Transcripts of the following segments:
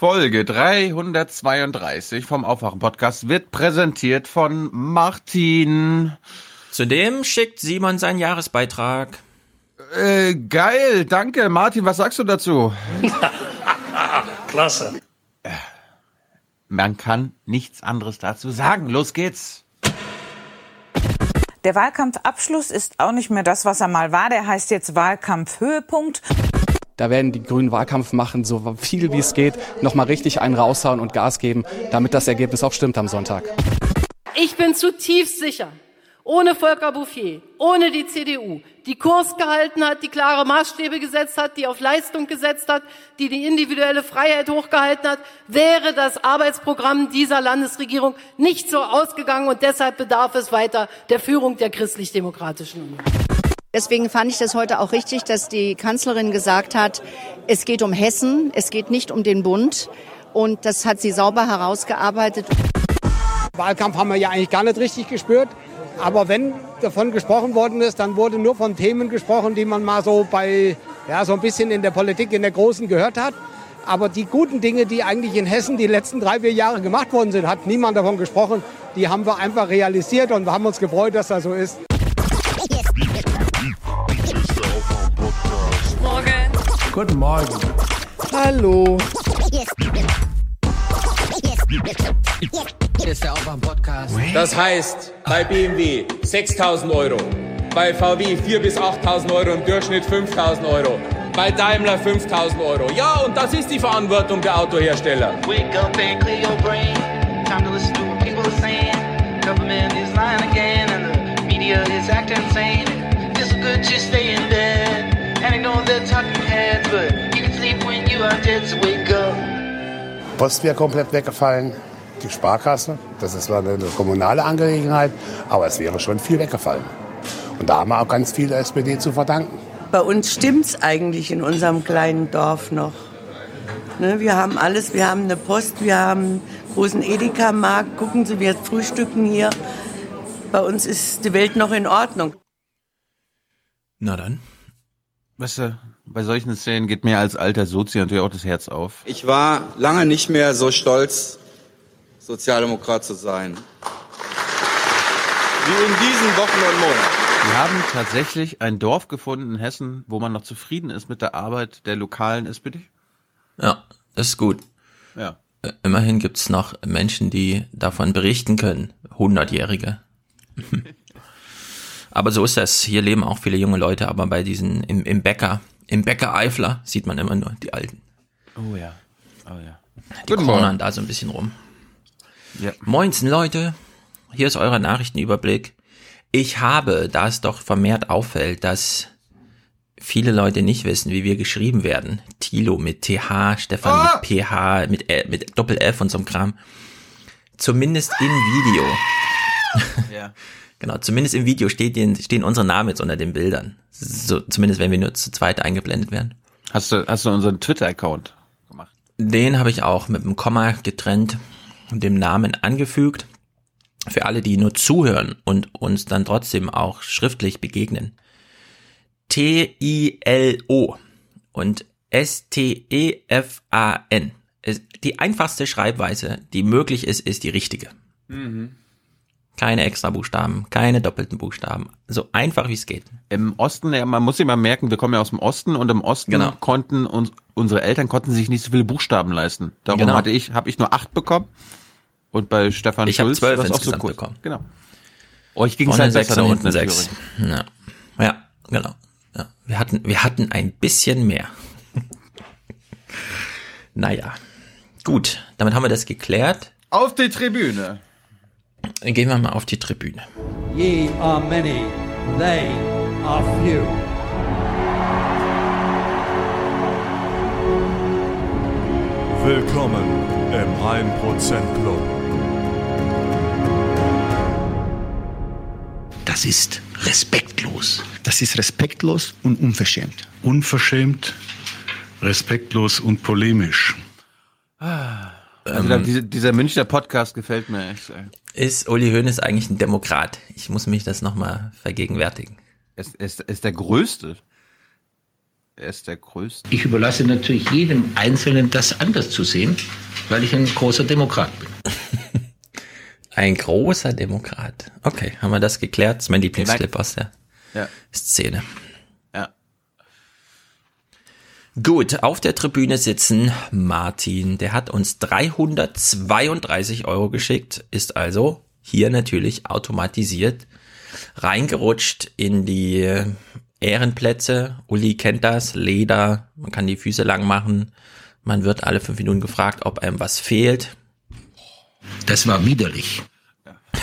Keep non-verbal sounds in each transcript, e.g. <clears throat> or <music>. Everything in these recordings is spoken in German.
Folge 332 vom Aufwachen-Podcast wird präsentiert von Martin. Zudem schickt Simon seinen Jahresbeitrag. Äh, geil, danke. Martin, was sagst du dazu? <laughs> Klasse. Man kann nichts anderes dazu sagen. Los geht's. Der Wahlkampfabschluss ist auch nicht mehr das, was er mal war. Der heißt jetzt Wahlkampfhöhepunkt. Da werden die Grünen Wahlkampf machen, so viel wie es geht, nochmal richtig einen raushauen und Gas geben, damit das Ergebnis auch stimmt am Sonntag. Ich bin zutiefst sicher, ohne Volker Bouffier, ohne die CDU, die Kurs gehalten hat, die klare Maßstäbe gesetzt hat, die auf Leistung gesetzt hat, die die individuelle Freiheit hochgehalten hat, wäre das Arbeitsprogramm dieser Landesregierung nicht so ausgegangen und deshalb bedarf es weiter der Führung der christlich-demokratischen Union. Deswegen fand ich das heute auch richtig, dass die Kanzlerin gesagt hat, es geht um Hessen, es geht nicht um den Bund. Und das hat sie sauber herausgearbeitet. Wahlkampf haben wir ja eigentlich gar nicht richtig gespürt. Aber wenn davon gesprochen worden ist, dann wurde nur von Themen gesprochen, die man mal so bei, ja, so ein bisschen in der Politik, in der Großen gehört hat. Aber die guten Dinge, die eigentlich in Hessen die letzten drei, vier Jahre gemacht worden sind, hat niemand davon gesprochen. Die haben wir einfach realisiert und wir haben uns gefreut, dass das so ist. Guten Morgen. Hallo. Hier ist der Aufwach-Podcast. Das heißt, bei BMW 6.000 Euro, bei VW 4.000 bis 8.000 Euro, im Durchschnitt 5.000 Euro, bei Daimler 5.000 Euro. Ja, und das ist die Verantwortung der Autohersteller. Wake up and clear your brain. Time to listen to what people are saying. Government is lying again and the media is acting insane. It's good to stay in bed. And know they're Post wäre komplett weggefallen. Die Sparkasse, das ist zwar eine kommunale Angelegenheit, aber es wäre schon viel weggefallen. Und da haben wir auch ganz viel der SPD zu verdanken. Bei uns stimmt's eigentlich in unserem kleinen Dorf noch. Ne, wir haben alles, wir haben eine Post, wir haben einen großen Edeka-Markt. Gucken Sie, wir frühstücken hier. Bei uns ist die Welt noch in Ordnung. Na dann. Weißt du, bei solchen Szenen geht mir als alter Sozi natürlich auch das Herz auf. Ich war lange nicht mehr so stolz, Sozialdemokrat zu sein. Wie in diesen Wochen und Monaten. Wir haben tatsächlich ein Dorf gefunden in Hessen, wo man noch zufrieden ist mit der Arbeit der lokalen SPD. Ja, das ist gut. Ja. Äh, Immerhin gibt's noch Menschen, die davon berichten können. Hundertjährige. <laughs> aber so ist das. Hier leben auch viele junge Leute, aber bei diesen, im, im Bäcker, im Bäcker Eifler sieht man immer nur die Alten. Oh ja. Oh ja. Die cornern da so ein bisschen rum. Ja. Moinsen, Leute. Hier ist euer Nachrichtenüberblick. Ich habe, da es doch vermehrt auffällt, dass viele Leute nicht wissen, wie wir geschrieben werden. Tilo mit TH, Stefan Ah! mit PH, mit, L- mit Doppel F und so einem Kram. Zumindest im Video. Ja. <laughs> Genau, zumindest im Video steht den, stehen unsere Namen jetzt unter den Bildern. So, zumindest wenn wir nur zu zweit eingeblendet werden. Hast du, hast du unseren Twitter-Account gemacht? Den habe ich auch mit einem Komma getrennt und dem Namen angefügt. Für alle, die nur zuhören und uns dann trotzdem auch schriftlich begegnen. T-I-L-O und S-T-E-F-A-N. Die einfachste Schreibweise, die möglich ist, ist die richtige. Keine extra Buchstaben, keine doppelten Buchstaben. So einfach wie es geht. Im Osten, ja, man muss sich mal merken, wir kommen ja aus dem Osten und im Osten Genau. konnten uns, unsere Eltern konnten sich nicht so viele Buchstaben leisten. Darum Genau. hatte ich, habe ich nur acht bekommen. Und bei Stefan Ich Schulz zwölf es auch so kurz. bekommen. Genau. Euch ging es halt sechs besser da und unten sechs. Ja, ja genau. Ja. Wir, hatten, wir hatten ein bisschen mehr. <laughs> naja, gut, damit haben wir das geklärt. Auf die Tribüne. Gehen wir mal auf die Tribüne. Ye are many, they are few. Willkommen im 1% Club. Das ist respektlos. Das ist respektlos und unverschämt. Unverschämt, respektlos und polemisch. Also da, diese, dieser Münchner Podcast gefällt mir echt. ey. Ist Uli Hoeneß eigentlich ein Demokrat? Ich muss mich das nochmal vergegenwärtigen. Er ist, ist, ist der Größte. Er ist der Größte. Ich überlasse natürlich jedem Einzelnen, das anders zu sehen, weil ich ein großer Demokrat bin. <laughs> Ein großer Demokrat. Okay, haben wir das geklärt? Das ist mein Lieblingsclip aus der Ja. Szene. Gut, auf der Tribüne sitzen Martin. Der hat uns 332 Euro geschickt, ist also hier natürlich automatisiert reingerutscht in die Ehrenplätze. Uli kennt das, Leder, man kann die Füße lang machen. Man wird alle fünf Minuten gefragt, ob einem was fehlt. Das war widerlich. <laughs>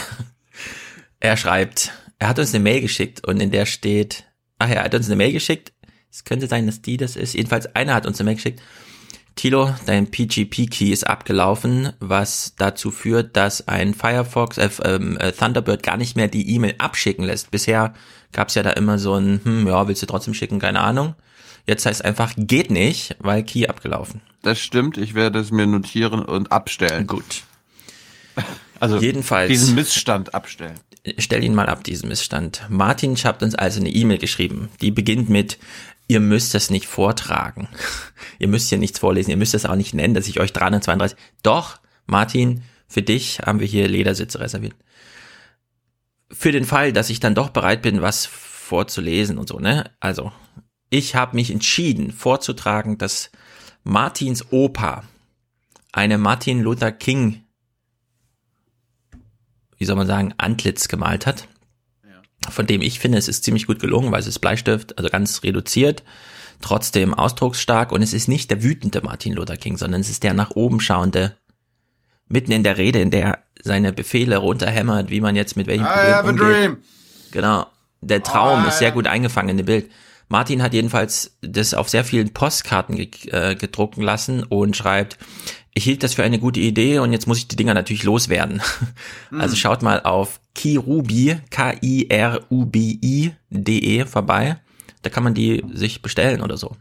Er schreibt, er hat uns eine Mail geschickt und in der steht, ach ja, er hat uns eine Mail geschickt. Es könnte sein, dass die das ist. Jedenfalls einer hat uns eine Mail geschickt. Tilo, dein PGP-Key ist abgelaufen, was dazu führt, dass ein Firefox, äh, ähm, äh, Thunderbird gar nicht mehr die E-Mail abschicken lässt. Bisher gab's ja da immer so ein, hm, ja, willst du trotzdem schicken, keine Ahnung. Jetzt heißt einfach, geht nicht, weil Key abgelaufen. Das stimmt, ich werde es mir notieren und abstellen. Gut. <laughs> Also Jedenfalls. diesen Missstand abstellen. Stell ihn mal ab, diesen Missstand. Martin hat uns also eine E-Mail geschrieben, die beginnt mit, ihr müsst das nicht vortragen. <laughs> ihr müsst hier nichts vorlesen, ihr müsst das auch nicht nennen, dass ich euch 332. Doch, Martin, für dich haben wir hier Ledersitze reserviert. Für den Fall, dass ich dann doch bereit bin, was vorzulesen und so, ne? Also, ich habe mich entschieden vorzutragen, dass Martins Opa eine Martin Luther King wie soll man sagen, Antlitz gemalt hat. Von dem ich finde, es ist ziemlich gut gelungen, weil es ist Bleistift, also ganz reduziert, trotzdem ausdrucksstark und es ist nicht der wütende Martin Luther King, sondern es ist der nach oben schauende, mitten in der Rede, in der er seine Befehle runterhämmert, wie man jetzt mit welchem I Problem have a umgeht. dream. Genau. Der Traum Oh, ist sehr gut eingefangen in dem Bild. Martin hat jedenfalls das auf sehr vielen Postkarten ge äh, gedrucken lassen und schreibt, ich hielt das für eine gute Idee und jetzt muss ich die Dinger natürlich loswerden. <laughs> Also schaut mal auf kirubi, K-I-R-U-B-I.de vorbei. Da kann man die sich bestellen oder so.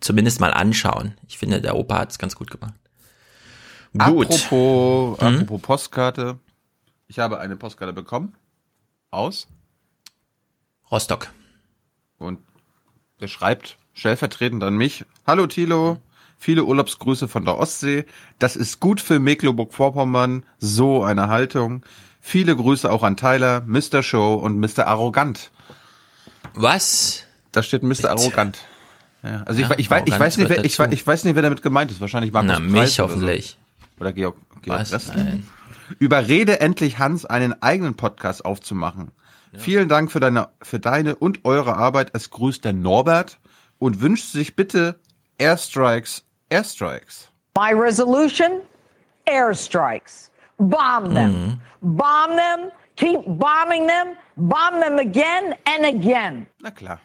Zumindest mal anschauen. Ich finde, der Opa hat es ganz gut gemacht. Gut. Apropos, Mhm. apropos Postkarte. Ich habe eine Postkarte bekommen. Aus. Rostock. Und der schreibt stellvertretend an mich. Hallo Thilo, viele Urlaubsgrüße von der Ostsee. Das ist gut für Mecklenburg-Vorpommern. So eine Haltung. Viele Grüße auch an Tyler, Mr. Show und Mr. Arrogant. Was? Da steht Mr. Arrogant. Ja, also Ja, ich, ich, weiß, ich, weiß nicht, wer, ich, ich weiß nicht, wer damit gemeint ist. Wahrscheinlich Markus Na, mich oder hoffentlich. So. Oder Georg, Georg Was? Nein. Überrede endlich Hans, einen eigenen Podcast aufzumachen. Vielen Dank für deine, für deine und eure Arbeit. Es grüßt der Norbert und wünscht sich bitte Airstrikes, Airstrikes. My resolution airstrikes. Bomb them. Bomb them. Keep bombing them. Bomb them again and again. Na klar.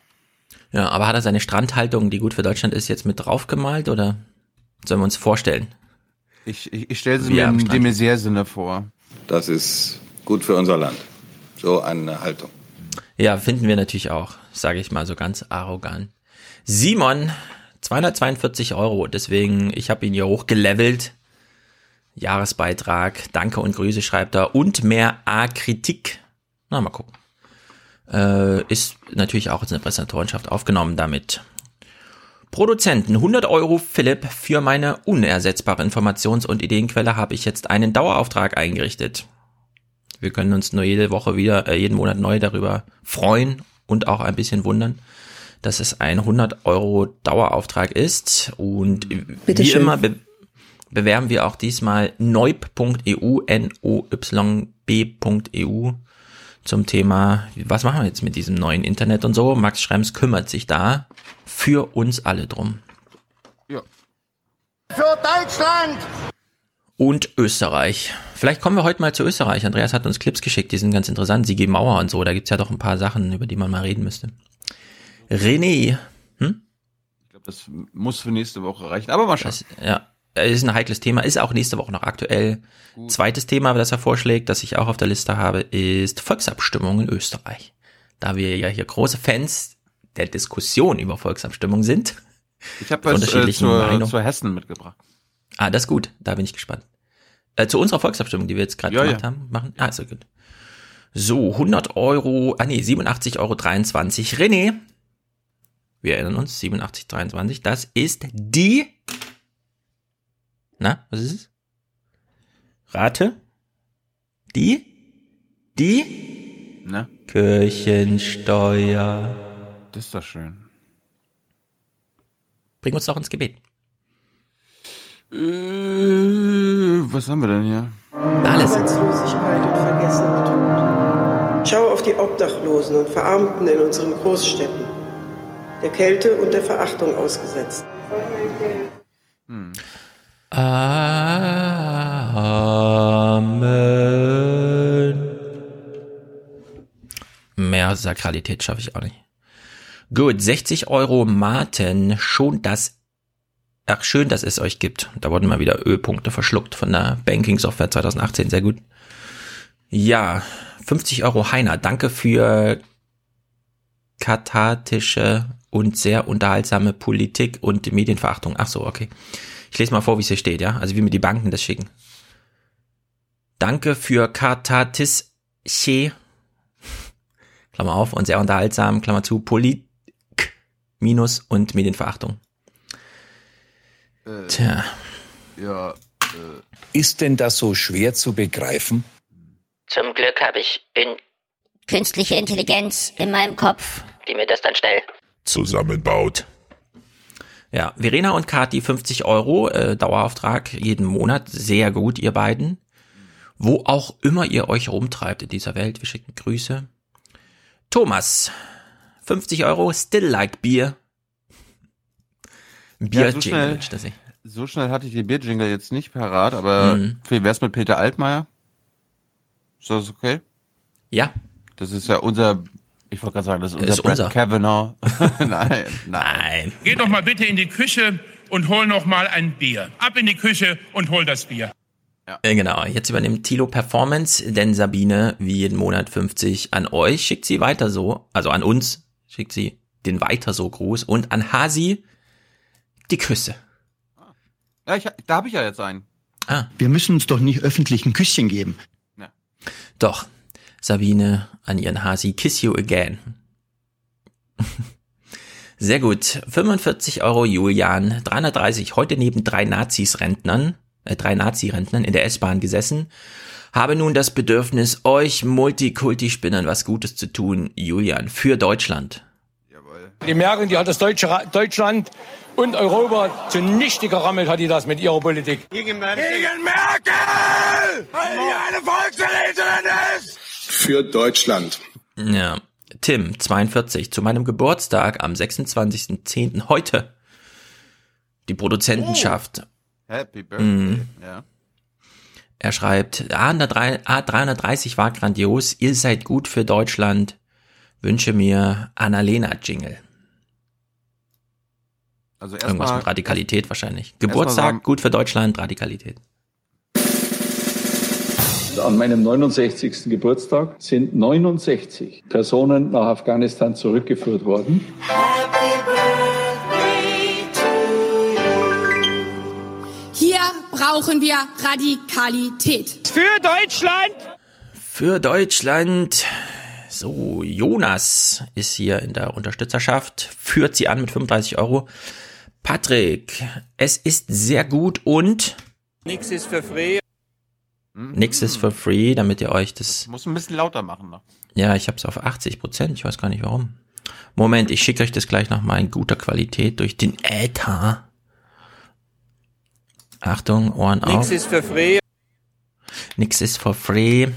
Ja, aber hat er seine Strandhaltung, die gut für Deutschland ist, jetzt mit draufgemalt oder sollen wir uns vorstellen? Ich, ich, ich stelle sie mir im Strand. de Maizière-Sinne vor. Das ist gut für unser Land. So eine Haltung. Ja, finden wir natürlich auch, sage ich mal so ganz arrogant. Simon, 242 Euro, deswegen, ich habe ihn hier hochgelevelt. Jahresbeitrag, danke und Grüße schreibt er und mehr A-Kritik. Na, mal gucken. Äh, ist natürlich auch als eine Präsentatorenschaft aufgenommen damit. Produzenten, 100 Euro Philipp, für meine unersetzbare Informations- und Ideenquelle habe ich jetzt einen Dauerauftrag eingerichtet. Wir können uns nur jede Woche wieder, äh, jeden Monat neu darüber freuen und auch ein bisschen wundern, dass es ein 100 Euro Dauerauftrag ist. Und Bitte wie schön. immer bewerben wir auch diesmal neub.eu, N-O-Y-B.eu zum Thema, was machen wir jetzt mit diesem neuen Internet und so. Max Schrems kümmert sich da für uns alle drum. Für Deutschland! Und Österreich. Vielleicht kommen wir heute mal zu Österreich. Andreas hat uns Clips geschickt, die sind ganz interessant. Sigi Mauer und so, da gibt's ja doch ein paar Sachen, über die man mal reden müsste. René, hm? Ich glaube, das muss für nächste Woche reichen. Aber mal schauen. Das, ja, ist ein heikles Thema, ist auch nächste Woche noch aktuell. Zweites Thema, das er vorschlägt, das ich auch auf der Liste habe, ist Volksabstimmung in Österreich. Da wir ja hier große Fans der Diskussion über Volksabstimmung sind. Ich habe was äh, zur, zur Hessen mitgebracht. Ah, das ist gut. Da bin ich gespannt. Äh, zu unserer Volksabstimmung, die wir jetzt gerade Ja, gemacht ja. haben, machen. Ah, ist so gut. So, 100 Euro, ah nee, 87,23 Euro. René, Wir erinnern uns, 8723. Das ist die. Na, was ist es? Rate? Die? Die? Ne? Kirchensteuer. Das ist doch schön. Bring uns doch ins Gebet. Äh, was haben wir denn hier? Alles. Arbeitslosigkeit und Vergessenheit. Schau auf die Obdachlosen und Verarmten in unseren Großstädten, der Kälte und der Verachtung ausgesetzt. Amen. Mehr Sakralität schaffe ich auch nicht. Gut, 60 Euro Martin, schon das, ach schön, dass es euch gibt. Da wurden mal wieder Ölpunkte verschluckt von der Banking Software 2018, sehr gut. Ja, 50 Euro Heiner, danke für kathartische und sehr unterhaltsame Politik und Medienverachtung. Ach so, okay. Ich lese mal vor, wie es hier steht, ja? Also wie mir die Banken das schicken. Danke für kathartische, Klammer auf, und sehr unterhaltsam, Klammer zu, Politik, Minus und Medienverachtung. Äh, Tja. Ja, äh, Ist denn das so schwer zu begreifen? Zum Glück habe ich in künstliche Intelligenz in meinem Kopf, die mir das dann schnell zusammenbaut. Ja, Verena und Kati 50 Euro äh, Dauerauftrag jeden Monat. Sehr gut, ihr beiden. Wo auch immer ihr euch rumtreibt in dieser Welt. Wir schicken Grüße. Thomas, 50 Euro, still like Bier. Bier ja, so, schnell, das ich. so schnell hatte ich die Bierjingle jetzt nicht parat, aber Mhm. wie wär's mit Peter Altmaier? Ist das okay? Ja. Das ist ja unser, ich wollte gerade sagen, das ist unser, Ist unser. Kavanaugh. <laughs> <laughs> nein, nein. Geh doch mal bitte in die Küche und hol noch mal ein Bier. Ab in die Küche und hol das Bier. Äh, Genau, jetzt übernimmt Tilo Performance, denn Sabine, wie jeden Monat 50 an euch, schickt sie weiter so, also an uns, schickt sie den weiter so Gruß und an Hasi die Küsse. Ja, ich, da habe ich ja jetzt einen. Ah. Wir müssen uns doch nicht öffentlich ein Küsschen geben. Doch, Sabine an ihren Hasi, kiss you again. <laughs> Sehr gut, 45 Euro Julian, 330, heute neben drei Nazis-Rentnern, äh, drei Nazi-Rentnern in der S-Bahn gesessen, habe nun das Bedürfnis, euch Multikulti-Spinnern was Gutes zu tun, Julian, für Deutschland. Die Merkel, die hat das Deutsche, Ra- Deutschland und Europa zunichte gerammelt, hat die das mit ihrer Politik. Gegen Merkel! Weil die eine Volksverräterin ist! Für Deutschland. Ja, Tim, 42, zu meinem Geburtstag am 26.10. heute. Die Produzentenschaft. Happy Birthday. Mhm. Ja. Er schreibt, A330 A330 war grandios, ihr seid gut für Deutschland, wünsche mir Annalena-Jingle. Also Irgendwas erstmal mit Radikalität wahrscheinlich. mal Geburtstag, sagen- gut für Deutschland, Radikalität. An meinem 69. Geburtstag sind 69 Personen nach Afghanistan zurückgeführt worden. Hier brauchen wir Radikalität. Für Deutschland! Für Deutschland. So, Jonas ist hier in der Unterstützerschaft, führt sie an mit 35 Euro. Patrick, es ist sehr gut und Nix ist für free. Nix ist for free, damit ihr euch das Muss ein bisschen lauter machen noch. Ja, ich habe es auf 80 Prozent. Ich weiß gar nicht warum. Moment, ich schicke euch das gleich nochmal in guter Qualität durch den Äther. Achtung, Ohren Nix auf. ist für free. Nix ist for free.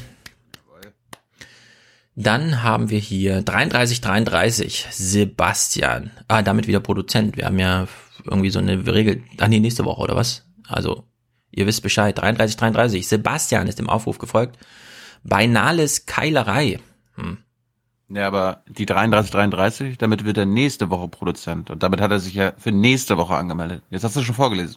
Dann haben wir hier 3333 Sebastian. Ah, damit wieder Produzent. Wir haben ja irgendwie so eine Regel. Ah, nee, nächste Woche oder was? Also, ihr wisst Bescheid. 3333 Sebastian ist dem Aufruf gefolgt. Beinales Keilerei. Hm. Ja, aber die 3333, damit wird er nächste Woche Produzent. Und damit hat er sich ja für nächste Woche angemeldet. Jetzt hast du schon vorgelesen.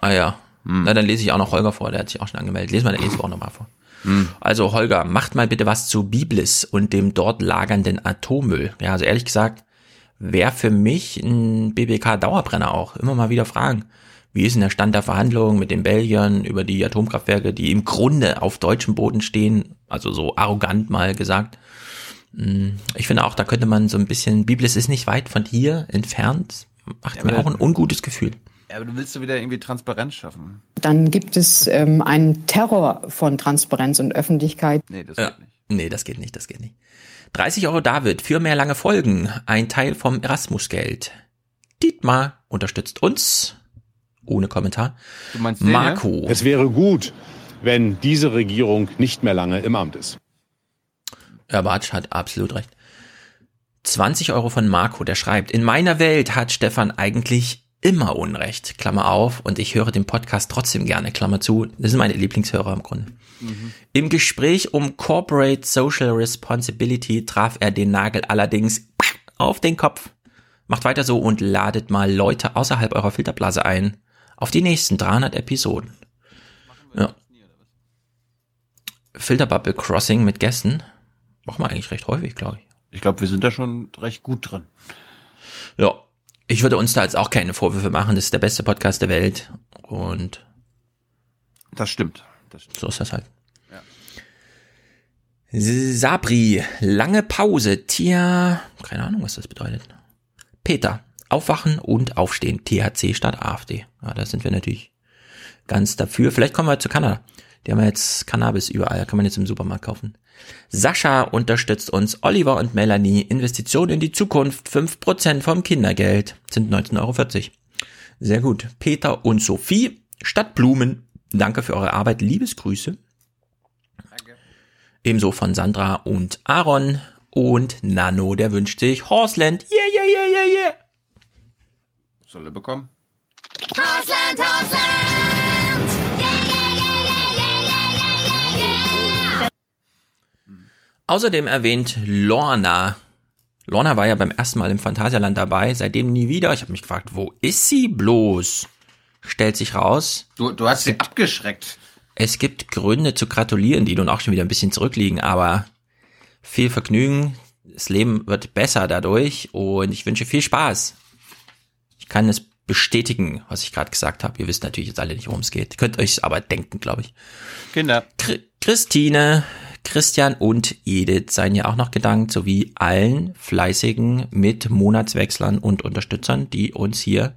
Ah ja. Na, dann lese ich auch noch Holger vor, der hat sich auch schon angemeldet. Lesen wir der nächste Woche nochmal vor. Hm. Also Holger, macht mal bitte was zu Biblis und dem dort lagernden Atommüll. Ja, also ehrlich gesagt, wäre für mich ein BBK-Dauerbrenner auch. Immer mal wieder fragen. Wie ist denn der Stand der Verhandlungen mit den Belgiern über die Atomkraftwerke, die im Grunde auf deutschem Boden stehen? Also so arrogant mal gesagt. Mm, Ich finde auch, da könnte man so ein bisschen, Biblis ist nicht weit von hier entfernt, macht Ja, mir auch ein ungutes Gefühl. Ja, aber du willst du wieder irgendwie Transparenz schaffen. Dann gibt es ähm, einen Terror von Transparenz und Öffentlichkeit. Nee, das Ja. Nee, das geht nicht, das geht nicht. 30 Euro David für mehr lange Folgen. Ein Teil vom Erasmus-Geld. Dietmar unterstützt uns. Ohne Kommentar. Du meinst Marco. Es wäre gut, wenn diese Regierung nicht mehr lange im Amt ist. Ja, Bartsch hat absolut recht. 20 Euro von Marco, der schreibt, in meiner Welt hat Stefan eigentlich immer Unrecht, Klammer auf, und ich höre den Podcast trotzdem gerne, Klammer zu. Das sind meine Lieblingshörer im Grunde. Im Gespräch um Corporate Social Responsibility traf er den Nagel allerdings auf den Kopf. Macht weiter so und ladet mal Leute außerhalb eurer Filterblase ein. Auf die nächsten 300 Episoden. Ja. Filterbubble Crossing mit Gästen. Machen wir eigentlich recht häufig, glaube ich. Ich glaube, wir sind da schon recht gut drin. Ja. Ich würde uns da jetzt auch keine Vorwürfe machen. Das ist der beste Podcast der Welt. Und Das stimmt. Das stimmt. so ist das halt. Sabri, lange Pause. Tja, keine Ahnung, was das bedeutet. Peter, aufwachen und aufstehen. THC statt AfD. Ja, da sind wir natürlich ganz dafür. Vielleicht kommen wir zu Kanada. Die haben ja jetzt Cannabis überall. Kann man jetzt im Supermarkt kaufen. Sascha unterstützt uns. Oliver und Melanie. Investition in die Zukunft. 5% vom Kindergeld. Sind 19,40 Euro. Sehr gut. Peter und Sophie. Stadt Blumen. Danke für eure Arbeit. Liebesgrüße. Ebenso von Sandra und Aaron. Und Nano, der wünscht sich Horseland. Yeah, yeah, yeah, yeah, yeah. Soll er bekommen? Hausland, Hausland! Außerdem erwähnt Lorna. Lorna war ja beim ersten Mal im Phantasialand dabei, seitdem nie wieder. Ich habe mich gefragt, wo ist sie bloß? Stellt sich raus. Du, du hast sie abgeschreckt. Es gibt Gründe zu gratulieren, die nun auch schon wieder ein bisschen zurückliegen, aber viel Vergnügen. Das Leben wird besser dadurch und ich wünsche viel Spaß. Ich kann es bestätigen, was ich gerade gesagt habe. Ihr wisst natürlich jetzt alle nicht, worum es geht. Könnt euch aber denken, glaube ich. Kinder. Chri- Christine, Christian und Edith seien ja auch noch gedankt, sowie allen fleißigen mit Monatswechslern und Unterstützern, die uns hier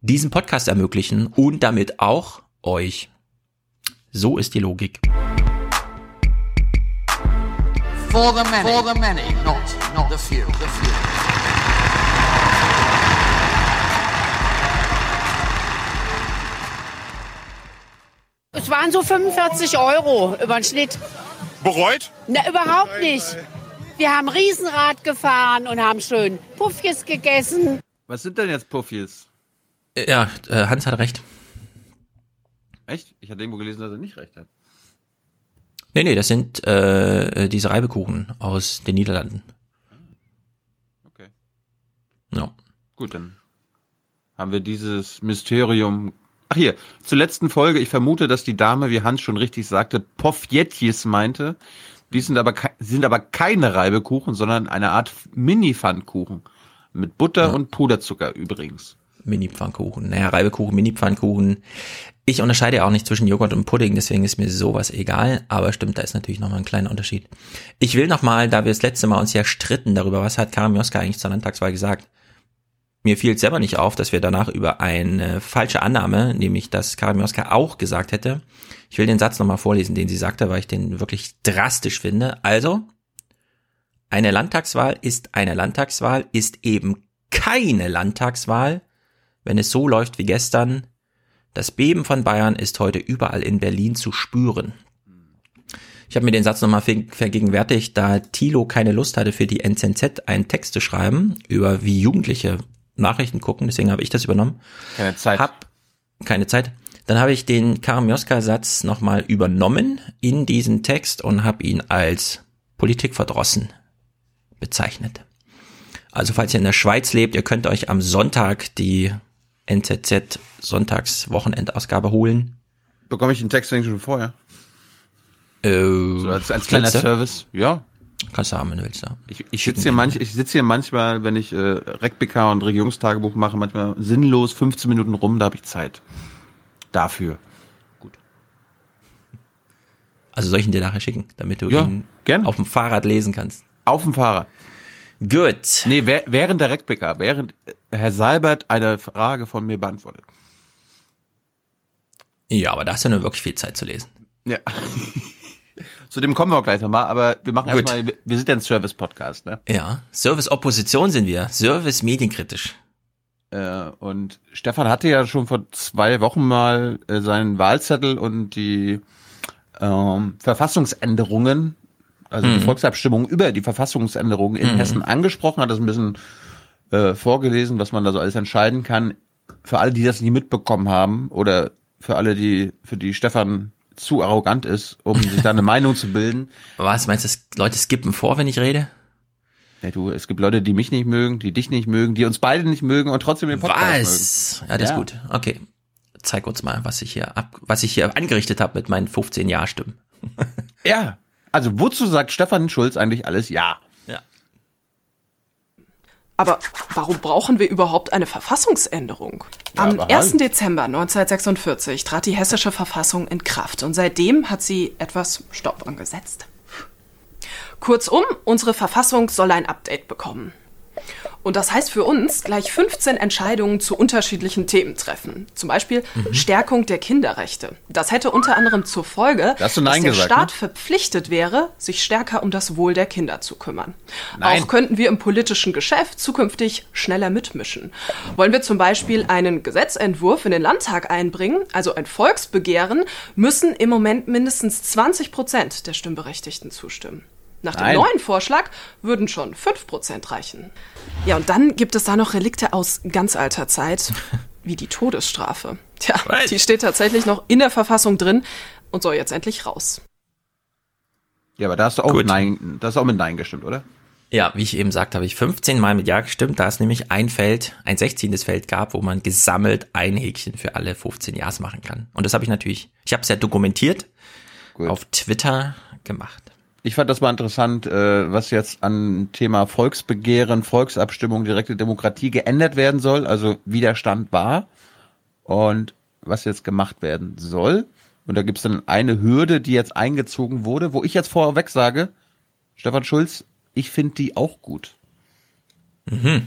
diesen Podcast ermöglichen und damit auch euch. So ist die Logik. For the many, for the many, not not the few. The few. Es waren so 45 Euro über den Schnitt. Bereut? Na, überhaupt nicht. Wir haben Riesenrad gefahren und haben schön Puffjes gegessen. Was sind denn jetzt Puffies? Ja, äh, Hans hat recht. Echt? Ich hatte irgendwo gelesen, dass er nicht recht hat. Nee, nee, das sind äh, diese Reibekuchen aus den Niederlanden. Okay. Ja. Gut, dann haben wir dieses Mysterium. Ach hier, zur letzten Folge. Ich vermute, dass die Dame, wie Hans schon richtig sagte, Pofjetjes meinte. Die sind aber, sind aber keine Reibekuchen, sondern eine Art Mini-Pfannkuchen. Mit Butter und Puderzucker übrigens. Mini-Pfannkuchen. Naja, Reibekuchen, Mini-Pfannkuchen. Ich unterscheide auch nicht zwischen Joghurt und Pudding, deswegen ist mir sowas egal. Aber stimmt, da ist natürlich nochmal ein kleiner Unterschied. Ich will nochmal, da wir das letzte Mal uns ja stritten darüber, was hat Karim Joska eigentlich zur Landtagswahl gesagt. Mir fiel selber nicht auf, dass wir danach über eine falsche Annahme, nämlich dass Karim Joska auch gesagt hätte. Ich will den Satz nochmal vorlesen, den sie sagte, weil ich den wirklich drastisch finde. Also, eine Landtagswahl ist eine Landtagswahl, ist eben keine Landtagswahl, wenn es so läuft wie gestern. Das Beben von Bayern ist heute überall in Berlin zu spüren. Ich habe mir den Satz nochmal ver- vergegenwärtigt, da Thilo keine Lust hatte, für die NZZ einen Text zu schreiben, über wie Jugendliche Nachrichten gucken, deswegen habe ich das übernommen. Keine Zeit. Hab keine Zeit. Dann habe ich den Karamioska-Satz nochmal übernommen in diesen Text und habe ihn als Politikverdrossen bezeichnet. Also falls ihr in der Schweiz lebt, ihr könnt euch am Sonntag die NZZ Sonntagswochenendausgabe holen. Bekomme ich den Text eigentlich schon vorher? Äh, So als, als kleiner? Service. Ja. Kannst du haben, wenn du willst. Ja. Ich, ich sitze hier, manch, ich sitz hier manchmal, wenn ich äh, RecBK und Regierungstagebuch mache, manchmal sinnlos 15 Minuten rum, da habe ich Zeit. Dafür. Also soll ich ihn dir nachher schicken, damit du Ja, ihn auf dem Fahrrad lesen kannst. Auf dem Fahrrad. Gut. Nee, während der Reckpicker, während Herr Seibert eine Frage von mir beantwortet. Ja, aber da hast du nur wirklich viel Zeit zu lesen. Ja. Zu dem kommen wir auch gleich nochmal, aber wir machen erstmal, wir sind ja ein Service-Podcast, ne? Ja, Service-Opposition sind wir, Service-medienkritisch. Äh, und Stefan hatte ja schon vor zwei Wochen mal äh, seinen Wahlzettel und die ähm, Verfassungsänderungen, also mhm. die Volksabstimmung über die Verfassungsänderungen in mhm. Hessen angesprochen, hat das ein bisschen äh, vorgelesen, was man da so alles entscheiden kann. Für alle, die das nie mitbekommen haben oder für alle, die, für die Stefan zu arrogant ist, um sich da eine <laughs> Meinung zu bilden. Was meinst du, Leute skippen vor, wenn ich rede? Ja, du, es gibt Leute, die mich nicht mögen, die dich nicht mögen, die uns beide nicht mögen und trotzdem den Podcast was? mögen. Ja, das ja. ist gut. Okay. Zeig uns mal, was ich hier ab, was ich hier angerichtet habe mit meinen 15 Ja-Stimmen. ja. Also wozu sagt Stefan Schulz eigentlich alles Ja? Aber warum brauchen wir überhaupt eine Verfassungsänderung? Am 1. Dezember 1946 trat die hessische Verfassung in Kraft und seitdem hat sie etwas Stopp angesetzt. Kurzum, unsere Verfassung soll ein Update bekommen. Und das heißt für uns gleich 15 Entscheidungen zu unterschiedlichen Themen treffen. Zum Beispiel mhm. Stärkung der Kinderrechte. Das hätte unter anderem zur Folge, dass der gesagt, Staat ne? verpflichtet wäre, sich stärker um das Wohl der Kinder zu kümmern. Nein. Auch könnten wir im politischen Geschäft zukünftig schneller mitmischen. Wollen wir zum Beispiel einen Gesetzentwurf in den Landtag einbringen, also ein Volksbegehren, müssen im Moment mindestens 20 Prozent der Stimmberechtigten zustimmen. Nach dem Nein. neuen Vorschlag würden schon 5% reichen. Ja, und dann gibt es da noch Relikte aus ganz alter Zeit, <laughs> wie die Todesstrafe. Tja, right. die steht tatsächlich noch in der Verfassung drin und soll jetzt endlich raus. Ja, aber da hast du auch, Nein, da hast du auch mit Nein gestimmt, oder? Ja, wie ich eben sagte, habe ich 15 Mal mit Ja gestimmt, da es nämlich ein Feld, ein 16. Feld gab, wo man gesammelt ein Häkchen für alle 15 Ja's machen kann. Und das habe ich natürlich, ich habe es ja dokumentiert Gut. auf Twitter gemacht. Ich fand das mal interessant, äh, was jetzt an Thema Volksbegehren, Volksabstimmung, direkte Demokratie geändert werden soll, also Widerstand war und was jetzt gemacht werden soll. Und da gibt es dann eine Hürde, die jetzt eingezogen wurde, wo ich jetzt vorweg sage, Stefan Schulz, ich finde die auch gut. Mhm.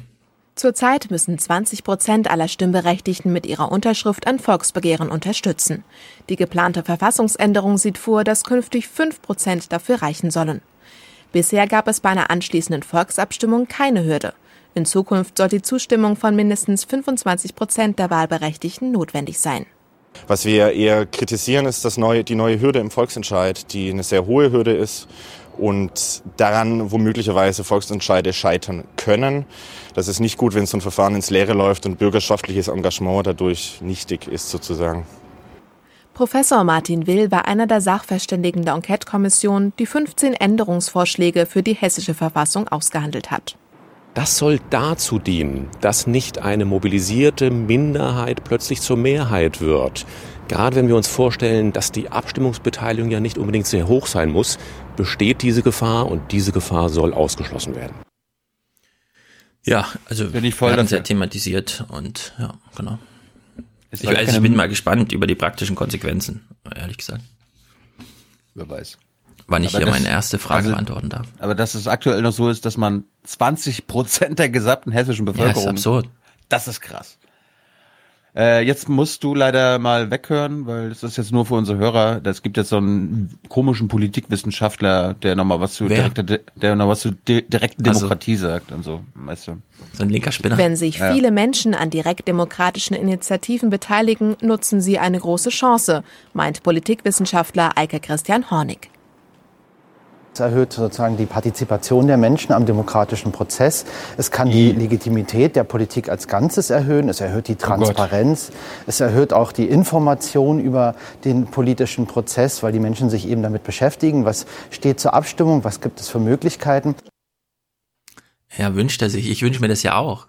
Zurzeit müssen 20 Prozent aller Stimmberechtigten mit ihrer Unterschrift ein Volksbegehren unterstützen. Die geplante Verfassungsänderung sieht vor, dass künftig 5 Prozent dafür reichen sollen. Bisher gab es bei einer anschließenden Volksabstimmung keine Hürde. In Zukunft soll die Zustimmung von mindestens 25 Prozent der Wahlberechtigten notwendig sein. Was wir eher kritisieren, ist das neue, die neue Hürde im Volksentscheid, die eine sehr hohe Hürde ist und daran, wo möglicherweise Volksentscheide scheitern können. Das ist nicht gut, wenn so ein Verfahren ins Leere läuft und bürgerschaftliches Engagement dadurch nichtig ist sozusagen. Professor Martin Will war einer der Sachverständigen der Enquete-Kommission, die 15 Änderungsvorschläge für die hessische Verfassung ausgehandelt hat. Das soll dazu dienen, dass nicht eine mobilisierte Minderheit plötzlich zur Mehrheit wird. Gerade wenn wir uns vorstellen, dass die Abstimmungsbeteiligung ja nicht unbedingt sehr hoch sein muss, besteht diese Gefahr und diese Gefahr soll ausgeschlossen werden. Ja, also bin ich voll wir hatten ja thematisiert und ja, genau. Ich, also ich bin mal gespannt über die praktischen Konsequenzen, ehrlich gesagt. Wer weiß. Wann ich aber hier das, meine erste Frage also, beantworten darf. Aber dass es aktuell noch so ist, dass man 20 Prozent der gesamten hessischen Bevölkerung. Ja, ist absurd. Das ist krass. Äh, jetzt musst du leider mal weghören, weil das ist jetzt nur für unsere Hörer. Es gibt jetzt so einen komischen Politikwissenschaftler, der nochmal was zu direkter, der noch was zu direkten also Demokratie also, sagt und so, weißt du. So ein linker Spinner. Wenn sich ja. viele Menschen an direktdemokratischen Initiativen beteiligen, nutzen sie eine große Chance, meint Politikwissenschaftler Eike Christian Hornig. Es erhöht sozusagen die Partizipation der Menschen am demokratischen Prozess. Es kann die mhm. Legitimität der Politik als Ganzes erhöhen. Es erhöht die oh Transparenz. Oh es erhöht auch die Information über den politischen Prozess, weil die Menschen sich eben damit beschäftigen. Was steht zur Abstimmung? Was gibt es für Möglichkeiten? Ja, wünscht er sich. Ich wünsche mir das ja auch.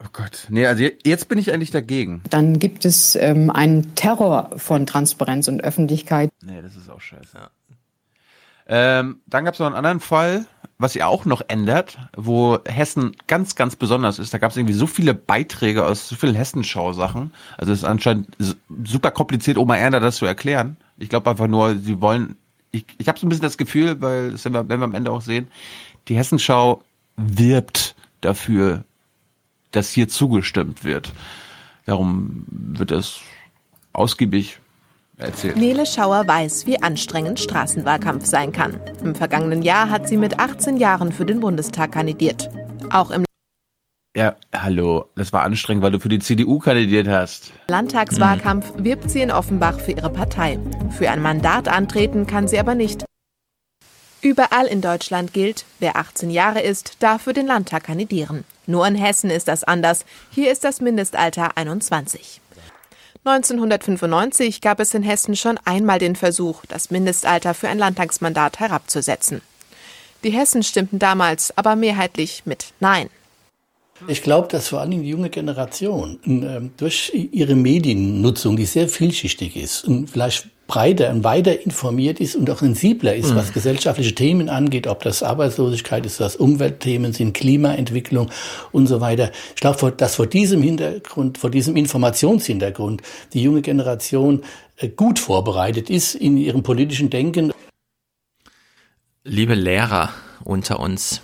Oh Gott. Nee, also jetzt bin ich eigentlich dagegen. Dann gibt es ähm, einen Terror von Transparenz und Öffentlichkeit. Nee, das ist auch scheiße. Ja. Ähm, dann gab es noch einen anderen Fall, was ihr auch noch ändert, wo Hessen ganz, ganz besonders ist. Da gab es irgendwie so viele Beiträge aus so vielen Hessenschau-Sachen. Also es ist anscheinend super kompliziert, Oma Erna das zu erklären. Ich glaube einfach nur, sie wollen, ich, ich habe so ein bisschen das Gefühl, weil das werden wir, am Ende auch sehen, die Hessenschau wirbt dafür, dass hier zugestimmt wird. Darum wird es ausgiebig erzählt. Nele Schauer weiß, wie anstrengend Straßenwahlkampf sein kann. Im vergangenen Jahr hat sie mit 18 Jahren für den Bundestag kandidiert. Auch im ja, hallo, das war anstrengend, weil du für die CDU kandidiert hast. Landtagswahlkampf wirbt sie in Offenbach für ihre Partei. Für ein Mandat antreten kann sie aber nicht. Überall in Deutschland gilt, wer 18 Jahre ist, darf für den Landtag kandidieren. Nur in Hessen ist das anders. Hier ist das Mindestalter 21. 1995 gab es in Hessen schon einmal den Versuch, das Mindestalter für ein Landtagsmandat herabzusetzen. Die Hessen stimmten damals aber mehrheitlich mit Nein. Ich glaube, dass vor allem die junge Generation äh, durch ihre Mediennutzung, die sehr vielschichtig ist und vielleicht breiter und weiter informiert ist und auch sensibler ist, mhm. was gesellschaftliche Themen angeht, ob das Arbeitslosigkeit ist, was Umweltthemen sind, Klimaentwicklung und so weiter. Ich glaube, dass vor diesem Hintergrund, vor diesem Informationshintergrund die junge Generation äh, gut vorbereitet ist in ihrem politischen Denken. Liebe Lehrer unter uns,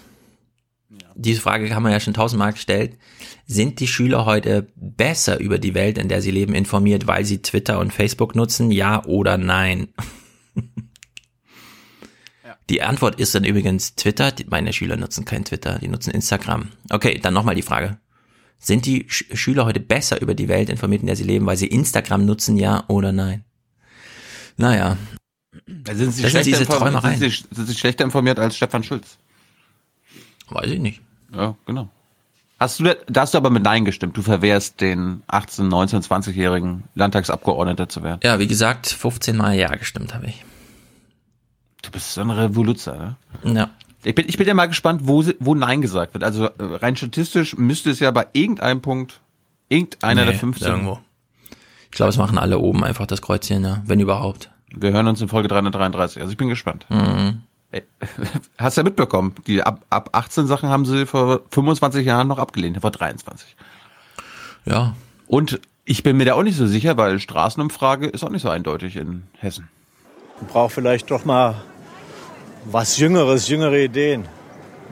diese Frage kann man ja schon tausendmal gestellt. Sind die Schüler heute besser über die Welt, in der sie leben, informiert, weil sie Twitter und Facebook nutzen? Ja oder nein? ja. Die Antwort ist dann übrigens Twitter. Meine Schüler nutzen kein Twitter, die nutzen Instagram. Okay, dann nochmal die Frage. Sind die Sch Schüler heute besser über die Welt informiert, in der sie leben, weil sie Instagram nutzen, ja oder nein? Naja. Sind sie, schlechter, diese sind, sie, sind sie schlechter informiert als Stefan Schulz? Weiß ich nicht. Ja, genau. Hast du, da hast du aber mit Nein gestimmt. Du verwehrst den 18, 19, 20-jährigen Landtagsabgeordneter zu werden. Ja, wie gesagt, 15 Mal Ja gestimmt habe ich. Du bist so ein Revoluzer, ne? Ja. Ich bin, ich bin ja mal gespannt, wo, wo Nein gesagt wird. Also äh, rein statistisch müsste es ja bei irgendeinem Punkt irgendeiner nee, der 15. Irgendwo. Ich glaube, es machen alle oben einfach das Kreuzchen, ne? wenn überhaupt. Wir hören uns in Folge 333. Also ich bin gespannt. Mhm. <laughs> Hast du ja mitbekommen, die ab, ab 18 Sachen haben sie vor 25 Jahren noch abgelehnt, vor 23. Ja. Und ich bin mir da auch nicht so sicher, weil Straßenumfrage ist auch nicht so eindeutig in Hessen. Man braucht vielleicht doch mal was Jüngeres, jüngere Ideen.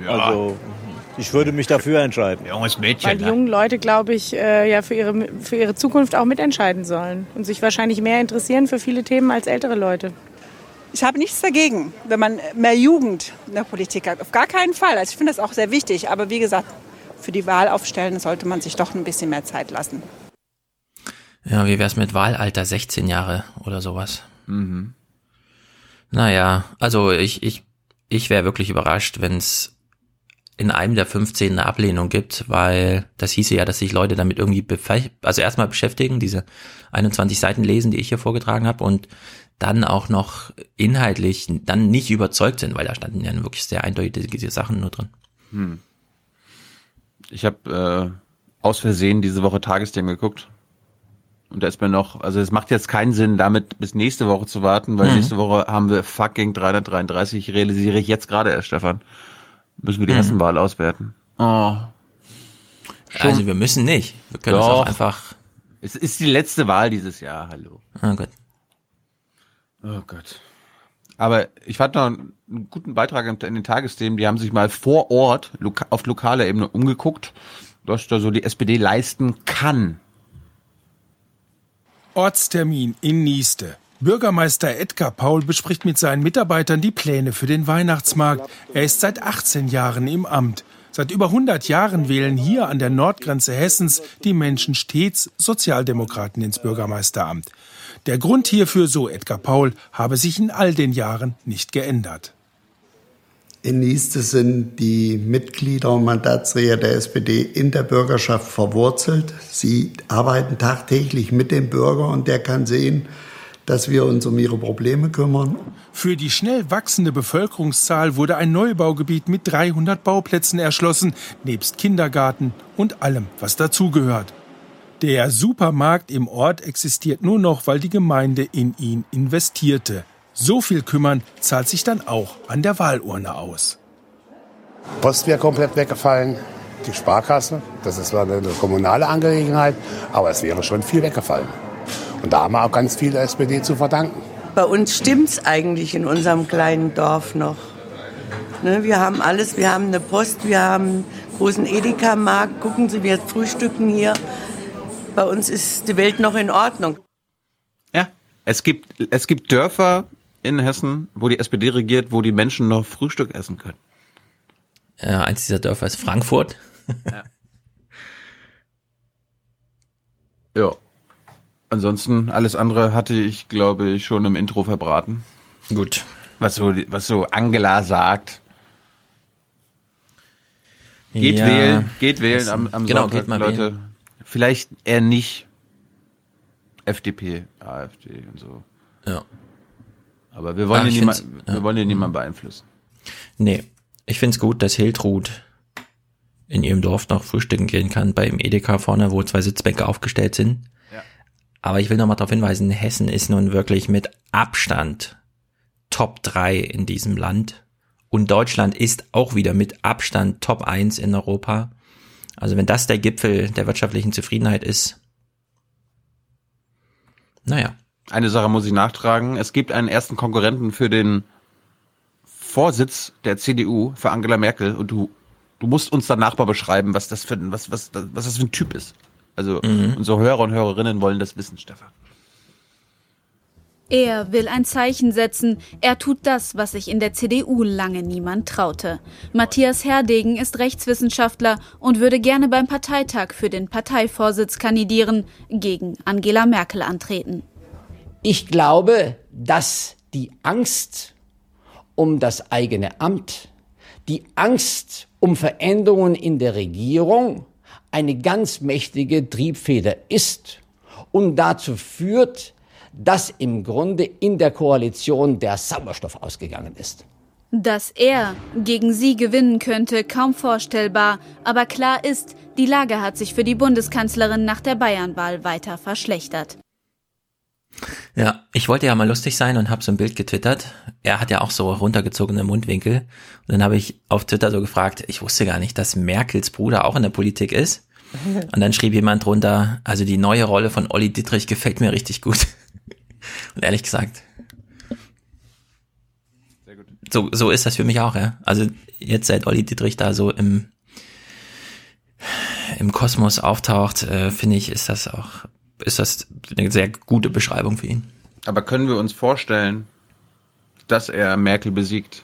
Ja. Also ich würde mich dafür entscheiden. Junges Mädchen. Weil die ne? jungen Leute, glaube ich, äh, ja für ihre, für ihre Zukunft auch mitentscheiden sollen und sich wahrscheinlich mehr interessieren für viele Themen als ältere Leute. Ich habe nichts dagegen, wenn man mehr Jugend in der Politik hat. Auf gar keinen Fall. Also ich finde das auch sehr wichtig. Aber wie gesagt, für die Wahl aufstellen sollte man sich doch ein bisschen mehr Zeit lassen. Ja, wie wär's mit Wahlalter 16 Jahre oder sowas? Mhm. Naja, also ich, ich, ich wäre wirklich überrascht, wenn es in einem der 15 eine Ablehnung gibt, weil das hieße ja, dass sich Leute damit irgendwie also erstmal beschäftigen, diese 21 Seiten lesen, die ich hier vorgetragen habe und dann auch noch inhaltlich dann nicht überzeugt sind, weil da standen ja wirklich sehr eindeutige Sachen nur drin. Hm. Ich habe äh, aus Versehen diese Woche Tagesthemen geguckt. Und da ist mir noch, also es macht jetzt keinen Sinn, damit bis nächste Woche zu warten, weil mhm. nächste Woche haben wir fucking 333, realisiere ich jetzt gerade erst, Stefan. Müssen wir die mhm. Hessenwahl auswerten. Oh. Also wir müssen nicht. Wir können Doch. es auch einfach. Es ist die letzte Wahl dieses Jahr, hallo. Ah, gut. Oh Gott. Aber ich fand noch einen guten Beitrag in den Tagesthemen. Die haben sich mal vor Ort auf lokaler Ebene umgeguckt, was da so die SPD leisten kann. Ortstermin in Nieste. Bürgermeister Edgar Paul bespricht mit seinen Mitarbeitern die Pläne für den Weihnachtsmarkt. Er ist seit 18 Jahren im Amt. Seit über 100 Jahren wählen hier an der Nordgrenze Hessens die Menschen stets Sozialdemokraten ins Bürgermeisteramt. Der Grund hierfür, so Edgar Paul, habe sich in all den Jahren nicht geändert. In Nieste sind die Mitglieder und Mandatsträger der SPD in der Bürgerschaft verwurzelt. Sie arbeiten tagtäglich mit dem Bürger und der kann sehen, dass wir uns um ihre Probleme kümmern. Für die schnell wachsende Bevölkerungszahl wurde ein Neubaugebiet mit 300 Bauplätzen erschlossen, nebst Kindergarten und allem, was dazugehört. Der Supermarkt im Ort existiert nur noch, weil die Gemeinde in ihn investierte. So viel kümmern zahlt sich dann auch an der Wahlurne aus. Post wäre komplett weggefallen, die Sparkasse, das ist zwar eine kommunale Angelegenheit, aber es wäre schon viel weggefallen. Und da haben wir auch ganz viel der SPD zu verdanken. Bei uns stimmt es eigentlich in unserem kleinen Dorf noch. Ne, wir haben alles, wir haben eine Post, wir haben einen großen Edeka-Markt. Gucken Sie, wir frühstücken hier. Bei uns ist die Welt noch in Ordnung. Ja, es gibt, es gibt Dörfer in Hessen, wo die SPD regiert, wo die Menschen noch Frühstück essen können. Ja, eins dieser Dörfer ist Frankfurt. Ja. ja. Ansonsten, alles andere hatte ich, glaube ich, schon im Intro verbraten. Gut. Was so, was so Angela sagt. Geht Ja. wählen, geht wählen am, am Genau, Sonntag, geht mal Leute. wählen. Vielleicht eher nicht FDP, AfD und so. Ja. Aber wir wollen, Ah, ja niemand, find's- wir ja. wollen ja niemanden beeinflussen. Nee, ich find's gut, dass Hiltrud in ihrem Dorf noch frühstücken gehen kann, beim Edeka vorne, wo zwei Sitzbänke aufgestellt sind. Ja. Aber ich will nochmal darauf hinweisen, Hessen ist nun wirklich mit Abstand Top 3 in diesem Land. Und Deutschland ist auch wieder mit Abstand Top 1 in Europa. Also wenn das der Gipfel der wirtschaftlichen Zufriedenheit ist, naja. Eine Sache muss ich nachtragen. Es gibt einen ersten Konkurrenten für den Vorsitz der CDU, für Angela Merkel. Und du, du musst uns danach mal beschreiben, was das für, ein- was, was, was das für ein Typ ist. Also unsere Hörer und Hörerinnen wollen das wissen, Stefan. Er will ein Zeichen setzen. Er tut das, was sich in der CDU lange niemand traute. Matthias Herdegen ist Rechtswissenschaftler und würde gerne beim Parteitag für den Parteivorsitz kandidieren, gegen Angela Merkel antreten. Ich glaube, dass die Angst um das eigene Amt, die Angst um Veränderungen in der Regierung eine ganz mächtige Triebfeder ist und dazu führt, dass im Grunde in der Koalition der Sauerstoff ausgegangen ist. Dass er gegen sie gewinnen könnte, kaum vorstellbar. Aber klar ist, die Lage hat sich für die Bundeskanzlerin nach der Bayernwahl weiter verschlechtert. Ja, ich wollte ja mal lustig sein und habe so ein Bild getwittert. Er hat ja auch so runtergezogene Mundwinkel. Und dann habe ich auf Twitter so gefragt, ich wusste gar nicht, dass Merkels Bruder auch in der Politik ist. Und dann schrieb jemand drunter, also die neue Rolle von Olli Dittrich gefällt mir richtig gut. <laughs> Und ehrlich gesagt, so, so ist das für mich auch, ja. Also jetzt seit Olli Dittrich da so im, im Kosmos auftaucht, äh, finde ich, ist das auch, ist das eine sehr gute Beschreibung für ihn. Aber können wir uns vorstellen, dass er Merkel besiegt?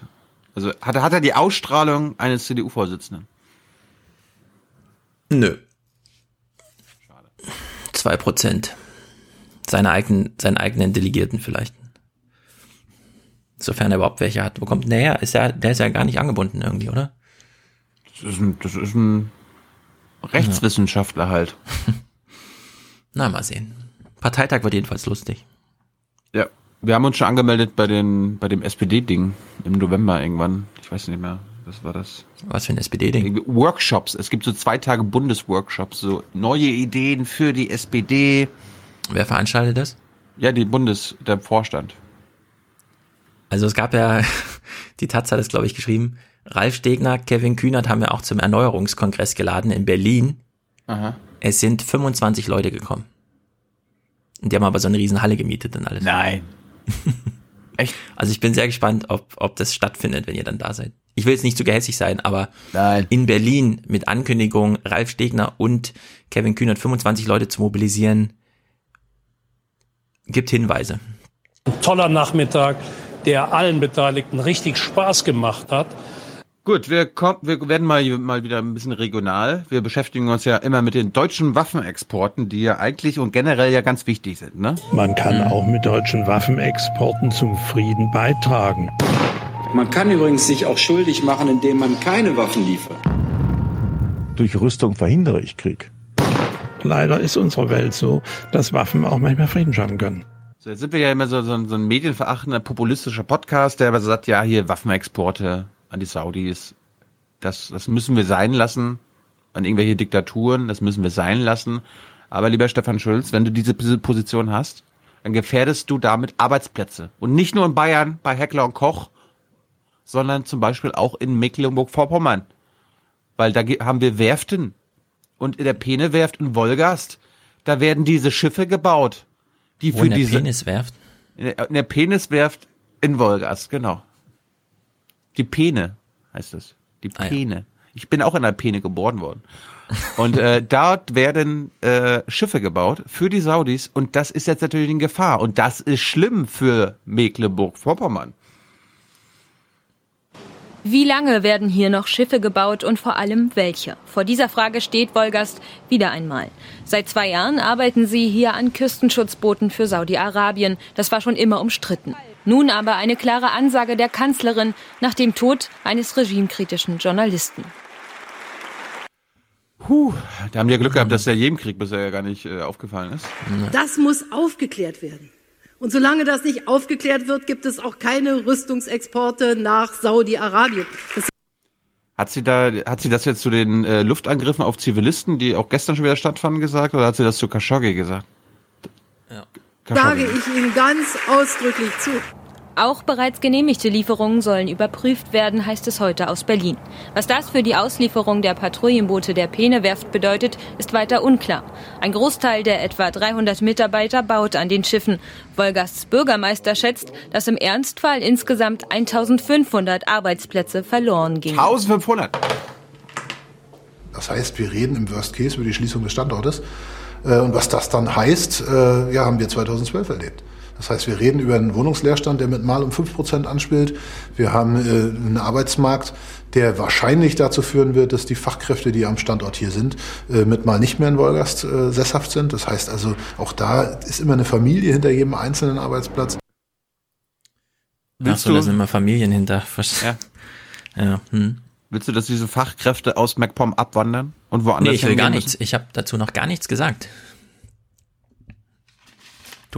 Also hat, er- hat er die Ausstrahlung eines CDU-Vorsitzenden? Nö. Zwei Prozent. Seine eigenen, seinen eigenen Delegierten vielleicht. Sofern er überhaupt welche hat. Wo kommt denn der her? Ist er, der ist ja gar nicht angebunden irgendwie, oder? Das ist ein, das ist ein Rechtswissenschaftler halt. <laughs> Na, mal sehen. Parteitag wird jedenfalls lustig. Ja, wir haben uns schon angemeldet bei den bei dem SPD-Ding im November irgendwann. Ich weiß nicht mehr, was war das? Was für ein SPD-Ding? Workshops. Es gibt so zwei Tage Bundesworkshops, so neue Ideen für die SPD. Wer veranstaltet das? Ja, die Bundes, der Vorstand. Also es gab ja, <laughs> die Taz hat es glaube ich geschrieben, Ralf Stegner, Kevin Kühnert haben ja auch zum Erneuerungskongress geladen in Berlin. Aha. Es sind 25 Leute gekommen. Und die haben aber so eine riesen Halle gemietet und alles. Nein. <laughs> Echt? Also ich bin sehr gespannt, ob, ob das stattfindet, wenn ihr dann da seid. Ich will jetzt nicht zu gehässig sein, aber Nein. in Berlin mit Ankündigung Ralf Stegner und Kevin Kühnert 25 Leute zu mobilisieren, gibt Hinweise. Ein toller Nachmittag, der allen Beteiligten richtig Spaß gemacht hat. Gut, wir, kommen, wir werden mal, mal wieder ein bisschen regional. Wir beschäftigen uns ja immer mit den deutschen Waffenexporten, die ja eigentlich und generell ja ganz wichtig sind, ne? Man kann auch mit deutschen Waffenexporten zum Frieden beitragen. Man kann übrigens sich auch schuldig machen, indem man keine Waffen liefert. Durch Rüstung verhindere ich Krieg. Leider ist unsere Welt so, dass Waffen auch manchmal Frieden schaffen können. So, jetzt sind wir ja immer so, so, ein- so ein medienverachtender, populistischer Podcast, der aber sagt, ja, hier Waffenexporte an die Saudis, das, das müssen wir sein lassen, an irgendwelche Diktaturen, das müssen wir sein lassen. Aber lieber Stefan Schulz, wenn du diese Pos- Position hast, dann gefährdest du damit Arbeitsplätze. Und nicht nur in Bayern bei Heckler und Koch, sondern zum Beispiel auch in Mecklenburg-Vorpommern. Weil da haben wir Werften. Und in der Pene-Werft in Wolgast, da werden diese Schiffe gebaut. Die Wo für in der diese, Peniswerft? in der, in der Peniswerft in Wolgast, genau. Die Pene. heißt es. Die Peene. Ich bin auch in der Peene geboren worden. Und äh, <laughs> dort werden äh, Schiffe gebaut für die Saudis und das ist jetzt natürlich in Gefahr. Und das ist schlimm für Mecklenburg-Vorpommern. Wie lange werden hier noch Schiffe gebaut und vor allem welche? Vor dieser Frage steht Wolgast wieder einmal. Seit zwei Jahren arbeiten sie hier an Küstenschutzbooten für Saudi-Arabien. Das war schon immer umstritten. Nun aber eine klare Ansage der Kanzlerin nach dem Tod eines regimekritischen Journalisten. Puh, da haben wir Glück gehabt, dass der Jemenkrieg bisher ja gar nicht äh, aufgefallen ist. Das muss aufgeklärt werden. Und solange das nicht aufgeklärt wird, gibt es auch keine Rüstungsexporte nach Saudi-Arabien. Hat sie da, hat sie das jetzt zu den äh, Luftangriffen auf Zivilisten, die auch gestern schon wieder stattfanden, gesagt, oder hat sie das zu Khashoggi gesagt? Ja. Sage ich Ihnen ganz ausdrücklich zu. Auch bereits genehmigte Lieferungen sollen überprüft werden, heißt es heute aus Berlin. Was das für die Auslieferung der Patrouillenboote der Peene-Werft bedeutet, ist weiter unklar. Ein Großteil der etwa 300 Mitarbeiter baut an den Schiffen. Wolgasts Bürgermeister schätzt, dass im Ernstfall insgesamt 1500 Arbeitsplätze verloren gingen. 1500? Das heißt, wir reden im Worst Case über die Schließung des Standortes. Äh, und was das dann heißt, äh, ja, haben wir 2012 erlebt. Das heißt, wir reden über einen Wohnungsleerstand, der mit mal um 5 Prozent anspielt. Wir haben äh, einen Arbeitsmarkt, der wahrscheinlich dazu führen wird, dass die Fachkräfte, die am Standort hier sind, äh, mit mal nicht mehr in Wolgast äh, sesshaft sind. Das heißt also, auch da ist immer eine Familie hinter jedem einzelnen Arbeitsplatz. Willst Ach so, da sind immer Familien hinter. Ja. <laughs> ja hm. Willst du, dass diese Fachkräfte aus MacPom abwandern und woanders Nee, ich will gar nichts. Ich habe dazu noch gar nichts gesagt.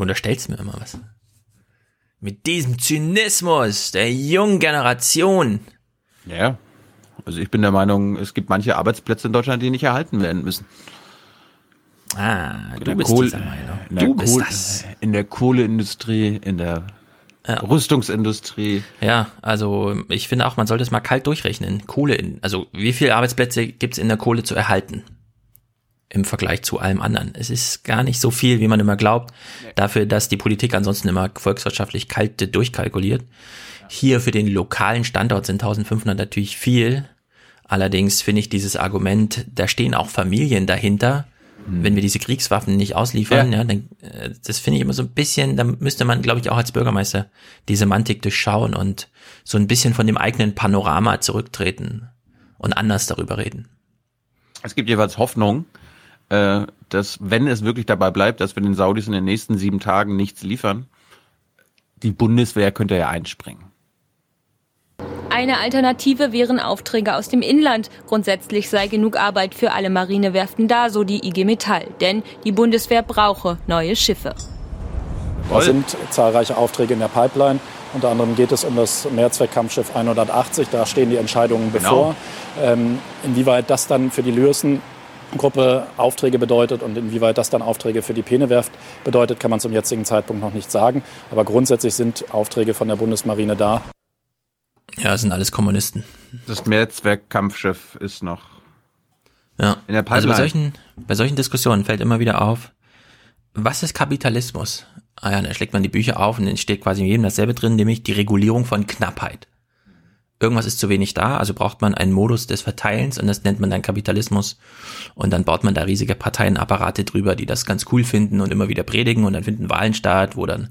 Du unterstellst mir immer was. Mit diesem Zynismus der jungen Generation. Ja. Also ich bin der Meinung, es gibt manche Arbeitsplätze in Deutschland, die nicht erhalten werden müssen. Ah, du bist Kohle, dieser Meinung. Du bist Kohle, das. In der Kohleindustrie, in der ja. Rüstungsindustrie. Ja, also ich finde auch, man sollte es mal kalt durchrechnen. Kohle, in, also wie viele Arbeitsplätze gibt es in der Kohle zu erhalten? Im Vergleich zu allem anderen. Es ist gar nicht so viel, wie man immer glaubt, dafür, dass die Politik ansonsten immer volkswirtschaftlich kalt durchkalkuliert. Hier für den lokalen Standort sind 1500 natürlich viel. Allerdings finde ich dieses Argument, da stehen auch Familien dahinter. Hm. Wenn wir diese Kriegswaffen nicht ausliefern, ja, ja dann, äh, das finde ich immer so ein bisschen, da müsste man, glaube ich, auch als Bürgermeister die Semantik durchschauen und so ein bisschen von dem eigenen Panorama zurücktreten und anders darüber reden. Es gibt jeweils Hoffnung, äh, dass wenn es wirklich dabei bleibt, dass wir den Saudis in den nächsten sieben Tagen nichts liefern, die Bundeswehr könnte ja einspringen. Eine Alternative wären Aufträge aus dem Inland. Grundsätzlich sei genug Arbeit für alle Marinewerften da, so die IG Metall. Denn die Bundeswehr brauche neue Schiffe. Es sind zahlreiche Aufträge in der Pipeline. Unter anderem geht es um das Mehrzweckkampfschiff 180. Da stehen die Entscheidungen bevor. Genau. Ähm, inwieweit das dann für die Lürsen Gruppe Aufträge bedeutet und inwieweit das dann Aufträge für die Penewerft bedeutet, kann man zum jetzigen Zeitpunkt noch nicht sagen. Aber grundsätzlich sind Aufträge von der Bundesmarine da. Ja, das sind alles Kommunisten. Das Mehrzweckkampfschiff ist noch ja. in der Pipeline. Also bei solchen, bei solchen Diskussionen fällt immer wieder auf, was ist Kapitalismus? Ah ja, da schlägt man die Bücher auf und dann steht quasi in jedem dasselbe drin, nämlich die Regulierung von Knappheit irgendwas ist zu wenig da, also braucht man einen Modus des Verteilens und das nennt man dann Kapitalismus. Und dann baut man da riesige Parteienapparate drüber, die das ganz cool finden und immer wieder predigen und dann finden Wahlen statt, wo dann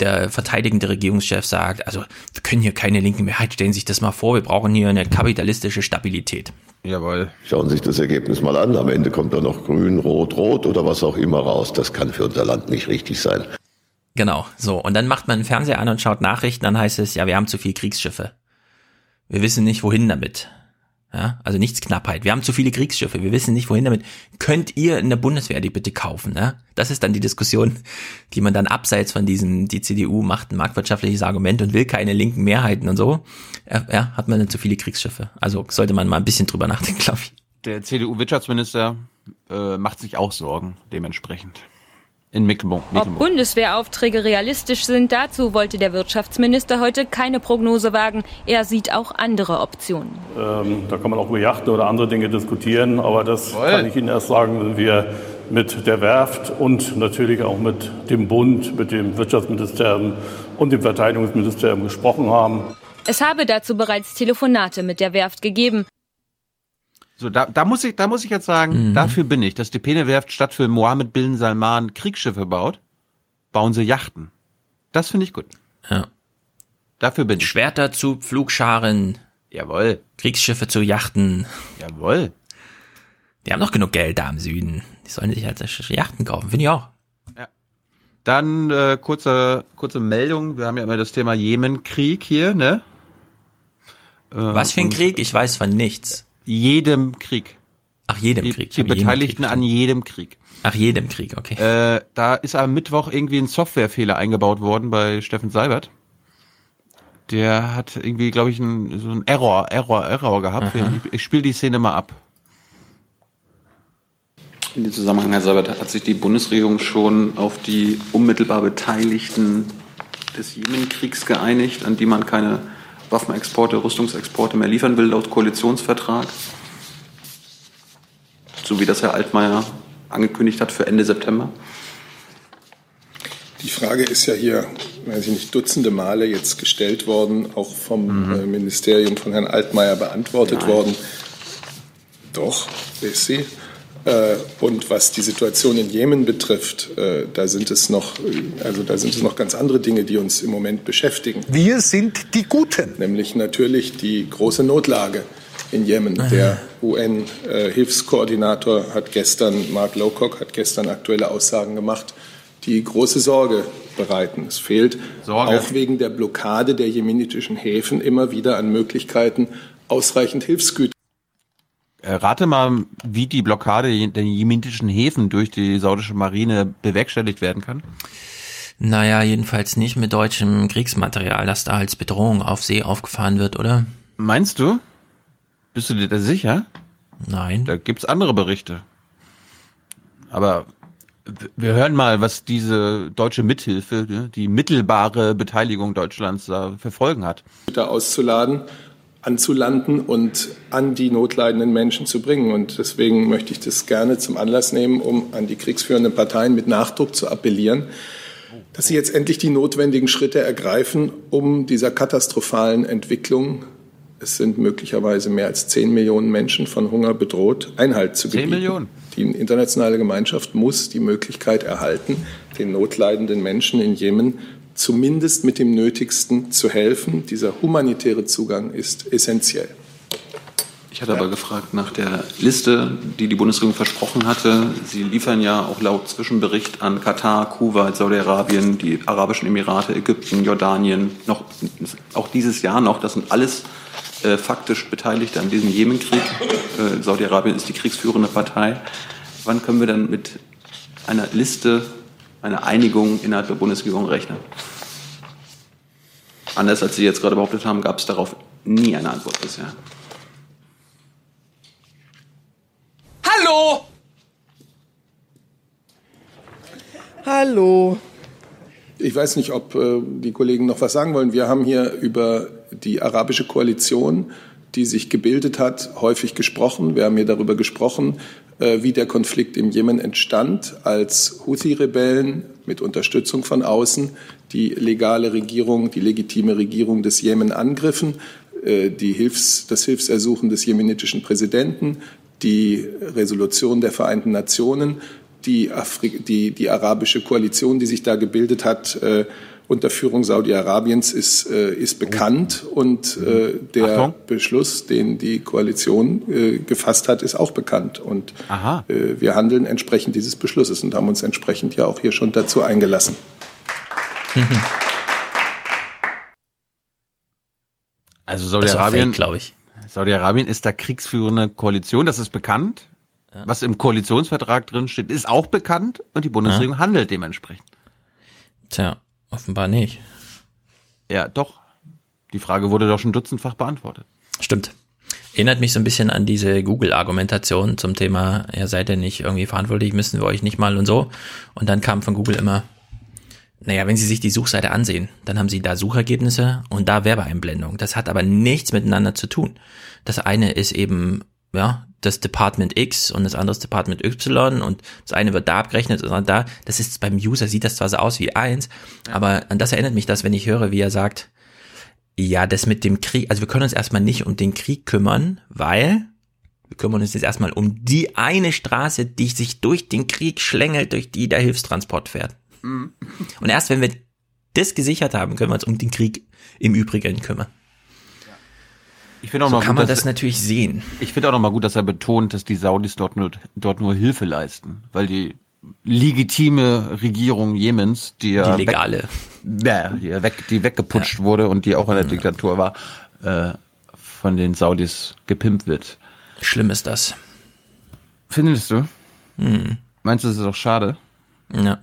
der verteidigende Regierungschef sagt, also wir können hier keine linken Mehrheit, stellen Sie sich das mal vor, wir brauchen hier eine kapitalistische Stabilität. Jawohl. Schauen Sie sich das Ergebnis mal an. Am Ende kommt da noch grün, rot, rot oder was auch immer raus. Das kann für unser Land nicht richtig sein. Genau, so. Und dann macht man den Fernseher an und schaut Nachrichten, dann heißt es, ja, wir haben zu viel Kriegsschiffe. Wir wissen nicht, wohin damit. Ja, also nichts Knappheit. Wir haben zu viele Kriegsschiffe. Wir wissen nicht, wohin damit. Könnt ihr in der Bundeswehr die bitte kaufen? Ja? Das ist dann die Diskussion, die man dann abseits von diesem, die CDU macht ein marktwirtschaftliches Argument und will keine linken Mehrheiten und so. Ja, hat man dann zu viele Kriegsschiffe. Also sollte man mal ein bisschen drüber <laughs> nachdenken, glaube ich. Der CDU-Wirtschaftsminister äh, macht sich auch Sorgen dementsprechend in Mecklenburg. Ob Bundeswehraufträge realistisch sind, dazu wollte der Wirtschaftsminister heute keine Prognose wagen. Er sieht auch andere Optionen. Ähm, da kann man auch über Yachten oder andere Dinge diskutieren, aber das Voll. kann ich Ihnen erst sagen, wenn wir mit der Werft und natürlich auch mit dem Bund, mit dem Wirtschaftsministerium und dem Verteidigungsministerium gesprochen haben. Es habe dazu bereits Telefonate mit der Werft gegeben. So, da, da muss ich, da muss ich jetzt sagen, Mhm. dafür bin ich, dass die Penewerft statt für Mohammed bin Salman Kriegsschiffe baut, bauen sie Yachten. Das finde ich gut. Ja. Dafür bin ich. Schwerter zu Pflugscharen. Jawohl. Kriegsschiffe zu Yachten. Jawohl. Die haben noch genug Geld da im Süden. Die sollen sich halt Yachten kaufen, finde ich auch. Dann äh, kurze, kurze Meldung. Wir haben ja immer das Thema Jemenkrieg hier, ne? Äh, Was für ein und Krieg? Ich weiß von nichts. Jedem Krieg. Ach, jedem die, Krieg. Die jedem Beteiligten Krieg an jedem Krieg. Ach, jedem Krieg, okay. Äh, da ist am Mittwoch irgendwie ein Softwarefehler eingebaut worden bei Steffen Seibert. Der hat irgendwie, glaube ich, einen, so einen Error, Error, Error gehabt. Aha. Ich, ich spiele die Szene mal ab. In dem Zusammenhang, Herr Seibert, hat sich die Bundesregierung schon auf die unmittelbar Beteiligten des Jemenkriegs geeinigt, an die man keine Waffenexporte, Rüstungsexporte mehr liefern will, laut Koalitionsvertrag? So wie das Herr Altmaier angekündigt hat für Ende September? Die Frage ist ja hier, weiß ich nicht, dutzende Male jetzt gestellt worden, auch vom äh, Ministerium von Herrn Altmaier beantwortet Nein. worden. Doch, ist sie. Äh, Und was die Situation in Jemen betrifft, äh, da sind es noch, äh, also da sind es noch ganz andere Dinge, die uns im Moment beschäftigen. Wir sind die Guten. Nämlich natürlich die große Notlage in Jemen. Der UN-Hilfskoordinator hat gestern, Mark Lowcock hat gestern aktuelle Aussagen gemacht, die große Sorge bereiten. Es fehlt Sorge. auch wegen der Blockade der jemenitischen Häfen immer wieder an Möglichkeiten, ausreichend Hilfsgüter Äh, rate mal, wie die Blockade der jemenitischen Häfen durch die saudische Marine bewerkstelligt werden kann. Naja, jedenfalls nicht mit deutschem Kriegsmaterial, das da als Bedrohung auf See aufgefahren wird, oder? Meinst du? Bist du dir da sicher? Nein. Da gibt's andere Berichte. Aber wir hören mal, was diese deutsche Mithilfe, ne, die mittelbare Beteiligung Deutschlands da für Folgen hat. Güter auszuladen, anzulanden und an die notleidenden Menschen zu bringen. Und deswegen möchte ich das gerne zum Anlass nehmen, um an die kriegsführenden Parteien mit Nachdruck zu appellieren, dass sie jetzt endlich die notwendigen Schritte ergreifen, um dieser katastrophalen Entwicklung, es sind möglicherweise mehr als 10 Millionen Menschen von Hunger bedroht, Einhalt zu 10 gebieten. Millionen? Die internationale Gemeinschaft muss die Möglichkeit erhalten, den notleidenden Menschen in Jemen zumindest mit dem Nötigsten zu helfen. Dieser humanitäre Zugang ist essentiell. Ich hatte aber gefragt nach der Liste, die die Bundesregierung versprochen hatte. Sie liefern ja auch laut Zwischenbericht an Katar, Kuwait, Saudi-Arabien, die Arabischen Emirate, Ägypten, Jordanien, noch, auch dieses Jahr noch. Das sind alles äh, faktisch Beteiligte an diesem Jemenkrieg. Äh, Saudi-Arabien ist die kriegsführende Partei. Wann können wir dann mit einer Liste, einer Einigung innerhalb der Bundesregierung rechnen? Anders als Sie jetzt gerade behauptet haben, gab es darauf nie eine Antwort bisher. Hallo! Hallo. Ich weiß nicht, ob äh, die Kollegen noch was sagen wollen. Wir haben hier über die arabische Koalition, die sich gebildet hat, häufig gesprochen. Wir haben hier darüber gesprochen, wie der Konflikt im Jemen entstand, als Houthi-Rebellen mit Unterstützung von außen die legale Regierung, die legitime Regierung des Jemen angriffen, äh, die Hilfs-, das Hilfsersuchen des jemenitischen Präsidenten, die Resolution der Vereinten Nationen, die, Afri die, die arabische Koalition, die sich da gebildet hat, äh, unter Führung Saudi-Arabiens, ist, äh, ist bekannt. Und äh, der Achtung. Beschluss, den die Koalition äh, gefasst hat, ist auch bekannt. Und äh, wir handeln entsprechend dieses Beschlusses und haben uns entsprechend ja auch hier schon dazu eingelassen. <laughs> Also Saudi-Arabien, glaube ich. Saudi-Arabien ist da kriegsführende Koalition, das ist bekannt. Was im Koalitionsvertrag drin steht, ist auch bekannt und die Bundesregierung handelt dementsprechend. Tja, offenbar nicht. Ja, doch. Die Frage wurde doch schon dutzendfach beantwortet. Stimmt. Erinnert mich so ein bisschen an diese Google-Argumentation zum Thema, ja, seid ihr nicht irgendwie verantwortlich, müssen wir euch nicht mal und so. Und dann kam von Google immer, naja, wenn Sie sich die Suchseite ansehen, dann haben Sie da Suchergebnisse und da Werbeeinblendung. Das hat aber nichts miteinander zu tun. Das eine ist eben, ja, das Department X und das andere ist Department Y und das eine wird da abgerechnet und da. Das ist beim User sieht das zwar so aus wie eins, aber an das erinnert mich das, wenn ich höre, wie er sagt, Ja, das mit dem Krieg, also wir können uns erstmal nicht um den Krieg kümmern, weil wir kümmern uns jetzt erstmal um die eine Straße, die sich durch den Krieg schlängelt, durch die der Hilfstransport fährt. Mhm. Und erst wenn wir das gesichert haben, können wir uns um den Krieg im Übrigen kümmern. Ich finde auch so noch kann gut, man dass- das natürlich sehen. Ich finde auch noch mal gut, dass er betont, dass die Saudis dort nur, dort nur Hilfe leisten, weil die legitime Regierung Jemens, die ja Die legale. weg, ja, die, ja weg, die weggeputscht wurde und die auch in der Diktatur war, äh, von den Saudis gepimpt wird. Schlimm ist das. Findest du? Hm. Meinst du, das ist auch schade? Ja.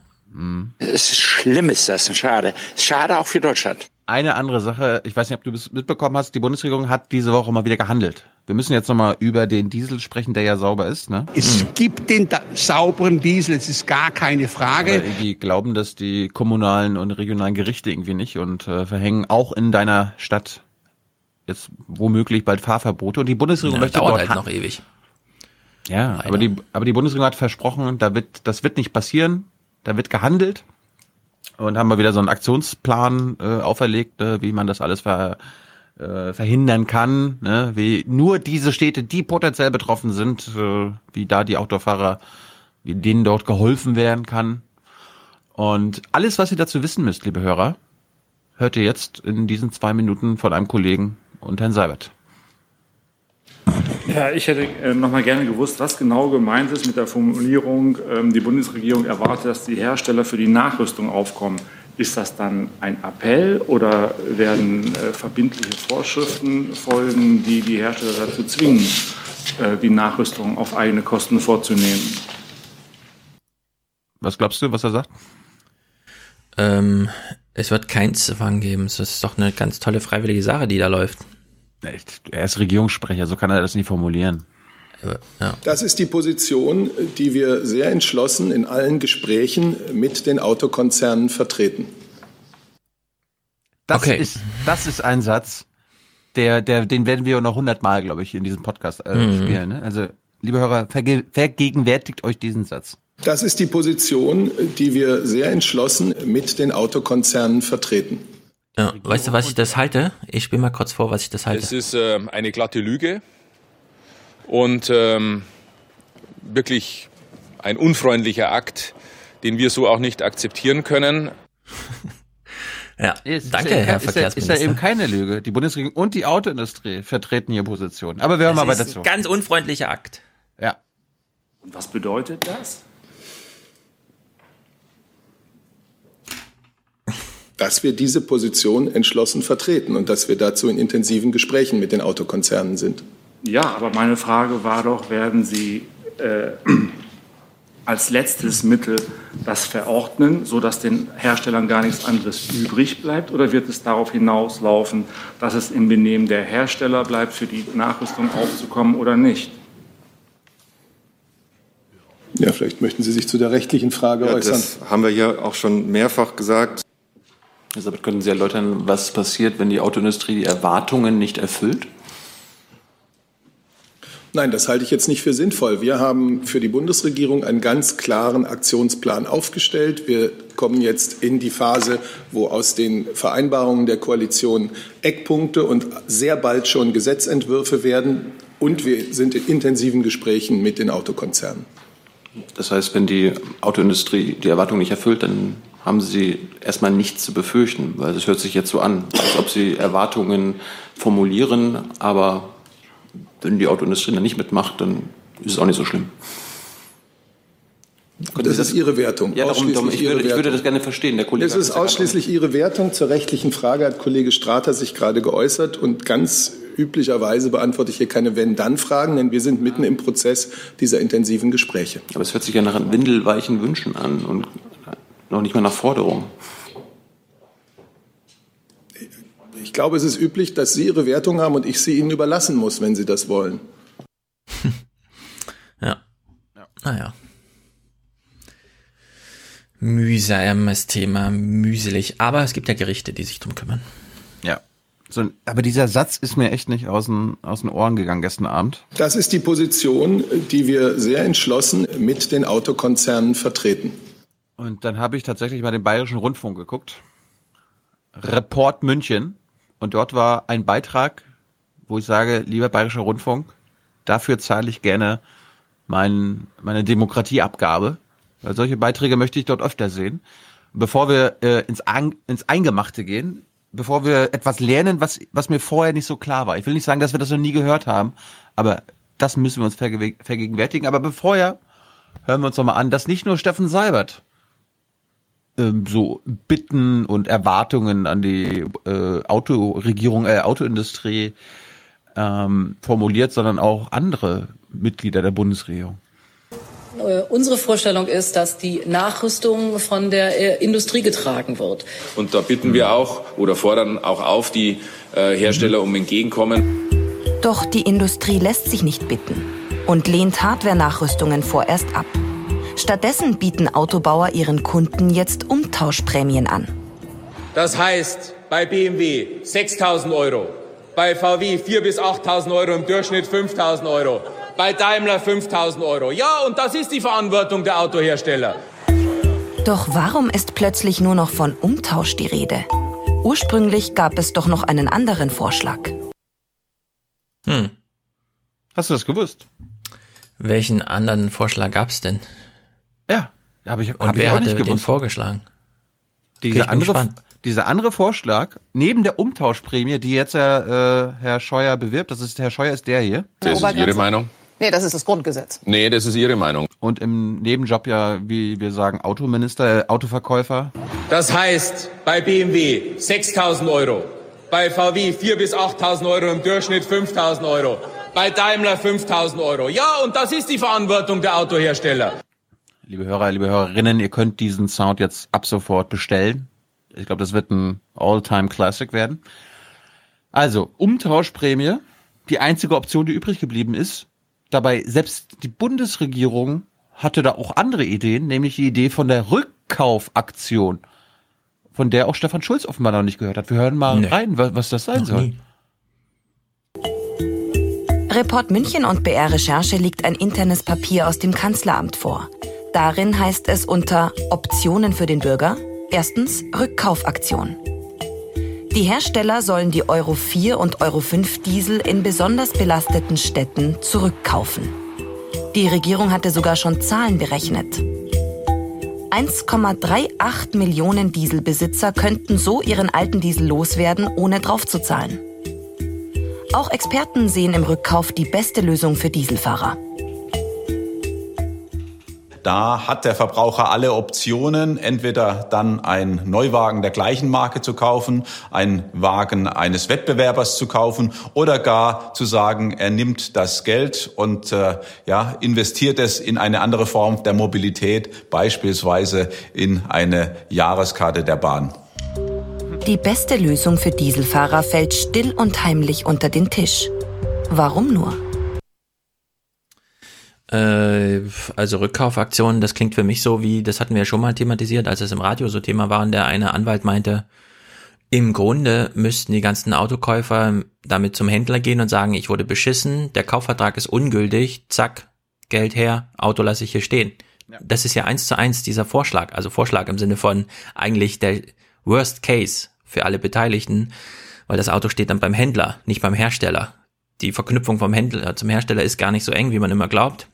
Es ist schlimm ist das, schade. Schade auch für Deutschland. Eine andere Sache, ich weiß nicht, ob du es mitbekommen hast, die Bundesregierung hat diese Woche mal wieder gehandelt. Wir müssen jetzt nochmal über den Diesel sprechen, der ja sauber ist. Ne? Es gibt den da sauberen Diesel, es ist gar keine Frage. Aber die glauben das die kommunalen und regionalen Gerichte irgendwie nicht und äh, verhängen auch in deiner Stadt jetzt womöglich bald Fahrverbote. Und die Bundesregierung Ja, möchte dauert dort halt ha- noch ewig. Ja, aber die, aber die Bundesregierung hat versprochen, da wird, das wird nicht passieren. Da wird gehandelt. Und haben wir wieder so einen Aktionsplan äh, auferlegt, äh, wie man das alles ver, äh, verhindern kann. Ne? Wie nur diese Städte, die potenziell betroffen sind, äh, wie da die Autofahrer, wie denen dort geholfen werden kann. Und alles, was ihr dazu wissen müsst, liebe Hörer, hört ihr jetzt in diesen zwei Minuten von einem Kollegen und Herrn Seibert. Ja, ich hätte äh, noch mal gerne gewusst, was genau gemeint ist mit der Formulierung, ähm, die Bundesregierung erwartet, dass die Hersteller für die Nachrüstung aufkommen. Ist das dann ein Appell oder werden äh, verbindliche Vorschriften folgen, die die Hersteller dazu zwingen, äh, die Nachrüstung auf eigene Kosten vorzunehmen? Was glaubst du, was er sagt? Ähm, es wird kein Zwang geben. Es ist doch eine ganz tolle freiwillige Sache, die da läuft. Er ist Regierungssprecher, so kann er das nie formulieren. Ja. Das ist die Position, die wir sehr entschlossen in allen Gesprächen mit den Autokonzernen vertreten. Das ist, das ist ein Satz, der, der, den werden wir noch hundertmal, glaube ich, in diesem Podcast äh, Mhm. spielen. Ne? Also, liebe Hörer, verge vergegenwärtigt euch diesen Satz. Das ist die Position, die wir sehr entschlossen mit den Autokonzernen vertreten. Ja, weißt du, was ich das halte? Ich spiele mal kurz vor, was ich das halte. Es ist ähm, eine glatte Lüge und ähm, wirklich ein unfreundlicher Akt, den wir so auch nicht akzeptieren können. <laughs> Ja, Ist, danke, ist, Herr ist, Verkehrsminister. Ist ja eben keine Lüge. Die Bundesregierung und die Autoindustrie vertreten ihre Position. Aber wir hören mal weiter ist zu. ein ganz unfreundlicher Akt. Ja. Und was bedeutet das? Dass wir diese Position entschlossen vertreten und dass wir dazu in intensiven Gesprächen mit den Autokonzernen sind. Ja, aber meine Frage war doch, werden Sie äh, <clears throat> als letztes Mittel das verordnen, sodass den Herstellern gar nichts anderes übrig bleibt? Oder wird es darauf hinauslaufen, dass es im Benehmen der Hersteller bleibt, für die Nachrüstung aufzukommen oder nicht? Ja, vielleicht möchten Sie sich zu der rechtlichen Frage Ja, äußern. das haben wir ja auch schon mehrfach gesagt. Elisabeth, können Sie erläutern, was passiert, wenn die Autoindustrie die Erwartungen nicht erfüllt? Nein, das halte ich jetzt nicht für sinnvoll. Wir haben für die Bundesregierung einen ganz klaren Aktionsplan aufgestellt. Wir kommen jetzt in die Phase, wo aus den Vereinbarungen der Koalition Eckpunkte und sehr bald schon Gesetzentwürfe werden. Und wir sind in intensiven Gesprächen mit den Autokonzernen. Das heißt, wenn die Autoindustrie die Erwartungen nicht erfüllt, dann haben Sie erstmal nichts zu befürchten, weil es hört sich jetzt so an, als ob Sie Erwartungen formulieren, aber wenn die Autoindustrie dann nicht mitmacht, dann ist es auch nicht so schlimm. Das ist Ihre Wertung. Ja, darum, darum, ich, würde, ich würde das gerne verstehen. Der Kollege Es ist das ausschließlich Ihre Wertung. Zur rechtlichen Frage hat Kollege Strater sich gerade geäußert und ganz üblicherweise beantworte ich hier keine Wenn-Dann-Fragen, denn wir sind mitten im Prozess dieser intensiven Gespräche. Aber es hört sich ja nach windelweichen Wünschen an und noch nicht mal nach Forderungen. Ich glaube, es ist üblich, dass Sie Ihre Wertung haben und ich sie Ihnen überlassen muss, wenn Sie das wollen. <laughs> Ja. Naja. Mühsames Thema, mühselig. Aber es gibt ja Gerichte, die sich drum kümmern. Ja. So, aber dieser Satz ist mir echt nicht aus den, aus den Ohren gegangen gestern Abend. Das ist die Position, die wir sehr entschlossen mit den Autokonzernen vertreten. Und dann habe ich tatsächlich mal den Bayerischen Rundfunk geguckt. Report München. und dort war ein Beitrag, wo ich sage, lieber Bayerischer Rundfunk, dafür zahle ich gerne mein, meine Demokratieabgabe. Weil solche Beiträge möchte ich dort öfter sehen. Bevor wir äh, ins, An ins Eingemachte gehen, bevor wir etwas lernen, was, was mir vorher nicht so klar war. Ich will nicht sagen, dass wir das noch nie gehört haben, aber das müssen wir uns verge vergegenwärtigen. Aber bevor ja, hören wir uns doch mal an, dass nicht nur Steffen Seibert ähm, so Bitten und Erwartungen an die äh, Autoregierung, äh, Autoindustrie ähm, formuliert, sondern auch andere Mitglieder der Bundesregierung. Äh, unsere Vorstellung ist, dass die Nachrüstung von der äh, Industrie getragen wird. Und da bitten wir auch oder fordern auch auf die äh, Hersteller um Entgegenkommen. Doch die Industrie lässt sich nicht bitten und lehnt Hardware-Nachrüstungen vorerst ab. Stattdessen bieten Autobauer ihren Kunden jetzt Umtauschprämien an. Das heißt, bei BMW 6.000 Euro, bei VW 4.000 bis 8.000 Euro, im Durchschnitt 5.000 Euro, bei Daimler 5.000 Euro. Ja, und das ist die Verantwortung der Autohersteller. Doch warum ist plötzlich nur noch von Umtausch die Rede? Ursprünglich gab es doch noch einen anderen Vorschlag. Hm. Hast du das gewusst? Welchen anderen Vorschlag gab es denn? Ja, habe ich, Und hab wer ich auch nicht gewusst. den vorgeschlagen? Dieser andere, dieser andere Vorschlag, neben der Umtauschprämie, die jetzt ja, äh, Herr Scheuer bewirbt, das ist Herr Scheuer ist der hier. Das ist Ihre? Meinung? Nee, das ist das Grundgesetz. Nee, das ist Ihre Meinung. Und im Nebenjob ja, wie wir sagen, Autominister, äh, Autoverkäufer. Das heißt, bei BMW 6.000 Euro, bei VW 4.000 bis 8.000 Euro, im Durchschnitt 5.000 Euro, bei Daimler 5.000 Euro. Ja, und das ist die Verantwortung der Autohersteller. Liebe Hörer, liebe Hörerinnen, ihr könnt diesen Sound jetzt ab sofort bestellen. Ich glaube, das wird ein All-Time-Classic werden. Also, Umtauschprämie, die einzige Option, die übrig geblieben ist. Dabei, selbst die Bundesregierung hatte da auch andere Ideen, nämlich die Idee von der Rückkaufaktion, von der auch Stefan Schulz offenbar noch nicht gehört hat. Wir hören mal Nee. rein, was, das sein Noch soll. nie. Report München und BR Recherche liegt ein internes Papier aus dem Kanzleramt vor. Darin heißt es unter Optionen für den Bürger erstens Rückkaufaktion. Die Hersteller sollen die Euro 4 und Euro 5 Diesel in besonders belasteten Städten zurückkaufen. Die Regierung hatte sogar schon Zahlen berechnet. 1,38 Millionen Dieselbesitzer könnten so ihren alten Diesel loswerden, ohne draufzuzahlen. Auch Experten sehen im Rückkauf die beste Lösung für Dieselfahrer. Da hat der Verbraucher alle Optionen, entweder dann einen Neuwagen der gleichen Marke zu kaufen, einen Wagen eines Wettbewerbers zu kaufen oder gar zu sagen, er nimmt das Geld und äh, ja, investiert es in eine andere Form der Mobilität, beispielsweise in eine Jahreskarte der Bahn. Die beste Lösung für Dieselfahrer fällt still und heimlich unter den Tisch. Warum nur? Äh, also Rückkaufaktionen, das klingt für mich so wie, das hatten wir ja schon mal thematisiert, als es im Radio so Thema war und der eine Anwalt meinte, im Grunde müssten die ganzen Autokäufer damit zum Händler gehen und sagen, ich wurde beschissen, der Kaufvertrag ist ungültig, zack, Geld her, Auto lasse ich hier stehen. Das ist ja eins zu eins dieser Vorschlag, also Vorschlag im Sinne von eigentlich der Worst Case für alle Beteiligten, weil das Auto steht dann beim Händler, nicht beim Hersteller. Die Verknüpfung vom Händler zum Hersteller ist gar nicht so eng, wie man immer glaubt.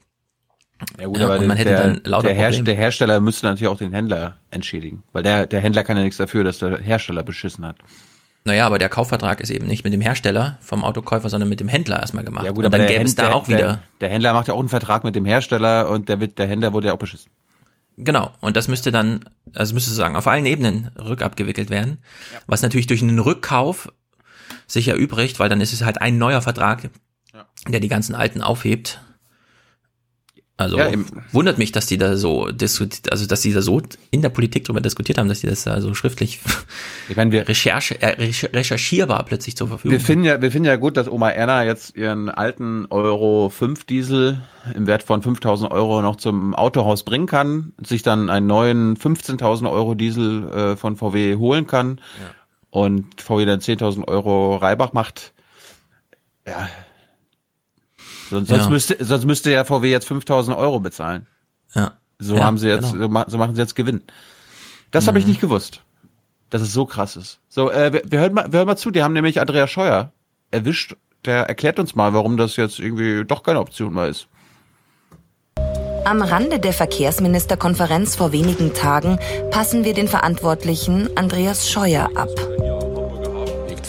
Ja gut, Ja, aber hätte der, dann lauter der, Herst- Probleme. der Hersteller müsste natürlich auch den Händler entschädigen, weil der, der Händler kann ja nichts dafür, dass der Hersteller beschissen hat. Naja, aber der Kaufvertrag ist eben nicht mit dem Hersteller vom Autokäufer, sondern mit dem Händler erstmal gemacht. Ja gut, und aber dann gäbe es da auch wieder. Der, Händler macht ja auch einen Vertrag mit dem Hersteller und der, wird, der Händler wurde ja auch beschissen. Genau, und das müsste dann, also müsste sozusagen auf allen Ebenen rückabgewickelt werden, was natürlich durch einen Rückkauf sich erübrigt, weil dann ist es halt ein neuer Vertrag, der die ganzen alten aufhebt. Also Ja, wundert mich, dass die da so diskutiert, also dass die da so in der Politik drüber diskutiert haben, dass die das da so schriftlich <laughs> ich meine, wir Recherche, äh, recher- recherchierbar plötzlich zur Verfügung Wir finden ja, wir finden ja gut, dass Oma Erna jetzt ihren alten Euro 5 Diesel im Wert von 5000 Euro noch zum Autohaus bringen kann, sich dann einen neuen 15.000 Euro Diesel äh, von VW holen kann und VW dann 10.000 Euro Reibach macht. Ja. Sonst, sonst Ja. müsste, sonst müsste ja VW jetzt 5000 Euro bezahlen. Ja. So Ja, haben sie jetzt, genau. so, ma- so machen sie jetzt Gewinn. Das habe ich Mhm. nicht gewusst. dass es so krass ist. So, äh, wir, wir, hören mal, wir hören mal zu, die haben nämlich Andreas Scheuer erwischt. Der erklärt uns mal, warum das jetzt irgendwie doch keine Option mehr ist. Am Rande der Verkehrsministerkonferenz vor wenigen Tagen passen wir den Verantwortlichen Andreas Scheuer ab.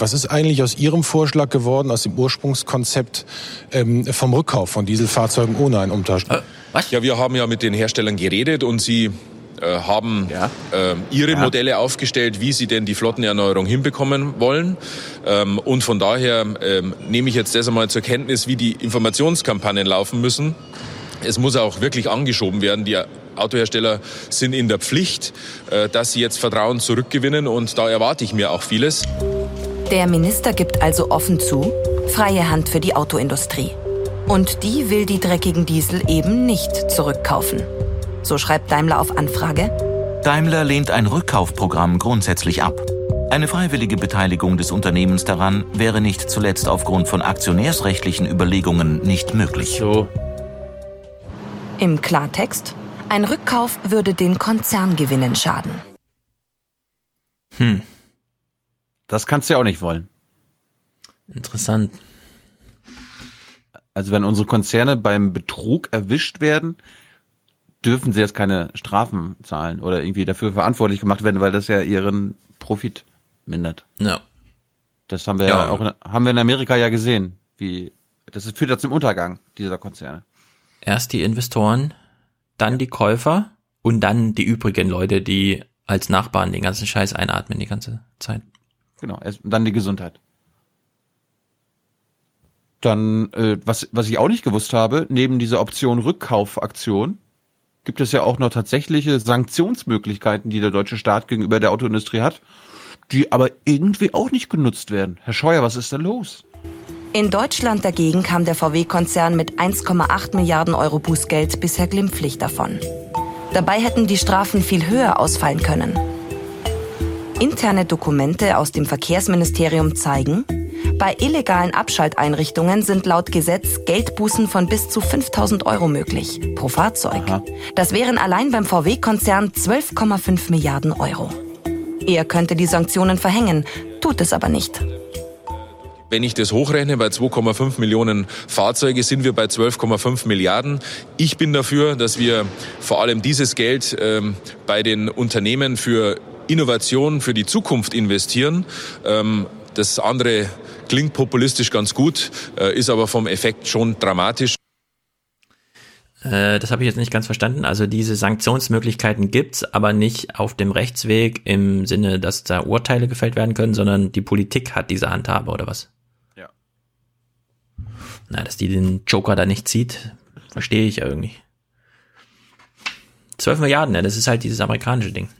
Was ist eigentlich aus Ihrem Vorschlag geworden, aus dem Ursprungskonzept ähm, vom Rückkauf von Dieselfahrzeugen ohne einen Umtausch? Äh, was? Ja, wir haben ja mit den Herstellern geredet und sie äh, haben ja. äh, ihre ja. Modelle aufgestellt, wie sie denn die Flottenerneuerung hinbekommen wollen. Ähm, und von daher ähm, nehme ich jetzt das einmal zur Kenntnis, wie die Informationskampagnen laufen müssen. Es muss auch wirklich angeschoben werden. Die Autohersteller sind in der Pflicht, äh, dass sie jetzt Vertrauen zurückgewinnen und da erwarte ich mir auch vieles. Der Minister gibt also offen zu, freie Hand für die Autoindustrie. Und die will die dreckigen Diesel eben nicht zurückkaufen. So schreibt Daimler auf Anfrage. Daimler lehnt ein Rückkaufprogramm grundsätzlich ab. Eine freiwillige Beteiligung des Unternehmens daran wäre nicht zuletzt aufgrund von aktionärsrechtlichen Überlegungen nicht möglich. So. Im Klartext, ein Rückkauf würde den Konzerngewinnen schaden. Hm. Das kannst du ja auch nicht wollen. Interessant. Also wenn unsere Konzerne beim Betrug erwischt werden, dürfen sie jetzt keine Strafen zahlen oder irgendwie dafür verantwortlich gemacht werden, weil das ja ihren Profit mindert. Ja. Das haben wir ja, ja auch haben wir in Amerika ja gesehen, wie das führt ja zum Untergang dieser Konzerne. Erst die Investoren, dann die Käufer und dann die übrigen Leute, die als Nachbarn den ganzen Scheiß einatmen die ganze Zeit. Genau, erst, dann die Gesundheit. Dann, äh, was, was ich auch nicht gewusst habe, neben dieser Option Rückkaufaktion gibt es ja auch noch tatsächliche Sanktionsmöglichkeiten, die der deutsche Staat gegenüber der Autoindustrie hat, die aber irgendwie auch nicht genutzt werden. Herr Scheuer, was ist da los? In Deutschland dagegen kam der VW-Konzern mit 1,8 Milliarden Euro Bußgeld bisher glimpflich davon. Dabei hätten die Strafen viel höher ausfallen können. Interne Dokumente aus dem Verkehrsministerium zeigen, bei illegalen Abschalteinrichtungen sind laut Gesetz Geldbußen von bis zu 5000 Euro möglich pro Fahrzeug. Aha. Das wären allein beim VW-Konzern 12,5 Milliarden Euro. Er könnte die Sanktionen verhängen, tut es aber nicht. Wenn ich das hochrechne, bei 2,5 Millionen Fahrzeuge sind wir bei 12,5 Milliarden. Ich bin dafür, dass wir vor allem dieses Geld ähm, bei den Unternehmen für Innovation für die Zukunft investieren. Ähm, das andere klingt populistisch ganz gut, äh, ist aber vom Effekt schon dramatisch. Äh, das habe ich jetzt nicht ganz verstanden. Also diese Sanktionsmöglichkeiten gibt's, aber nicht auf dem Rechtsweg im Sinne, dass da Urteile gefällt werden können, sondern die Politik hat diese Handhabe oder was? Ja. Na, dass die den Joker da nicht zieht, verstehe ich ja irgendwie. 12 Milliarden, ja, das ist halt dieses amerikanische Ding.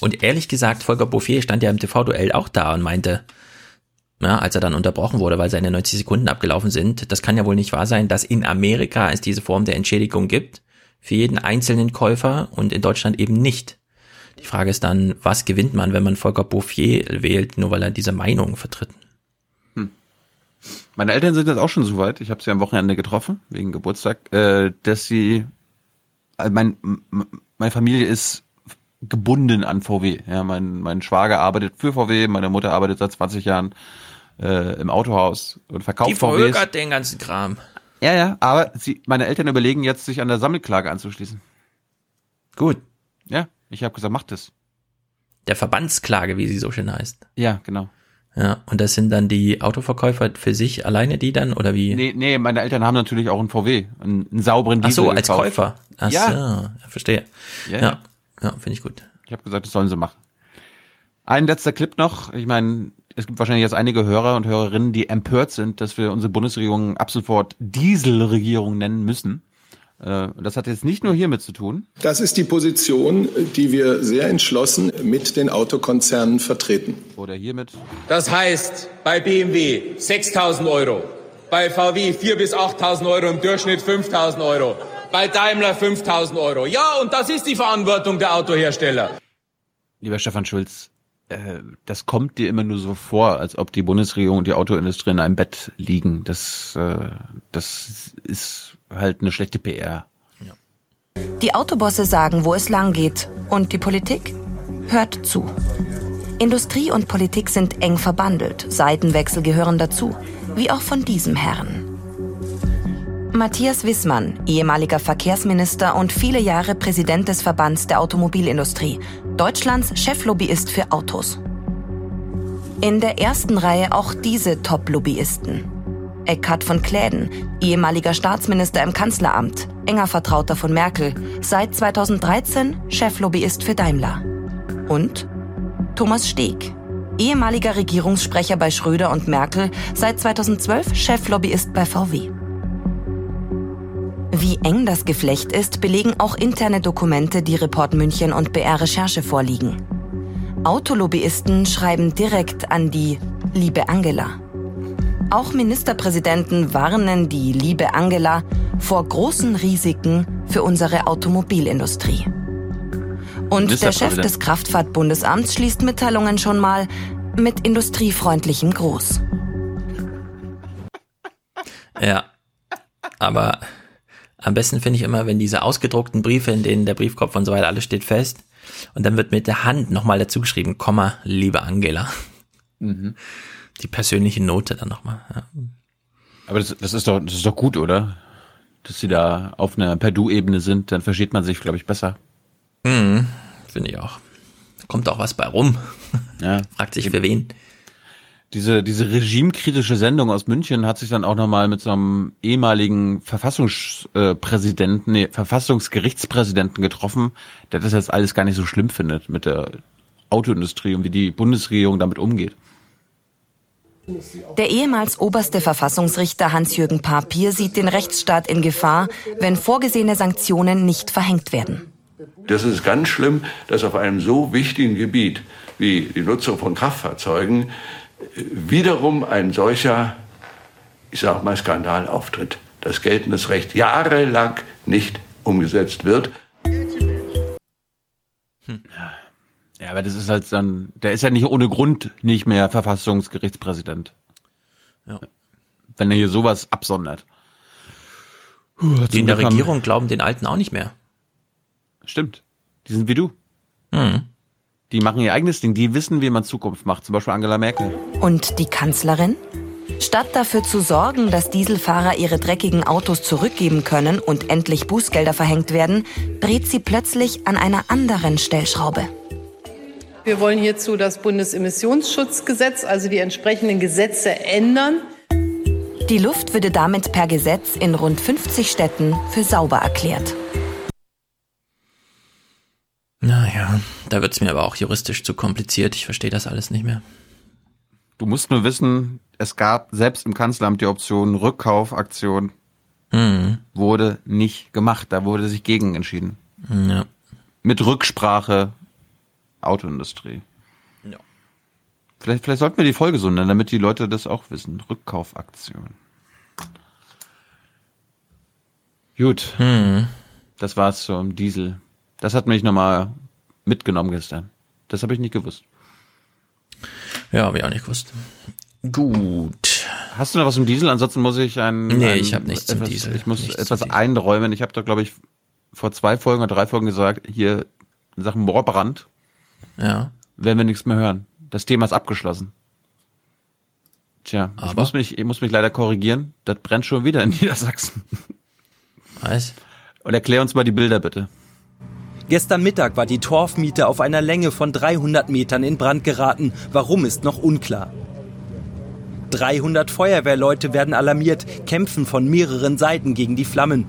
Und ehrlich gesagt, Volker Bouffier stand ja im TV-Duell auch da und meinte, ja, als er dann unterbrochen wurde, weil seine 90 Sekunden abgelaufen sind, das kann ja wohl nicht wahr sein, dass in Amerika es diese Form der Entschädigung gibt, für jeden einzelnen Käufer und in Deutschland eben nicht. Die Frage ist dann, was gewinnt man, wenn man Volker Bouffier wählt, nur weil er diese Meinung vertritt? Hm. Meine Eltern sind jetzt auch schon so weit, ich habe sie am Wochenende getroffen, wegen Geburtstag, äh, dass sie, äh, mein, meine Familie ist gebunden an VW. Ja, mein, mein Schwager arbeitet für VW, meine Mutter arbeitet seit 20 Jahren äh, im Autohaus und verkauft Die verhökert den ganzen Kram. Ja, ja, aber sie, meine Eltern überlegen jetzt, sich an der Sammelklage anzuschließen. Gut. Ja, ich habe gesagt, macht es. Der Verbandsklage, wie sie so schön heißt. Ja, genau. Ja, und das sind dann die Autoverkäufer für sich alleine die dann oder wie? Nee, nee, meine Eltern haben natürlich auch einen VW, einen, einen sauberen Diesel Ach so, als gekauft. Käufer. Ach ja. so, verstehe. Ja, ja. ja finde ich gut. Ich habe gesagt, das sollen sie machen. Ein letzter Clip noch. Ich meine, es gibt wahrscheinlich jetzt einige Hörer und Hörerinnen, die empört sind, dass wir unsere Bundesregierung ab sofort Dieselregierung nennen müssen. Äh, das hat jetzt nicht nur hiermit zu tun. Das ist die Position, die wir sehr entschlossen mit den Autokonzernen vertreten. Oder hiermit. Das heißt, bei BMW 6.000 Euro, bei VW 4.000 bis 8.000 Euro, im Durchschnitt 5.000 Euro, bei Daimler 5.000 Euro. Ja, und das ist die Verantwortung der Autohersteller. Lieber Stefan Schulz, äh, das kommt dir immer nur so vor, als ob die Bundesregierung und die Autoindustrie in einem Bett liegen. Das, äh, das ist halt eine schlechte PR. Die Autobosse sagen, wo es lang geht. Und die Politik? hört zu. Industrie und Politik sind eng verbandelt, Seitenwechsel gehören dazu, wie auch von diesem Herrn. Matthias Wissmann, ehemaliger Verkehrsminister und viele Jahre Präsident des Verbands der Automobilindustrie, Deutschlands Cheflobbyist für Autos. In der ersten Reihe auch diese Top-Lobbyisten. Eckhard von Kläden, ehemaliger Staatsminister im Kanzleramt, enger Vertrauter von Merkel, seit 2013 Cheflobbyist für Daimler. Und Thomas Steg, ehemaliger Regierungssprecher bei Schröder und Merkel, seit 2012 Cheflobbyist bei VW. Wie eng das Geflecht ist, belegen auch interne Dokumente, die Report München und BR Recherche vorliegen. Autolobbyisten schreiben direkt an die liebe Angela. Auch Ministerpräsidenten warnen die liebe Angela vor großen Risiken für unsere Automobilindustrie. Und der Chef des Kraftfahrtbundesamts schließt Mitteilungen schon mal mit industriefreundlichem Gruß. Ja, aber am besten finde ich immer, wenn diese ausgedruckten Briefe, in denen der Briefkopf und so weiter alles steht fest, und dann wird mit der Hand nochmal dazu geschrieben, Komma, liebe Angela. Mhm. Die persönliche Note dann nochmal. Ja. Aber das, das ist doch, das ist doch gut, oder? Dass sie da auf einer Per-Du-Ebene sind, dann versteht man sich, glaube ich, besser. Mhm, finde ich auch. Kommt auch was bei rum. Ja. <laughs> Fragt sich für wen. Diese, diese regimekritische Sendung aus München hat sich dann auch nochmal mit so einem ehemaligen Verfassungspräsidenten, nee, Verfassungsgerichtspräsidenten getroffen, der das jetzt alles gar nicht so schlimm findet mit der Autoindustrie und wie die Bundesregierung damit umgeht. Der ehemals oberste Verfassungsrichter Hans-Jürgen Papier sieht den Rechtsstaat in Gefahr, wenn vorgesehene Sanktionen nicht verhängt werden. Das ist ganz schlimm, dass auf einem so wichtigen Gebiet wie die Nutzung von Kraftfahrzeugen wiederum ein solcher, ich sage mal, Skandal auftritt. Das geltendes Recht jahrelang nicht umgesetzt wird. Hm. Ja, aber das ist halt dann, der ist ja nicht ohne Grund nicht mehr Verfassungsgerichtspräsident. Ja. Wenn er hier sowas absondert. Puh, die in der Regierung glauben den Alten auch nicht mehr. Stimmt. Die sind wie du. Mhm. Die machen ihr eigenes Ding. Die wissen, wie man Zukunft macht. Zum Beispiel Angela Merkel. Und die Kanzlerin? Statt dafür zu sorgen, dass Dieselfahrer ihre dreckigen Autos zurückgeben können und endlich Bußgelder verhängt werden, dreht sie plötzlich an einer anderen Stellschraube. Wir wollen hierzu das Bundesemissionsschutzgesetz, also die entsprechenden Gesetze ändern. Die Luft würde damit per Gesetz in rund 50 Städten für sauber erklärt. Naja, da wird es mir aber auch juristisch zu kompliziert. Ich verstehe das alles nicht mehr. Du musst nur wissen, es gab selbst im Kanzleramt die Option Rückkaufaktion. Mhm. Wurde nicht gemacht. Da wurde sich gegen entschieden. Ja. Mit Rücksprache Autoindustrie. Ja. Vielleicht, vielleicht sollten wir die Folge so nennen, damit die Leute das auch wissen. Rückkaufaktion. Gut. Mhm. Das war's zum Diesel. Das hat mich nochmal mitgenommen gestern. Das habe ich nicht gewusst. Ja, habe ich auch nicht gewusst. Gut. Hast du noch was zum Diesel? Ansonsten muss ich ein. Nee, ein, ich habe nichts etwas, zum Diesel. Ich muss nichts etwas einräumen. Ich habe da, glaube ich, vor zwei Folgen oder drei Folgen gesagt, hier in Sachen Moorbrand. Ja. Werden wir nichts mehr hören. Das Thema ist abgeschlossen. Tja, Aber? ich muss mich, ich muss mich leider korrigieren. Das brennt schon wieder in <laughs> Niedersachsen. Was? Und erklär uns mal die Bilder bitte. Gestern Mittag war die Torfmiete auf einer Länge von 300 Metern in Brand geraten. Warum ist noch unklar. 300 Feuerwehrleute werden alarmiert, kämpfen von mehreren Seiten gegen die Flammen.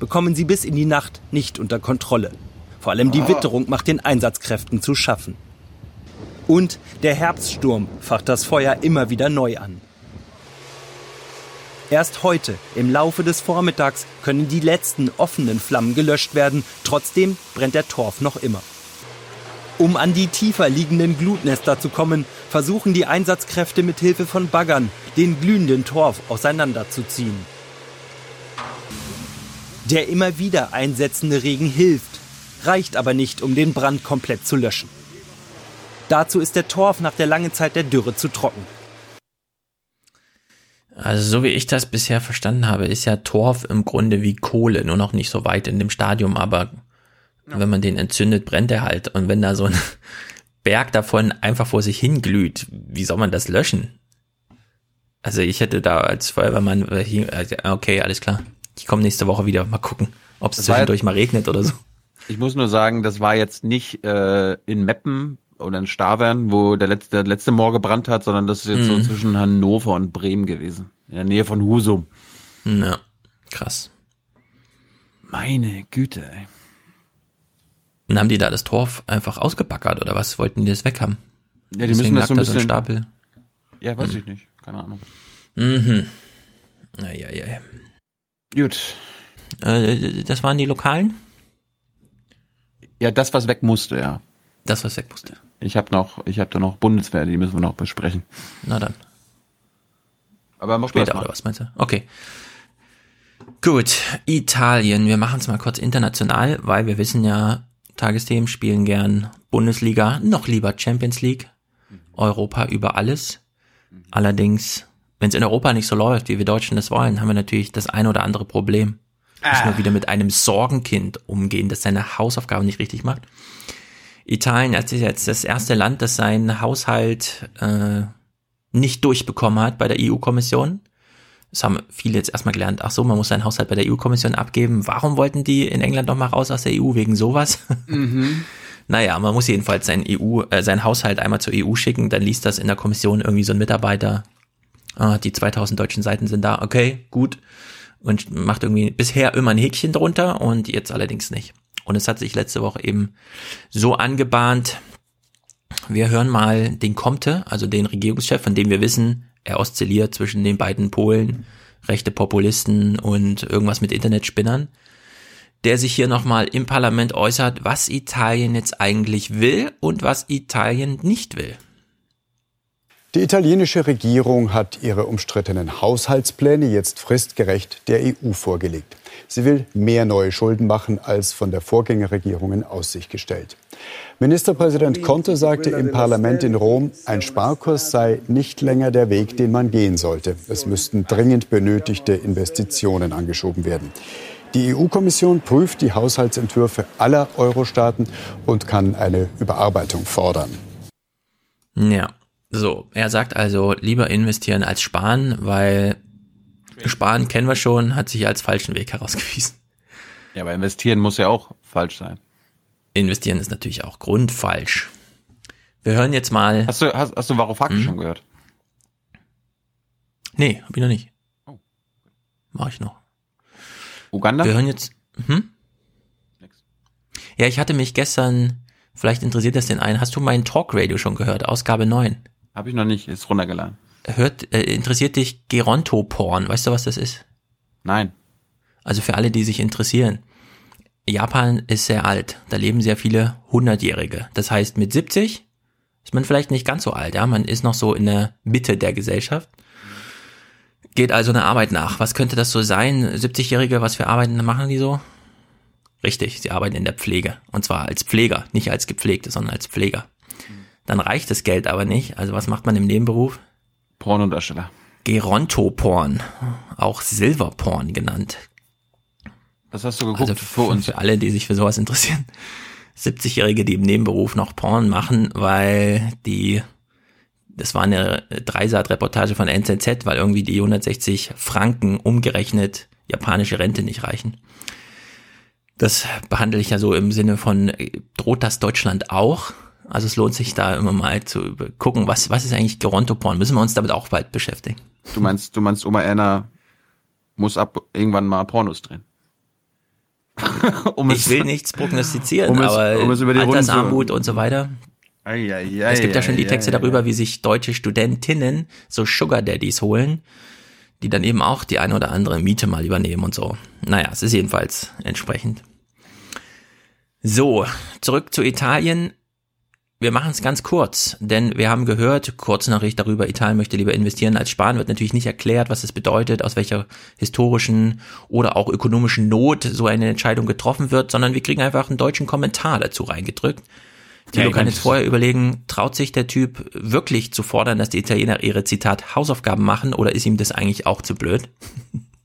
Bekommen sie bis in die Nacht nicht unter Kontrolle. Vor allem die Witterung macht den Einsatzkräften zu schaffen. Und der Herbststurm facht das Feuer immer wieder neu an. Erst heute, im Laufe des Vormittags, können die letzten offenen Flammen gelöscht werden. Trotzdem brennt der Torf noch immer. Um an die tiefer liegenden Glutnester zu kommen, versuchen die Einsatzkräfte mit Hilfe von Baggern, den glühenden Torf auseinanderzuziehen. Der immer wieder einsetzende Regen hilft, reicht aber nicht, um den Brand komplett zu löschen. Dazu ist der Torf nach der langen Zeit der Dürre zu trocken. Also so wie ich das bisher verstanden habe, ist ja Torf im Grunde wie Kohle, nur noch nicht so weit in dem Stadium, aber ja. wenn man den entzündet, brennt er halt. Und wenn da so ein <laughs> Berg davon einfach vor sich hinglüht, wie soll man das löschen? Also ich hätte da als Feuerwehrmann, äh, okay, alles klar. Ich komme nächste Woche wieder, mal gucken, ob es zwischendurch mal regnet oder so. Ich muss nur sagen, das war jetzt nicht äh, in Meppen oder in Stavern, wo der letzte, der letzte Moor gebrannt hat, sondern das ist jetzt Mhm. so zwischen Hannover und Bremen gewesen. In der Nähe von Husum. Ja, krass. Meine Güte, ey. Und haben die da das Torf einfach ausgebackert oder was? Wollten die das weg haben? Ja, die müssen das so ein bisschen- Stapel. Ja, weiß Hm. ich nicht. Keine Ahnung. Mhm. Naja, ja, ja. Gut. Äh, das waren die Lokalen? Ja, das, was weg musste, ja. Das, was weg musste. Ich habe noch, ich habe da noch Bundeswehr, die müssen wir noch besprechen. Na dann. Aber mach Später oder was meinst du? Okay. Gut, Italien. Wir machen es mal kurz international, weil wir wissen ja, Tagesthemen spielen gern Bundesliga, noch lieber Champions League, Europa über alles. Allerdings, wenn es in Europa nicht so läuft, wie wir Deutschen das wollen, haben wir natürlich das ein oder andere Problem. Müssen wir wieder mit einem Sorgenkind umgehen, das seine Hausaufgaben nicht richtig macht. Italien ist jetzt das erste Land, das seinen Haushalt äh, nicht durchbekommen hat bei der EU-Kommission. Das haben viele jetzt erstmal gelernt. Ach so, man muss seinen Haushalt bei der EU-Kommission abgeben. Warum wollten die in England noch mal raus aus der EU wegen sowas? <laughs> Mhm. Naja, man muss jedenfalls seinen EU, äh, seinen Haushalt einmal zur EU schicken, dann liest das in der Kommission irgendwie so ein Mitarbeiter. Ah, die 2000 deutschen Seiten sind da, okay, gut. Und macht irgendwie bisher immer ein Häkchen drunter und jetzt allerdings nicht. Und es hat sich letzte Woche eben so angebahnt. Wir hören mal den Comte, also den Regierungschef, von dem wir wissen, er oszilliert zwischen den beiden Polen, rechte Populisten und irgendwas mit Internetspinnern der sich hier nochmal im Parlament äußert, was Italien jetzt eigentlich will und was Italien nicht will. Die italienische Regierung hat ihre umstrittenen Haushaltspläne jetzt fristgerecht der EU vorgelegt. Sie will mehr neue Schulden machen als von der Vorgängerregierung in Aussicht gestellt. Ministerpräsident Conte sagte im Parlament in Rom, ein Sparkurs sei nicht länger der Weg, den man gehen sollte. Es müssten dringend benötigte Investitionen angeschoben werden. Die EU-Kommission prüft die Haushaltsentwürfe aller Euro-Staaten und kann eine Überarbeitung fordern. Ja, so, er sagt also lieber investieren als sparen, weil sparen kennen wir schon, hat sich als falschen Weg herausgewiesen. Ja, aber investieren muss ja auch falsch sein. Investieren ist natürlich auch grundfalsch. Wir hören jetzt mal. Hast du, hast, hast du Varoufakis schon gehört? Nee, hab ich noch nicht. Mach ich noch. Uganda? Wir hören jetzt. Hm? Ja, ich hatte mich gestern, vielleicht interessiert das den einen, hast du mein Talkradio schon gehört, Ausgabe 9? Habe ich noch nicht, ist runtergeladen. Hört, äh, interessiert dich Geronto-Porn? Weißt du, was das ist? Nein. Also für alle, die sich interessieren. Japan ist sehr alt. Da leben sehr viele Hundertjährige. Das heißt, mit 70 ist man vielleicht nicht ganz so alt. Ja, man ist noch so in der Mitte der Gesellschaft. Geht also eine Arbeit nach. Was könnte das so sein? 70-Jährige, was für Arbeiten machen die so? Richtig, sie arbeiten in der Pflege. Und zwar als Pfleger, nicht als Gepflegte, sondern als Pfleger. Dann reicht das Geld aber nicht. Also was macht man im Nebenberuf? Pornodarsteller. Gerontoporn, auch Silverporn genannt. Was hast du geguckt Also für uns? Für alle, die sich für sowas interessieren. 70-Jährige, die im Nebenberuf noch Porn machen, weil die, das war eine Dreisat-Reportage von NZZ, weil irgendwie die 160 Franken umgerechnet japanische Rente nicht reichen. Das behandle ich ja so im Sinne von, äh, droht das Deutschland auch? Also es lohnt sich da immer mal zu gucken, was, was ist eigentlich Gerontoporn? Müssen wir uns damit auch bald beschäftigen. Du meinst, du meinst, Oma Erna muss ab irgendwann mal Pornos drehen. <laughs> um ich will nichts prognostizieren, um es- aber um es über die Altersarmut und so weiter. Ei, ei, ei, es gibt ja schon die Texte darüber, wie sich deutsche Studentinnen so Sugar Daddies holen, die dann eben auch die eine oder andere Miete mal übernehmen und so. Naja, es ist jedenfalls entsprechend. So, zurück zu Italien. Wir machen es ganz kurz, denn wir haben gehört, Kurznachricht darüber, Italien möchte lieber investieren als sparen, wird natürlich nicht erklärt, was es bedeutet, aus welcher historischen oder auch ökonomischen Not so eine Entscheidung getroffen wird, sondern wir kriegen einfach einen deutschen Kommentar dazu reingedrückt. Thilo ich kann jetzt vorher überlegen, traut sich der Typ wirklich zu fordern, dass die Italiener ihre Zitat Hausaufgaben machen oder ist ihm das eigentlich auch zu blöd? <laughs>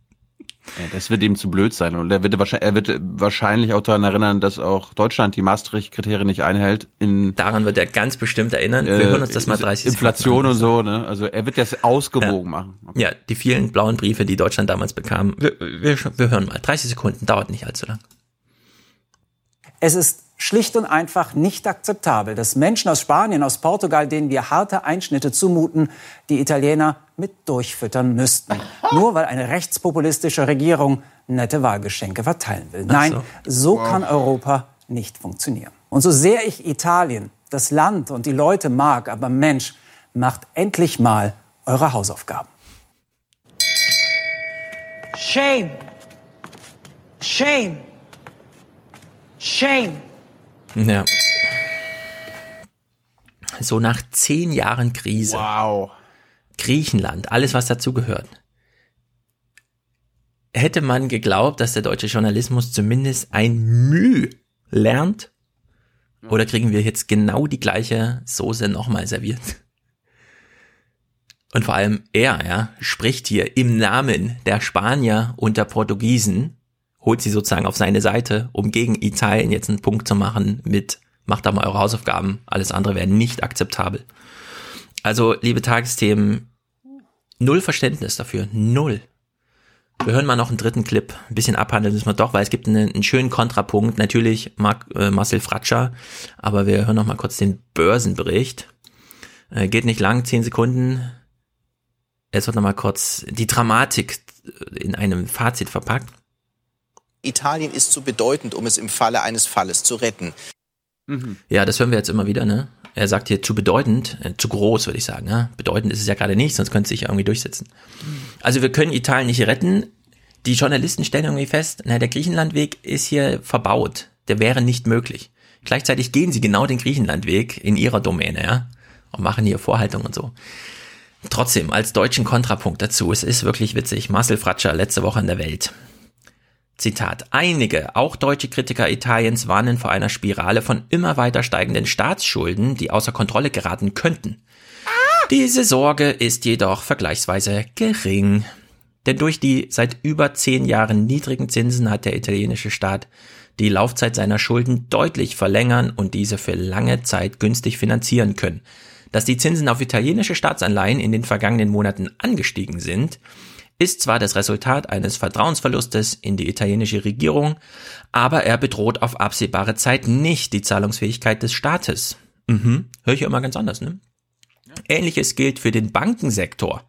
Ja, das wird ihm zu blöd sein. Und er wird, wahrscheinlich, er wird wahrscheinlich auch daran erinnern, dass auch Deutschland die Maastricht-Kriterien nicht einhält. In, Daran wird er ganz bestimmt erinnern. Wir äh, hören uns das mal 30 Inflation und so, ne? Also er wird das ausgewogen machen. Ja, die vielen blauen Briefe, die Deutschland damals bekam. Wir, wir, wir hören mal. 30 Sekunden, dauert nicht allzu lang. Es ist schlicht und einfach nicht akzeptabel, dass Menschen aus Spanien, aus Portugal, denen wir harte Einschnitte zumuten, die Italiener mit durchfüttern müssten. Nur weil eine rechtspopulistische Regierung nette Wahlgeschenke verteilen will. Nein, so, kann Europa nicht funktionieren. Und so sehr ich Italien, das Land und die Leute mag, aber Mensch, macht endlich mal eure Hausaufgaben. Shame. Shame. Shame. Ja. So nach zehn Jahren Krise. Wow. Griechenland, alles was dazu gehört. Hätte man geglaubt, dass der deutsche Journalismus zumindest ein Mühe lernt? Oder kriegen wir jetzt genau die gleiche Soße nochmal serviert? Und vor allem er, ja, spricht hier im Namen der Spanier und der Portugiesen, holt sie sozusagen auf seine Seite, um gegen Italien jetzt einen Punkt zu machen mit, macht da mal eure Hausaufgaben, alles andere wäre nicht akzeptabel. Also, liebe Tagesthemen, null Verständnis dafür, null. Wir hören mal noch einen dritten Clip, ein bisschen abhandeln müssen wir doch, weil es gibt einen, einen schönen Kontrapunkt, natürlich Mark, äh, Marcel Fratscher, aber wir hören noch mal kurz den Börsenbericht. Äh, geht nicht lang, zehn Sekunden. Es wird noch mal kurz die Dramatik in einem Fazit verpackt. Italien ist zu bedeutend, um es im Falle eines Falles zu retten. Ja, das hören wir jetzt immer wieder, ne? Er sagt hier zu bedeutend, äh, zu groß, würde ich sagen. Ne? Bedeutend ist es ja gerade nicht, sonst könnte es sich ja irgendwie durchsetzen. Also wir können Italien nicht retten. Die Journalisten stellen irgendwie fest, na, der Griechenlandweg ist hier verbaut. Der wäre nicht möglich. Gleichzeitig gehen sie genau den Griechenlandweg in ihrer Domäne, ja? Und machen hier Vorhaltung und so. Trotzdem, als deutschen Kontrapunkt dazu, es ist wirklich witzig. Marcel Fratscher, letzte Woche in der Welt. Zitat. Einige, auch deutsche Kritiker Italiens warnen vor einer Spirale von immer weiter steigenden Staatsschulden, die außer Kontrolle geraten könnten. Diese Sorge ist jedoch vergleichsweise gering. Denn durch die seit über zehn Jahren niedrigen Zinsen hat der italienische Staat die Laufzeit seiner Schulden deutlich verlängern und diese für lange Zeit günstig finanzieren können. Dass die Zinsen auf italienische Staatsanleihen in den vergangenen Monaten angestiegen sind, ist zwar das Resultat eines Vertrauensverlustes in die italienische Regierung, aber er bedroht auf absehbare Zeit nicht die Zahlungsfähigkeit des Staates. Mhm, höre ich ja immer ganz anders, ne? Ähnliches gilt für den Bankensektor,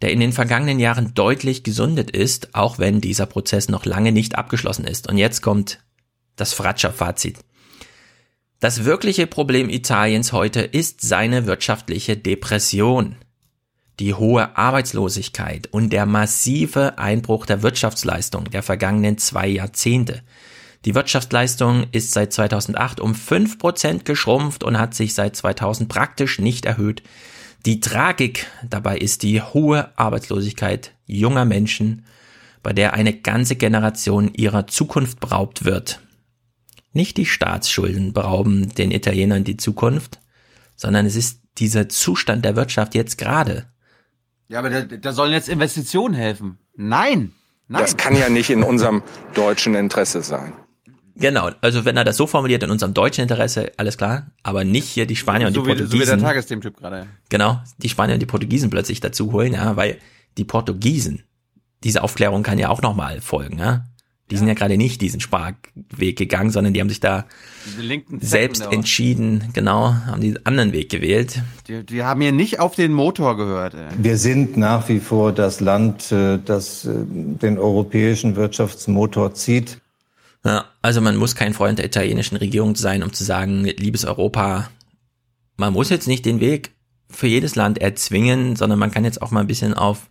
der in den vergangenen Jahren deutlich gesundet ist, auch wenn dieser Prozess noch lange nicht abgeschlossen ist. Und jetzt kommt das Fratscher-Fazit. Das wirkliche Problem Italiens heute ist seine wirtschaftliche Depression die hohe Arbeitslosigkeit und der massive Einbruch der Wirtschaftsleistung der vergangenen zwei Jahrzehnte. Die Wirtschaftsleistung ist seit 2008 um 5% geschrumpft und hat sich seit 2000 praktisch nicht erhöht. Die Tragik dabei ist die hohe Arbeitslosigkeit junger Menschen, bei der eine ganze Generation ihrer Zukunft beraubt wird. Nicht die Staatsschulden berauben den Italienern die Zukunft, sondern es ist dieser Zustand der Wirtschaft jetzt gerade, Ja, aber da, da sollen jetzt Investitionen helfen. Nein. Nein. Das kann ja nicht in unserem deutschen Interesse sein. Genau, also wenn er das so formuliert, in unserem deutschen Interesse, alles klar, aber nicht hier die Spanier und so die wie, so wie der Portugiesen. Tagesthementyp gerade. genau, die Spanier und die Portugiesen plötzlich dazu holen, ja, weil die Portugiesen, diese Aufklärung kann ja auch nochmal folgen, ja. Die sind ja gerade nicht diesen Sparweg gegangen, sondern die haben sich da selbst da. entschieden, genau, haben den anderen Weg gewählt. Die, die haben hier nicht auf den Motor gehört. Ey. Wir sind nach wie vor das Land, äh, das äh, den europäischen Wirtschaftsmotor zieht. Ja, also man muss kein Freund der italienischen Regierung sein, um zu sagen, liebes Europa, man muss jetzt nicht den Weg für jedes Land erzwingen, sondern man kann jetzt auch mal ein bisschen auf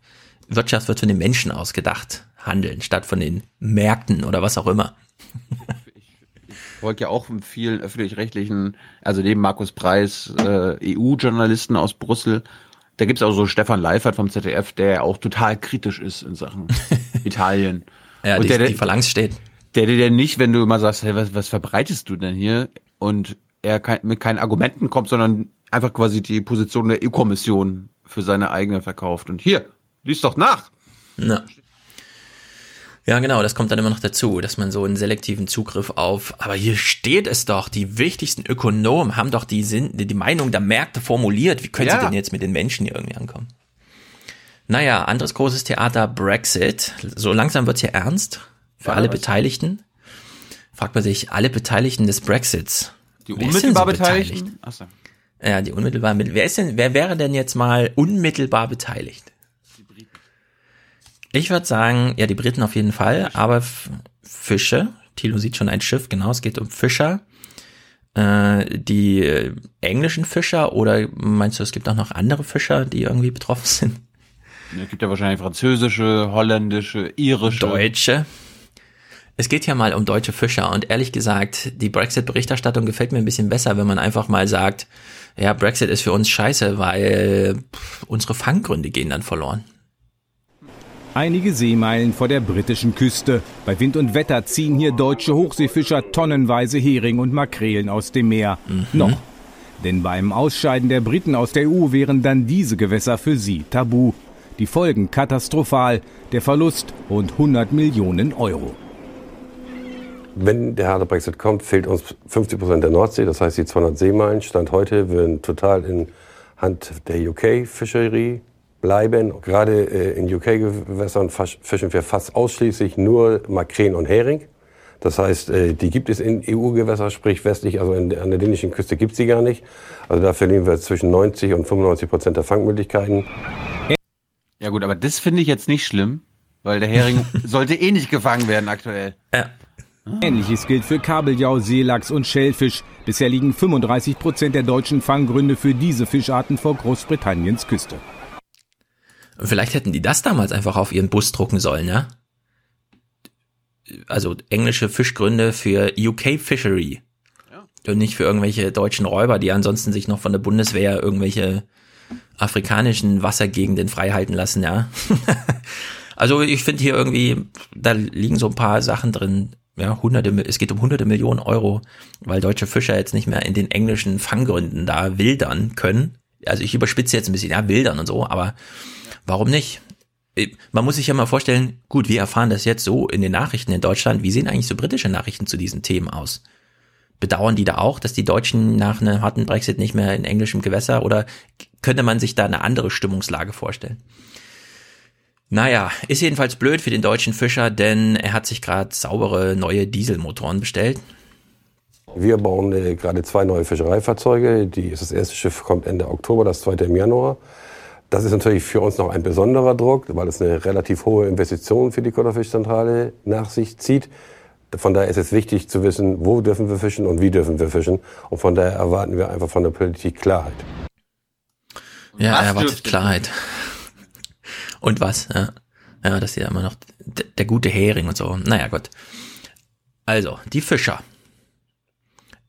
Wirtschaft wird von den Menschen ausgedacht handeln, statt von den Märkten oder was auch immer. folgt ja auch von vielen öffentlich-rechtlichen, also neben Markus Preis, äh, EU-Journalisten aus Brüssel. Da gibt's auch so Stefan Leifert vom ZDF, der auch total kritisch ist in Sachen <laughs> Italien. Ja, Und die, der, die Phalanx steht. Der dir denn nicht, wenn du immer sagst, hey, was, was verbreitest du denn hier? Und er kein, mit keinen Argumenten kommt, sondern einfach quasi die Position der EU-Kommission für seine eigene verkauft. Und hier, lies doch nach. Ja. Ja, genau, das kommt dann immer noch dazu, dass man so einen selektiven Zugriff auf, aber hier steht es doch, die wichtigsten Ökonomen haben doch die, Sinn, die Meinung der Märkte formuliert. Wie können Ja. sie denn jetzt mit den Menschen hier irgendwie ankommen? Naja, anderes großes Theater, Brexit. So langsam wird's hier ernst für Ja, alle? Beteiligten. Fragt man sich, alle Beteiligten des Brexits. Die unmittelbar so beteiligt? Beteiligten? Achso. Ja, die unmittelbar mit. Wer ist denn, wer wäre denn jetzt mal unmittelbar beteiligt? Ich würde sagen, ja, die Briten auf jeden Fall, aber Fische. Thilo sieht schon ein Schiff, genau, es geht um Fischer. Äh, die äh, englischen Fischer oder meinst du, es gibt auch noch andere Fischer, die irgendwie betroffen sind? Es gibt ja wahrscheinlich französische, holländische, irische. Deutsche. Es geht ja mal um deutsche Fischer und ehrlich gesagt, die Brexit-Berichterstattung gefällt mir ein bisschen besser, wenn man einfach mal sagt, ja, Brexit ist für uns scheiße, weil pff, unsere Fanggründe gehen dann verloren. Einige Seemeilen vor der britischen Küste. Bei Wind und Wetter ziehen hier deutsche Hochseefischer tonnenweise Hering und Makrelen aus dem Meer. Noch. Denn beim Ausscheiden der Briten aus der EU wären dann diese Gewässer für sie tabu. Die Folgen katastrophal. Der Verlust rund 100 Millionen Euro. Wenn der harte Brexit kommt, fehlt uns 50 Prozent der Nordsee. Das heißt, die 200 Seemeilen Stand heute würden total in Hand der UK-Fischerie bleiben. Gerade äh, in UK-Gewässern fischen wir fast ausschließlich nur Makrelen und Hering. Das heißt, äh, die gibt es in EU-Gewässern, sprich westlich, also in, an der dänischen Küste gibt es sie gar nicht. Also da verlieren wir zwischen 90 und 95 Prozent der Fangmöglichkeiten. Ja gut, aber das finde ich jetzt nicht schlimm, weil der Hering <laughs> sollte eh nicht gefangen werden aktuell. Ähnliches gilt für Kabeljau, Seelachs und Schellfisch. Bisher liegen 35 Prozent der deutschen Fanggründe für diese Fischarten vor Großbritanniens Küste. Vielleicht hätten die das damals einfach auf ihren Bus drucken sollen, ja? Also englische Fischgründe für UK Fishery. Und nicht für irgendwelche deutschen Räuber, die ansonsten sich noch von der Bundeswehr irgendwelche afrikanischen Wassergegenden freihalten lassen, ja. <laughs> also ich finde hier irgendwie, da liegen so ein paar Sachen drin, ja, hunderte, es geht um hunderte Millionen Euro, weil deutsche Fischer jetzt nicht mehr in den englischen Fanggründen da wildern können. Also ich überspitze jetzt ein bisschen, ja, wildern und so, aber warum nicht? Äh, Man muss sich ja mal vorstellen, gut, wir erfahren das jetzt so in den Nachrichten in Deutschland. Wie sehen eigentlich so britische Nachrichten zu diesen Themen aus? Bedauern die da auch, dass die Deutschen nach einem harten Brexit nicht mehr in englischem Gewässer oder könnte man sich da eine andere Stimmungslage vorstellen? Naja, ist jedenfalls blöd für den deutschen Fischer, denn er hat sich gerade saubere neue Dieselmotoren bestellt. Wir bauen äh, gerade zwei neue Fischereifahrzeuge. Die, das erste Schiff kommt Ende Oktober, das zweite im Januar. Das ist natürlich für uns noch ein besonderer Druck, weil es eine relativ hohe Investition für die Kutterfischzentrale nach sich zieht. Von daher ist es wichtig zu wissen, wo dürfen wir fischen und wie dürfen wir fischen. Und von daher erwarten wir einfach von der Politik Klarheit. Ja, Was er erwartet Klarheit. Und was? Ja, ja das ist ja immer noch der gute Hering und so. Naja, Gott. Also, die Fischer.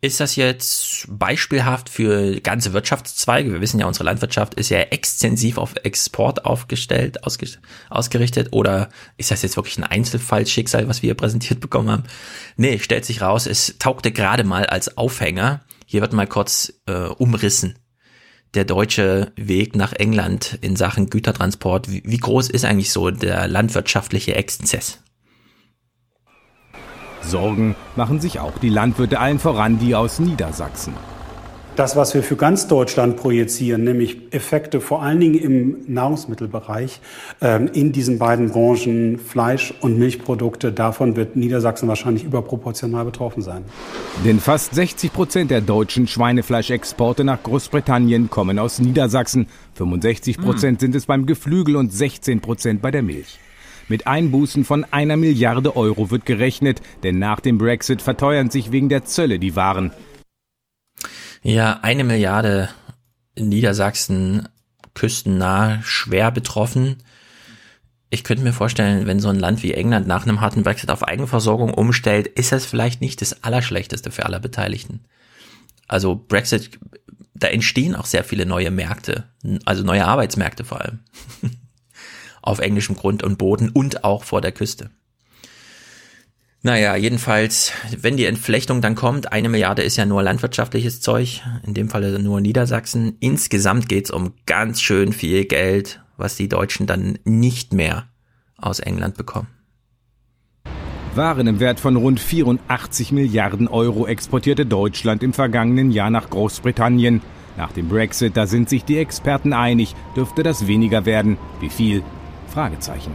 Ist das jetzt beispielhaft für ganze Wirtschaftszweige? Wir wissen ja, unsere Landwirtschaft ist ja extensiv auf Export aufgestellt, ausge ausgerichtet. Oder ist das jetzt wirklich ein Einzelfallschicksal, was wir hier präsentiert bekommen haben? Nee, stellt sich raus, es taugte gerade mal als Aufhänger. Hier wird mal kurz äh, umrissen der deutsche Weg nach England in Sachen Gütertransport. Wie, wie groß ist eigentlich so der landwirtschaftliche Exzess? Sorgen machen sich auch die Landwirte allen voran, die aus Niedersachsen. Das, was wir für ganz Deutschland projizieren, nämlich Effekte vor allen Dingen im Nahrungsmittelbereich ähm, in diesen beiden Branchen Fleisch und Milchprodukte, davon wird Niedersachsen wahrscheinlich überproportional betroffen sein. Denn fast 60 Prozent der deutschen Schweinefleischexporte nach Großbritannien kommen aus Niedersachsen. 65 Prozent sind es beim Geflügel und 16 Prozent bei der Milch. Mit Einbußen von einer Milliarde Euro wird gerechnet, denn nach dem Brexit verteuern sich wegen der Zölle die Waren. Ja, eine Milliarde in Niedersachsen küstennah schwer betroffen. Ich könnte mir vorstellen, wenn so ein Land wie England nach einem harten Brexit auf Eigenversorgung umstellt, ist das vielleicht nicht das Allerschlechteste für alle Beteiligten. Also Brexit, da entstehen auch sehr viele neue Märkte, also neue Arbeitsmärkte vor allem. <laughs> auf englischem Grund und Boden und auch vor der Küste. Naja, jedenfalls, wenn die Entflechtung dann kommt, eine Milliarde ist ja nur landwirtschaftliches Zeug, in dem Falle nur Niedersachsen. Insgesamt geht's um ganz schön viel Geld, was die Deutschen dann nicht mehr aus England bekommen. Waren im Wert von rund 84 Milliarden Euro exportierte Deutschland im vergangenen Jahr nach Großbritannien. Nach dem Brexit, da sind sich die Experten einig, dürfte das weniger werden. Wie viel? Fragezeichen.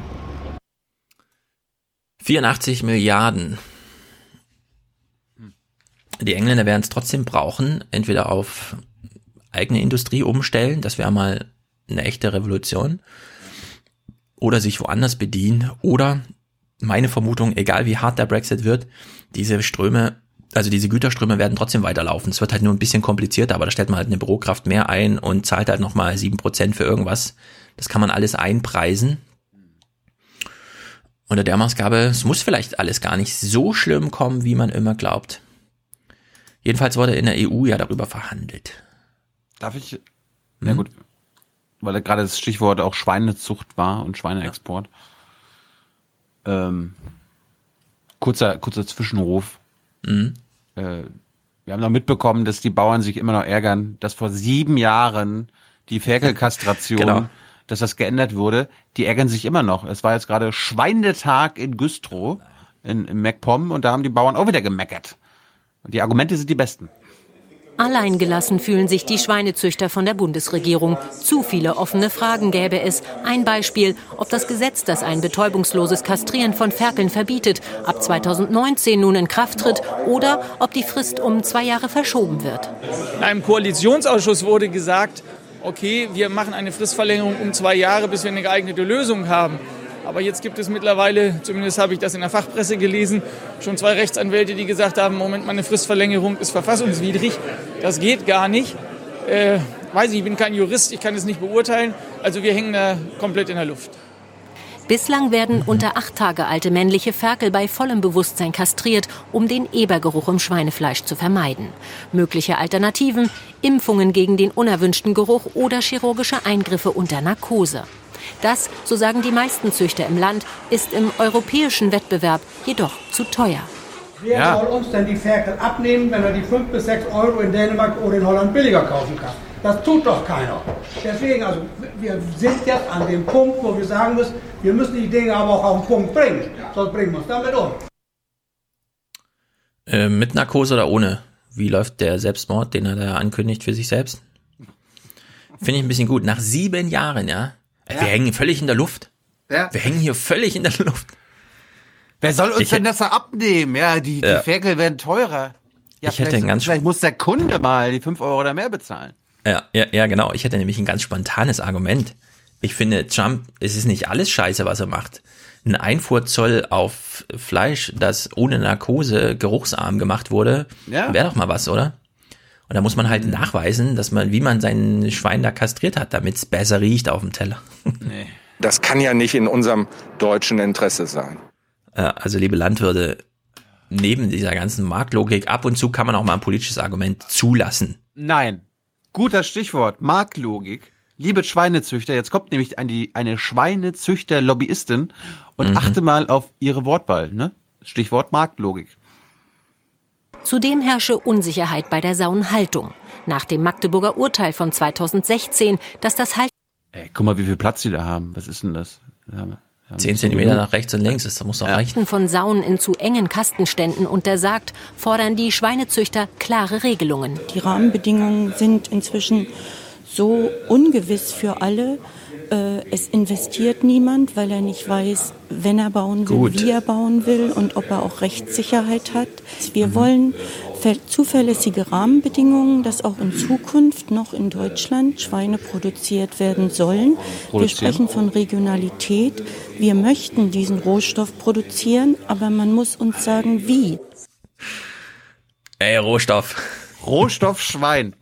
84 Milliarden. Die Engländer werden es trotzdem brauchen, entweder auf eigene Industrie umstellen, das wäre mal eine echte Revolution, oder sich woanders bedienen, oder meine Vermutung, egal wie hart der Brexit wird, diese Ströme, also diese Güterströme werden trotzdem weiterlaufen. Es wird halt nur ein bisschen komplizierter, aber da stellt man halt eine Bürokraft mehr ein und zahlt halt nochmal sieben Prozent für irgendwas. Das kann man alles einpreisen unter der Maßgabe, es muss vielleicht alles gar nicht so schlimm kommen, wie man immer glaubt. Jedenfalls wurde in der EU ja darüber verhandelt. Darf ich? Na hm? gut, weil gerade das Stichwort auch Schweinezucht war und Schweineexport. Ähm, kurzer, kurzer Zwischenruf. Mhm. Äh, wir haben noch mitbekommen, dass die Bauern sich immer noch ärgern, dass vor sieben Jahren die <laughs> Ferkelkastration genau dass das geändert wurde, die ärgern sich immer noch. Es war jetzt gerade Schweinetag in Güstrow, in, in MacPom, und da haben die Bauern auch wieder gemeckert. Und die Argumente sind die besten. Alleingelassen fühlen sich die Schweinezüchter von der Bundesregierung. Zu viele offene Fragen gäbe es. Ein Beispiel, ob das Gesetz, das ein betäubungsloses Kastrieren von Ferkeln verbietet, ab 2019 nun in Kraft tritt oder ob die Frist um zwei Jahre verschoben wird. In einem Koalitionsausschuss wurde gesagt, okay, wir machen eine Fristverlängerung um zwei Jahre, bis wir eine geeignete Lösung haben. Aber jetzt gibt es mittlerweile, zumindest habe ich das in der Fachpresse gelesen, schon zwei Rechtsanwälte, die gesagt haben, Moment, meine Fristverlängerung ist verfassungswidrig. Das geht gar nicht. Äh, weiß ich, ich bin kein Jurist, ich kann es nicht beurteilen. Also wir hängen da komplett in der Luft. Bislang werden unter acht Tage alte männliche Ferkel bei vollem Bewusstsein kastriert, um den Ebergeruch im Schweinefleisch zu vermeiden. Mögliche Alternativen, Impfungen gegen den unerwünschten Geruch oder chirurgische Eingriffe unter Narkose. Das, so sagen die meisten Züchter im Land, ist im europäischen Wettbewerb jedoch zu teuer. Wer ja. soll uns denn die Ferkel abnehmen, wenn er die 5 bis 6 Euro in Dänemark oder in Holland billiger kaufen kann? Das tut doch keiner. Deswegen, also wir sind jetzt an dem Punkt, wo wir sagen müssen, wir müssen die Dinge aber auch auf den Punkt bringen. Sonst bringen wir uns damit um. Äh, mit Narkose oder ohne? Wie läuft der Selbstmord, den er da ankündigt für sich selbst? Finde ich ein bisschen gut. Nach sieben Jahren, ja. ja. Wir hängen völlig in der Luft. Ja. Wir hängen hier völlig in der Luft. Wer soll uns ich denn das da abnehmen? Ja, die, die ja. Ferkel werden teurer. Ja, ich hätte ganz vielleicht muss der Kunde mal die fünf Euro oder mehr bezahlen. Ja, ja, ja, genau. Ich hätte nämlich ein ganz spontanes Argument. Ich finde, Trump, es ist nicht alles scheiße, was er macht. Ein Einfuhrzoll auf Fleisch, das ohne Narkose geruchsarm gemacht wurde, ja. wäre doch mal was, oder? Und da muss man halt nachweisen, dass man, wie man sein Schwein da kastriert hat, damit es besser riecht auf dem Teller. <laughs> Nee. Das kann ja nicht in unserem deutschen Interesse sein. Also, liebe Landwirte, neben dieser ganzen Marktlogik, ab und zu kann man auch mal ein politisches Argument zulassen. Nein, Guter Stichwort, Marktlogik. Liebe Schweinezüchter, jetzt kommt nämlich eine, eine Schweinezüchter-Lobbyistin und mhm. achte mal auf ihre Wortwahl, ne? Stichwort Marktlogik. Zudem herrsche Unsicherheit bei der Sauenhaltung. Nach dem Magdeburger Urteil von 2016, dass das Halt. Ey, guck mal, wie viel Platz sie da haben. Was ist denn das? Zehn Zentimeter nach rechts und links, das muss doch ja. reichen. Von Sauen in zu engen Kastenständen untersagt, fordern die Schweinezüchter klare Regelungen. Die Rahmenbedingungen sind inzwischen so ungewiss für alle. Äh, es investiert niemand, weil er nicht weiß, wenn er bauen will, Gut. wie er bauen will und ob er auch Rechtssicherheit hat. Wir mhm. wollen zuverlässige Rahmenbedingungen, dass auch in Zukunft noch in Deutschland Schweine produziert werden sollen. Wir sprechen von Regionalität. Wir möchten diesen Rohstoff produzieren, aber man muss uns sagen, wie. Ey, Rohstoff. Rohstoff Schwein.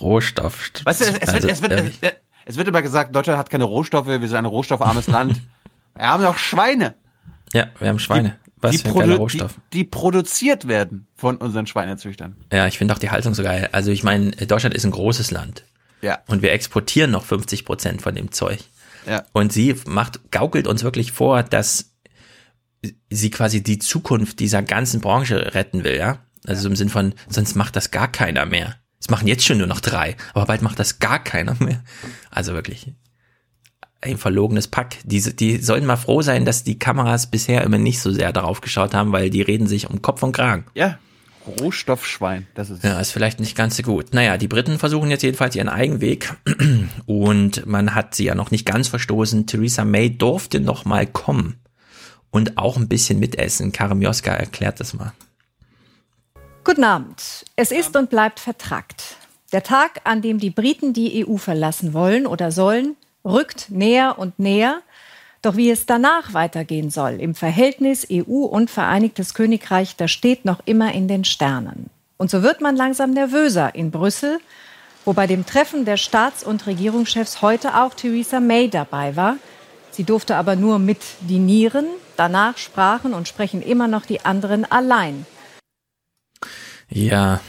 Rohstoff. Weißt du, es, es, also, wird, es, wird, es, es wird immer gesagt, Deutschland hat keine Rohstoffe, wir sind ein rohstoffarmes <laughs> Land. Wir haben doch Schweine. Ja, wir haben Schweine. Was die, für ein geiler Rohstoff. Die, die, produziert werden von unseren Schweinezüchtern. Ja, ich finde auch die Haltung so geil. Also ich meine, Deutschland ist ein großes Land. Ja. Und wir exportieren noch 50 Prozent von dem Zeug. Ja. Und sie macht, gaukelt uns wirklich vor, dass sie quasi die Zukunft dieser ganzen Branche retten will, ja? Also ja. im Sinn von, sonst macht das gar keiner mehr. Es machen jetzt schon nur noch drei, aber bald macht das gar keiner mehr. Also wirklich. ein verlogenes Pack. Die, die sollen mal froh sein, dass die Kameras bisher immer nicht so sehr darauf geschaut haben, weil die reden sich um Kopf und Kragen. Ja, Rohstoffschwein, das ist. Ja, ist vielleicht nicht ganz so gut. Naja, die Briten versuchen jetzt jedenfalls ihren Eigenweg <clears throat> und man hat sie ja noch nicht ganz verstoßen. Theresa May durfte noch mal kommen und auch ein bisschen mitessen. Karamioska erklärt das mal. Guten Abend. Es ist und bleibt vertrackt. Der Tag, an dem die Briten die EU verlassen wollen oder sollen, rückt näher und näher. Doch wie es danach weitergehen soll im Verhältnis EU und Vereinigtes Königreich, das steht noch immer in den Sternen. Und so wird man langsam nervöser in Brüssel, wo bei dem Treffen der Staats- und Regierungschefs heute auch Theresa May dabei war. Sie durfte aber nur mit dinieren. Danach sprachen und sprechen immer noch die anderen allein. Ja,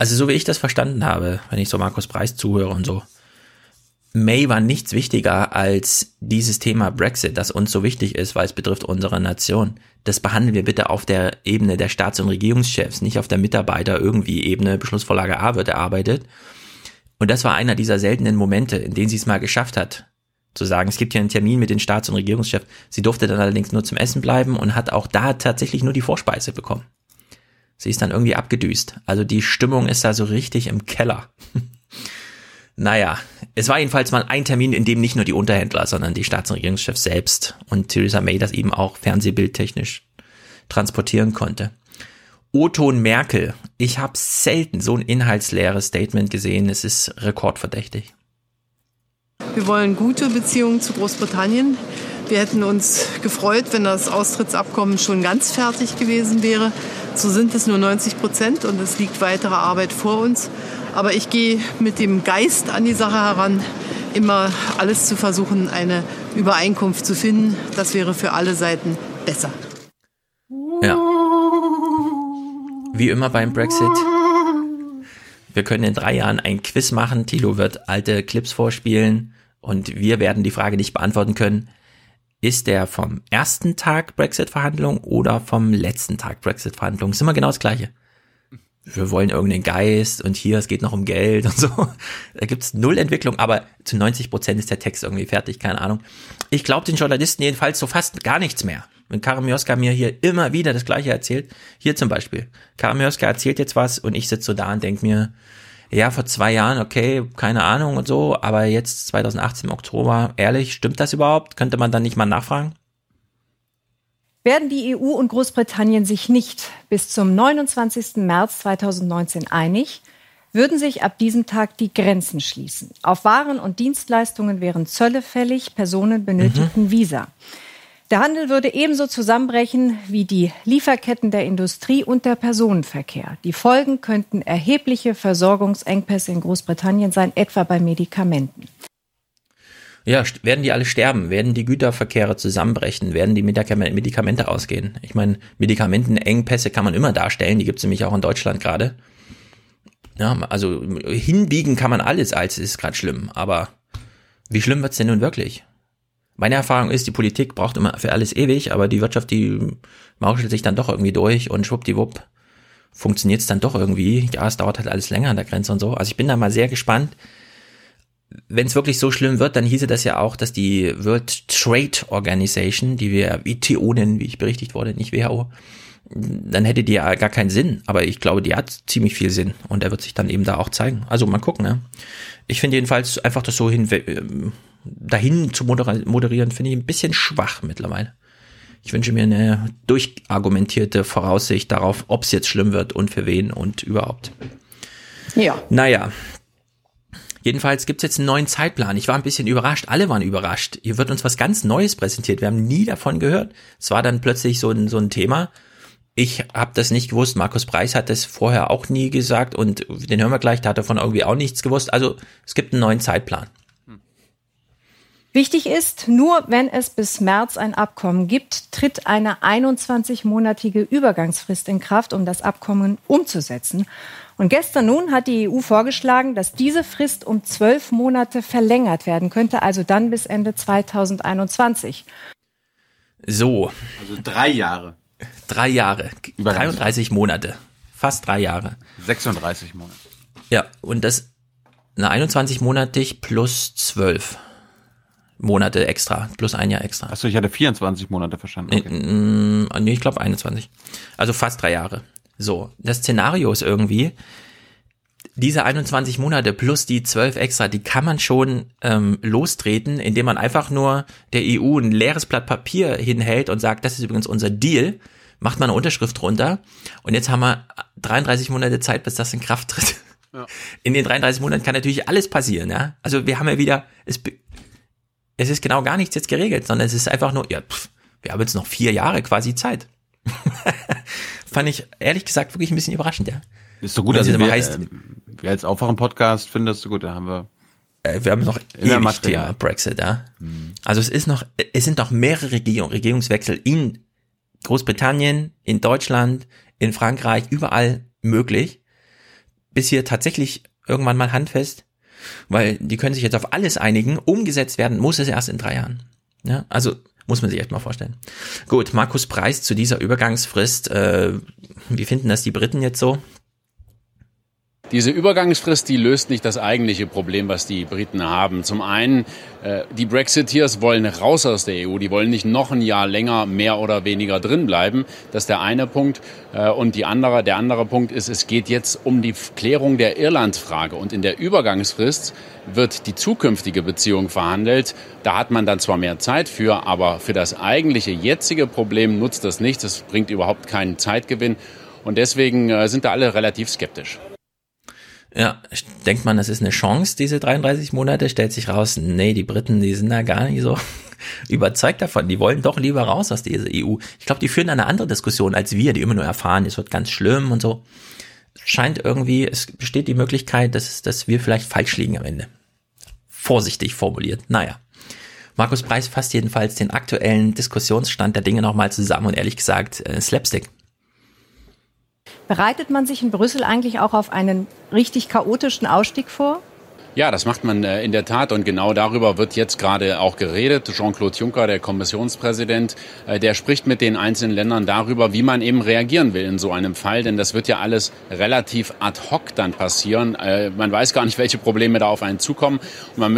also so wie ich das verstanden habe, wenn ich so Markus Preis zuhöre und so, May war nichts wichtiger als dieses Thema Brexit, das uns so wichtig ist, weil es betrifft unsere Nation. Das behandeln wir bitte auf der Ebene der Staats- und Regierungschefs, nicht auf der Mitarbeiter irgendwie Ebene. Beschlussvorlage A wird erarbeitet. Und das war einer dieser seltenen Momente, in denen sie es mal geschafft hat, zu sagen, es gibt hier einen Termin mit den Staats- und Regierungschefs. Sie durfte dann allerdings nur zum Essen bleiben und hat auch da tatsächlich nur die Vorspeise bekommen. Sie ist dann irgendwie abgedüst. Also die Stimmung ist da so richtig im Keller. <laughs> Naja, es war jedenfalls mal ein Termin, in dem nicht nur die Unterhändler, sondern die Staats- und Regierungschefs selbst und Theresa May das eben auch fernsehbildtechnisch transportieren konnte. O-Ton Merkel. Ich habe selten so ein inhaltsleeres Statement gesehen. Es ist rekordverdächtig. Wir wollen gute Beziehungen zu Großbritannien. Wir hätten uns gefreut, wenn das Austrittsabkommen schon ganz fertig gewesen wäre. So sind es nur 90 Prozent und es liegt weitere Arbeit vor uns. Aber ich gehe mit dem Geist an die Sache heran, immer alles zu versuchen, eine Übereinkunft zu finden. Das wäre für alle Seiten besser. Ja. Wie immer beim Brexit. Wir können in drei Jahren ein Quiz machen. Tilo wird alte Clips vorspielen und wir werden die Frage nicht beantworten können. Ist der vom ersten Tag Brexit-Verhandlung oder vom letzten Tag Brexit-Verhandlung? Ist immer genau das Gleiche wir wollen irgendeinen Geist und hier, es geht noch um Geld und so. <laughs> Da gibt's null Entwicklung, aber zu 90 Prozent ist der Text irgendwie fertig, keine Ahnung. Ich glaube den Journalisten jedenfalls so fast gar nichts mehr. Wenn Karamioska mir hier immer wieder das Gleiche erzählt, hier zum Beispiel, Karamioska erzählt jetzt was und ich sitze so da und denk mir, ja, vor zwei Jahren, okay, keine Ahnung und so, aber jetzt 2018 im Oktober, ehrlich, stimmt das überhaupt? Könnte man dann nicht mal nachfragen? Werden die EU und Großbritannien sich nicht bis zum 29. März 2019 einig, würden sich ab diesem Tag die Grenzen schließen. Auf Waren und Dienstleistungen wären Zölle fällig, Personen benötigten mhm. Visa. Der Handel würde ebenso zusammenbrechen wie die Lieferketten der Industrie und der Personenverkehr. Die Folgen könnten erhebliche Versorgungsengpässe in Großbritannien sein, etwa bei Medikamenten. Ja, werden die alle sterben? Werden die Güterverkehre zusammenbrechen? Werden die Medikamente ausgehen? Ich meine, Medikamentenengpässe kann man immer darstellen, die gibt es nämlich auch in Deutschland gerade. Ja, also hinbiegen kann man alles als ist gerade schlimm, aber wie schlimm wird's denn nun wirklich? Meine Erfahrung ist, die Politik braucht immer für alles ewig, aber die Wirtschaft, die mauschelt sich dann doch irgendwie durch und schwuppdiwupp funktioniert's dann doch irgendwie. Ja, es dauert halt alles länger an der Grenze und so. Also ich bin da mal sehr gespannt, wenn es wirklich so schlimm wird, dann hieße das ja auch, dass die World Trade Organization, die wir WTO nennen, wie ich berichtigt wurde, nicht WHO, dann hätte die ja gar keinen Sinn. Aber ich glaube, die hat ziemlich viel Sinn und er wird sich dann eben da auch zeigen. Also mal gucken. Ne? Ich finde jedenfalls einfach das so hin, äh, dahin zu moderieren, finde ich ein bisschen schwach mittlerweile. Ich wünsche mir eine durchargumentierte Voraussicht darauf, ob es jetzt schlimm wird und für wen und überhaupt. Ja. Naja, Jedenfalls gibt's jetzt einen neuen Zeitplan. Ich war ein bisschen überrascht. Alle waren überrascht. Hier wird uns was ganz Neues präsentiert. Wir haben nie davon gehört. Es war dann plötzlich so ein, so ein Thema. Ich habe das nicht gewusst. Markus Preis hat das vorher auch nie gesagt und den hören wir gleich. Da hat er davon irgendwie auch nichts gewusst. Also es gibt einen neuen Zeitplan. Wichtig ist, nur wenn es bis März ein Abkommen gibt, tritt eine 21-monatige Übergangsfrist in Kraft, um das Abkommen umzusetzen. Und gestern nun hat die EU vorgeschlagen, dass diese Frist um zwölf Monate verlängert werden könnte, also dann bis Ende 2021. So. Also drei Jahre. Drei Jahre. 33 Monate. Fast drei Jahre. 36 Monate. Ja, und das eine 21 monatig plus 12. Monate extra, plus ein Jahr extra. Achso, ich hatte 24 Monate verstanden. Okay. Nee, nee ich glaube 21. Also fast drei Jahre. So, das Szenario ist irgendwie, diese 21 Monate plus die 12 extra, die kann man schon ähm, lostreten, indem man einfach nur der EU ein leeres Blatt Papier hinhält und sagt, das ist übrigens unser Deal, macht man eine Unterschrift drunter und jetzt haben wir 33 Monate Zeit, bis das in Kraft tritt. Ja. <laughs> In den 33 Monaten kann natürlich alles passieren, ja. Also wir haben ja wieder, es, es ist genau gar nichts jetzt geregelt, sondern es ist einfach nur, ja, pff, wir haben jetzt noch vier Jahre quasi Zeit. <laughs> Fand ich ehrlich gesagt wirklich ein bisschen überraschend, ja. Ist so gut, dass also wir, heißt, äh, wir als Aufwachen-Podcast finden das so gut, da haben wir äh, wir haben noch ewig Thema Brexit, ja. Mhm. Also es ist noch, es sind noch mehrere Regierung, Regierungswechsel in Großbritannien, in Deutschland, in Frankreich, überall möglich, bis hier tatsächlich irgendwann mal handfest, weil die können sich jetzt auf alles einigen, umgesetzt werden muss es erst in drei Jahren. Ja, also muss man sich echt mal vorstellen. Gut, Markus Preis zu dieser Übergangsfrist. Äh, wie finden das die Briten jetzt so? Diese Übergangsfrist, die löst nicht das eigentliche Problem, was die Briten haben. Zum einen, äh, die Brexiteers wollen raus aus der EU. Die wollen nicht noch ein Jahr länger mehr oder weniger drin bleiben. Das ist der eine Punkt. Äh, und die andere, der andere Punkt ist, es geht jetzt um die Klärung der Irlandfrage. Und in der Übergangsfrist wird die zukünftige Beziehung verhandelt. Da hat man dann zwar mehr Zeit für, aber für das eigentliche jetzige Problem nutzt das nichts. Es bringt überhaupt keinen Zeitgewinn. Und deswegen äh, sind da alle relativ skeptisch. Ja, denkt man, das ist eine Chance, diese 33 Monate, stellt sich raus, nee, die Briten, die sind da gar nicht so <laughs> überzeugt davon. Die wollen doch lieber raus aus dieser EU. Ich glaube, die führen eine andere Diskussion als wir, die immer nur erfahren, es wird ganz schlimm und so. Scheint irgendwie, es besteht die Möglichkeit, dass, dass wir vielleicht falsch liegen am Ende. Vorsichtig formuliert. Naja. Markus Preis fasst jedenfalls den aktuellen Diskussionsstand der Dinge nochmal zusammen und ehrlich gesagt, äh, Slapstick. Bereitet man sich in Brüssel eigentlich auch auf einen richtig chaotischen Ausstieg vor? Ja, das macht man äh, in der Tat und genau darüber wird jetzt gerade auch geredet. Jean-Claude Juncker, der Kommissionspräsident, äh, der spricht mit den einzelnen Ländern darüber, wie man eben reagieren will in so einem Fall, denn das wird ja alles relativ ad hoc dann passieren. Äh, man weiß gar nicht, welche Probleme da auf einen zukommen. Und man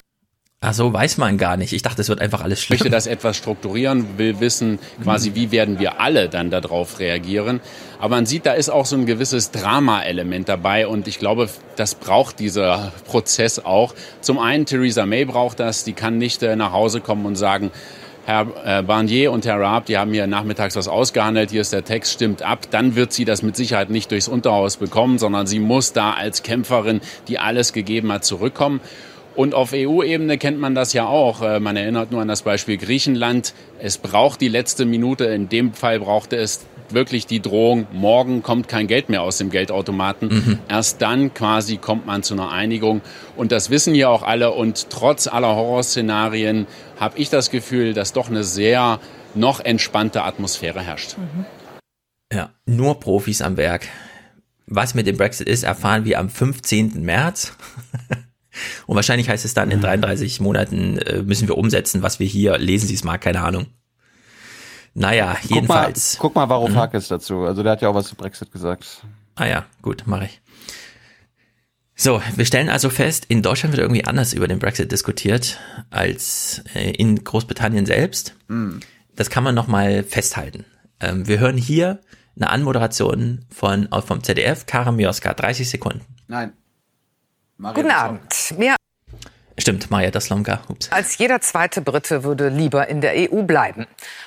Ach so, weiß man gar nicht. Ich dachte, es wird einfach alles schlimm. möchte das etwas strukturieren, will wissen, quasi, wie werden wir alle dann darauf reagieren. Aber man sieht, da ist auch so ein gewisses Drama-Element dabei und ich glaube, das braucht dieser Prozess auch. Zum einen, Theresa May braucht das, die kann nicht äh, nach Hause kommen und sagen, Herr äh, Barnier und Herr Raab, die haben hier nachmittags was ausgehandelt, hier ist der Text, stimmt ab. Dann wird sie das mit Sicherheit nicht durchs Unterhaus bekommen, sondern sie muss da als Kämpferin, die alles gegeben hat, zurückkommen. Und auf EU-Ebene kennt man das ja auch. Äh, man erinnert nur an das Beispiel Griechenland. Es braucht die letzte Minute. In dem Fall brauchte es wirklich die Drohung, morgen kommt kein Geld mehr aus dem Geldautomaten. Mhm. Erst dann quasi kommt man zu einer Einigung. Und das wissen ja auch alle. Und trotz aller Horrorszenarien habe ich das Gefühl, dass doch eine sehr noch entspannte Atmosphäre herrscht. Mhm. Ja, nur Profis am Werk. Was mit dem Brexit ist, erfahren wir am 15. März. <laughs> Und wahrscheinlich heißt es dann, in 33 mhm. Monaten äh, müssen wir umsetzen, was wir hier, lesen Sie es mal, keine Ahnung. Naja, jedenfalls. Guck mal, guck mal Varoufakis mhm. dazu. Also der hat ja auch was zu Brexit gesagt. Ah ja, gut, mache ich. So, wir stellen also fest, in Deutschland wird irgendwie anders über den Brexit diskutiert als äh, in Großbritannien selbst. Mhm. Das kann man nochmal festhalten. Ähm, wir hören hier eine Anmoderation von, vom ZDF, Kara Mioska, 30 Sekunden. Nein. Maria Guten Abend. Mehr Stimmt, Maja Daslomka. Als jeder zweite Brite würde lieber in der EU bleiben.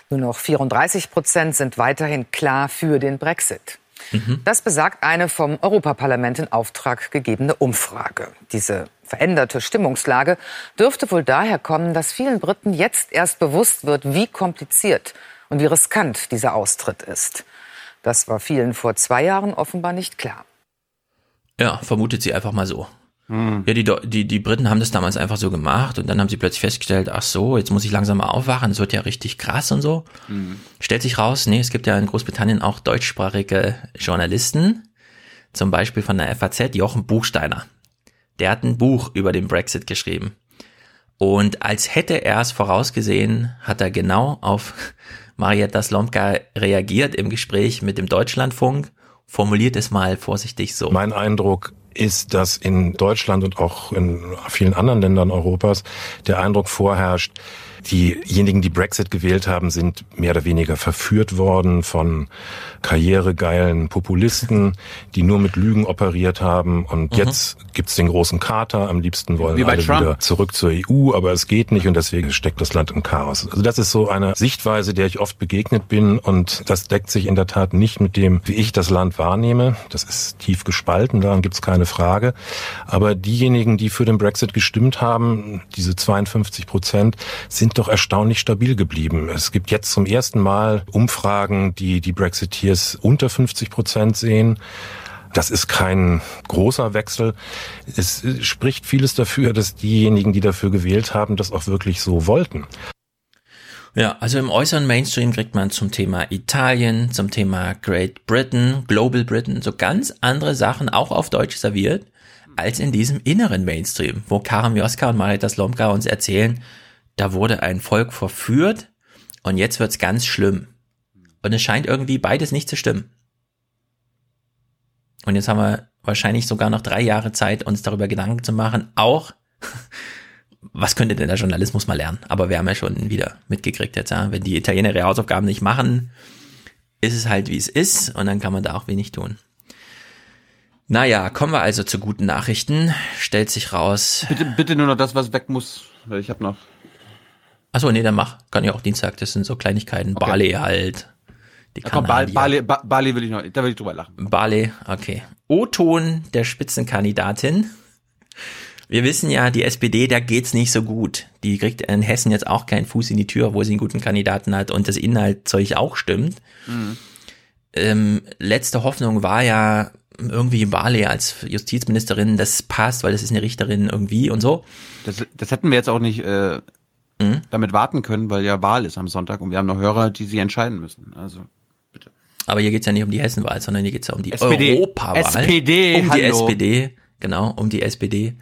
Nur noch 34 Prozent sind weiterhin klar für den Brexit. Mhm. Das besagt eine vom Europaparlament in Auftrag gegebene Umfrage. Diese veränderte Stimmungslage dürfte wohl daher kommen, dass vielen Briten jetzt erst bewusst wird, wie kompliziert und wie riskant dieser Austritt ist. Das war vielen vor zwei Jahren offenbar nicht klar. Ja, vermutet sie einfach mal so. Hm. Ja, die, die, die Briten haben das damals einfach so gemacht und dann haben sie plötzlich festgestellt, ach so, jetzt muss ich langsam mal aufwachen, es wird ja richtig krass und so. Hm. Stellt sich raus, nee, es gibt ja in Großbritannien auch deutschsprachige Journalisten, zum Beispiel von der FAZ, Jochen Buchsteiner. Der hat ein Buch über den Brexit geschrieben. Und als hätte er es vorausgesehen, hat er genau auf <laughs> Marietta Slomka reagiert im Gespräch mit dem Deutschlandfunk, formuliert es mal vorsichtig so. Mein Eindruck ist, dass in Deutschland und auch in vielen anderen Ländern Europas der Eindruck vorherrscht, diejenigen, die Brexit gewählt haben, sind mehr oder weniger verführt worden von karrieregeilen Populisten, die nur mit Lügen operiert haben. Und mhm. jetzt gibt's den großen Kater. Am liebsten wollen alle Trump. wieder zurück zur EU, aber es geht nicht und deswegen steckt das Land im Chaos. Also das ist so eine Sichtweise, der ich oft begegnet bin und das deckt sich in der Tat nicht mit dem, wie ich das Land wahrnehme. Das ist tief gespalten, daran gibt's keine Frage. Aber diejenigen, die für den Brexit gestimmt haben, diese 52 Prozent, sind doch erstaunlich stabil geblieben. Es gibt jetzt zum ersten Mal Umfragen, die die Brexiteers unter 50 Prozent sehen. Das ist kein großer Wechsel. Es spricht vieles dafür, dass diejenigen, die dafür gewählt haben, das auch wirklich so wollten. Ja, also im äußeren Mainstream kriegt man zum Thema Italien, zum Thema Great Britain, Global Britain, so ganz andere Sachen auch auf Deutsch serviert, als in diesem inneren Mainstream, wo Karim Joska und Marita Slomka uns erzählen, da wurde ein Volk verführt und jetzt wird's ganz schlimm. Und es scheint irgendwie beides nicht zu stimmen. Und jetzt haben wir wahrscheinlich sogar noch drei Jahre Zeit, uns darüber Gedanken zu machen, auch, <laughs> was könnte denn der Journalismus mal lernen? Aber wir haben ja schon wieder mitgekriegt jetzt, ja, wenn die Italiener ihre Hausaufgaben nicht machen, ist es halt wie es ist und dann kann man da auch wenig tun. Naja, kommen wir also zu guten Nachrichten. Stellt sich raus. Bitte, bitte nur noch das, was weg muss, ich habe noch. Achso, nee, dann mach. Kann ja auch Dienstag, das sind so Kleinigkeiten. Okay. Barley halt. Die ja, komm, Bali, Bali, Bali will ich noch, da will ich drüber lachen. Bali, okay. O-Ton der Spitzenkandidatin. Wir wissen ja, die SPD, da geht's nicht so gut. Die kriegt in Hessen jetzt auch keinen Fuß in die Tür, wo sie einen guten Kandidaten hat und das Inhaltzeug auch stimmt. Mhm. Ähm, letzte Hoffnung war ja irgendwie Bali als Justizministerin, das passt, weil das ist eine Richterin irgendwie und so. Das, das hätten wir jetzt auch nicht äh, mhm. damit warten können, weil ja Wahl ist am Sonntag und wir haben noch Hörer, die sich entscheiden müssen. Also aber hier geht's ja nicht um die Hessenwahl, sondern hier geht's ja um die SPD. Europawahl. SPD, um hallo. die SPD, genau, um die SPD.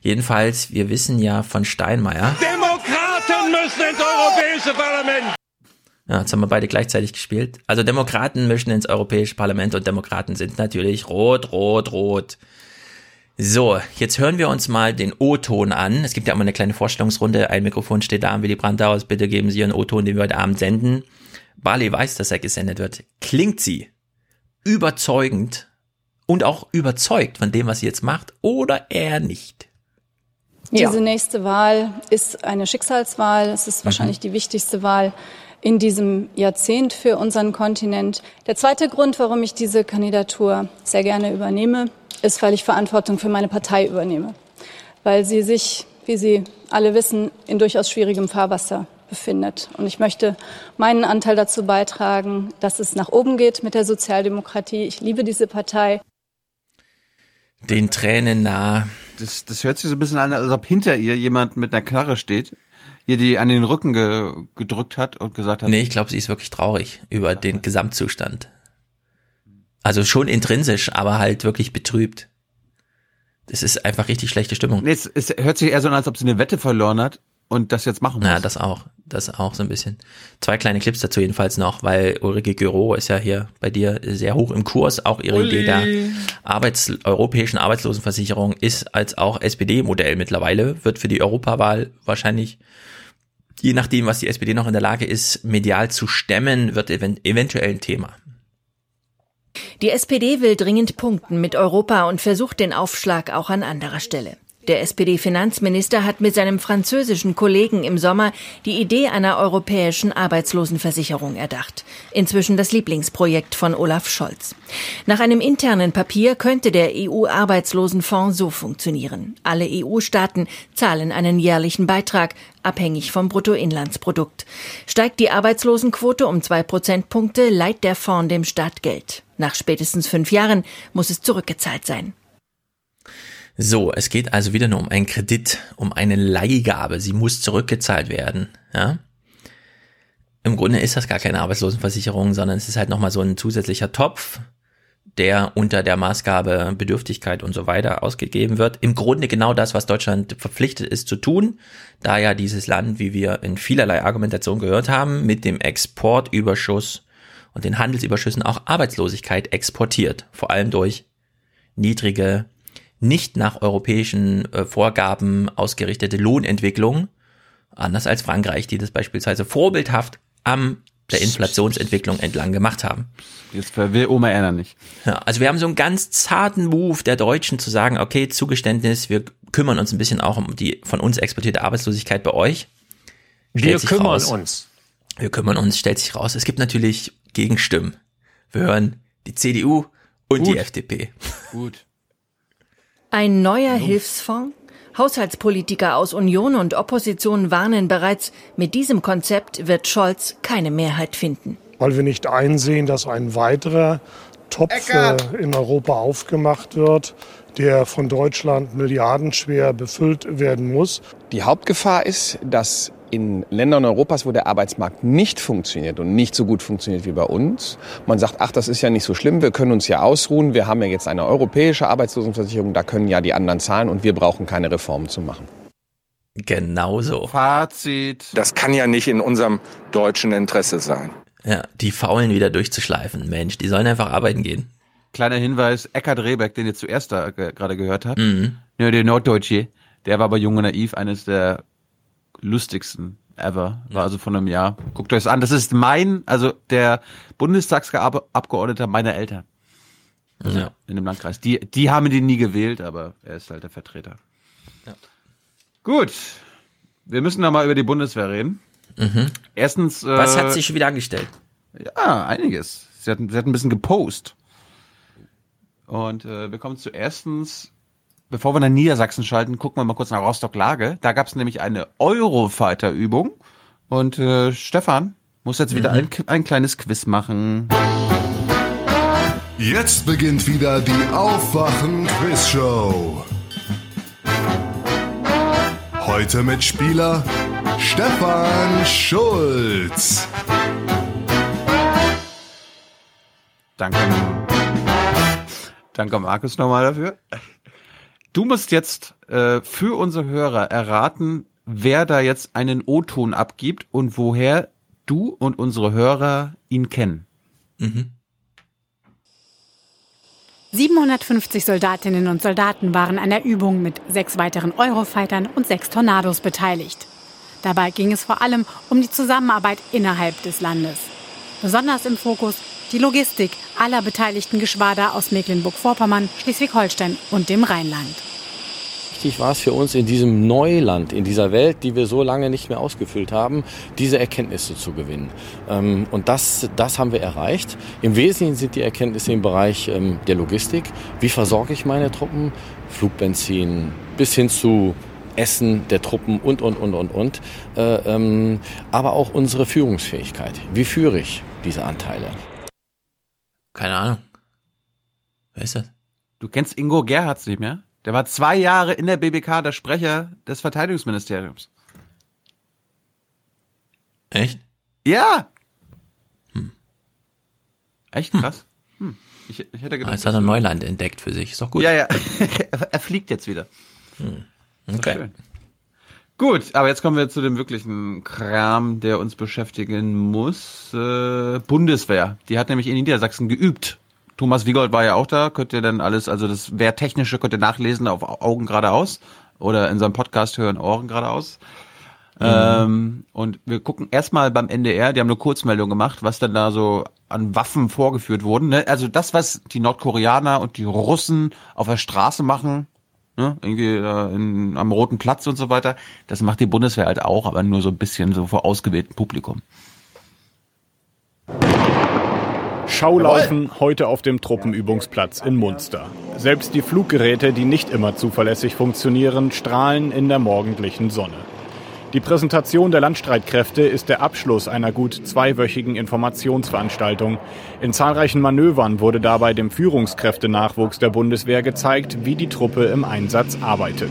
Jedenfalls, wir wissen ja von Steinmeier. Demokraten müssen ins Europäische Parlament! Ja, jetzt haben wir beide gleichzeitig gespielt. Also Demokraten mischen ins Europäische Parlament und Demokraten sind natürlich rot, rot, rot. So, jetzt hören wir uns mal den O-Ton an. Es gibt ja immer eine kleine Vorstellungsrunde. Ein Mikrofon steht da am Willy Brandt aus. Bitte geben Sie Ihren O-Ton, den wir heute Abend senden. Barley weiß, dass er gesendet wird, klingt sie überzeugend und auch überzeugt von dem, was sie jetzt macht, oder eher nicht? Ja. Diese nächste Wahl ist eine Schicksalswahl. Es ist wahrscheinlich mhm. die wichtigste Wahl in diesem Jahrzehnt für unseren Kontinent. Der zweite Grund, warum ich diese Kandidatur sehr gerne übernehme, ist, weil ich Verantwortung für meine Partei übernehme. Weil sie sich, wie Sie alle wissen, in durchaus schwierigem Fahrwasser befindet. Und ich möchte meinen Anteil dazu beitragen, dass es nach oben geht mit der Sozialdemokratie. Ich liebe diese Partei. Den Tränen nah. Das, das hört sich so ein bisschen an, als ob hinter ihr jemand mit einer Knarre steht, ihr die an den Rücken ge, gedrückt hat und gesagt hat. Nee, ich glaube, sie ist wirklich traurig über den Gesamtzustand. Also schon intrinsisch, aber halt wirklich betrübt. Das ist einfach richtig schlechte Stimmung. Nee, es, es hört sich eher so an, als ob sie eine Wette verloren hat und das jetzt machen muss. Ja, das auch. Das auch so ein bisschen. Zwei kleine Clips dazu jedenfalls noch, weil Ulrike Güro ist ja hier bei dir sehr hoch im Kurs. Auch ihre Uli. Idee der Arbeits europäischen Arbeitslosenversicherung ist als auch SPD-Modell mittlerweile, wird für die Europawahl wahrscheinlich, je nachdem, was die SPD noch in der Lage ist, medial zu stemmen, wird event eventuell ein Thema. Die SPD will dringend punkten mit Europa und versucht den Aufschlag auch an anderer Stelle. Der SPD-Finanzminister hat mit seinem französischen Kollegen im Sommer die Idee einer europäischen Arbeitslosenversicherung erdacht. Inzwischen das Lieblingsprojekt von Olaf Scholz. Nach einem internen Papier könnte der EU-Arbeitslosenfonds so funktionieren. Alle EU-Staaten zahlen einen jährlichen Beitrag, abhängig vom Bruttoinlandsprodukt. Steigt die Arbeitslosenquote um zwei Prozentpunkte, leiht der Fonds dem Staat Geld. Nach spätestens fünf Jahren muss es zurückgezahlt sein. So, es geht also wieder nur um einen Kredit, um eine Leihgabe. Sie muss zurückgezahlt werden. Ja? Im Grunde ist das gar keine Arbeitslosenversicherung, sondern es ist halt nochmal so ein zusätzlicher Topf, der unter der Maßgabe Bedürftigkeit und so weiter ausgegeben wird. Im Grunde genau das, was Deutschland verpflichtet ist zu tun, da ja dieses Land, wie wir in vielerlei Argumentation gehört haben, mit dem Exportüberschuss und den Handelsüberschüssen auch Arbeitslosigkeit exportiert, vor allem durch niedrige nicht nach europäischen äh, Vorgaben ausgerichtete Lohnentwicklung, anders als Frankreich, die das beispielsweise vorbildhaft am der Inflationsentwicklung entlang gemacht haben. Jetzt will Oma Erna nicht. Ja, also wir haben so einen ganz zarten Move der Deutschen zu sagen, okay, Zugeständnis, wir kümmern uns ein bisschen auch um die von uns exportierte Arbeitslosigkeit bei euch. Wir Stellt kümmern raus, uns. Wir kümmern uns, stellt sich raus. Es gibt natürlich Gegenstimmen. Wir hören die CDU und die Gut. FDP. Gut. Ein neuer Hilfsfonds? Haushaltspolitiker aus Union und Opposition warnen bereits, mit diesem Konzept wird Scholz keine Mehrheit finden. weil wir nicht einsehen, dass ein weiterer Topf äh, in Europa aufgemacht wird, der von Deutschland milliardenschwer befüllt werden muss. Die Hauptgefahr ist, dass in Ländern Europas, wo der Arbeitsmarkt nicht funktioniert und nicht so gut funktioniert wie bei uns, man sagt, ach, das ist ja nicht so schlimm, wir können uns ja ausruhen, wir haben ja jetzt eine europäische Arbeitslosenversicherung, da können ja die anderen zahlen und wir brauchen keine Reformen zu machen. Genauso. Fazit. Das kann ja nicht in unserem deutschen Interesse sein. Ja, die Faulen wieder durchzuschleifen. Mensch, die sollen einfach arbeiten gehen. Kleiner Hinweis, Eckhard Rehbeck, den ihr zuerst da ge- gerade gehört habt, Mhm. ja, der Norddeutsche, der war bei Jung und Naiv eines der lustigsten ever, war also von einem Jahr. Guckt euch das an, das ist mein, also der Bundestagsabgeordneter meiner Eltern. Ja. In dem Landkreis. Die, die haben den nie gewählt, aber er ist halt der Vertreter. Gut. Wir müssen da mal über die Bundeswehr reden. Mhm. Erstens. Äh, Was hat sie schon wieder angestellt? Ja, einiges. Sie hat, sie hat ein bisschen gepost. Und äh, wir kommen zu erstens, bevor wir nach Niedersachsen schalten, gucken wir mal kurz nach Rostock-Lage. Da gab es nämlich eine Eurofighter-Übung. Und äh, Stefan muss jetzt wieder Mhm. ein, ein kleines Quiz machen. Jetzt beginnt wieder die Aufwachen-Quiz-Show. Heute mit Spieler Stefan Schulz. Danke. Danke, Markus, nochmal dafür. Du musst jetzt äh, für unsere Hörer erraten, wer da jetzt einen O-Ton abgibt und woher du und unsere Hörer ihn kennen. 750 Soldatinnen und Soldaten waren an der Übung mit sechs weiteren Eurofightern und sechs Tornados beteiligt. Dabei ging es vor allem um die Zusammenarbeit innerhalb des Landes. Besonders im Fokus die Logistik aller beteiligten Geschwader aus Mecklenburg-Vorpommern, Schleswig-Holstein und dem Rheinland. Wichtig war es für uns in diesem Neuland, in dieser Welt, die wir so lange nicht mehr ausgefüllt haben, diese Erkenntnisse zu gewinnen. Ähm, Und das, das haben wir erreicht. Im Wesentlichen sind die Erkenntnisse im Bereich ähm, der Logistik. Wie versorge ich meine Truppen? Flugbenzin bis hin zu Essen der Truppen und, und, und, und, und. Äh, ähm, Aber auch unsere Führungsfähigkeit. Wie führe ich diese Anteile? Keine Ahnung. Wer ist das? Du kennst Ingo Gerhards nicht mehr? Der war zwei Jahre in der BBK der Sprecher des Verteidigungsministeriums. Echt? Ja! Echt krass. Hm. Ich, ich hätte Ah, gedacht, Jetzt hat er Neuland entdeckt für sich. Ist doch gut. Ja, ja. <laughs> er fliegt jetzt wieder. Hm. Ist doch Okay. Gut, aber jetzt kommen wir zu dem wirklichen Kram, der uns beschäftigen muss. Äh, Bundeswehr. Die hat nämlich in Niedersachsen geübt. Thomas Wiegold war ja auch da. Könnt ihr dann alles, also das Wehrtechnische könnt ihr nachlesen auf Augen geradeaus oder in seinem Podcast hören Ohren geradeaus. Ähm, und wir gucken erstmal beim NDR, die haben eine Kurzmeldung gemacht, was dann da so an Waffen vorgeführt wurden. Ne? Also das, was die Nordkoreaner und die Russen auf der Straße machen, ne? irgendwie äh, in, am Roten Platz und so weiter, das macht die Bundeswehr halt auch, aber nur so ein bisschen so vor ausgewähltem Publikum. Schaulaufen heute auf dem Truppenübungsplatz in Munster. Selbst die Fluggeräte, die nicht immer zuverlässig funktionieren, strahlen in der morgendlichen Sonne. Die Präsentation der Landstreitkräfte ist der Abschluss einer gut zweiwöchigen Informationsveranstaltung. In zahlreichen Manövern wurde dabei dem Führungskräftenachwuchs der Bundeswehr gezeigt, wie die Truppe im Einsatz arbeitet.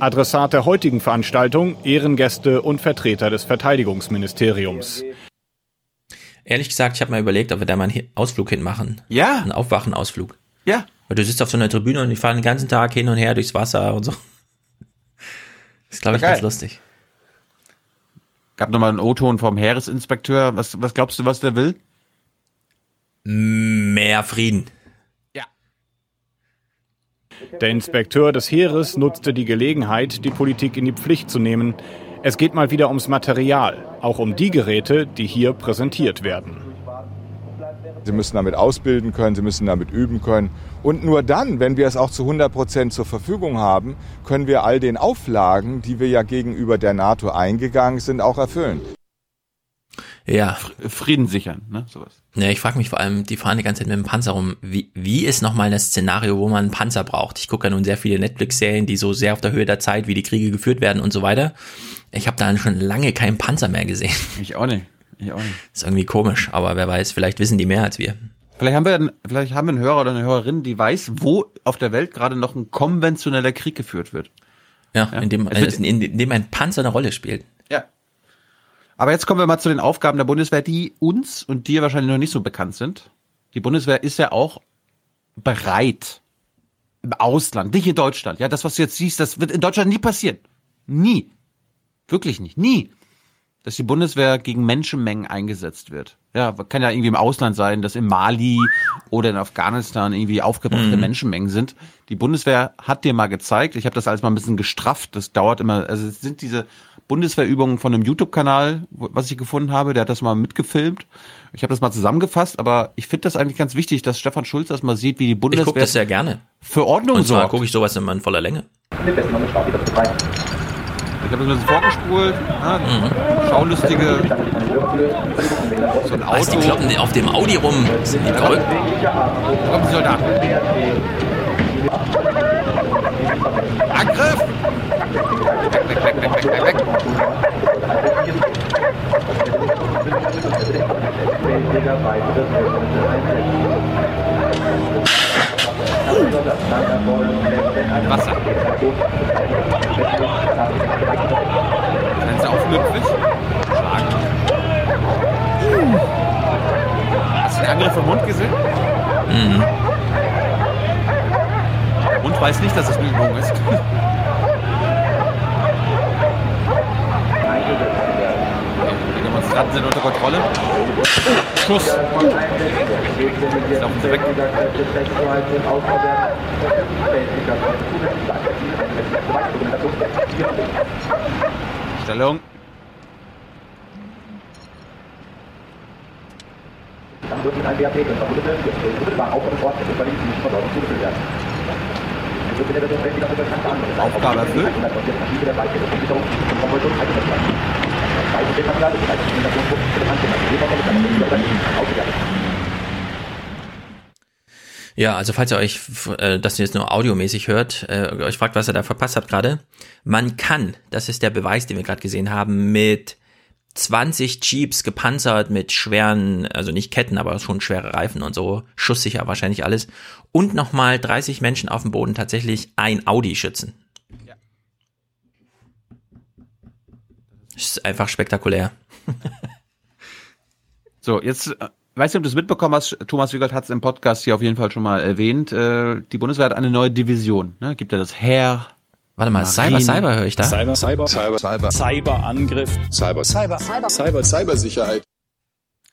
Adressat der heutigen Veranstaltung Ehrengäste und Vertreter des Verteidigungsministeriums. Ehrlich gesagt, ich habe mal überlegt, ob wir da mal einen Ausflug hinmachen. Ja. Einen Aufwachenausflug. Ja. Weil du sitzt auf so einer Tribüne und die fahren den ganzen Tag hin und her durchs Wasser und so. Das <laughs> ist, glaube ich, ganz lustig. Gab nochmal einen O-Ton vom Heeresinspekteur. Was, was glaubst du, was der will? Mehr Frieden. Der Inspekteur des Heeres nutzte die Gelegenheit, die Politik in die Pflicht zu nehmen. Es geht mal wieder ums Material, auch um die Geräte, die hier präsentiert werden. Sie müssen damit ausbilden können, sie müssen damit üben können. Und nur dann, wenn wir es auch zu 100 Prozent zur Verfügung haben, können wir all den Auflagen, die wir ja gegenüber der NATO eingegangen sind, auch erfüllen. Ja. Frieden sichern, ne? Sowas. Ja, ich frage mich vor allem, die fahren die ganze Zeit mit dem Panzer rum. Wie, wie ist nochmal das Szenario, wo man einen Panzer braucht? Ich gucke ja nun sehr viele Netflix-Serien, die so sehr auf der Höhe der Zeit, wie die Kriege geführt werden und so weiter. Ich habe da schon lange keinen Panzer mehr gesehen. Ich auch nicht. Ich auch nicht. Ist irgendwie komisch, aber wer weiß, vielleicht wissen die mehr als wir. Vielleicht haben wir, vielleicht haben wir einen Hörer oder eine Hörerin, die weiß, wo auf der Welt gerade noch ein konventioneller Krieg geführt wird. Ja, ja. In, dem, in, in dem ein Panzer eine Rolle spielt. Ja. Aber jetzt kommen wir mal zu den Aufgaben der Bundeswehr, die uns und dir wahrscheinlich noch nicht so bekannt sind. Die Bundeswehr ist ja auch bereit im Ausland, nicht in Deutschland. Ja, das, was du jetzt siehst, das wird in Deutschland nie passieren. Nie. Wirklich nicht. Nie dass die Bundeswehr gegen Menschenmengen eingesetzt wird. Ja, kann ja irgendwie im Ausland sein, dass in Mali oder in Afghanistan irgendwie aufgebrachte mhm. Menschenmengen sind. Die Bundeswehr hat dir mal gezeigt, ich habe das alles mal ein bisschen gestrafft, das dauert immer, also es sind diese Bundeswehrübungen von einem YouTube-Kanal, was ich gefunden habe, der hat das mal mitgefilmt. Ich habe das mal zusammengefasst, aber ich finde das eigentlich ganz wichtig, dass Stefan Schulz das mal sieht, wie die Bundeswehr ich guck das sehr gerne. für Ordnung Und zwar gucke ich sowas immer in voller Länge. Ich habe das ein bisschen vorgespult. Ja, mhm. Schaulustige. So ein Auto. Was, die kloppen auf dem Audi rum. Sind die verrückt? Kommen die Soldaten. Angriff! Weg, weg, weg, weg, weg, weg, weg. Wasser. Seien Sie aufmüpfig? Schlagen. Hast du den Angriff vom Hund gesehen? Mhm. Der Hund weiß nicht, dass es eine Übung ist. <laughs> Demonstranten sind unter Kontrolle. Schuss. Laufen sie weg. Stellung. Dann wird mit einem BAP und Verbundene unmittelbar auf und fort mit Überleben nicht Versorgung zugeführt werden. Aufgabe erfüllt. Ja, also falls ihr euch, äh, das jetzt nur audiomäßig hört, äh, euch fragt, was ihr da verpasst habt gerade, man kann, das ist der Beweis, den wir gerade gesehen haben, mit 20 Jeeps gepanzert mit schweren, also nicht Ketten, aber schon schwere Reifen und so, schusssicher wahrscheinlich alles, und nochmal 30 Menschen auf dem Boden tatsächlich ein Audi schützen. Ja. Das ist einfach spektakulär. <laughs> so, jetzt äh, weiß nicht, ob du es mitbekommen hast, Thomas Wiegert hat es im Podcast hier auf jeden Fall schon mal erwähnt. Äh, die Bundeswehr hat eine neue Division. Ne? Gibt ja das Heer. Warte mal, Marine. Cyber, Cyber höre ich da. Cyber, Cyber, Cyber, Cyber, Cyberangriff, Cyber, Cyber, Cyber, Cyber, Cybersicherheit.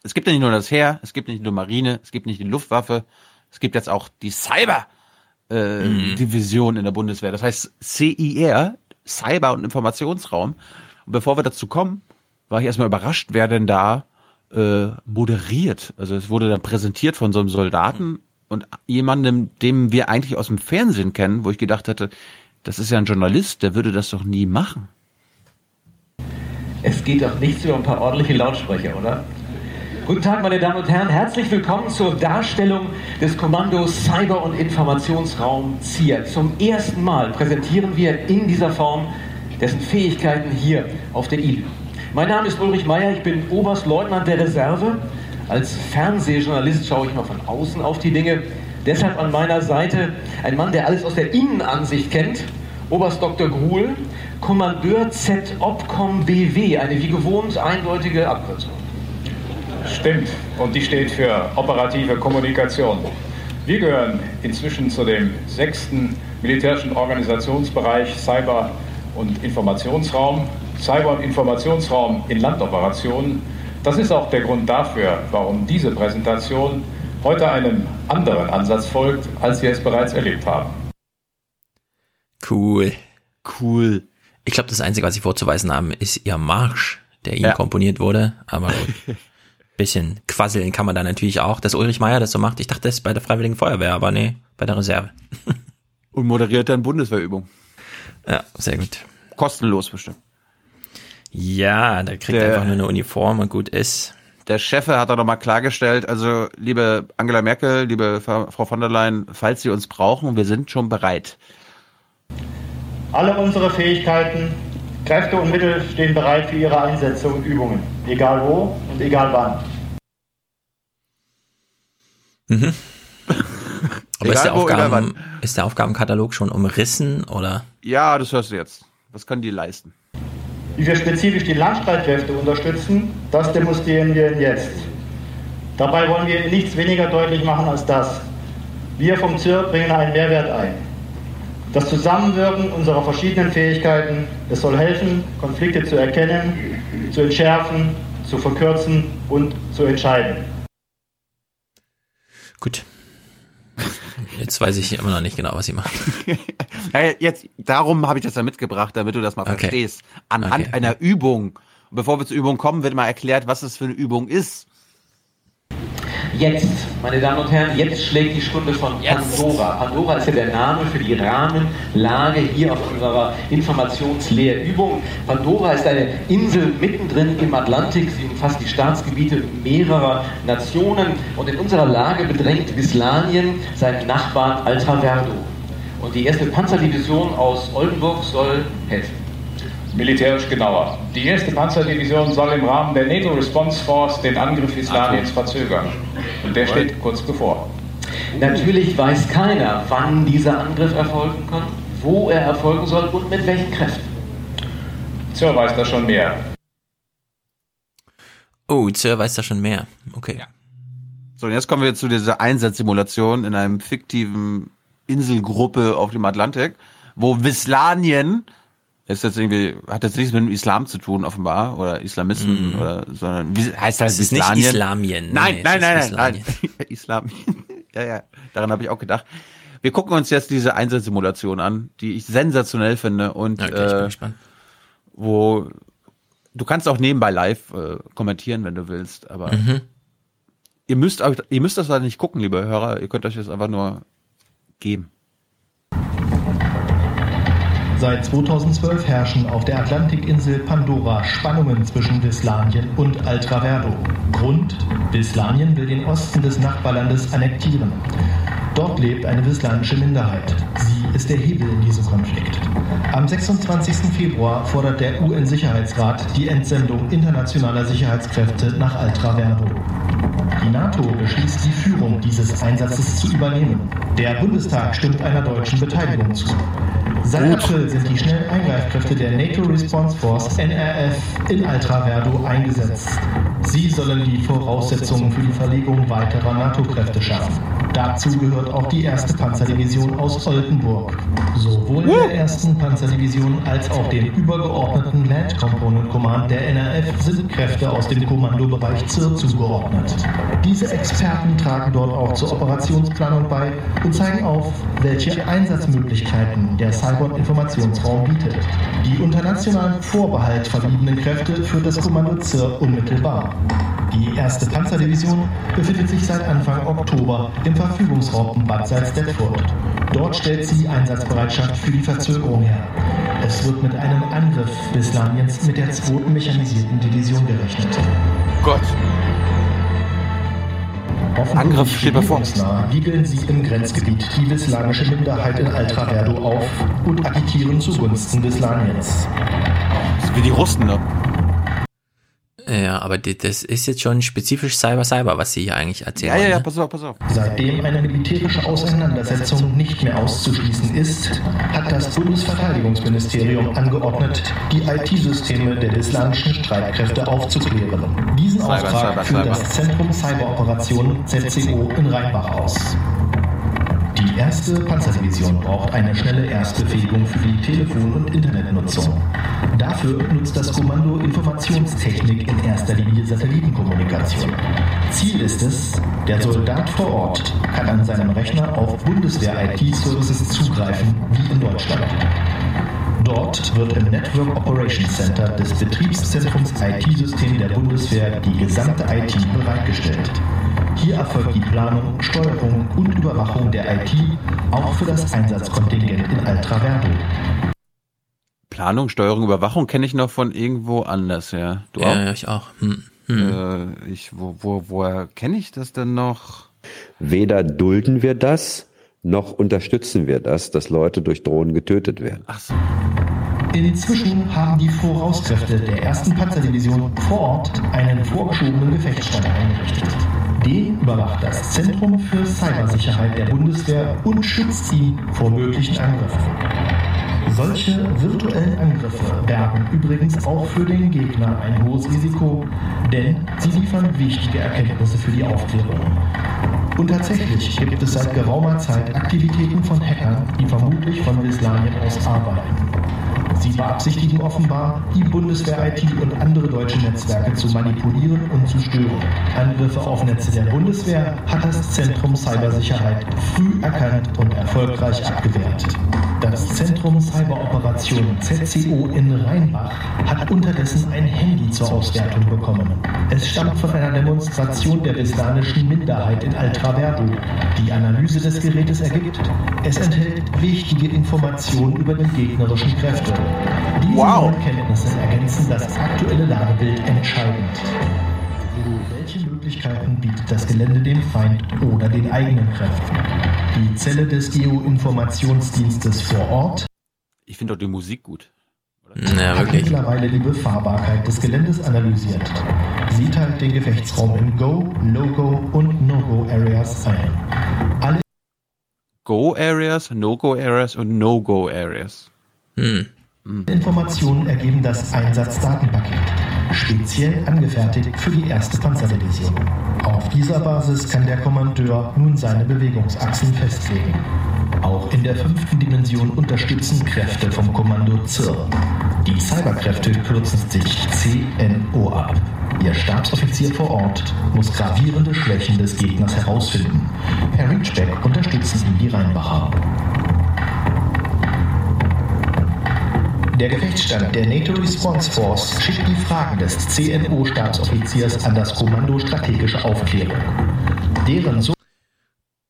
Es gibt ja nicht nur das Heer, es gibt nicht nur Marine, es gibt nicht die Luftwaffe, es gibt jetzt auch die Cyber äh, mhm. Division in der Bundeswehr. Das heißt CIR, Cyber und Informationsraum. Und bevor wir dazu kommen, war ich erstmal überrascht, wer denn da äh, moderiert. Also es wurde dann präsentiert von so einem Soldaten und jemandem, dem wir eigentlich aus dem Fernsehen kennen, wo ich gedacht hätte, das ist ja ein Journalist, der würde das doch nie machen. Es geht doch nichts über ein paar ordentliche Lautsprecher, oder? Guten Tag, meine Damen und Herren. Herzlich willkommen zur Darstellung des Kommandos Cyber- und Informationsraum ZIA. Zum ersten Mal präsentieren wir in dieser Form dessen Fähigkeiten hier auf der ILÜ. Mein Name ist Ulrich Meyer, ich bin Oberstleutnant der Reserve. Als Fernsehjournalist schaue ich mal von außen auf die Dinge. Deshalb an meiner Seite ein Mann, der alles aus der Innenansicht kennt. Oberst Dr. Gruhl, Kommandeur Z Opcom BW, eine wie gewohnt eindeutige Abkürzung. Stimmt, und die steht für operative Kommunikation. Wir gehören inzwischen zu dem sechsten militärischen Organisationsbereich Cyber- und Informationsraum Cyber- und Informationsraum in Landoperationen. Das ist auch der Grund dafür, warum diese Präsentation heute einem anderen Ansatz folgt, als wir es bereits erlebt haben. Cool. Cool. Ich glaube, das Einzige, was sie vorzuweisen haben, ist ihr Marsch, der ihnen Ja. komponiert wurde. Aber gut. <laughs> bisschen quasseln kann man da natürlich auch. Dass Ulrich Meier das so macht, ich dachte, das ist bei der Freiwilligen Feuerwehr, aber nee, bei der Reserve. <laughs> Und moderiert dann Bundeswehrübung. Ja, sehr gut. Kostenlos bestimmt. Ja, der kriegt Der- einfach nur eine Uniform und gut ist. Der Chef hat da nochmal klargestellt, also liebe Angela Merkel, liebe Frau von der Leyen, falls Sie uns brauchen, wir sind schon bereit. Alle unsere Fähigkeiten, Kräfte und Mittel stehen bereit für ihre Einsätze und Übungen, egal wo und egal wann. Mhm. <laughs> Aber ist, der Aufgaben, ist der Aufgabenkatalog schon umrissen oder? Ja, das hörst du jetzt. Was können die leisten? Wie wir spezifisch die Landstreitkräfte unterstützen, das demonstrieren wir Ihnen jetzt. Dabei wollen wir nichts weniger deutlich machen als das. Wir vom ZIR bringen einen Mehrwert ein. Das Zusammenwirken unserer verschiedenen Fähigkeiten, es soll helfen, Konflikte zu erkennen, zu entschärfen, zu verkürzen und zu entscheiden. Gut. Jetzt weiß ich immer noch nicht genau, was sie macht. Hey, <laughs> jetzt, darum habe ich das ja mitgebracht, damit du das mal Okay. verstehst. Anhand Okay. einer Übung. Bevor wir zur Übung kommen, wird mal erklärt, was das für eine Übung ist. Jetzt, meine Damen und Herren, jetzt schlägt die Stunde von Pandora. Pandora ist ja der Name für die Rahmenlage hier auf unserer Informationslehrübung. Pandora ist eine Insel mittendrin im Atlantik. Sie umfasst die Staatsgebiete mehrerer Nationen. Und in unserer Lage bedrängt Bislanien seinen Nachbarn Altraverdo. Und die erste Panzerdivision aus Oldenburg soll helfen. Militärisch genauer. Die erste Panzerdivision soll im Rahmen der NATO Response Force den Angriff Islamiens verzögern. Und der steht kurz bevor. Natürlich weiß keiner, wann dieser Angriff erfolgen kann, wo er erfolgen soll und mit welchen Kräften. Sir weiß da schon mehr. Oh, Sir weiß da schon mehr. Okay. So, und jetzt kommen wir zu dieser Einsatzsimulation in einem fiktiven Inselgruppe auf dem Atlantik, wo Wislanien ist jetzt irgendwie, hat jetzt nichts mit dem Islam zu tun, offenbar, oder Islamisten, Mhm. oder, sondern, wie heißt halt Es ist nicht Wislanien? Islamien. Nein, nein, nein, nein, nein, <laughs> Islam. <laughs> ja, ja, daran habe ich auch gedacht. Wir gucken uns jetzt diese Einsatzsimulation an, die ich sensationell finde und, Okay, äh, wo, du kannst auch nebenbei live äh, kommentieren, wenn du willst, aber Mhm. ihr müsst euch, ihr müsst das leider nicht gucken, liebe Hörer, ihr könnt euch das einfach nur geben. Seit 2012 herrschen auf der Atlantikinsel Pandora Spannungen zwischen Wislanien und Altraverdo. Grund: Wislanien will den Osten des Nachbarlandes annektieren. Dort lebt eine wislanische Minderheit. Sie ist der Hebel in diesem Konflikt. Am 26. Februar fordert der UN-Sicherheitsrat die Entsendung internationaler Sicherheitskräfte nach Altraverdo. Die NATO beschließt, die Führung dieses Einsatzes zu übernehmen. Der Bundestag stimmt einer deutschen Beteiligung zu. Seit April sind die schnellen Eingreifkräfte der NATO Response Force NRF in Altraverdo eingesetzt. Sie sollen die Voraussetzungen für die Verlegung weiterer NATO-Kräfte schaffen. Dazu gehört auch die erste Panzerdivision aus Oldenburg. Sowohl der ersten Panzerdivision als auch dem übergeordneten Land Component Command der NRF sind Kräfte aus dem Kommandobereich ZIR zugeordnet. Diese Experten tragen dort auch zur Operationsplanung bei und zeigen auf, welche Einsatzmöglichkeiten der Cyber- und Informationsraum bietet. Die unter nationalem Vorbehalt verbliebenen Kräfte führt das Kommando ZIR unmittelbar. Die erste Panzerdivision befindet sich seit Anfang Oktober im Verfügungsraum Bad Salzdetfurt. Dort stellt sie Einsatzbereitschaft für die Verzögerung her. Es wird mit einem Angriff Bislamiens mit der zweiten mechanisierten Division gerechnet. Gott. Angriff steht bevor. Wiegeln sie im Grenzgebiet die islamische Minderheit in Altraverdo auf und agitieren zugunsten Bislamiens. Wie die Russen, ne? Ja, aber die- das ist jetzt schon spezifisch Cyber Cyber, was sie hier eigentlich erzählen. Ja, ja, ja, ne? pass auf, pass auf. Seitdem eine militärische Auseinandersetzung nicht mehr auszuschließen ist, hat das Bundesverteidigungsministerium angeordnet, die IT-Systeme der islamischen Streitkräfte aufzuklären. Diesen Cyber, Auftrag Cyber, führt Cyber. das Zentrum Cyberoperationen ZCO in Rheinbach aus. Die erste Panzerdivision braucht eine schnelle Erstbefähigung für die Telefon- und Internetnutzung. Dafür nutzt das Kommando Informationstechnik in erster Linie Satellitenkommunikation. Ziel ist es, der Soldat vor Ort kann an seinem Rechner auf Bundeswehr-IT-Services zugreifen, wie in Deutschland. Dort wird im Network Operations Center des Betriebszentrums IT-System der Bundeswehr die gesamte IT bereitgestellt. Hier erfolgt die Planung, Steuerung und Überwachung der IT auch für das Einsatzkontingent in Altraverdo. Planung, Steuerung, Überwachung kenne ich noch von irgendwo anders, ja. Du ja, auch? ich auch. Hm. Hm. Äh, ich, wo, wo, woher kenne ich das denn noch? Weder dulden wir das, noch unterstützen wir das, dass Leute durch Drohnen getötet werden. Ach so. Inzwischen haben die Vorauskräfte der ersten Panzerdivision vor Ort einen vorgeschobenen Gefechtsstand eingerichtet. Den überwacht das Zentrum für Cybersicherheit der Bundeswehr und schützt ihn vor möglichen Angriffen. Solche virtuellen Angriffe bergen übrigens auch für den Gegner ein hohes Risiko, denn sie liefern wichtige Erkenntnisse für die Aufklärung. Und tatsächlich gibt es seit geraumer Zeit Aktivitäten von Hackern, die vermutlich von Bislanien aus arbeiten. Sie beabsichtigen offenbar, die Bundeswehr-IT und andere deutsche Netzwerke zu manipulieren und zu stören. Angriffe auf Netze der Bundeswehr hat das Zentrum Cybersicherheit früh erkannt und erfolgreich abgewehrt. Das Zentrum Cyberoperation ZCO in Rheinbach hat unterdessen ein Handy zur Auswertung bekommen. Es stammt von einer Demonstration der bislanischen Minderheit in Altraverdo. Die Analyse des Gerätes ergibt, es enthält wichtige Informationen über die gegnerischen Kräfte. Diese wow. Kenntnisse ergänzen das aktuelle Lagebild entscheidend. Welche Möglichkeiten bietet das Gelände dem Feind oder den eigenen Kräften? Die Zelle des Geo-Informationsdienstes vor Ort. Ich finde doch die Musik gut. Ja, hat mittlerweile die Befahrbarkeit des Geländes analysiert. Sie teilt den Gefechtsraum in Go, No-Go und No-Go-Areas ein. Alle Go-Areas, No-Go-Areas und No-Go-Areas. Hm. Informationen ergeben das Einsatzdatenpaket, speziell angefertigt für die erste Panzerdivision. Auf dieser Basis kann der Kommandeur nun seine Bewegungsachsen festlegen. Auch in der fünften Dimension unterstützen Kräfte vom Kommando ZIR. Die Cyberkräfte kürzen sich CNO ab. Ihr Stabsoffizier vor Ort muss gravierende Schwächen des Gegners herausfinden. Per Reachback unterstützen ihn die Rheinbacher. Der Gefechtsstand der NATO Response Force schickt die Fragen des CNO-Stabsoffiziers an das Kommando Strategische Aufklärung. Deren so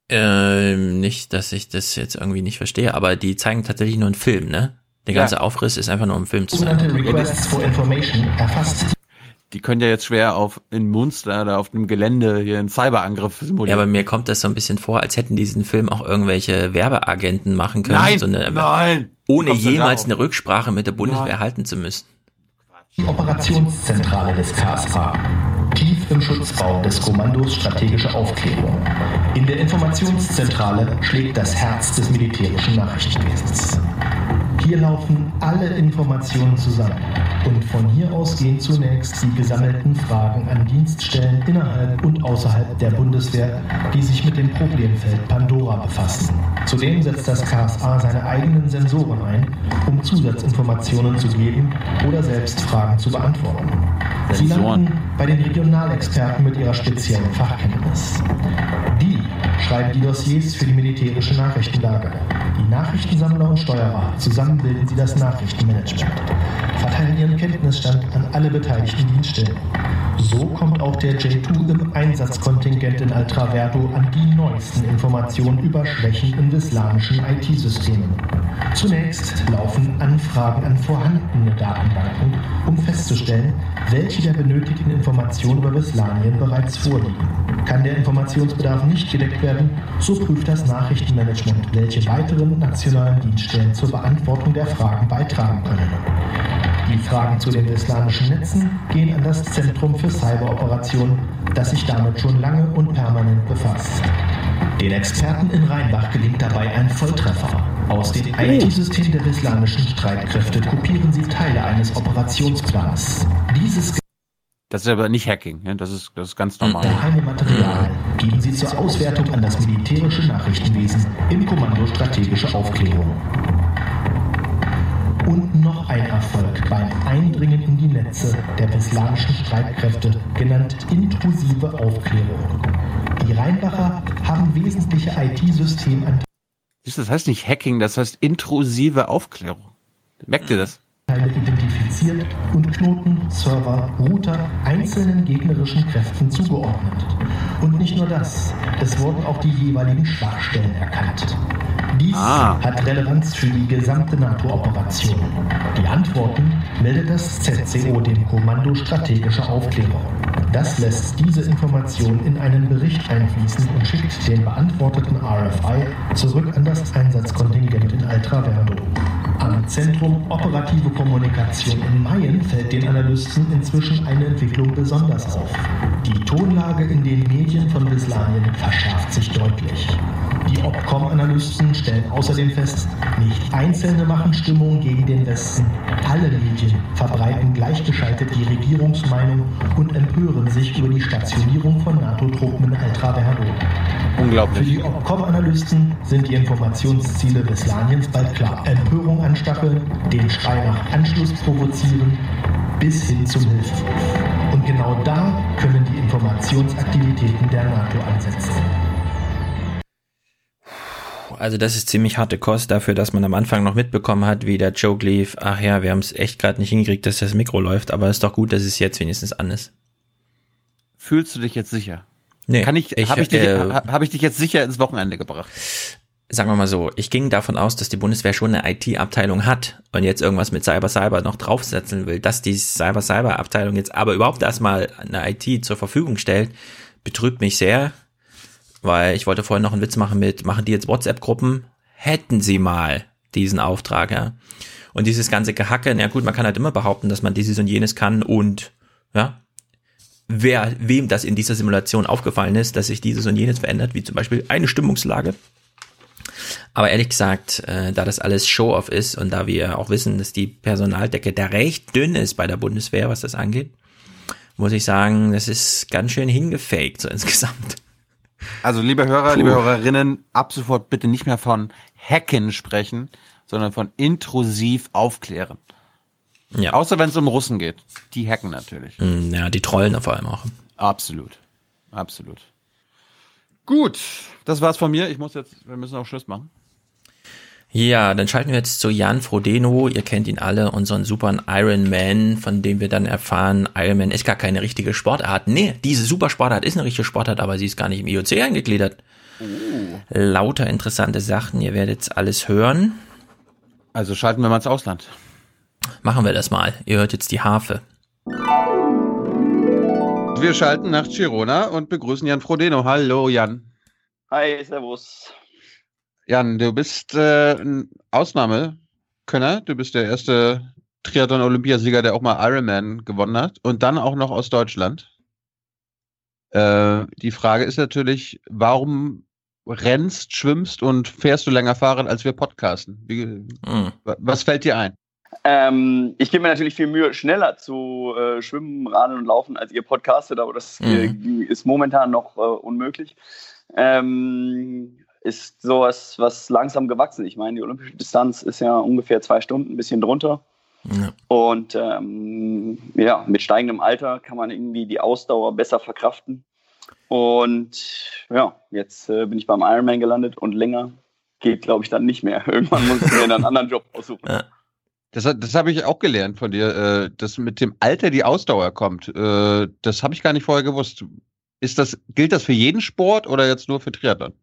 ähm, nicht, dass ich das jetzt irgendwie nicht verstehe, aber die zeigen tatsächlich nur einen Film, ne? Der ganze ja. Aufriss ist einfach nur im Film zu zeigen. Requests for Information erfasst die können ja jetzt schwer auf in Munster oder auf dem Gelände hier einen Cyberangriff simulieren. Ja, aber mir kommt das so ein bisschen vor, als hätten diesen Film auch irgendwelche Werbeagenten machen können. Nein, so eine, nein. Ohne jemals eine Rücksprache mit der Bundeswehr nein. halten zu müssen. Die Operationszentrale des KSA. Tief im Schutzbau des Kommandos Strategische Aufklärung. In der Informationszentrale schlägt das Herz des militärischen Nachrichtenwesens. Hier laufen alle Informationen zusammen und von hier aus gehen zunächst die gesammelten Fragen an Dienststellen innerhalb und außerhalb der Bundeswehr, die sich mit dem Problemfeld Pandora befassen. Zudem setzt das KSA seine eigenen Sensoren ein, um Zusatzinformationen zu geben oder selbst Fragen zu beantworten. Sie landen bei den Regionalexperten mit ihrer speziellen Fachkenntnis. Die schreiben die Dossiers für die militärische Nachrichtenlage. Die Nachrichtensammler und Steuerer, zusammen bilden sie das Nachrichtenmanagement, verteilen ihren Kenntnisstand an alle beteiligten Dienststellen. So kommt auch der J2 im Einsatzkontingent in Altraverdo an die neuesten Informationen über Schwächen in islamischen IT-Systemen. Zunächst laufen Anfragen an vorhandene Datenbanken, um festzustellen, welche der benötigten Informationen über Bislanien bereits vorliegen. Kann der Informationsbedarf nicht gedeckt werden, so prüft das Nachrichtenmanagement, welche weiteren nationalen Dienststellen zur Beantwortung der Fragen beitragen können. Die Fragen zu den islamischen Netzen gehen an das Zentrum für Cyberoperationen, das sich damit schon lange und permanent befasst. Den Experten in Rheinbach gelingt dabei ein Volltreffer. Aus dem IT-System der islamischen Streitkräfte kopieren sie Teile eines Operationsplans. Dieses Das ist aber nicht Hacking, ne? das, ist, das ist ganz normal. Geheime Material geben sie zur Auswertung an das militärische Nachrichtenwesen im Kommando Strategische Aufklärung. Und noch ein Erfolg beim Eindringen in die Netze der bislamischen Streitkräfte, genannt intrusive Aufklärung. Die Rheinbacher haben wesentliche IT-System Das heißt nicht Hacking, das heißt intrusive Aufklärung. Merkt ihr das? identifiziert und Knoten, Server, Router einzelnen gegnerischen Kräften zugeordnet. Und nicht nur das, es wurden auch die jeweiligen Schwachstellen erkannt. Dies ah. hat Relevanz für die gesamte NATO-Operation. Die Antworten meldet das ZCO dem Kommando Strategische Aufklärung. Das lässt diese Information in einen Bericht einfließen und schickt den beantworteten RFI zurück an das Einsatzkontingent in Altraverdo. Am Zentrum Operative Kommunikation in Mayen fällt den Analysten inzwischen eine Entwicklung besonders auf. Die Tonlage in den Medien von Bislanien verschärft sich deutlich. Die Opcom-Analysten stellen außerdem fest, nicht Einzelne machen Stimmung gegen den Westen, alle Medien verbreiten gleichgeschaltet die Regierungsmeinung und empören sich über die Stationierung von NATO-Truppen in Altraverdo. Unglaublich. Für die Opcom-Analysten sind die Informationsziele Beslaniens bald klar. Empörung anstacheln, den Schrei nach Anschluss provozieren, bis hin zum Hilferuf. Und genau da können die Informationsaktivitäten der NATO ansetzen. Also das ist ziemlich harte Kost dafür, dass man am Anfang noch mitbekommen hat, wie der Joke lief. Ach ja, wir haben es echt gerade nicht hingekriegt, dass das Mikro läuft, aber es ist doch gut, dass es jetzt wenigstens an ist. Fühlst du dich jetzt sicher? Nee, Kann ich, ich habe ich, dich, äh, hab ich dich jetzt sicher ins Wochenende gebracht? Sagen wir mal so, ich ging davon aus, dass die Bundeswehr schon eine IT-Abteilung hat und jetzt irgendwas mit Cyber Cyber noch draufsetzen will, dass die Cyber Cyber Abteilung jetzt aber überhaupt erstmal eine IT zur Verfügung stellt, betrübt mich sehr, weil ich wollte vorhin noch einen Witz machen mit, machen die jetzt WhatsApp-Gruppen? Hätten sie mal diesen Auftrag, ja. Und dieses ganze Gehacke, na gut, man kann halt immer behaupten, dass man dieses und jenes kann und, ja, wer, wem das in dieser Simulation aufgefallen ist, dass sich dieses und jenes verändert, wie zum Beispiel eine Stimmungslage, aber ehrlich gesagt, äh, da das alles Show-off ist und da wir auch wissen, dass die Personaldecke da recht dünn ist bei der Bundeswehr, was das angeht, muss ich sagen, das ist ganz schön hingefaked so <laughs> insgesamt. Also liebe Hörer, Puh. liebe Hörerinnen, ab sofort bitte nicht mehr von Hacken sprechen, sondern von intrusiv aufklären. Ja. Außer wenn es um Russen geht. Die hacken natürlich. Mm, Ja, die trollen vor allem auch. Absolut. Absolut. Gut, das war's von mir. Ich muss jetzt, wir müssen auch Schluss machen. Ja, dann schalten wir jetzt zu Jan Frodeno. Ihr kennt ihn alle, unseren super Iron Man, von dem wir dann erfahren, Iron Man ist gar keine richtige Sportart. Nee, diese Supersportart ist eine richtige Sportart, aber sie ist gar nicht im IOC eingegliedert. Uh. Lauter interessante Sachen, ihr werdet alles hören. Also schalten wir mal ins Ausland. Machen wir das mal. Ihr hört jetzt die Harfe. Wir schalten nach Girona und begrüßen Jan Frodeno. Hallo Jan. Hi, servus. Jan, du bist äh, ein Ausnahmekönner. Du bist der erste Triathlon-Olympiasieger, der auch mal Ironman gewonnen hat und dann auch noch aus Deutschland. Äh, die Frage ist natürlich, warum rennst, schwimmst und fährst du länger Fahrrad, als wir podcasten? Wie, Mhm. Was fällt dir ein? Ähm, ich gebe mir natürlich viel Mühe, schneller zu äh, schwimmen, radeln und laufen, als ihr podcastet, aber das äh, ist momentan noch äh, unmöglich. Ähm, ist sowas, was langsam gewachsen. Ich meine, die olympische Distanz ist ja ungefähr zwei Stunden, ein bisschen drunter. Ja. Und ähm, ja, mit steigendem Alter kann man irgendwie die Ausdauer besser verkraften. Und ja, jetzt äh, bin ich beim Ironman gelandet und länger geht, glaube ich, dann nicht mehr. <laughs> Irgendwann muss ich mir einen anderen Job aussuchen. Ja. Das, das habe ich auch gelernt von dir, äh, dass mit dem Alter die Ausdauer kommt. Äh, das habe ich gar nicht vorher gewusst. Ist das, gilt das für jeden Sport oder jetzt nur für Triathlon?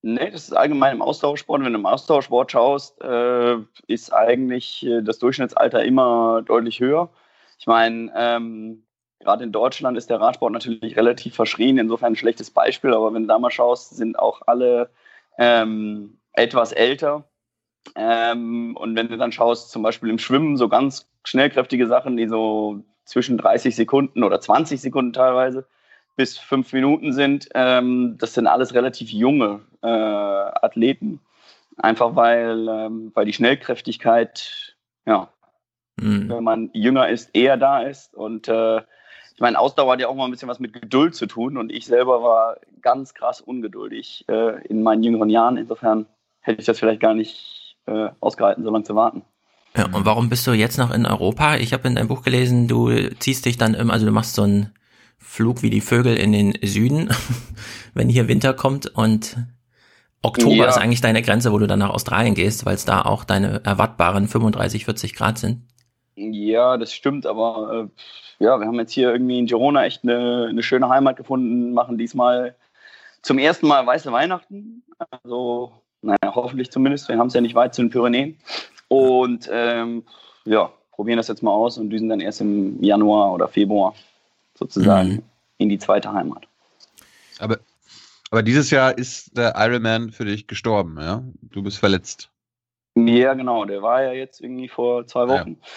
Nee, das ist allgemein im Ausdauersport. Wenn du im Ausdauersport schaust, äh, ist eigentlich das Durchschnittsalter immer deutlich höher. Ich meine, ähm, gerade in Deutschland ist der Radsport natürlich relativ verschrien, insofern ein schlechtes Beispiel, aber wenn du da mal schaust, sind auch alle ähm, etwas älter. Ähm, und wenn du dann schaust, zum Beispiel im Schwimmen, so ganz schnellkräftige Sachen, die so zwischen 30 Sekunden oder 20 Sekunden teilweise bis fünf Minuten sind, ähm, das sind alles relativ junge äh, Athleten. Einfach weil, ähm, weil die Schnellkräftigkeit, ja, Mhm. wenn man jünger ist, eher da ist. Und äh, ich meine, Ausdauer hat ja auch mal ein bisschen was mit Geduld zu tun und ich selber war ganz krass ungeduldig äh, in meinen jüngeren Jahren. Insofern hätte ich das vielleicht gar nicht äh, ausgehalten, so lange zu warten. Ja, und warum bist du jetzt noch in Europa? Ich habe in deinem Buch gelesen, du ziehst dich dann immer, also du machst so einen Flug wie die Vögel in den Süden, <laughs> wenn hier Winter kommt und Oktober ja. ist eigentlich deine Grenze, wo du dann nach Australien gehst, weil es da auch deine erwartbaren 35, 40 Grad sind. Ja, das stimmt, aber äh, ja, wir haben jetzt hier irgendwie in Girona echt eine, eine schöne Heimat gefunden, machen diesmal zum ersten Mal weiße Weihnachten. Also, naja, hoffentlich zumindest. Wir haben es ja nicht weit zu den Pyrenäen. Und ähm, ja, probieren das jetzt mal aus und düsen dann erst im Januar oder Februar sozusagen mhm. in die zweite Heimat. Aber, aber dieses Jahr ist der Ironman für dich gestorben, ja? Du bist verletzt. Ja, genau. Der war ja jetzt irgendwie vor zwei Wochen. Ja.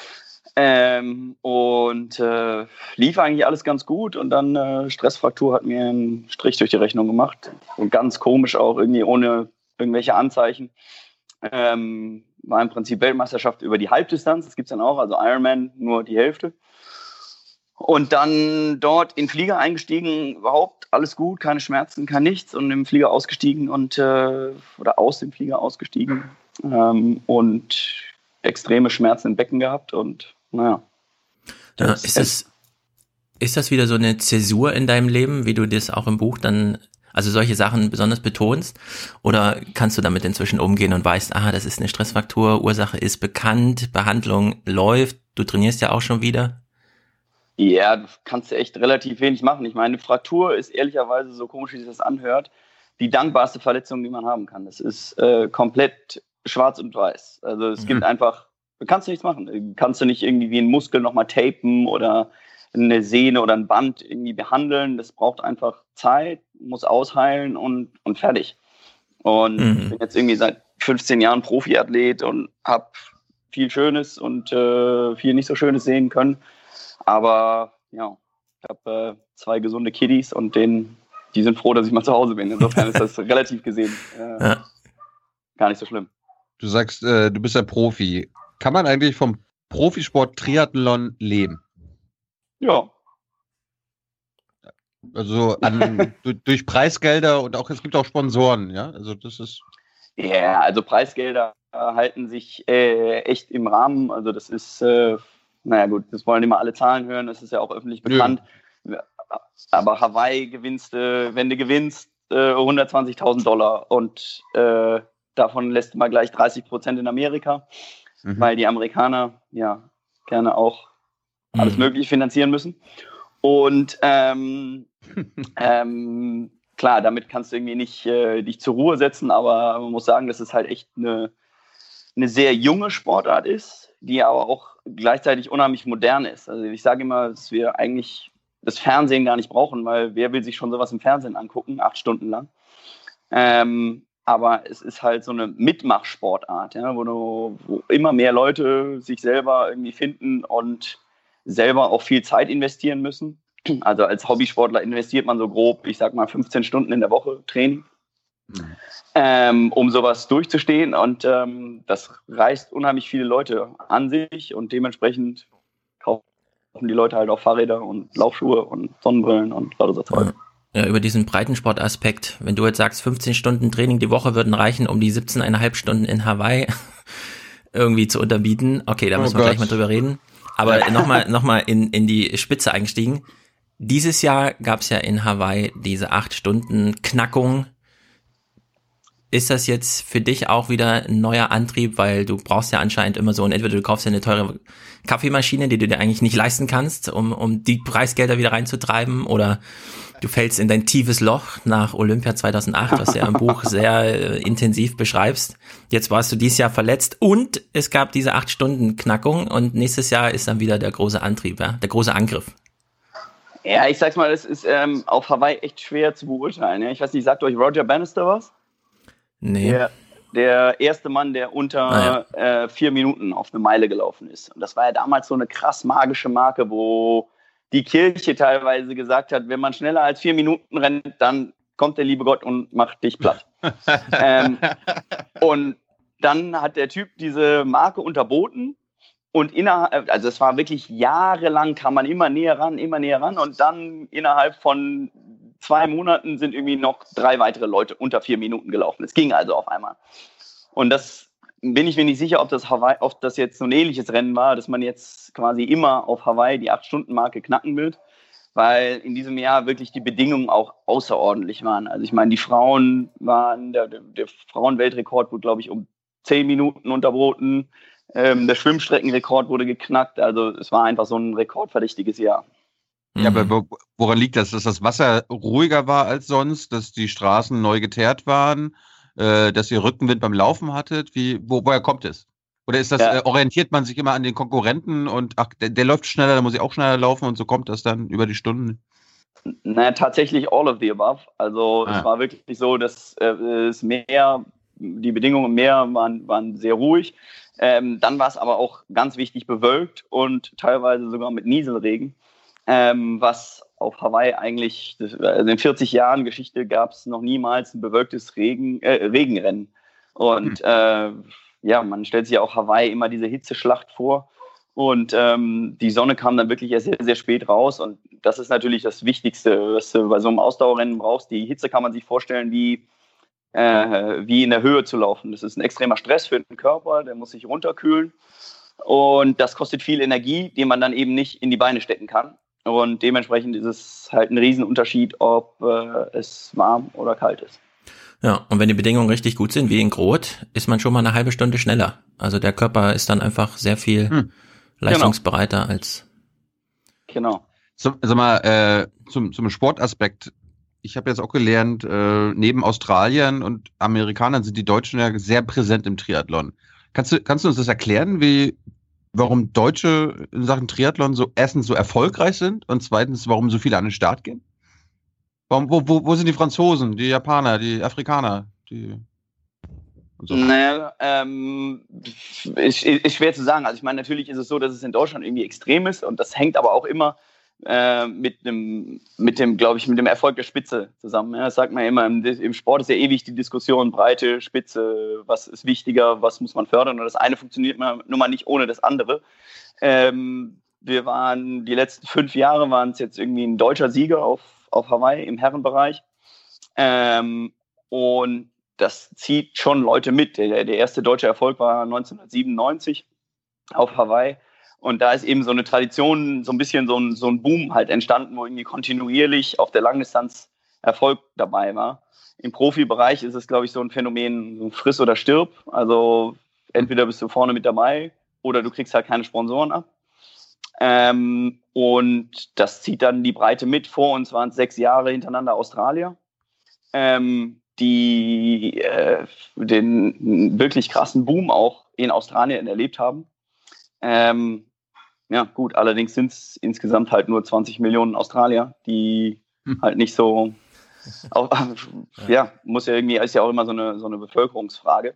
Ähm, und äh, lief eigentlich alles ganz gut und dann äh, Stressfraktur hat mir einen Strich durch die Rechnung gemacht. Und ganz komisch auch, irgendwie ohne irgendwelche Anzeichen. Ähm, war im Prinzip Weltmeisterschaft über die Halbdistanz, das gibt es dann auch, also Ironman nur die Hälfte. Und dann dort in Flieger eingestiegen, überhaupt alles gut, keine Schmerzen, kein nichts und im Flieger ausgestiegen und äh, oder aus dem Flieger ausgestiegen ähm, und extreme Schmerzen im Becken gehabt und naja. Ja, ist, das, ist das wieder so eine Zäsur in deinem Leben, wie du das auch im Buch dann also solche Sachen besonders betonst? Oder kannst du damit inzwischen umgehen und weißt, ah, das ist eine Stressfraktur, Ursache ist bekannt, Behandlung läuft, du trainierst ja auch schon wieder? Ja, du kannst ja echt relativ wenig machen. Ich meine, Fraktur ist ehrlicherweise, so komisch wie sich das anhört, die dankbarste Verletzung, die man haben kann. Das ist äh, komplett schwarz und weiß. Also es mhm. gibt einfach, du kannst nichts machen. Kannst du nicht irgendwie wie einen Muskel nochmal tapen oder eine Sehne oder ein Band irgendwie behandeln. Das braucht einfach Zeit, muss ausheilen und, und fertig. Und mhm. ich bin jetzt irgendwie seit 15 Jahren Profiathlet und habe viel Schönes und äh, viel nicht so Schönes sehen können. Aber ja, ich habe äh, zwei gesunde Kiddies und denen, die sind froh, dass ich mal zu Hause bin. Insofern ist das <laughs> relativ gesehen äh, ja. gar nicht so schlimm. Du sagst, äh, du bist ein Profi. Kann man eigentlich vom Profisport Triathlon leben? Ja. Also an, <laughs> durch Preisgelder und auch es gibt auch Sponsoren, ja. Also das ist. Ja, yeah, also Preisgelder halten sich äh, echt im Rahmen. Also das ist, äh, naja gut, das wollen immer alle Zahlen hören, das ist ja auch öffentlich bekannt. Ja. Aber Hawaii gewinnst, äh, wenn du gewinnst, 120.000 äh, Dollar und äh, davon lässt du mal gleich 30 Prozent in Amerika, mhm. weil die Amerikaner ja gerne auch alles mhm. Mögliche finanzieren müssen. Und ähm, <laughs> ähm, klar, damit kannst du irgendwie nicht äh, dich zur Ruhe setzen, aber man muss sagen, dass es halt echt eine, eine sehr junge Sportart ist, die aber auch gleichzeitig unheimlich modern ist. Also ich sage immer, dass wir eigentlich das Fernsehen gar nicht brauchen, weil wer will sich schon sowas im Fernsehen angucken, acht Stunden lang. Ähm, aber es ist halt so eine Mitmachsportart, ja, wo, du, wo immer mehr Leute sich selber irgendwie finden und selber auch viel Zeit investieren müssen. Also als Hobbysportler investiert man so grob, ich sag mal, 15 Stunden in der Woche Training, mhm. ähm, um sowas durchzustehen. Und ähm, das reißt unheimlich viele Leute an sich und dementsprechend kaufen die Leute halt auch Fahrräder und Laufschuhe und Sonnenbrillen und lauter so Zeug. Ja, über diesen Breitensportaspekt. Wenn du jetzt sagst, 15 Stunden Training die Woche würden reichen, um die 17,5 Stunden in Hawaii <laughs> irgendwie zu unterbieten. Okay, da oh müssen wir Gott. gleich mal drüber reden. Aber nochmal <laughs> noch mal in, in die Spitze eingestiegen. Dieses Jahr gab es ja in Hawaii diese acht Stunden Knackung. Ist das jetzt für dich auch wieder ein neuer Antrieb, weil du brauchst ja anscheinend immer so und entweder du kaufst ja eine teure Kaffeemaschine, die du dir eigentlich nicht leisten kannst, um, um die Preisgelder wieder reinzutreiben oder du fällst in dein tiefes Loch nach Olympia 2008, was du ja im Buch sehr äh, intensiv beschreibst. Jetzt warst du dieses Jahr verletzt und es gab diese acht Stunden Knackung und nächstes Jahr ist dann wieder der große Antrieb, ja, der große Angriff. Ja, ich sag's mal, das ist ähm, auf Hawaii echt schwer zu beurteilen. Ja? Ich weiß nicht, sagt euch Roger Bannister was? Nee. Der, der erste Mann, der unter ah, ja. äh, vier Minuten auf eine Meile gelaufen ist. Und das war ja damals so eine krass magische Marke, wo die Kirche teilweise gesagt hat, wenn man schneller als vier Minuten rennt, dann kommt der liebe Gott und macht dich platt. <laughs> ähm, und dann hat der Typ diese Marke unterboten Und innerhalb, also es war wirklich jahrelang, kam man immer näher ran, immer näher ran. Und dann innerhalb von zwei Monaten sind irgendwie noch drei weitere Leute unter vier Minuten gelaufen. Es ging also auf einmal. Und das bin ich mir nicht sicher, ob das Hawaii, ob das jetzt so ein ähnliches Rennen war, dass man jetzt quasi immer auf Hawaii die acht Stunden Marke knacken wird, weil in diesem Jahr wirklich die Bedingungen auch außerordentlich waren. Also ich meine, die Frauen waren der, der, Frauenweltrekord wurde glaube ich um zehn Minuten unterboten. Ähm, der Schwimmstreckenrekord wurde geknackt. Also es war einfach so ein rekordverdächtiges Jahr. Ja, aber woran liegt das? Dass das Wasser ruhiger war als sonst, dass die Straßen neu geteert waren, äh, dass ihr Rückenwind beim Laufen hattet? Wie, wo, woher kommt es? Oder ist das, ja. äh, orientiert man sich immer an den Konkurrenten und ach, der, der läuft schneller, da muss ich auch schneller laufen und so kommt das dann über die Stunden? Naja, tatsächlich all of the above. Also ah. es war wirklich so, dass äh, es mehr, die Bedingungen mehr waren, waren sehr ruhig. Ähm, dann war es aber auch ganz wichtig bewölkt und teilweise sogar mit Nieselregen ähm, was auf Hawaii eigentlich, also in 40 Jahren Geschichte gab es noch niemals ein bewölktes Regen, äh, Regenrennen. Und mhm. äh, ja, man stellt sich auch Hawaii immer diese Hitzeschlacht vor. Und ähm, die Sonne kam dann wirklich erst sehr, sehr spät raus. Und das ist natürlich das Wichtigste, was du bei so einem Ausdauerrennen brauchst. Die Hitze kann man sich vorstellen wie, äh, wie in der Höhe zu laufen. Das ist ein extremer Stress für den Körper, der muss sich runterkühlen. Und das kostet viel Energie, die man dann eben nicht in die Beine stecken kann. Und dementsprechend ist es halt ein Riesenunterschied, ob äh, es warm oder kalt ist. Ja, und wenn die Bedingungen richtig gut sind, wie in Grot, ist man schon mal eine halbe Stunde schneller. Also der Körper ist dann einfach sehr viel hm. leistungsbereiter genau. als. Genau. So, sag mal, äh, zum, zum Sportaspekt. Ich habe jetzt auch gelernt, äh, neben Australiern und Amerikanern sind die Deutschen ja sehr präsent im Triathlon. Kannst du, kannst du uns das erklären, wie, warum Deutsche in Sachen Triathlon so erstens so erfolgreich sind und zweitens, warum so viele an den Start gehen? Warum, wo, wo, wo sind die Franzosen, die Japaner, die Afrikaner, die so. Naja, ähm, ist, ist schwer zu sagen. Also ich meine, natürlich ist es so, dass es in Deutschland irgendwie extrem ist und das hängt aber auch immer äh, mit dem, mit dem, glaube ich, mit dem Erfolg der Spitze zusammen. Ja, das sagt man immer, im, im, Sport ist ja ewig die Diskussion, Breite, Spitze, was ist wichtiger, was muss man fördern. Und das eine funktioniert nun mal nicht ohne das andere. Ähm, wir waren, die letzten fünf Jahre waren es jetzt irgendwie ein deutscher Sieger auf, auf Hawaii im Herrenbereich. Ähm, und das zieht schon Leute mit. Der, der erste deutsche Erfolg war 1997 auf Hawaii. Und da ist eben so eine Tradition, so ein bisschen so ein, so ein Boom halt entstanden, wo irgendwie kontinuierlich auf der Langdistanz Erfolg dabei war. Im Profibereich ist es, glaube ich, so ein Phänomen, so friss oder stirb. Also entweder bist du vorne mit dabei oder du kriegst halt keine Sponsoren ab. Ähm, und das zieht dann die Breite mit. Vor uns waren es sechs Jahre hintereinander Australier, ähm, die äh, den wirklich krassen Boom auch in Australien erlebt haben. Ähm, ja, gut, allerdings sind es insgesamt halt nur 20 Millionen Australier, die hm. halt nicht so. <laughs> Auch, ja, muss ja irgendwie, ist ja auch immer so eine, so eine Bevölkerungsfrage.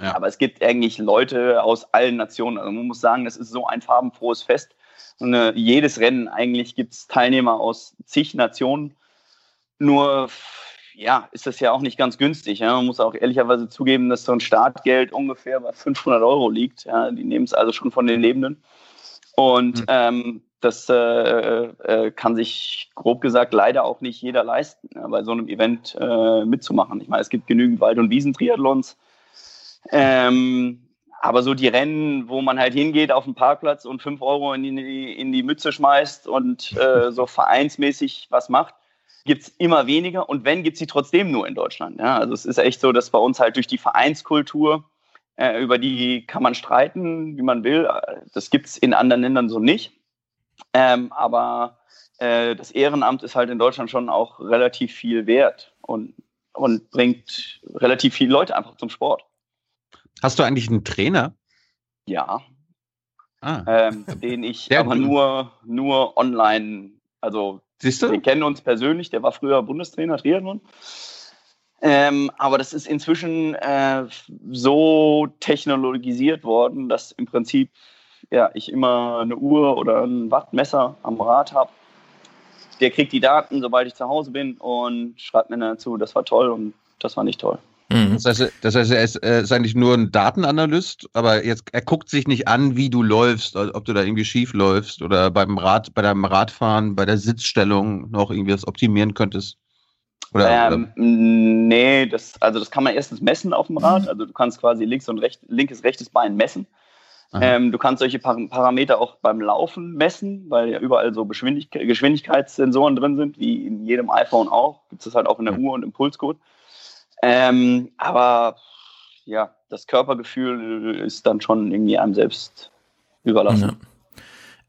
Ja. Aber es gibt eigentlich Leute aus allen Nationen. Also man muss sagen, das ist so ein farbenfrohes Fest. Und, äh, jedes Rennen eigentlich gibt es Teilnehmer aus zig Nationen. Nur ja, ist das ja auch nicht ganz günstig. Ja? Man muss auch ehrlicherweise zugeben, dass so ein Startgeld ungefähr bei 500 Euro liegt. Ja? Die nehmen es also schon von den Lebenden. Und mhm. ähm, das äh, äh, kann sich grob gesagt leider auch nicht jeder leisten, ja, bei so einem Event äh, mitzumachen. Ich meine, es gibt genügend Wald- und Wiesentriathlons. Ähm, aber so die Rennen, wo man halt hingeht auf den Parkplatz und 5 Euro in die, in die Mütze schmeißt und äh, so <laughs> vereinsmäßig was macht, gibt es immer weniger. Und wenn, gibt es sie trotzdem nur in Deutschland. Ja? Also es ist echt so, dass bei uns halt durch die Vereinskultur äh, über die kann man streiten, wie man will. Das gibt es in anderen Ländern so nicht. Ähm, aber äh, das Ehrenamt ist halt in Deutschland schon auch relativ viel wert und, und bringt relativ viele Leute einfach zum Sport. Hast du eigentlich einen Trainer? Ja. Ah. Ähm, den ich aber nur, nur online, also Siehst du? wir kennen uns persönlich, der war früher Bundestrainer Triathlon. Ähm, aber das ist inzwischen äh, so technologisiert worden, dass im Prinzip ja, ich immer eine Uhr oder ein Wattmesser am Rad habe. Der kriegt die Daten, sobald ich zu Hause bin und schreibt mir dazu, das war toll und das war nicht toll. Mhm. Das heißt, das heißt, er ist, er ist eigentlich nur ein Datenanalyst, aber jetzt er guckt sich nicht an, wie du läufst, ob du da irgendwie schief läufst oder beim Rad, bei deinem Radfahren, bei der Sitzstellung noch irgendwie was optimieren könntest. Oder, ähm, nee, das, also das kann man erstens messen auf dem Rad. Also du kannst quasi links und recht, linkes, rechtes Bein messen. Ähm, du kannst solche Par Parameter auch beim Laufen messen, weil ja überall so Geschwindigkeit, Geschwindigkeitssensoren drin sind, wie in jedem iPhone auch. Gibt es das halt auch in der Uhr und im Pulscode. Ähm, aber ja, das Körpergefühl ist dann schon irgendwie einem selbst überlassen. Ja.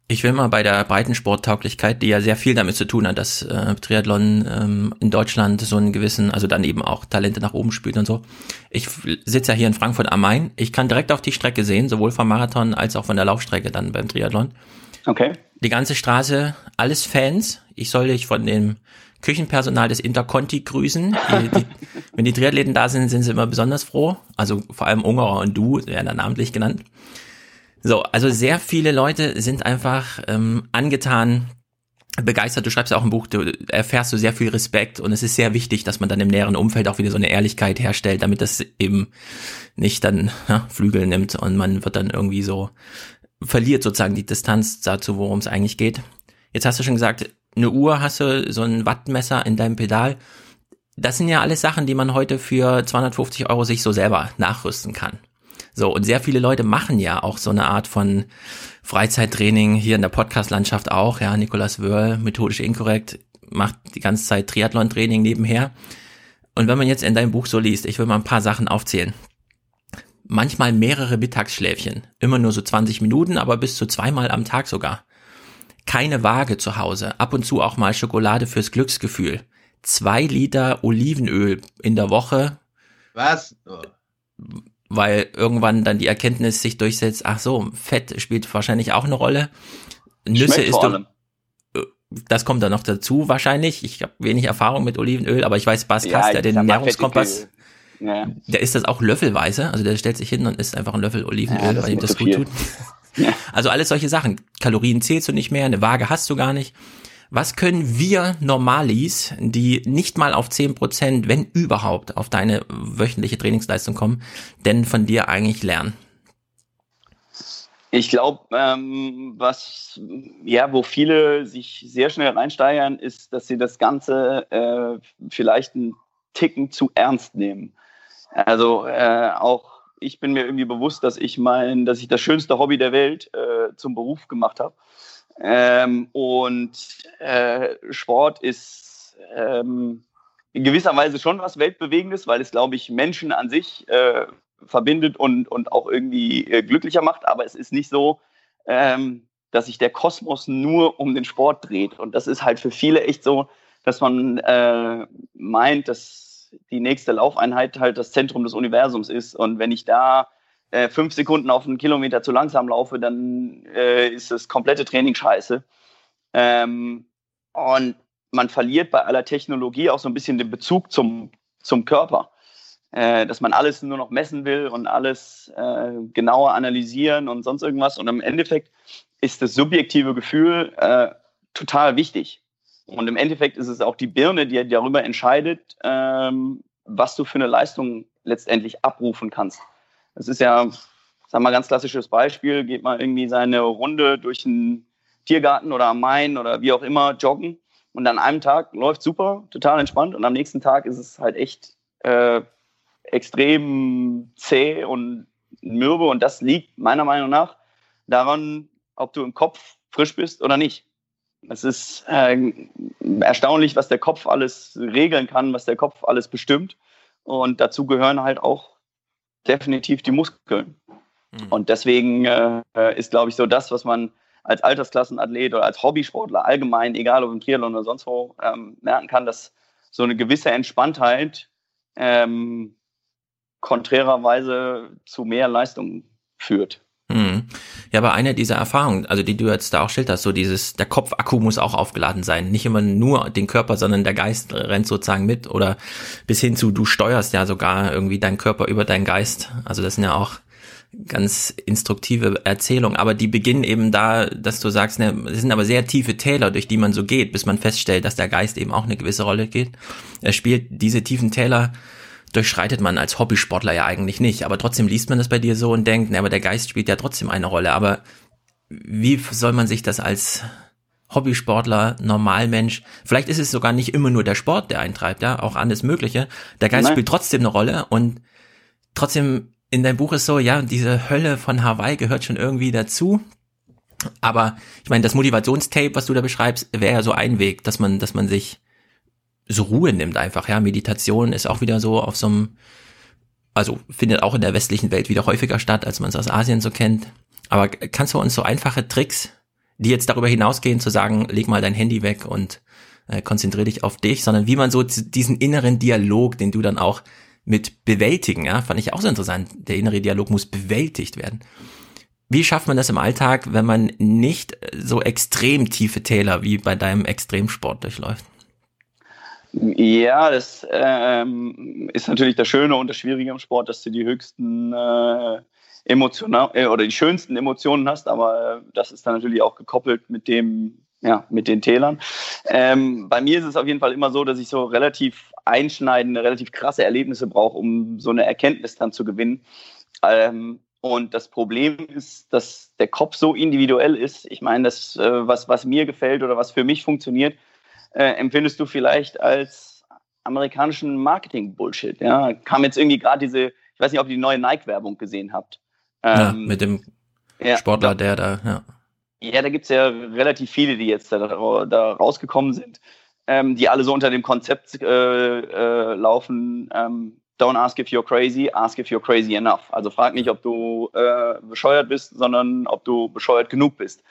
Ich will mal bei der Breitensporttauglichkeit, die ja sehr viel damit zu tun hat, dass äh, Triathlon ähm, in Deutschland so einen gewissen, also dann eben auch Talente nach oben spielt und so. Ich sitze ja hier in Frankfurt am Main. Ich kann direkt auf die Strecke sehen, sowohl vom Marathon als auch von der Laufstrecke dann beim Triathlon. Okay. Die ganze Straße, alles Fans. Ich soll dich von dem Küchenpersonal des Interconti grüßen. Die, die, <laughs> wenn die Triathleten da sind, sind sie immer besonders froh. Also vor allem Ungerer und du werden da namentlich genannt. So, also sehr viele Leute sind einfach ähm, angetan, begeistert. Du schreibst ja auch ein Buch, du erfährst du sehr viel Respekt und es ist sehr wichtig, dass man dann im näheren Umfeld auch wieder so eine Ehrlichkeit herstellt, damit das eben nicht dann ja, Flügel nimmt und man wird dann irgendwie so verliert sozusagen die Distanz dazu, worum es eigentlich geht. Jetzt hast du schon gesagt, eine Uhr hast du, so ein Wattmesser in deinem Pedal. Das sind ja alles Sachen, die man heute für 250 Euro sich so selber nachrüsten kann. So, und sehr viele Leute machen ja auch so eine Art von Freizeittraining hier in der Podcast-Landschaft auch. Ja, Nikolas Wörl, methodisch inkorrekt, macht die ganze Zeit Triathlon-Training nebenher. Und wenn man jetzt in deinem Buch so liest, ich will mal ein paar Sachen aufzählen. Manchmal mehrere Mittagsschläfchen. Immer nur so 20 Minuten, aber bis zu zweimal am Tag sogar. Keine Waage zu Hause. Ab und zu auch mal Schokolade fürs Glücksgefühl. Zwei Liter Olivenöl in der Woche. Was? Weil irgendwann dann die Erkenntnis sich durchsetzt, ach so, Fett spielt wahrscheinlich auch eine Rolle. Nüsse ist du, äh, das kommt dann noch dazu wahrscheinlich. Ich habe wenig Erfahrung mit Olivenöl, aber ich weiß, Bas ja, der den Ernährungskompass, ja. der ist das auch löffelweise. Also der stellt sich hin und isst einfach einen Löffel Olivenöl, ja, weil ihm das gut tut. Also alles solche Sachen. Kalorien zählst du nicht mehr, eine Waage hast du gar nicht. Was können wir Normalis, die nicht mal auf zehn Prozent, wenn überhaupt, auf deine wöchentliche Trainingsleistung kommen, denn von dir eigentlich lernen? Ich glaube, ähm, was ja, wo viele sich sehr schnell reinsteigern, ist, dass sie das Ganze äh, vielleicht einen Ticken zu ernst nehmen. Also äh, auch ich bin mir irgendwie bewusst, dass ich mein, dass ich das schönste Hobby der Welt äh, zum Beruf gemacht habe. Ähm, und äh, Sport ist ähm, in gewisser Weise schon was Weltbewegendes, weil es, glaube ich, Menschen an sich äh, verbindet und, und auch irgendwie äh, glücklicher macht. Aber es ist nicht so, ähm, dass sich der Kosmos nur um den Sport dreht. Und das ist halt für viele echt so, dass man äh, meint, dass die nächste Laufeinheit halt das Zentrum des Universums ist. Und wenn ich da äh, fünf Sekunden auf einen Kilometer zu langsam laufe, dann äh, ist das komplette Training scheiße. Ähm, und man verliert bei aller Technologie auch so ein bisschen den Bezug zum, zum Körper. Äh, dass man alles nur noch messen will und alles äh, genauer analysieren und sonst irgendwas. Und im Endeffekt ist das subjektive Gefühl äh, total wichtig. Und im Endeffekt ist es auch die Birne, die darüber entscheidet, ähm, was du für eine Leistung letztendlich abrufen kannst. Das ist ja, sag mal, ganz klassisches Beispiel. Geht mal irgendwie seine Runde durch einen Tiergarten oder am Main oder wie auch immer joggen. Und an einem Tag läuft super, total entspannt. Und am nächsten Tag ist es halt echt äh, extrem zäh und mürbe. Und das liegt meiner Meinung nach daran, ob du im Kopf frisch bist oder nicht. Es ist äh, erstaunlich, was der Kopf alles regeln kann, was der Kopf alles bestimmt. Und dazu gehören halt auch definitiv die Muskeln. Mhm. Und deswegen äh, ist, glaube ich, so das, was man als Altersklassenathlet oder als Hobbysportler allgemein, egal ob im Triathlon oder sonst wo, ähm, merken kann, dass so eine gewisse Entspanntheit ähm, konträrerweise zu mehr Leistung führt. Mhm. Ja, aber eine dieser Erfahrungen, also die du jetzt da auch schilderst, so dieses, der Kopfakku muss auch aufgeladen sein. Nicht immer nur den Körper, sondern der Geist rennt sozusagen mit oder bis hin zu, du steuerst ja sogar irgendwie deinen Körper über deinen Geist. Also das sind ja auch ganz instruktive Erzählungen, aber die beginnen eben da, dass du sagst, ne, es sind aber sehr tiefe Täler, durch die man so geht, bis man feststellt, dass der Geist eben auch eine gewisse Rolle geht. Er spielt diese tiefen Täler durchschreitet man als Hobbysportler ja eigentlich nicht. Aber trotzdem liest man das bei dir so und denkt, na, aber der Geist spielt ja trotzdem eine Rolle. Aber wie soll man sich das als Hobbysportler, Normalmensch, vielleicht ist es sogar nicht immer nur der Sport, der eintreibt, ja, auch alles Mögliche. Der Geist Nein. spielt trotzdem eine Rolle und trotzdem in deinem Buch ist so, ja, diese Hölle von Hawaii gehört schon irgendwie dazu. Aber ich meine, das Motivationstape, was du da beschreibst, wäre ja so ein Weg, dass man, dass man sich so Ruhe nimmt einfach, ja. Meditation ist auch wieder so auf so einem, also findet auch in der westlichen Welt wieder häufiger statt, als man es aus Asien so kennt. Aber kannst du uns so einfache Tricks, die jetzt darüber hinausgehen, zu sagen, leg mal dein Handy weg und äh, konzentriere dich auf dich, sondern wie man so diesen inneren Dialog, den du dann auch mit bewältigen, ja, fand ich auch so interessant. Der innere Dialog muss bewältigt werden. Wie schafft man das im Alltag, wenn man nicht so extrem tiefe Täler wie bei deinem Extremsport durchläuft? Ja, das ähm, ist natürlich das Schöne und das Schwierige im Sport, dass du die höchsten äh, emotional äh, oder die schönsten Emotionen hast, aber äh, das ist dann natürlich auch gekoppelt mit dem, ja, mit den Tälern. Ähm, bei mir ist es auf jeden Fall immer so, dass ich so relativ einschneidende, relativ krasse Erlebnisse brauche, um so eine Erkenntnis dann zu gewinnen. Ähm, und das Problem ist, dass der Kopf so individuell ist. Ich meine, das, äh, was, was mir gefällt oder was für mich funktioniert, äh, empfindest du vielleicht als amerikanischen Marketing-Bullshit. Ja? Kam jetzt irgendwie gerade diese, ich weiß nicht, ob ihr die neue Nike-Werbung gesehen habt. Ähm, ja, mit dem ja, Sportler, der da, ja. Ja, da gibt es ja relativ viele, die jetzt da, da rausgekommen sind, ähm, die alle so unter dem Konzept äh, äh, laufen, ähm, don't ask if you're crazy, ask if you're crazy enough. Also frag nicht, ob du äh, bescheuert bist, sondern ob du bescheuert genug bist.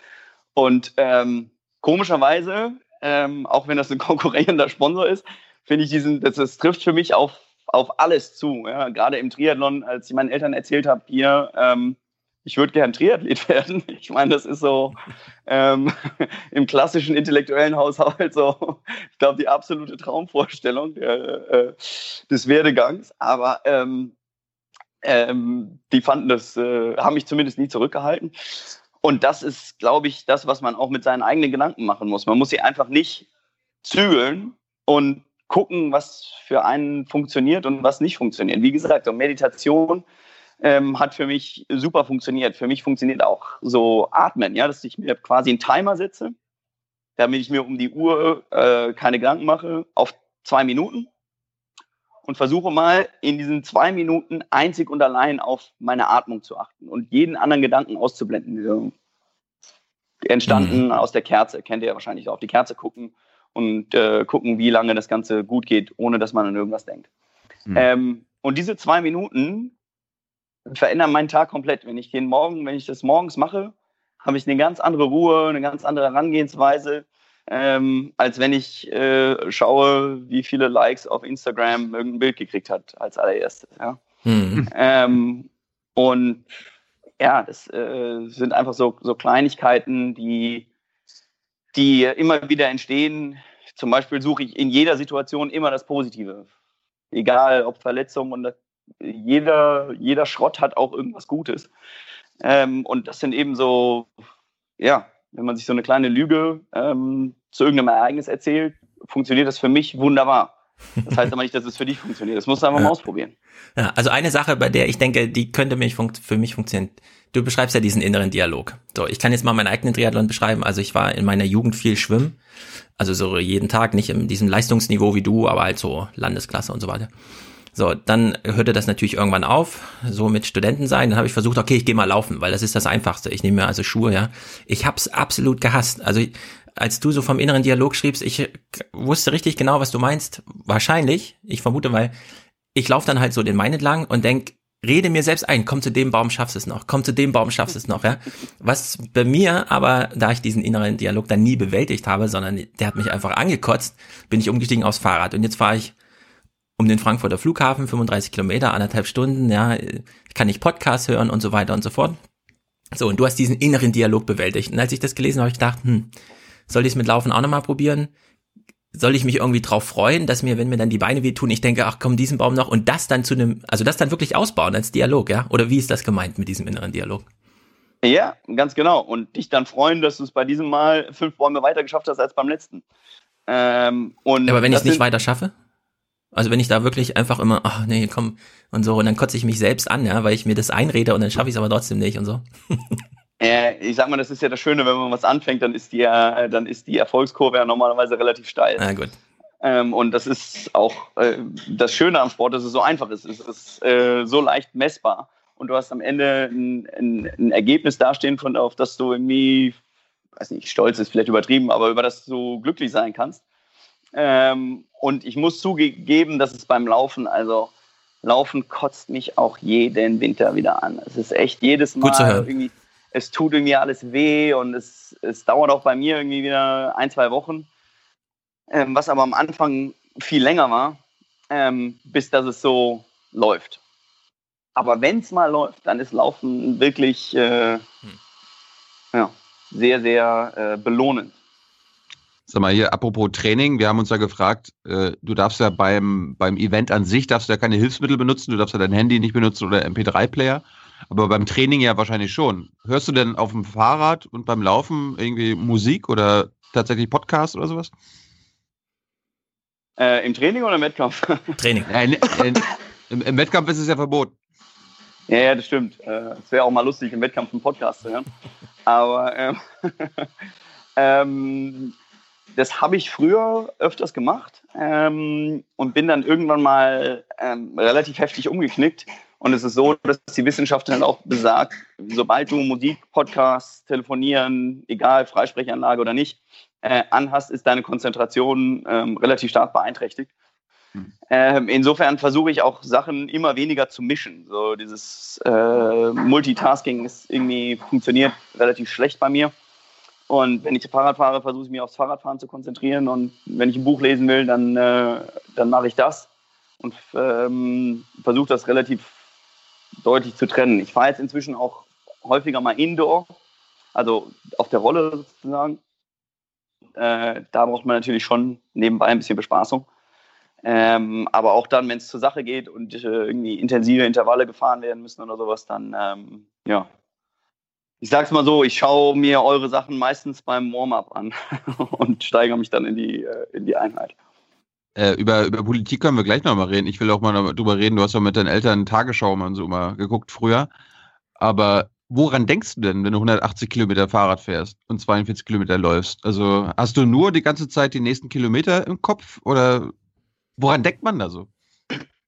Und ähm, komischerweise, ähm, auch wenn das ein <laughs> konkurrierender Sponsor ist, finde ich diesen, das, das trifft für mich auf auf alles zu. Ja? Gerade im Triathlon, als ich meinen Eltern erzählt habe, hier, ähm, ich würde gern Triathlet <laughs> werden. Ich meine, das ist so ähm, <laughs> im klassischen intellektuellen Haushalt so, ich glaube, die absolute Traumvorstellung der, äh, des Werdegangs. Aber ähm, ähm, die fanden das, äh, haben mich zumindest nie zurückgehalten. Und das ist, glaube ich, das, was man auch mit seinen eigenen Gedanken machen muss. Man muss sie einfach nicht zügeln und gucken, was für einen funktioniert und was nicht funktioniert. Wie gesagt, so Meditation ähm, hat für mich super funktioniert. Für mich funktioniert auch so Atmen, ja, dass ich mir quasi einen Timer setze, damit ich mir um die Uhr äh, keine Gedanken mache, auf zwei Minuten und versuche mal in diesen zwei Minuten einzig und allein auf meine Atmung zu achten und jeden anderen Gedanken auszublenden. Entstanden mhm. aus der Kerze, kennt ihr ja wahrscheinlich auch, auf die Kerze gucken und äh, gucken, wie lange das Ganze gut geht, ohne dass man an irgendwas denkt. Mhm. Ähm, und diese zwei Minuten verändern meinen Tag komplett. Wenn ich den Morgen, wenn ich das morgens mache, habe ich eine ganz andere Ruhe, eine ganz andere Herangehensweise, ähm, als wenn ich äh, schaue, wie viele Likes auf Instagram irgendein Bild gekriegt hat als allererstes. Ja? Mhm. Ähm, und ja, das äh, sind einfach so, so Kleinigkeiten, die die immer wieder entstehen. Zum Beispiel suche ich in jeder Situation immer das Positive. Egal ob Verletzung und das, jeder, jeder Schrott hat auch irgendwas Gutes. Ähm, und das sind eben so, ja, wenn man sich so eine kleine Lüge ähm, zu irgendeinem Ereignis erzählt, funktioniert das für mich wunderbar. Das heißt aber nicht, dass es für dich funktioniert. Das musst du einfach ja. mal ausprobieren. Ja, also eine Sache, bei der ich denke, die könnte mich für mich funktionieren. Du beschreibst ja diesen inneren Dialog. So, ich kann jetzt mal meinen eigenen Triathlon beschreiben. Also ich war in meiner Jugend viel schwimmen. Also so jeden Tag, nicht in diesem Leistungsniveau wie du, aber halt so Landesklasse und so weiter. So, dann hörte das natürlich irgendwann auf, so mit Studenten sein. Dann habe ich versucht, okay, ich gehe mal laufen, weil das ist das Einfachste. Ich nehme mir also Schuhe, ja. Ich hab's absolut gehasst. Also als du so vom inneren Dialog schriebst, ich wusste richtig genau, was du meinst. Wahrscheinlich, ich vermute, weil ich laufe dann halt so den Main entlang und denk, rede mir selbst ein, komm zu dem Baum, schaffst es noch, komm zu dem Baum, schaffst es noch, ja. Was bei mir aber, da ich diesen inneren Dialog dann nie bewältigt habe, sondern der hat mich einfach angekotzt, bin ich umgestiegen aufs Fahrrad und jetzt fahre ich um den Frankfurter Flughafen, 35 Kilometer, anderthalb Stunden, ja, kann ich Podcast hören und so weiter und so fort. So, und du hast diesen inneren Dialog bewältigt. Und als ich das gelesen habe, habe ich gedacht, hm, soll ich es mit Laufen auch nochmal probieren? Soll ich mich irgendwie drauf freuen, dass mir, wenn mir dann die Beine wehtun, ich denke, ach komm, diesen Baum noch und das dann zu einem, also das dann wirklich ausbauen als Dialog, ja? Oder wie ist das gemeint mit diesem inneren Dialog? Ja, ganz genau. Und dich dann freuen, dass du es bei diesem Mal fünf Bäume weiter geschafft hast als beim letzten. Ähm, und Aber wenn ich es nicht weiter schaffe? Also wenn ich da wirklich einfach immer, ach nee, komm und so, und dann kotze ich mich selbst an, ja, weil ich mir das einrede und dann schaffe ich es aber trotzdem nicht und so. <laughs> Äh, ich sag mal, das ist ja das Schöne, wenn man was anfängt, dann ist die, äh, dann ist die Erfolgskurve ja normalerweise relativ steil. Na gut. Ähm, und das ist auch äh, das Schöne am Sport, dass es so einfach ist. Es ist äh, so leicht messbar. Und du hast am Ende ein, ein, ein Ergebnis dastehen, von, auf das du irgendwie, weiß nicht, stolz ist vielleicht übertrieben, aber über das du glücklich sein kannst. Ähm, und ich muss zugeben, dass es beim Laufen, also Laufen kotzt mich auch jeden Winter wieder an. Es ist echt jedes Mal irgendwie, es tut irgendwie alles weh und es, es dauert auch bei mir irgendwie wieder ein, zwei Wochen. Ähm, was aber am Anfang viel länger war, ähm, bis dass es so läuft. Aber wenn es mal läuft, dann ist Laufen wirklich äh, hm. ja, sehr, sehr äh, belohnend. Sag mal hier, apropos Training, wir haben uns ja gefragt, äh, du darfst ja beim, beim Event an sich, darfst du ja keine Hilfsmittel benutzen, du darfst ja dein Handy nicht benutzen oder MP3-Player, aber beim Training ja wahrscheinlich schon. Hörst du denn auf dem Fahrrad und beim Laufen irgendwie Musik oder tatsächlich Podcast oder sowas? Äh, Im Training oder im Wettkampf? <laughs> Training. In, im, Im Wettkampf ist es ja verboten. Ja, ja, das stimmt. Äh, es wäre auch mal lustig, im Wettkampf einen Podcast zu hören. Aber ähm, <laughs> ähm, das habe ich früher öfters gemacht ähm, und bin dann irgendwann mal ähm, relativ heftig umgeknickt. Und es ist so, dass die Wissenschaft dann auch besagt, sobald du Musik, Podcast, Telefonieren, egal, Freisprechanlage oder nicht, äh, anhast, ist deine Konzentration ähm, relativ stark beeinträchtigt. Ähm, insofern versuche ich auch Sachen immer weniger zu mischen. So dieses äh, Multitasking ist irgendwie funktioniert relativ schlecht bei mir. Und wenn ich Fahrrad fahre, versuche ich mich aufs Fahrradfahren zu konzentrieren. Und wenn ich ein Buch lesen will, dann, äh, dann mache ich das und ähm, versuche das relativ deutlich zu trennen. Ich fahre jetzt inzwischen auch häufiger mal indoor, also auf der Rolle sozusagen. Äh, da braucht man natürlich schon nebenbei ein bisschen Bespaßung. Ähm, aber auch dann, wenn es zur Sache geht und äh, irgendwie intensive Intervalle gefahren werden müssen oder sowas, dann ähm, ja, ich sag's mal so, ich schaue mir eure Sachen meistens beim Warm-up an <laughs> und steigere mich dann in die, äh, in die Einheit. Äh, über, über Politik können wir gleich nochmal reden. Ich will auch mal darüber reden. Du hast ja mit deinen Eltern Tagesschau und so mal geguckt früher. Aber woran denkst du denn, wenn du 180 Kilometer Fahrrad fährst und 42 Kilometer läufst? Also hast du nur die ganze Zeit die nächsten Kilometer im Kopf oder woran denkt man da so?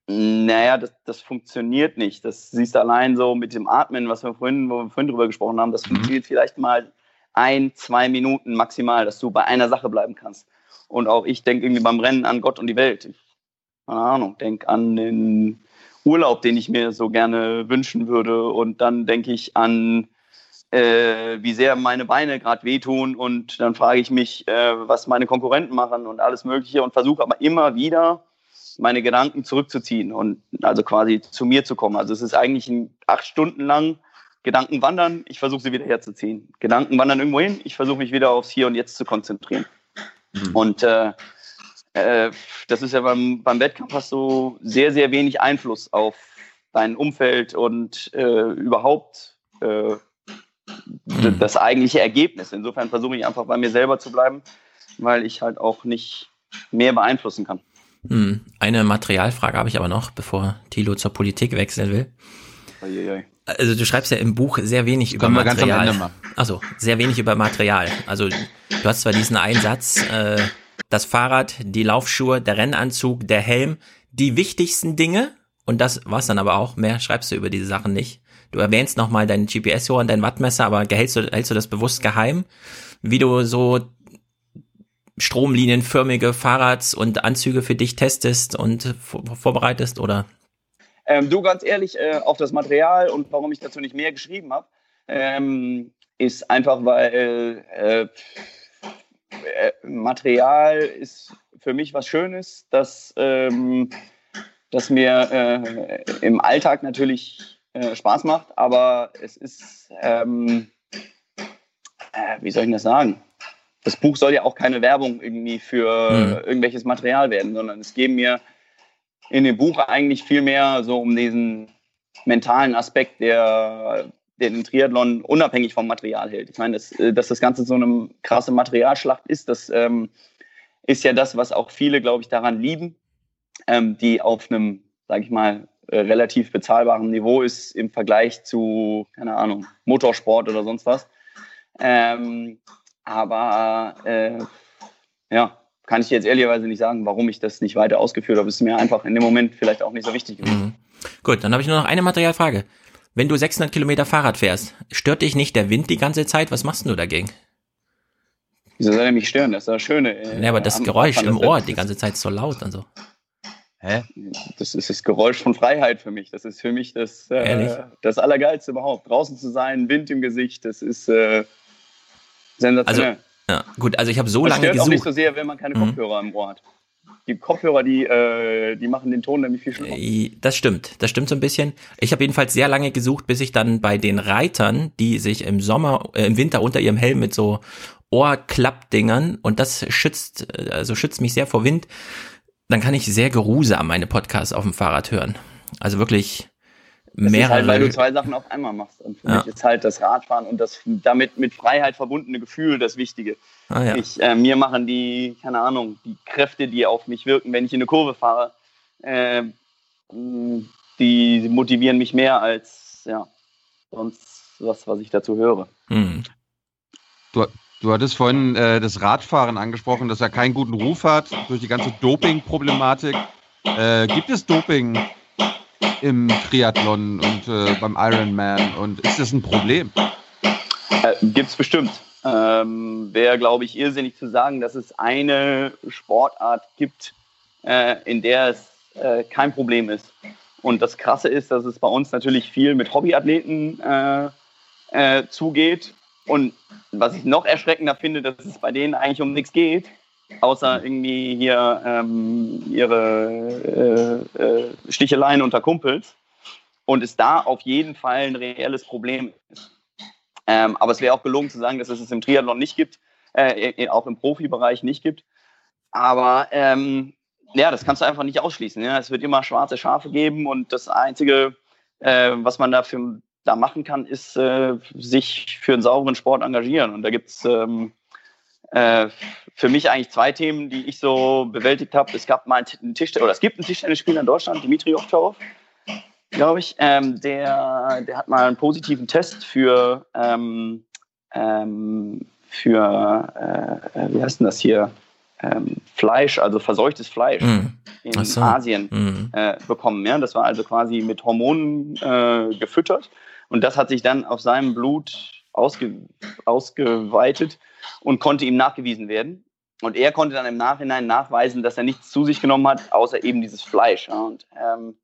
Naja, das, das funktioniert nicht. Das siehst du allein so mit dem Atmen, was wir vorhin, wo wir vorhin drüber gesprochen haben. Das mhm. funktioniert vielleicht mal ein, zwei Minuten maximal, dass du bei einer Sache bleiben kannst. Und auch ich denke irgendwie beim Rennen an Gott und die Welt. Ich, keine Ahnung, denke an den Urlaub, den ich mir so gerne wünschen würde. Und dann denke ich an, äh, wie sehr meine Beine gerade wehtun. Und dann frage ich mich, äh, was meine Konkurrenten machen und alles Mögliche. Und versuche aber immer wieder meine Gedanken zurückzuziehen und also quasi zu mir zu kommen. Also es ist eigentlich ein acht Stunden lang Gedanken wandern, ich versuche sie wieder herzuziehen. Gedanken wandern irgendwo hin, ich versuche mich wieder aufs Hier und Jetzt zu konzentrieren. Mhm. Und äh, äh, das ist ja beim, beim Wettkampf hast du sehr, sehr wenig Einfluss auf dein Umfeld und äh, überhaupt äh, mhm. das eigentliche Ergebnis. Insofern versuche ich einfach bei mir selber zu bleiben, weil ich halt auch nicht mehr beeinflussen kann. Hm, eine Materialfrage habe ich aber noch, bevor Thilo zur Politik wechseln will. Also du schreibst ja im Buch sehr wenig über Material. Also sehr wenig über Material. Also du hast zwar diesen Einsatz, äh, das Fahrrad, die Laufschuhe, der Rennanzug, der Helm, die wichtigsten Dinge. Und das war's dann aber auch. Mehr schreibst du über diese Sachen nicht. Du erwähnst nochmal dein GPS-Ohr und dein Wattmesser, aber hältst du, hältst du das bewusst geheim? Wie du so stromlinienförmige Fahrrads und Anzüge für dich testest und vorbereitest, oder? Ähm, du, ganz ehrlich, äh, auf das Material und warum ich dazu nicht mehr geschrieben habe, ähm, ist einfach, weil äh, äh, Material ist für mich was Schönes, das, ähm, das mir äh, im Alltag natürlich äh, Spaß macht, aber es ist, ähm, äh, wie soll ich das sagen? Das Buch soll ja auch keine Werbung irgendwie für mhm. irgendwelches Material werden, sondern es geht mir in dem Buch eigentlich viel mehr so um diesen mentalen Aspekt, der, der den Triathlon unabhängig vom Material hält. Ich meine, dass, dass das Ganze so eine krasse Materialschlacht ist, das ähm, ist ja das, was auch viele, glaube ich, daran lieben. ähm, die auf einem, sage ich mal, äh, relativ bezahlbaren Niveau ist im Vergleich zu, keine Ahnung, Motorsport oder sonst was. Ähm, aber äh, ja, kann ich jetzt ehrlicherweise nicht sagen, warum ich das nicht weiter ausgeführt habe. Es ist mir einfach in dem Moment vielleicht auch nicht so wichtig gewesen. Mhm. Gut, dann habe ich nur noch eine Materialfrage. Wenn du 600 Kilometer Fahrrad fährst, stört dich nicht der Wind die ganze Zeit? Was machst du dagegen? Wieso soll er mich stören? Das ist das Schöne. Äh, ja, aber das Geräusch im Ohr die ganze Zeit so laut und so. Hä? Das ist das Geräusch von Freiheit für mich. Das ist für mich das, äh, das Allergeilste überhaupt. Draußen zu sein, Wind im Gesicht, das ist äh, sensationell. Also, ja, gut, also ich habe so das lange stört gesucht. auch nicht so sehr, wenn man keine Mhm. Kopfhörer im Ohr hat. Die Kopfhörer, die, äh, die machen den Ton nämlich viel schlimmer. Äh, Das stimmt, das stimmt so ein bisschen. Ich habe jedenfalls sehr lange gesucht, bis ich dann bei den Reitern, die sich im Sommer, äh, im Winter unter ihrem Helm mit so Ohrklappdingern und das schützt, äh, also schützt mich sehr vor Wind, dann kann ich sehr geruhsam meine Podcasts auf dem Fahrrad hören. Also wirklich Das mehrere. ist halt, weil du zwei Sachen auf einmal machst. Und für Ja. mich ist halt das Radfahren und das damit mit Freiheit verbundene Gefühl das Wichtige. Ah, ja. Ich, äh, mir machen die, keine Ahnung, die Kräfte, die auf mich wirken, wenn ich in eine Kurve fahre, äh, die motivieren mich mehr als ja, sonst was, was ich dazu höre. Hm. Du, du hattest vorhin äh, das Radfahren angesprochen, das ja keinen guten Ruf hat durch die ganze Doping-Problematik. Äh, gibt es Doping im Triathlon und äh, beim Ironman und ist das ein Problem? Äh, Gibt es bestimmt. Ähm, Wäre, glaube ich, irrsinnig zu sagen, dass es eine Sportart gibt, äh, in der es äh, kein Problem ist. Und das Krasse ist, dass es bei uns natürlich viel mit Hobbyathleten äh, äh, zugeht. Und was ich noch erschreckender finde, dass es bei denen eigentlich um nichts geht, außer irgendwie hier ähm, ihre äh, äh, Sticheleien unter Kumpels. Und es da auf jeden Fall ein reelles Problem ist. Ähm, aber es wäre auch gelungen zu sagen, dass es es im Triathlon nicht gibt, äh, auch im Profibereich nicht gibt. Aber ähm, ja, das kannst du einfach nicht ausschließen. Ja? Es wird immer schwarze Schafe geben und das Einzige, äh, was man dafür da machen kann, ist äh, sich für einen sauberen Sport engagieren. Und da gibt es ähm, äh, für mich eigentlich zwei Themen, die ich so bewältigt habe. Es gab mal einen Tisch oder es gibt einen Tischtennisspieler in Deutschland, Dimitri Ovtcharov, glaube ich. Ähm, der, der hat mal einen positiven Test für ähm, ähm, für äh, wie heißt denn das hier? Ähm, Fleisch, also verseuchtes Fleisch Mhm. in so. Asien Mhm. äh, bekommen. Ja? Das war also quasi mit Hormonen äh, gefüttert und das hat sich dann auf seinem Blut ausge ausgeweitet und konnte ihm nachgewiesen werden. Und er konnte dann im Nachhinein nachweisen, dass er nichts zu sich genommen hat, außer eben dieses Fleisch. Und ähm,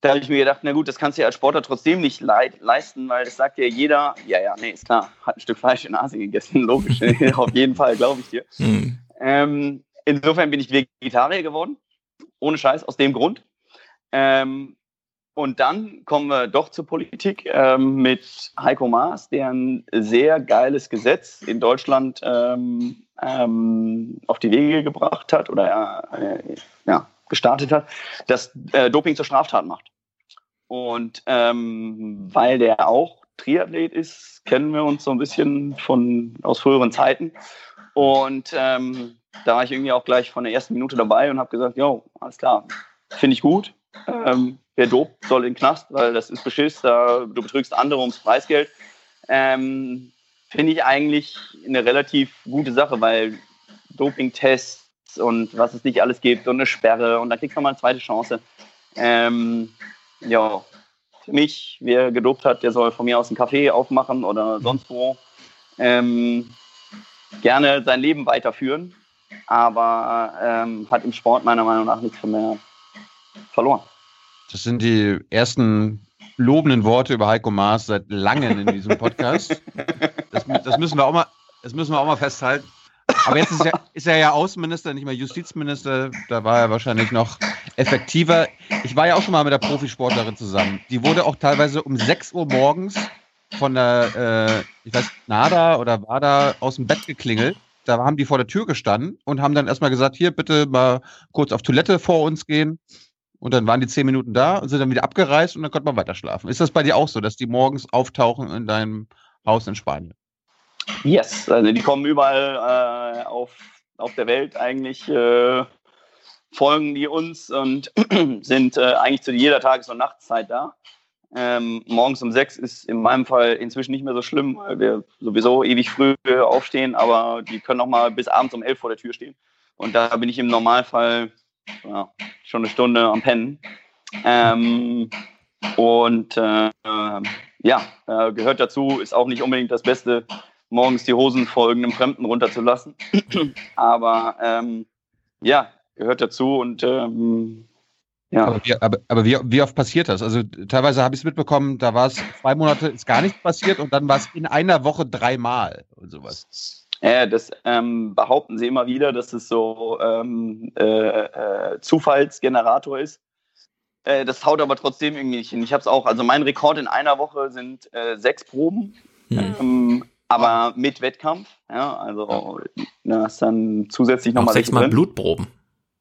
da habe ich mir gedacht, na gut, das kannst du ja als Sportler trotzdem nicht leisten, weil das sagt ja jeder, ja, ja, nee, ist klar, hat ein Stück Fleisch in Asien gegessen, logisch, <laughs> <laughs> auf jeden Fall, glaube ich dir. Hm. Ähm, insofern bin ich Vegetarier geworden, ohne Scheiß, aus dem Grund. Ähm, und dann kommen wir doch zur Politik ähm, mit Heiko Maas, der ein sehr geiles Gesetz in Deutschland ähm, ähm, auf die Wege gebracht hat oder äh, ja, gestartet hat, das äh, Doping zur Straftat macht. Und ähm, weil der auch Triathlet ist, kennen wir uns so ein bisschen von aus früheren Zeiten. Und ähm, da war ich irgendwie auch gleich von der ersten Minute dabei und habe gesagt, jo, alles klar, finde ich gut. Ähm, wer dopt, soll in den Knast, weil das ist Beschiss, da, du betrügst andere ums Preisgeld. Ähm, finde ich eigentlich eine relativ gute Sache, weil Dopingtests und was es nicht alles gibt und eine Sperre und dann kriegst du mal eine zweite Chance. Ähm, ja, für mich, wer gedopt hat, der soll von mir aus einen Café aufmachen oder sonst wo. Ähm, gerne sein Leben weiterführen, aber ähm, hat im Sport meiner Meinung nach nichts mehr verloren. Das sind die ersten lobenden Worte über Heiko Maas seit langem in diesem Podcast. Das, das müssen wir auch mal, das müssen wir auch mal festhalten. Aber jetzt ist er, ist er ja Außenminister, nicht mehr Justizminister. Da war er wahrscheinlich noch effektiver. Ich war ja auch schon mal mit der Profisportlerin zusammen. Die wurde auch teilweise um 6 Uhr morgens von der, äh, ich weiß, NADA oder WADA aus dem Bett geklingelt. Da haben die vor der Tür gestanden und haben dann erstmal gesagt, hier bitte mal kurz auf Toilette vor uns gehen. Und dann waren die zehn Minuten da und sind dann wieder abgereist und dann konnte man weiter schlafen. Ist das bei dir auch so, dass die morgens auftauchen in deinem Haus in Spanien? Yes, also die kommen überall äh, auf, auf der Welt eigentlich äh, folgen die uns und <clears throat> sind äh, eigentlich zu jeder Tages- und Nachtszeit da. Ähm, morgens um sechs ist in meinem Fall inzwischen nicht mehr so schlimm, weil wir sowieso ewig früh aufstehen, aber die können auch mal bis abends um elf vor der Tür stehen. Und da bin ich im Normalfall ja, schon eine Stunde am Pennen. Ähm, und äh, ja, äh, gehört dazu, ist auch nicht unbedingt das Beste, morgens die Hosen vor irgendeinem Fremden runterzulassen. <clears throat> aber ähm, ja, gehört dazu und ähm, ja. Aber, wie, aber, aber wie, wie, oft passiert das? Also teilweise habe ich es mitbekommen, da war es zwei Monate, ist gar nichts passiert und dann war es in einer Woche dreimal und sowas. Ja, das ähm, behaupten sie immer wieder, dass es so ähm, äh, äh, Zufallsgenerator ist. Äh, das haut aber trotzdem irgendwie nicht hin. Ich habe es auch, also mein Rekord in einer Woche sind äh, sechs Proben, mhm. aber mit Wettkampf. Ja, also ja. ist dann zusätzlich nochmal. Sechsmal Blutproben.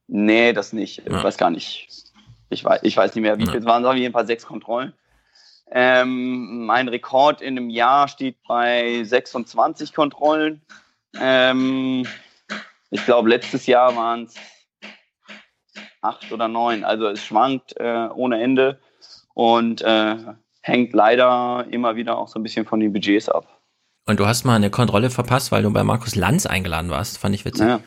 Nee, das nicht. Ich weiß gar nicht. Ich weiß, ich weiß nicht mehr, wie viel es waren. Es waren jeden Fall sechs Kontrollen. Ähm, mein Rekord in einem Jahr steht bei 26 Kontrollen. Ähm, ich glaube, letztes Jahr waren es acht oder neun. Also es schwankt äh, ohne Ende und äh, hängt leider immer wieder auch so ein bisschen von den Budgets ab. Und du hast mal eine Kontrolle verpasst, weil du bei Markus Lanz eingeladen warst. Fand ich witzig. Ja.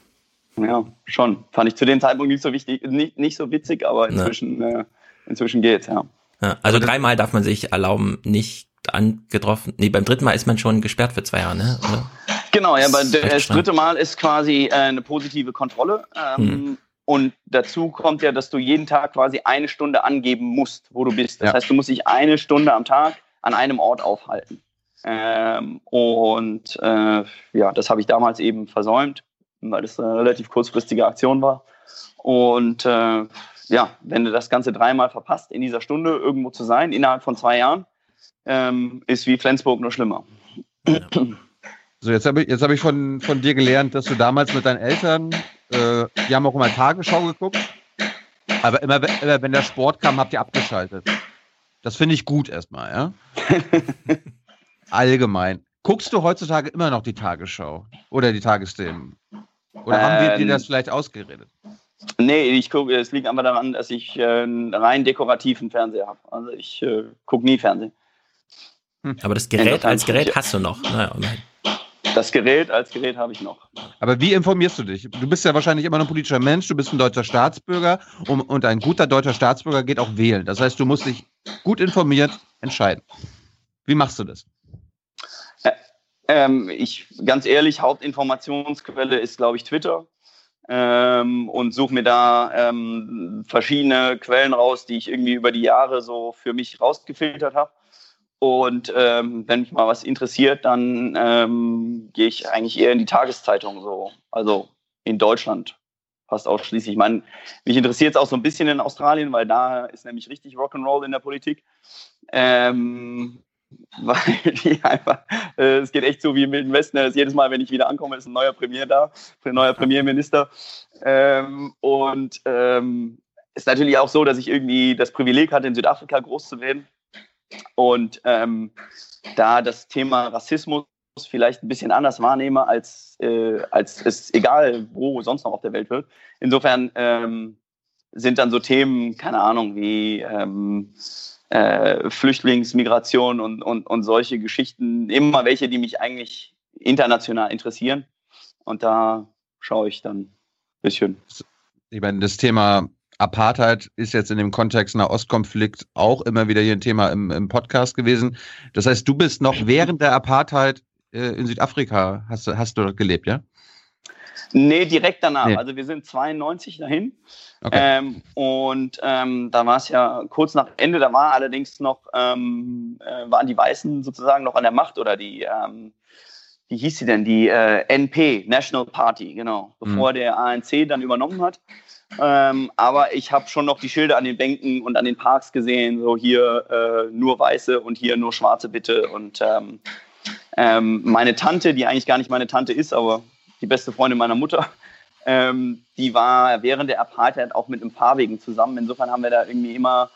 Ja, schon. Fand ich zu dem Zeitpunkt nicht so wichtig, nicht, nicht so witzig, aber inzwischen, äh, inzwischen geht's, ja. ja. Also dreimal darf man sich erlauben, nicht angetroffen. Nee, beim dritten Mal ist man schon gesperrt für zwei Jahre, ne? Oder? Genau, ja, aber das dritte Mal ist quasi äh, eine positive Kontrolle. Ähm, hm. Und dazu kommt ja, dass du jeden Tag quasi eine Stunde angeben musst, wo du bist. Das ja. heißt, du musst dich eine Stunde am Tag an einem Ort aufhalten. Ähm, und äh, ja, das habe ich damals eben versäumt weil das eine relativ kurzfristige Aktion war. Und äh, ja, wenn du das Ganze dreimal verpasst, in dieser Stunde irgendwo zu sein, innerhalb von zwei Jahren, ähm, ist wie Flensburg nur schlimmer. Ja. <clears throat> So, jetzt habe ich, jetzt hab ich von, von dir gelernt, dass du damals mit deinen Eltern, äh, die haben auch immer Tagesschau geguckt, aber immer, immer wenn der Sport kam, habt ihr abgeschaltet. Das finde ich gut erstmal, ja? <laughs> Allgemein. Guckst du heutzutage immer noch die Tagesschau oder die Tagesthemen? Oder ähm, haben wir dir das vielleicht ausgeredet? Nee, ich gucke, es liegt einfach daran, dass ich äh, einen rein dekorativen Fernseher habe. Also ich äh, gucke nie Fernsehen. Hm. Aber das Gerät als Gerät hast du noch. Naja, das Gerät als Gerät habe ich noch. Aber wie informierst du dich? Du bist ja wahrscheinlich immer noch ein politischer Mensch, du bist ein deutscher Staatsbürger und, und ein guter deutscher Staatsbürger geht auch wählen. Das heißt, du musst dich gut informiert entscheiden. Wie machst du das? Ähm, ich, ganz ehrlich, Hauptinformationsquelle ist, glaube ich, Twitter. Ähm, und suche mir da ähm, verschiedene Quellen raus, die ich irgendwie über die Jahre so für mich rausgefiltert habe. Und ähm, wenn mich mal was interessiert, dann ähm, gehe ich eigentlich eher in die Tageszeitung so, also in Deutschland fast ausschließlich. Ich meine, mich interessiert es auch so ein bisschen in Australien, weil da ist nämlich richtig Rock'n'Roll in der Politik. Ähm, <laughs> weil die einfach, äh, es geht echt so wie im Wilden Westen. Ne? Jedes Mal, wenn ich wieder ankomme, ist ein neuer Premier da, ein neuer Premierminister. Ähm, und ähm, ist natürlich auch so, dass ich irgendwie das Privileg hatte, in Südafrika groß zu werden. Und ähm, da das Thema Rassismus vielleicht ein bisschen anders wahrnehme, als, äh, als es egal wo sonst noch auf der Welt wird. Insofern ähm, sind dann so Themen, keine Ahnung, wie ähm, äh, Flüchtlingsmigration und, und, und solche Geschichten, immer welche, die mich eigentlich international interessieren. Und da schaue ich dann ein bisschen. Ich meine, das Thema Apartheid ist jetzt in dem Kontext Ostkonflikt auch immer wieder hier ein Thema im, im Podcast gewesen. Das heißt, du bist noch während der Apartheid äh, in Südafrika, hast, hast du gelebt, ja? Nee, direkt danach. Nee. Also wir sind 92 dahin. Okay. Ähm, und ähm, da war es ja kurz nach Ende, da war allerdings noch, ähm, äh, waren die Weißen sozusagen noch an der Macht oder die, ähm, wie hieß sie denn, die äh, NP, National Party, genau, bevor mhm. der ANC dann übernommen hat. Ähm, aber ich habe schon noch die Schilder an den Bänken und an den Parks gesehen, so hier äh, nur Weiße und hier nur Schwarze bitte. Und ähm, ähm, meine Tante, die eigentlich gar nicht meine Tante ist, aber die beste Freundin meiner Mutter, ähm, die war während der Apartheid auch mit einem Fahrwegen zusammen. Insofern haben wir da irgendwie immer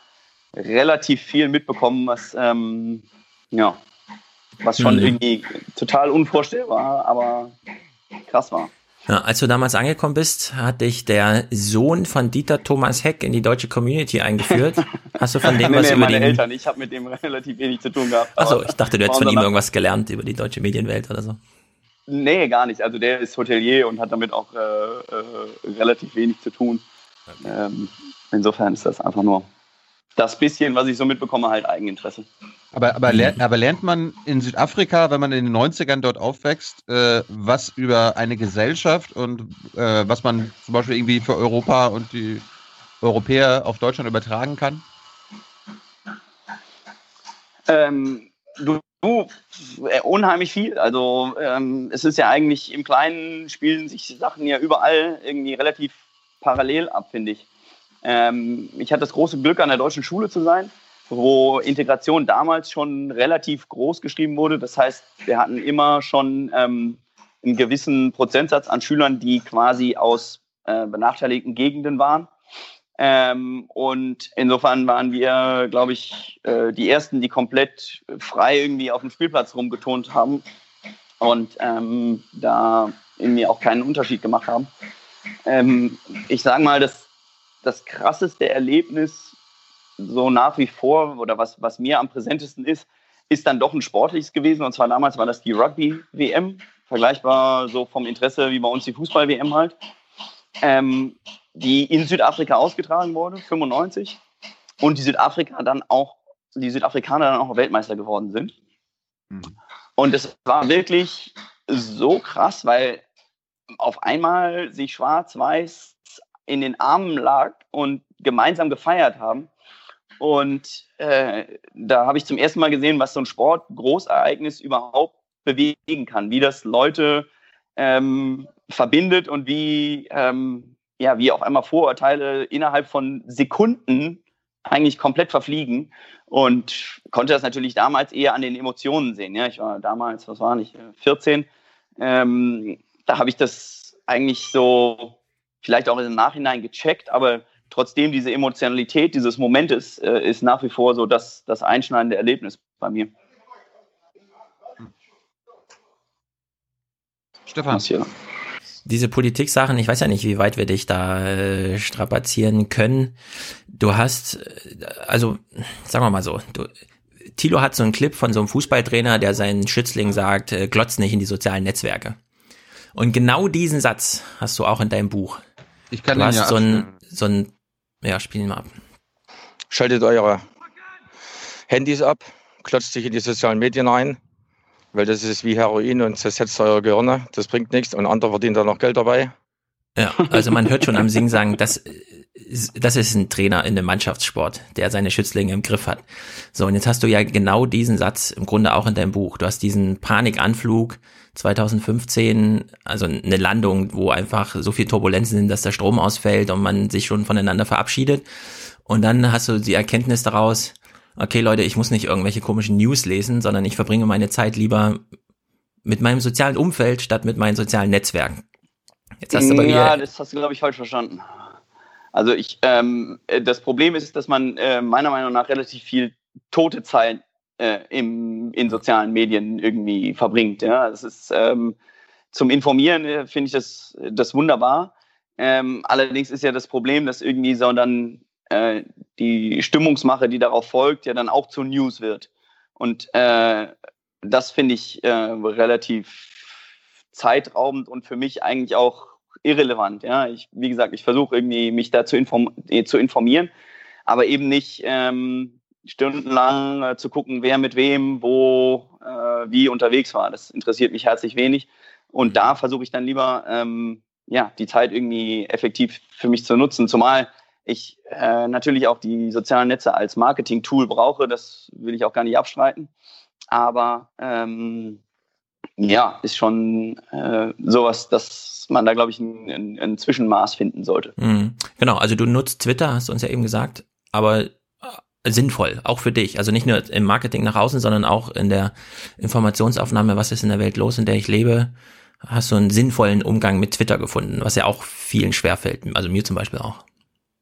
relativ viel mitbekommen, was, ähm, ja, was schon mhm. irgendwie total unvorstellbar, aber krass war. Ja, als du damals angekommen bist, hat dich der Sohn von Dieter Thomas Heck in die deutsche Community eingeführt. Hast du von dem <laughs> nee, was nee, über meine den... Eltern, ich habe mit dem relativ wenig zu tun gehabt. Achso, ich dachte, du hättest von ihm irgendwas gelernt über die deutsche Medienwelt oder so. Nee, gar nicht. Also der ist Hotelier und hat damit auch äh, äh, relativ wenig zu tun. Ähm, insofern ist das einfach nur das bisschen, was ich so mitbekomme, halt Eigeninteresse. Aber, aber, ler aber lernt man in Südafrika, wenn man in den 90ern dort aufwächst, äh, was über eine Gesellschaft und äh, was man zum Beispiel irgendwie für Europa und die Europäer auf Deutschland übertragen kann? Ähm, du, du äh, unheimlich viel. Also ähm, es ist ja eigentlich im Kleinen spielen sich Sachen ja überall irgendwie relativ parallel ab, finde ich. Ähm, ich hatte das große Glück, an der deutschen Schule zu sein, wo Integration damals schon relativ groß geschrieben wurde. Das heißt, wir hatten immer schon ähm, einen gewissen Prozentsatz an Schülern, die quasi aus äh, benachteiligten Gegenden waren. Ähm, und insofern waren wir, glaube ich, äh, die Ersten, die komplett frei irgendwie auf dem Spielplatz rumgetont haben und ähm, da irgendwie auch keinen Unterschied gemacht haben. Ähm, ich sage mal, das, das krasseste Erlebnis so nach wie vor oder was, was mir am präsentesten ist, ist dann doch ein sportliches gewesen. Und zwar damals war das die Rugby-WM, vergleichbar so vom Interesse wie bei uns die Fußball-WM halt. Ähm, die in Südafrika ausgetragen wurde, 95, und die Südafrika dann auch, die Südafrikaner dann auch Weltmeister geworden sind. Und es war wirklich so krass, weil auf einmal sich Schwarz-Weiß in den Armen lag und gemeinsam gefeiert haben. Und äh, da habe ich zum ersten Mal gesehen, was so ein Sport-Großereignis überhaupt bewegen kann, wie das Leute ähm, verbindet und wie, ähm, ja, wie auf einmal Vorurteile innerhalb von Sekunden eigentlich komplett verfliegen und konnte das natürlich damals eher an den Emotionen sehen. Ja, ich war damals, was war ich, 14. Ähm, da habe ich das eigentlich so vielleicht auch im Nachhinein gecheckt, aber trotzdem diese Emotionalität dieses Momentes äh, ist nach wie vor so das, das einschneidende Erlebnis bei mir. Stefan. Diese Politik-Sachen, ich weiß ja nicht, wie weit wir dich da äh, strapazieren können. Du hast, äh, also sagen wir mal so, du, Thilo hat so einen Clip von so einem Fußballtrainer, der seinen Schützling sagt, äh, glotz nicht in die sozialen Netzwerke. Und genau diesen Satz hast du auch in deinem Buch. Ich kann du den hast ja so ein, so ein, ja, spiel ihn mal ab. Schaltet eure Handys ab, klotzt sich in die sozialen Medien ein, weil das ist wie Heroin und zersetzt eure Gehirne. Das bringt nichts und andere verdienen da noch Geld dabei. Ja, also man hört schon am Sing sagen, das, das ist ein Trainer in einem Mannschaftssport, der seine Schützlinge im Griff hat. So, und jetzt hast du ja genau diesen Satz im Grunde auch in deinem Buch. Du hast diesen Panikanflug 2015, also eine Landung, wo einfach so viel Turbulenzen sind, dass der Strom ausfällt und man sich schon voneinander verabschiedet. Und dann hast du die Erkenntnis daraus, okay Leute, ich muss nicht irgendwelche komischen News lesen, sondern ich verbringe meine Zeit lieber mit meinem sozialen Umfeld statt mit meinen sozialen Netzwerken. Jetzt hast du aber ja, das hast du, glaube ich, falsch verstanden. Also ich, ähm, das Problem ist, dass man äh, meiner Meinung nach relativ viel tote Zeit äh, im, in sozialen Medien irgendwie verbringt. Ja, das ist ähm, zum Informieren äh, finde ich das, das wunderbar. Ähm, allerdings ist ja das Problem, dass irgendwie so dann äh, die Stimmungsmache, die darauf folgt, ja dann auch zu News wird. Und äh, das finde ich äh, relativ zeitraubend und für mich eigentlich auch irrelevant. Ja, ich, wie gesagt, ich versuche irgendwie mich da zu, inform zu informieren, aber eben nicht ähm, stundenlang äh, zu gucken, wer mit wem, wo, äh, wie unterwegs war. Das interessiert mich herzlich wenig. Und da versuche ich dann lieber, ähm, ja, die Zeit irgendwie effektiv für mich zu nutzen. Zumal ich äh, natürlich auch die sozialen Netze als Marketing-Tool brauche. Das will ich auch gar nicht abstreiten. Aber ähm, ja, ist schon äh, sowas, dass man da, glaube ich, ein, ein, ein, Zwischenmaß finden sollte. Mhm. Genau, also du nutzt Twitter, hast du uns ja eben gesagt, aber sinnvoll, auch für dich. Also nicht nur im Marketing nach außen, sondern auch in der Informationsaufnahme, was ist in der Welt los, in der ich lebe, hast du einen sinnvollen Umgang mit Twitter gefunden, was ja auch vielen schwerfällt, also mir zum Beispiel auch.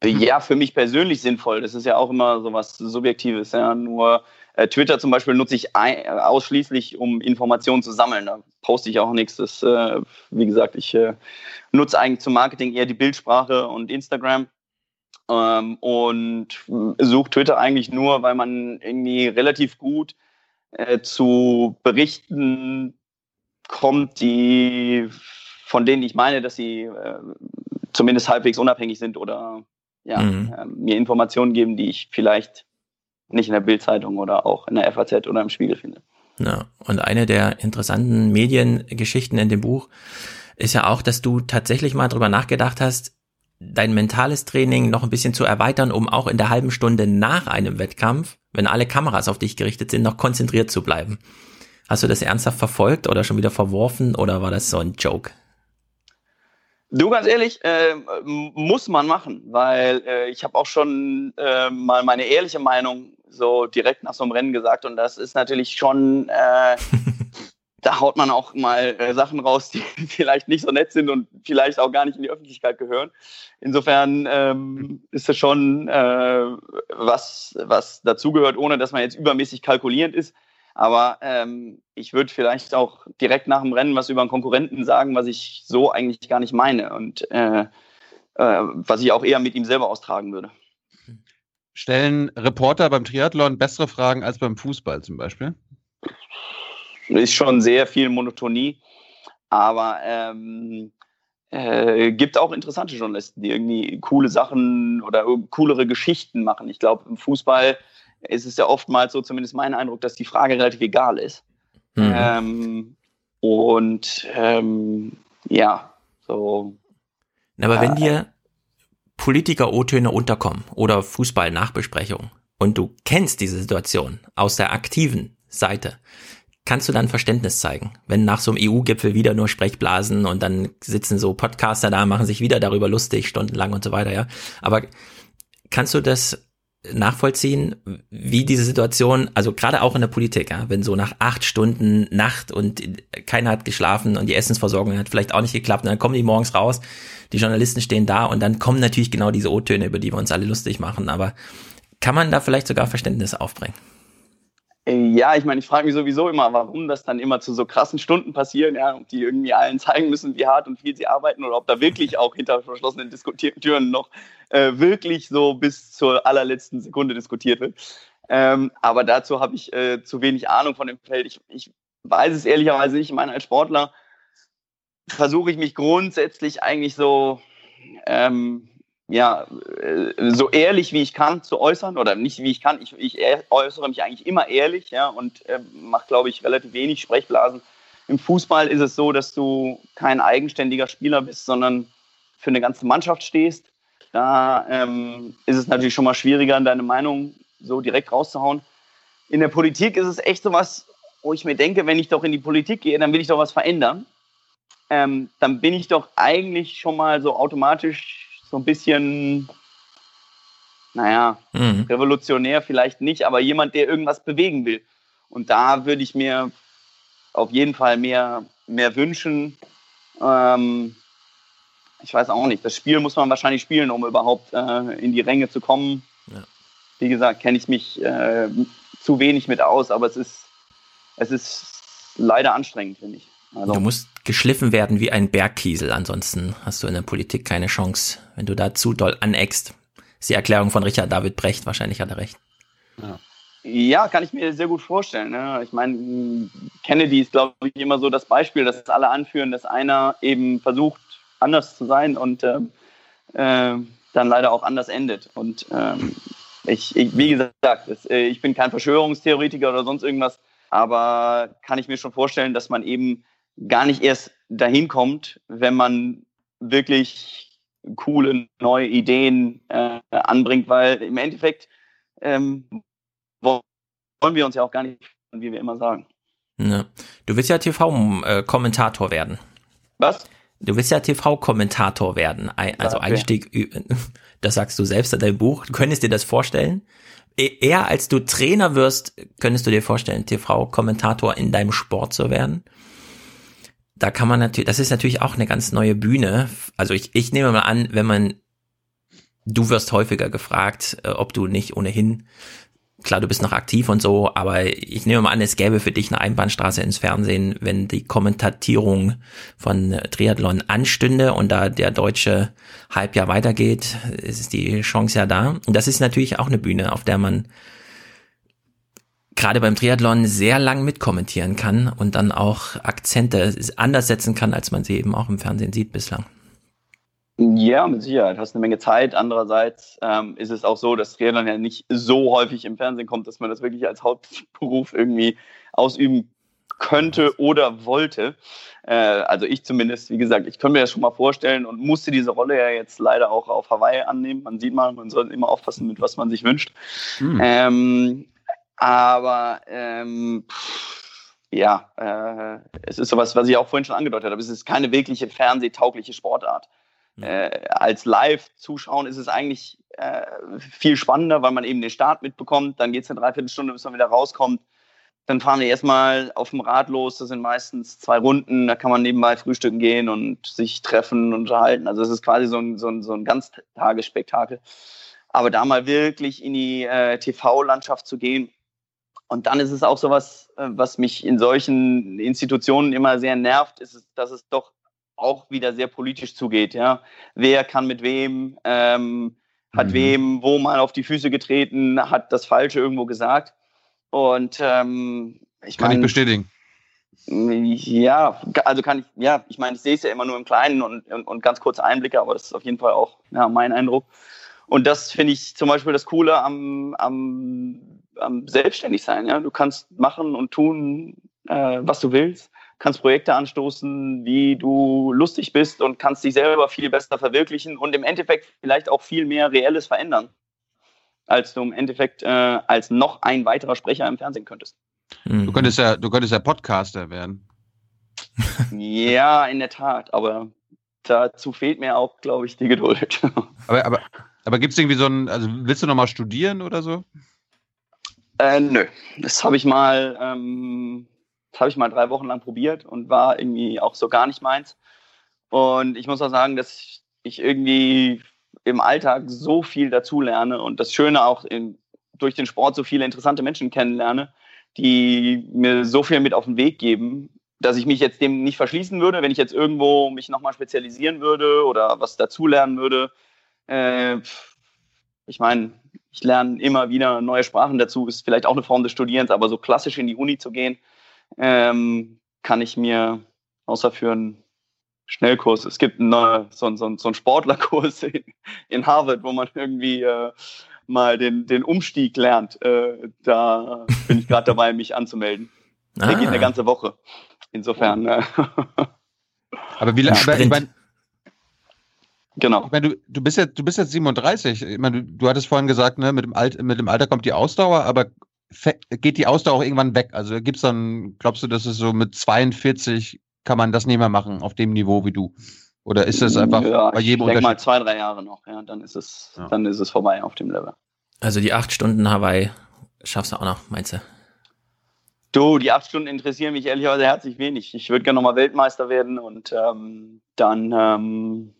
Ja, für mich persönlich sinnvoll. Das ist ja auch immer so was Subjektives. Ja. Nur Äh, Twitter zum Beispiel nutze ich ein, ausschließlich, um Informationen zu sammeln. Da poste ich auch nichts. Das, äh, wie gesagt, ich äh, nutze eigentlich zum Marketing eher die Bildsprache und Instagram. Ähm, und suche Twitter eigentlich nur, weil man irgendwie relativ gut äh, zu Berichten kommt, die von denen ich meine, dass sie äh, zumindest halbwegs unabhängig sind oder ja, mhm. äh, mir Informationen geben, die ich vielleicht nicht in der Bildzeitung oder auch in der FAZ oder im Spiegel finde. Ja, und eine der interessanten Mediengeschichten in dem Buch ist ja auch, dass du tatsächlich mal drüber nachgedacht hast, dein mentales Training noch ein bisschen zu erweitern, um auch in der halben Stunde nach einem Wettkampf, wenn alle Kameras auf dich gerichtet sind, noch konzentriert zu bleiben. Hast du das ernsthaft verfolgt oder schon wieder verworfen oder war das so ein Joke? Du, ganz ehrlich, äh, muss man machen, weil äh, ich habe auch schon äh, mal meine ehrliche Meinung so direkt nach so einem Rennen gesagt und das ist natürlich schon, äh, <laughs> da haut man auch mal äh, Sachen raus, die <laughs> vielleicht nicht so nett sind und vielleicht auch gar nicht in die Öffentlichkeit gehören. Insofern ähm, ist das schon äh, was, was dazugehört, ohne dass man jetzt übermäßig kalkulierend ist. Aber ähm, ich würde vielleicht auch direkt nach dem Rennen was über einen Konkurrenten sagen, was ich so eigentlich gar nicht meine und äh, äh, was ich auch eher mit ihm selber austragen würde. Stellen Reporter beim Triathlon bessere Fragen als beim Fußball zum Beispiel? Ist schon sehr viel Monotonie, aber ähm, äh, gibt auch interessante Journalisten, die irgendwie coole Sachen oder coolere Geschichten machen. Ich glaube, im Fußball ist es ja oftmals so, zumindest mein Eindruck, dass die Frage relativ egal ist. Mhm. Ähm, und ähm, ja, so. Aber äh, wenn dir Politiker-O-Töne unterkommen oder Fußball-Nachbesprechungen und du kennst diese Situation aus der aktiven Seite, kannst du dann Verständnis zeigen, wenn nach so einem EU-Gipfel wieder nur Sprechblasen und dann sitzen so Podcaster da, machen sich wieder darüber lustig, stundenlang und so weiter, ja. Aber kannst du das nachvollziehen, wie diese Situation, also gerade auch in der Politik, ja, wenn so nach acht Stunden Nacht und keiner hat geschlafen und die Essensversorgung hat vielleicht auch nicht geklappt und dann kommen die morgens raus, die Journalisten stehen da und dann kommen natürlich genau diese O-Töne, über die wir uns alle lustig machen, aber kann man da vielleicht sogar Verständnis aufbringen? Ja, ich meine, ich frage mich sowieso immer, warum das dann immer zu so krassen Stunden passieren, ja, ob die irgendwie allen zeigen müssen, wie hart und viel sie arbeiten oder ob da wirklich auch hinter verschlossenen Türen noch äh, wirklich so bis zur allerletzten Sekunde diskutiert wird. Ähm, aber dazu habe ich äh, zu wenig Ahnung von dem Feld. Ich, ich weiß es ehrlicherweise nicht. Ich meine, als Sportler versuche ich mich grundsätzlich eigentlich so ähm, ja, äh, so ehrlich wie ich kann zu äußern oder nicht wie ich kann. Ich, ich äußere mich eigentlich immer ehrlich ja, und äh, mache, glaube ich, relativ wenig Sprechblasen. Im Fußball ist es so, dass du kein eigenständiger Spieler bist, sondern für eine ganze Mannschaft stehst. Da ähm, ist es natürlich schon mal schwieriger, deine Meinung so direkt rauszuhauen. In der Politik ist es echt so was, wo ich mir denke, wenn ich doch in die Politik gehe, dann will ich doch was verändern. Ähm, dann bin ich doch eigentlich schon mal so automatisch so ein bisschen, naja, mhm. revolutionär vielleicht nicht, aber jemand, der irgendwas bewegen will. Und da würde ich mir auf jeden Fall mehr, mehr wünschen. Ähm, ich weiß auch nicht. Das Spiel muss man wahrscheinlich spielen, um überhaupt äh, in die Ränge zu kommen. Ja. Wie gesagt, kenne ich mich äh, zu wenig mit aus, aber es ist, es ist leider anstrengend, finde ich. Also. Du musst geschliffen werden wie ein Bergkiesel, ansonsten hast du in der Politik keine Chance, wenn du da zu doll aneckst. Das ist die Erklärung von Richard David Brecht, wahrscheinlich hat er recht. Ja. Ja, kann ich mir sehr gut vorstellen. Ne? Ich meine, Kennedy ist, glaube ich, immer so das Beispiel, dass alle anführen, dass einer eben versucht, anders zu sein und äh, äh, dann leider auch anders endet. Und ähm, ich, ich, wie gesagt, das, äh, ich bin kein Verschwörungstheoretiker oder sonst irgendwas, aber kann ich mir schon vorstellen, dass man eben gar nicht erst dahin kommt, wenn man wirklich coole neue Ideen äh, anbringt, weil im Endeffekt ähm, wollen wir uns ja auch gar nicht, wie wir immer sagen. Ja. Du willst ja TV-Kommentator werden. Was? Du willst ja TV-Kommentator werden. Also okay. Einstieg, <laughs> das sagst du selbst in deinem Buch. Du könntest dir das vorstellen? E-, eher als du Trainer wirst, könntest du dir vorstellen, TV-Kommentator in deinem Sport zu werden? Da kann man natürlich, das ist natürlich auch eine ganz neue Bühne. Also ich, ich nehme mal an, wenn man, du wirst häufiger gefragt, äh, ob du nicht ohnehin klar, du bist noch aktiv und so, aber ich nehme mal an, es gäbe für dich eine Einbahnstraße ins Fernsehen, wenn die Kommentatierung von Triathlon anstünde und da der deutsche Halbjahr weitergeht, ist die Chance ja da. Und das ist natürlich auch eine Bühne, auf der man gerade beim Triathlon sehr lang mitkommentieren kann und dann auch Akzente anders setzen kann, als man sie eben auch im Fernsehen sieht bislang. Ja, mit Sicherheit. Hast eine Menge Zeit. Andererseits ähm, ist es auch so, dass Triathlon ja nicht so häufig im Fernsehen kommt, dass man das wirklich als Hauptberuf irgendwie ausüben könnte oder wollte. Äh, also ich zumindest, wie gesagt, ich könnte mir das schon mal vorstellen und musste diese Rolle ja jetzt leider auch auf Hawaii annehmen. Man sieht mal, man soll immer aufpassen, mit was man sich wünscht. Mhm. Ähm, aber ähm, ja, äh, es ist sowas, was ich auch vorhin schon angedeutet habe. Es ist keine wirkliche fernsehtaugliche Sportart. Äh, als Live-Zuschauen ist es eigentlich äh, viel spannender, weil man eben den Start mitbekommt. Dann geht es eine Dreiviertelstunde, bis man wieder rauskommt. Dann fahren wir erstmal auf dem Rad los. Das sind meistens zwei Runden. Da kann man nebenbei frühstücken gehen und sich treffen und unterhalten. Also es ist quasi so ein, so ein, so ein Ganztagesspektakel. Aber da mal wirklich in die äh, TV-Landschaft zu gehen, und dann ist es auch sowas, äh, was mich in solchen Institutionen immer sehr nervt, ist, dass es doch auch wieder sehr politisch zugeht. Ja? Wer kann mit wem, ähm, hat mhm. wem, wo mal auf die Füße getreten, hat das Falsche irgendwo gesagt. Und ähm, ich kann mein, ich bestätigen. Ja, also kann ich, ja, ich meine, ich sehe es ja immer nur im Kleinen und, und, und, ganz kurze Einblicke, aber das ist auf jeden Fall auch ja, mein Eindruck. Und das finde ich zum Beispiel das Coole am, am, am Selbstständigsein. Ja? Du kannst machen und tun, äh, was du willst kannst Projekte anstoßen, wie du lustig bist und kannst dich selber viel besser verwirklichen und im Endeffekt vielleicht auch viel mehr Reelles verändern, als du im Endeffekt äh, als noch ein weiterer Sprecher im Fernsehen könntest. Du könntest ja, du könntest ja Podcaster werden. <laughs> ja, in der Tat, aber dazu fehlt mir auch, glaube ich, die Geduld. <laughs> aber aber, aber gibt es irgendwie so ein, also willst du nochmal studieren oder so? Äh, nö, das habe ich mal ähm, habe ich mal drei Wochen lang probiert und war irgendwie auch so gar nicht meins. Und ich muss auch sagen, dass ich irgendwie im Alltag so viel dazu lerne und das Schöne auch in, durch den Sport so viele interessante Menschen kennenlerne, die mir so viel mit auf den Weg geben, dass ich mich jetzt dem nicht verschließen würde, wenn ich jetzt irgendwo mich nochmal spezialisieren würde oder was dazulernen würde. Äh, ich meine, ich lerne immer wieder neue Sprachen dazu, ist vielleicht auch eine Form des Studierens, aber so klassisch in die Uni zu gehen, ähm, kann ich mir außer für einen Schnellkurs, es gibt eine, so, so, so einen Sportlerkurs in, in, Harvard, wo man irgendwie äh, mal den, den Umstieg lernt. Äh, da bin ich gerade dabei, mich anzumelden. Der ah. geht eine ganze Woche. Insofern. Äh, <laughs> aber wie lange? Genau. Ich meine, du, du bist jetzt, du bist jetzt 37. Ich meine, du, du hattest vorhin gesagt, ne, mit dem, Alt, mit dem Alter kommt die Ausdauer, aber geht die Ausdauer auch irgendwann weg? Also gibt es dann, glaubst du, dass es so mit 42 kann man das nicht mehr machen auf dem Niveau wie du? Oder ist das einfach ja, bei jedem ich denke mal zwei, drei Jahre noch, ja, dann ist es, ja. dann ist es vorbei auf dem Level. Also die acht Stunden Hawaii schaffst du auch noch, meinst du? Du, die acht Stunden interessieren mich ehrlicherweise herzlich wenig. Ich würde gerne nochmal Weltmeister werden und ähm, dann, ähm,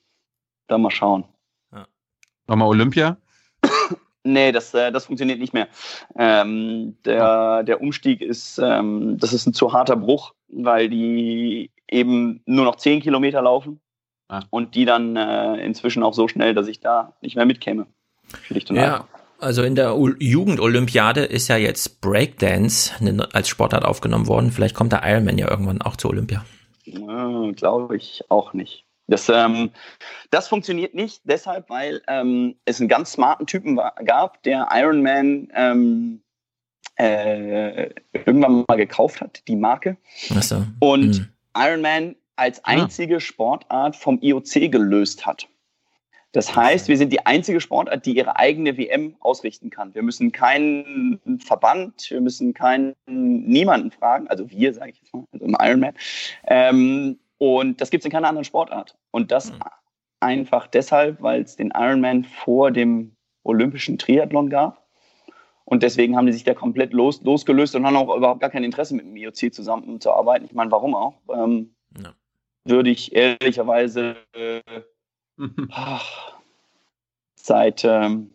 dann mal schauen. Ja. Nochmal Olympia? Nee, das, äh, das funktioniert nicht mehr. Ähm, der, der Umstieg ist, ähm, das ist ein zu harter Bruch, weil die eben nur noch zehn Kilometer laufen ah. und die dann äh, inzwischen auch so schnell, dass ich da nicht mehr mitkäme. Schlicht und ja. Also in der Jugendolympiade ist ja jetzt Breakdance als Sportart aufgenommen worden. Vielleicht kommt der Ironman ja irgendwann auch zur Olympia. Ja, Glaube ich auch nicht. Das, ähm, das funktioniert nicht deshalb, weil ähm, es einen ganz smarten Typen war, gab, der Iron Man ähm, äh, irgendwann mal gekauft hat, die Marke. So. Und hm. Iron Man als einzige ah. Sportart vom IOC gelöst hat. Das heißt, wir sind die einzige Sportart, die ihre eigene WM ausrichten kann. Wir müssen keinen Verband, wir müssen keinen niemanden fragen, also wir, sage ich jetzt mal, also im Ironman. Ähm, und das gibt es in keiner anderen Sportart. Und das mhm. einfach deshalb, weil es den Ironman vor dem olympischen Triathlon gab. Und deswegen haben die sich da komplett los, losgelöst und haben auch überhaupt gar kein Interesse mit dem IOC zusammenzuarbeiten. Ich meine, warum auch? Ähm, ja. Würde ich ehrlicherweise äh, <laughs> ach, seit, ähm,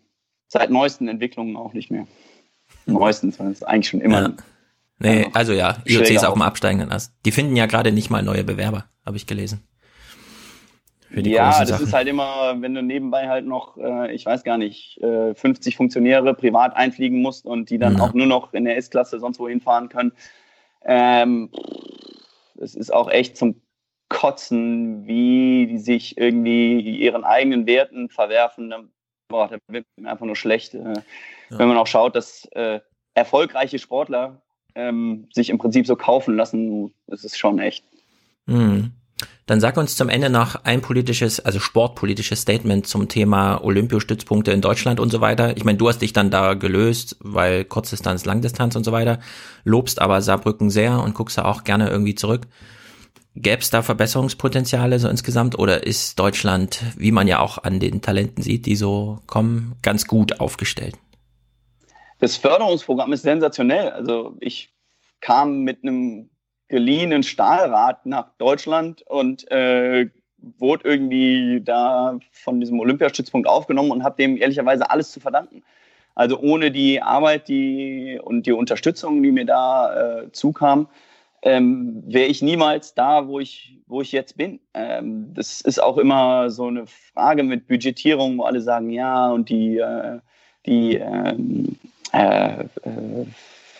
seit neuesten Entwicklungen auch nicht mehr. Neuestens, weil es eigentlich schon immer. Ja. Nee, also ja, IOC ist auf dem absteigenden Ast. Die finden ja gerade nicht mal neue Bewerber, habe ich gelesen. ja, das Sachen. ist halt immer, wenn du nebenbei halt noch, äh, ich weiß gar nicht, äh, 50 Funktionäre privat einfliegen musst und die dann ja. auch nur noch in der S-Klasse sonst wohin fahren können. Ähm, es ist auch echt zum Kotzen, wie die sich irgendwie ihren eigenen Werten verwerfen. Boah, da wird mir einfach nur schlecht. Äh, ja. Wenn man auch schaut, dass äh, erfolgreiche Sportler ähm, sich im Prinzip so kaufen lassen, ist schon echt. Mhm. Dann sag uns zum Ende noch ein politisches, also sportpolitisches Statement zum Thema Olympiostützpunkte in Deutschland und so weiter. Ich meine, du hast dich dann da gelöst, weil Kurzdistanz, Langdistanz und so weiter, lobst aber Saarbrücken sehr und guckst da auch gerne irgendwie zurück. Gäbe es da Verbesserungspotenziale so insgesamt oder ist Deutschland, wie man ja auch an den Talenten sieht, die so kommen, ganz gut aufgestellt? Das Förderungsprogramm ist sensationell. Also ich kam mit einem geliehenen Stahlrad nach Deutschland und äh, wurde irgendwie da von diesem Olympiastützpunkt aufgenommen und habe dem ehrlicherweise alles zu verdanken. Also ohne die Arbeit die, und die Unterstützung, die mir da äh, zukam, ähm, wäre ich niemals da, wo ich, wo ich jetzt bin. Ähm, das ist auch immer so eine Frage mit Budgetierung, wo alle sagen, ja, und die, äh, die ähm, äh, äh,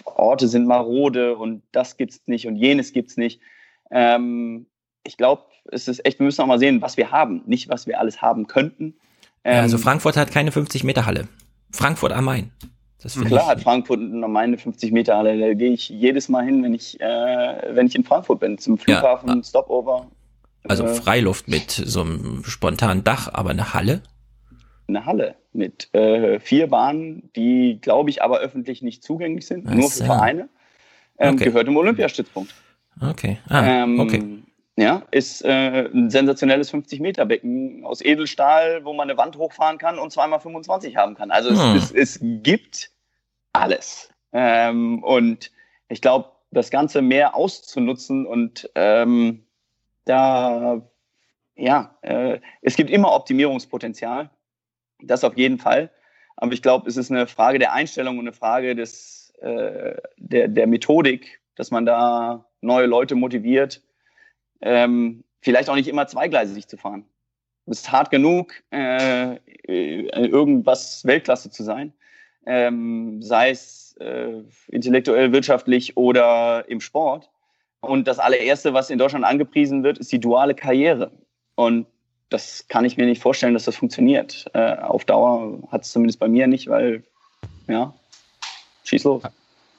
Orte sind marode und das gibt's nicht und jenes gibt's nicht. Ähm, ich glaube, es ist echt, wir müssen auch mal sehen, was wir haben, nicht was wir alles haben könnten. Ähm, also Frankfurt hat keine 50 Meter Halle. Frankfurt am Main. Klar hat Frankfurt am Main eine 50 Meter Halle. Da gehe ich jedes Mal hin, wenn ich, äh, wenn ich in Frankfurt bin, zum Flughafen, ja. Stopover. Also äh, Freiluft mit so einem spontanen Dach, aber eine Halle? Eine Halle mit äh, vier Bahnen, die, glaube ich, aber öffentlich nicht zugänglich sind, Was nur für Vereine. Ähm, okay. Gehört im Olympiastützpunkt. Okay. Ah, ähm, okay. Ja, ist äh, ein sensationelles 50-Meter-Becken aus Edelstahl, wo man eine Wand hochfahren kann und zweimal 25 haben kann. Also hm. es, es, es, gibt alles. Ähm, und ich glaube, das Ganze mehr auszunutzen und ähm, da, ja, äh, es gibt immer Optimierungspotenzial. Das auf jeden Fall. Aber ich glaube, es ist eine Frage der Einstellung und eine Frage des, äh, der, der Methodik, dass man da neue Leute motiviert, ähm, vielleicht auch nicht immer zweigleisig zu fahren. Es ist hart genug, äh, äh, irgendwas Weltklasse zu sein, ähm, sei es äh, intellektuell, wirtschaftlich oder im Sport. Und das allererste, was in Deutschland angepriesen wird, ist die duale Karriere. Und das kann ich mir nicht vorstellen, dass das funktioniert. Äh, auf Dauer hat es zumindest bei mir nicht, weil, ja, schieß los.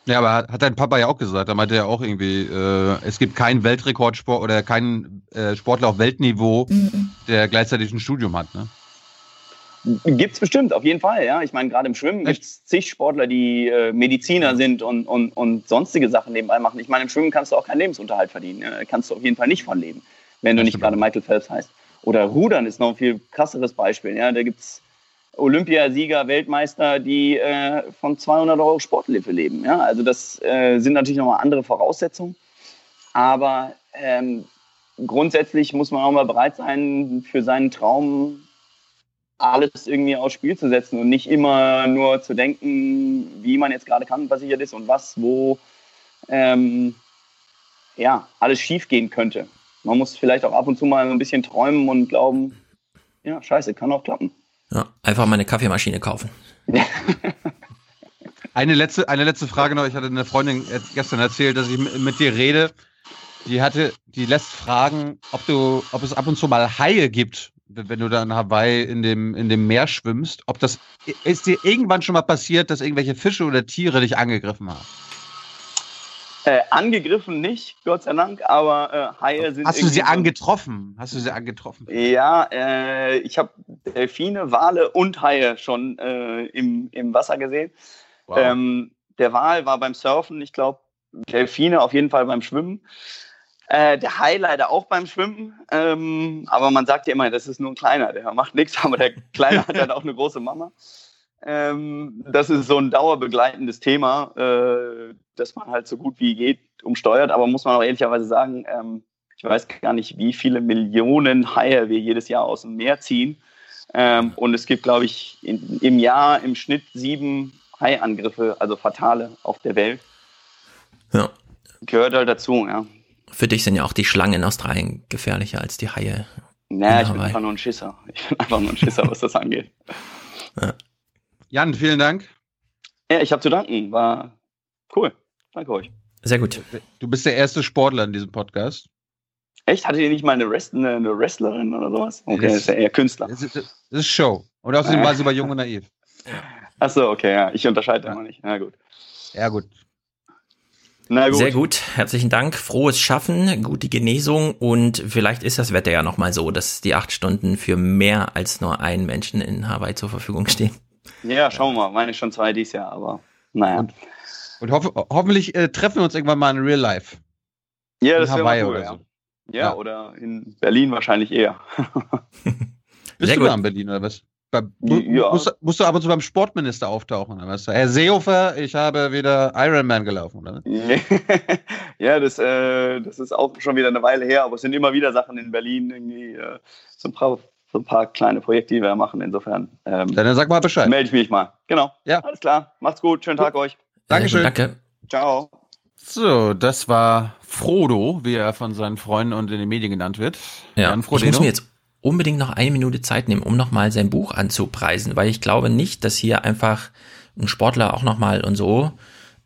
Ja, aber hat, hat dein Papa ja auch gesagt, da meinte er auch irgendwie, äh, es gibt keinen Weltrekordsport oder keinen äh, Sportler auf Weltniveau, mhm. der gleichzeitig ein Studium hat, ne? Gibt's bestimmt, auf jeden Fall, ja. Ich meine, gerade im Schwimmen gibt es zig Sportler, die äh, Mediziner sind und, und, und sonstige Sachen nebenbei machen. Ich meine, im Schwimmen kannst du auch keinen Lebensunterhalt verdienen. Kannst du auf jeden Fall nicht von leben, wenn du nicht gerade Michael Phelps heißt. Oder Rudern ist noch ein viel krasseres Beispiel. Ja? Da gibt's Olympiasieger, Weltmeister, die äh, von 200 Euro Sporthilfe leben. Ja? Also das äh, sind natürlich nochmal andere Voraussetzungen. Aber ähm, grundsätzlich muss man auch mal bereit sein, für seinen Traum alles irgendwie aufs Spiel zu setzen und nicht immer nur zu denken, wie man jetzt gerade krankenversichert ist und was, wo ähm, ja, alles schief gehen könnte. Man muss vielleicht auch ab und zu mal ein bisschen träumen und glauben, ja, scheiße, kann auch klappen. Ja, einfach mal eine Kaffeemaschine kaufen. <laughs> eine letzte, eine letzte Frage noch. Ich hatte eine Freundin gestern erzählt, dass ich mit dir rede. Die hatte, die lässt fragen, ob du, ob es ab und zu mal Haie gibt, wenn du da in Hawaii in dem, in dem Meer schwimmst. Ob das, ist dir irgendwann schon mal passiert, dass irgendwelche Fische oder Tiere dich angegriffen haben? Äh, angegriffen nicht, Gott sei Dank, aber äh, Haie sind. Hast du sie angetroffen? Hast du sie angetroffen? Ja, äh, ich habe Delfine, Wale und Haie schon äh, im, im Wasser gesehen. Wow. Ähm, der Wal war beim Surfen, ich glaube, Delfine auf jeden Fall beim Schwimmen. Äh, der Hai leider auch beim Schwimmen. Ähm, aber man sagt ja immer, das ist nur ein kleiner, der macht nichts, <laughs> aber der Kleine hat dann auch eine große Mama. Ähm, das ist so ein dauerbegleitendes Thema, äh, das man halt so gut wie geht umsteuert. Aber muss man auch ehrlicherweise sagen, ähm, ich weiß gar nicht, wie viele Millionen Haie wir jedes Jahr aus dem Meer ziehen. Ähm, und es gibt, glaube ich, in, im Jahr im Schnitt sieben Haiangriffe, also fatale auf der Welt. Ja. Gehört halt dazu, ja. Für dich sind ja auch die Schlangen in Australien gefährlicher als die Haie. Naja, ich bin einfach nur ein Schisser. Ich bin einfach nur ein Schisser, was das angeht. Ja. Jan, vielen Dank. Ja, ich habe zu danken. War cool. Danke euch. Sehr gut. Du bist der erste Sportler in diesem Podcast. Echt? Hattet ihr nicht mal eine, Rest eine, eine Wrestlerin oder sowas? Okay, das ist ja eher Künstler. Das ist, das ist Show. Und außerdem war sie bei Jung und Naiv. <laughs> Achso, okay, ja. Ich unterscheide ja. immer nicht. Na gut. Ja, gut. Na gut. Sehr gut, herzlichen Dank. Frohes Schaffen, gute Genesung und vielleicht ist das Wetter ja nochmal so, dass die acht Stunden für mehr als nur einen Menschen in Hawaii zur Verfügung stehen. Ja, schauen wir mal. Meine schon zwei dieses Jahr, aber naja. Und, und hoff hoffentlich äh, treffen wir uns irgendwann mal in Real Life. Ja, in das wäre cool, oder ja. so. Ja, Ja. oder in Berlin wahrscheinlich eher. <laughs> Bist Sehr du gut. da in Berlin oder was? Bei, Ja. musst, musst du ab und zu beim Sportminister auftauchen oder was? Herr Seehofer, ich habe wieder Ironman gelaufen, oder? <laughs> ja, das, äh, das ist auch schon wieder eine Weile her, aber es sind immer wieder Sachen in Berlin, irgendwie äh, so, ein paar, so ein paar kleine Projekte, die wir machen. Insofern ähm, Dann sag mal Bescheid. melde ich mich mal. Genau. Ja. Alles klar. Macht's gut. Schönen Tag euch. Dankeschön. Danke. Ciao. So, das war Frodo, wie er von seinen Freunden und in den Medien genannt wird. Ja, Jan ich muss mir jetzt unbedingt noch eine Minute Zeit nehmen, um nochmal sein Buch anzupreisen, weil ich glaube nicht, dass hier einfach ein Sportler auch nochmal und so,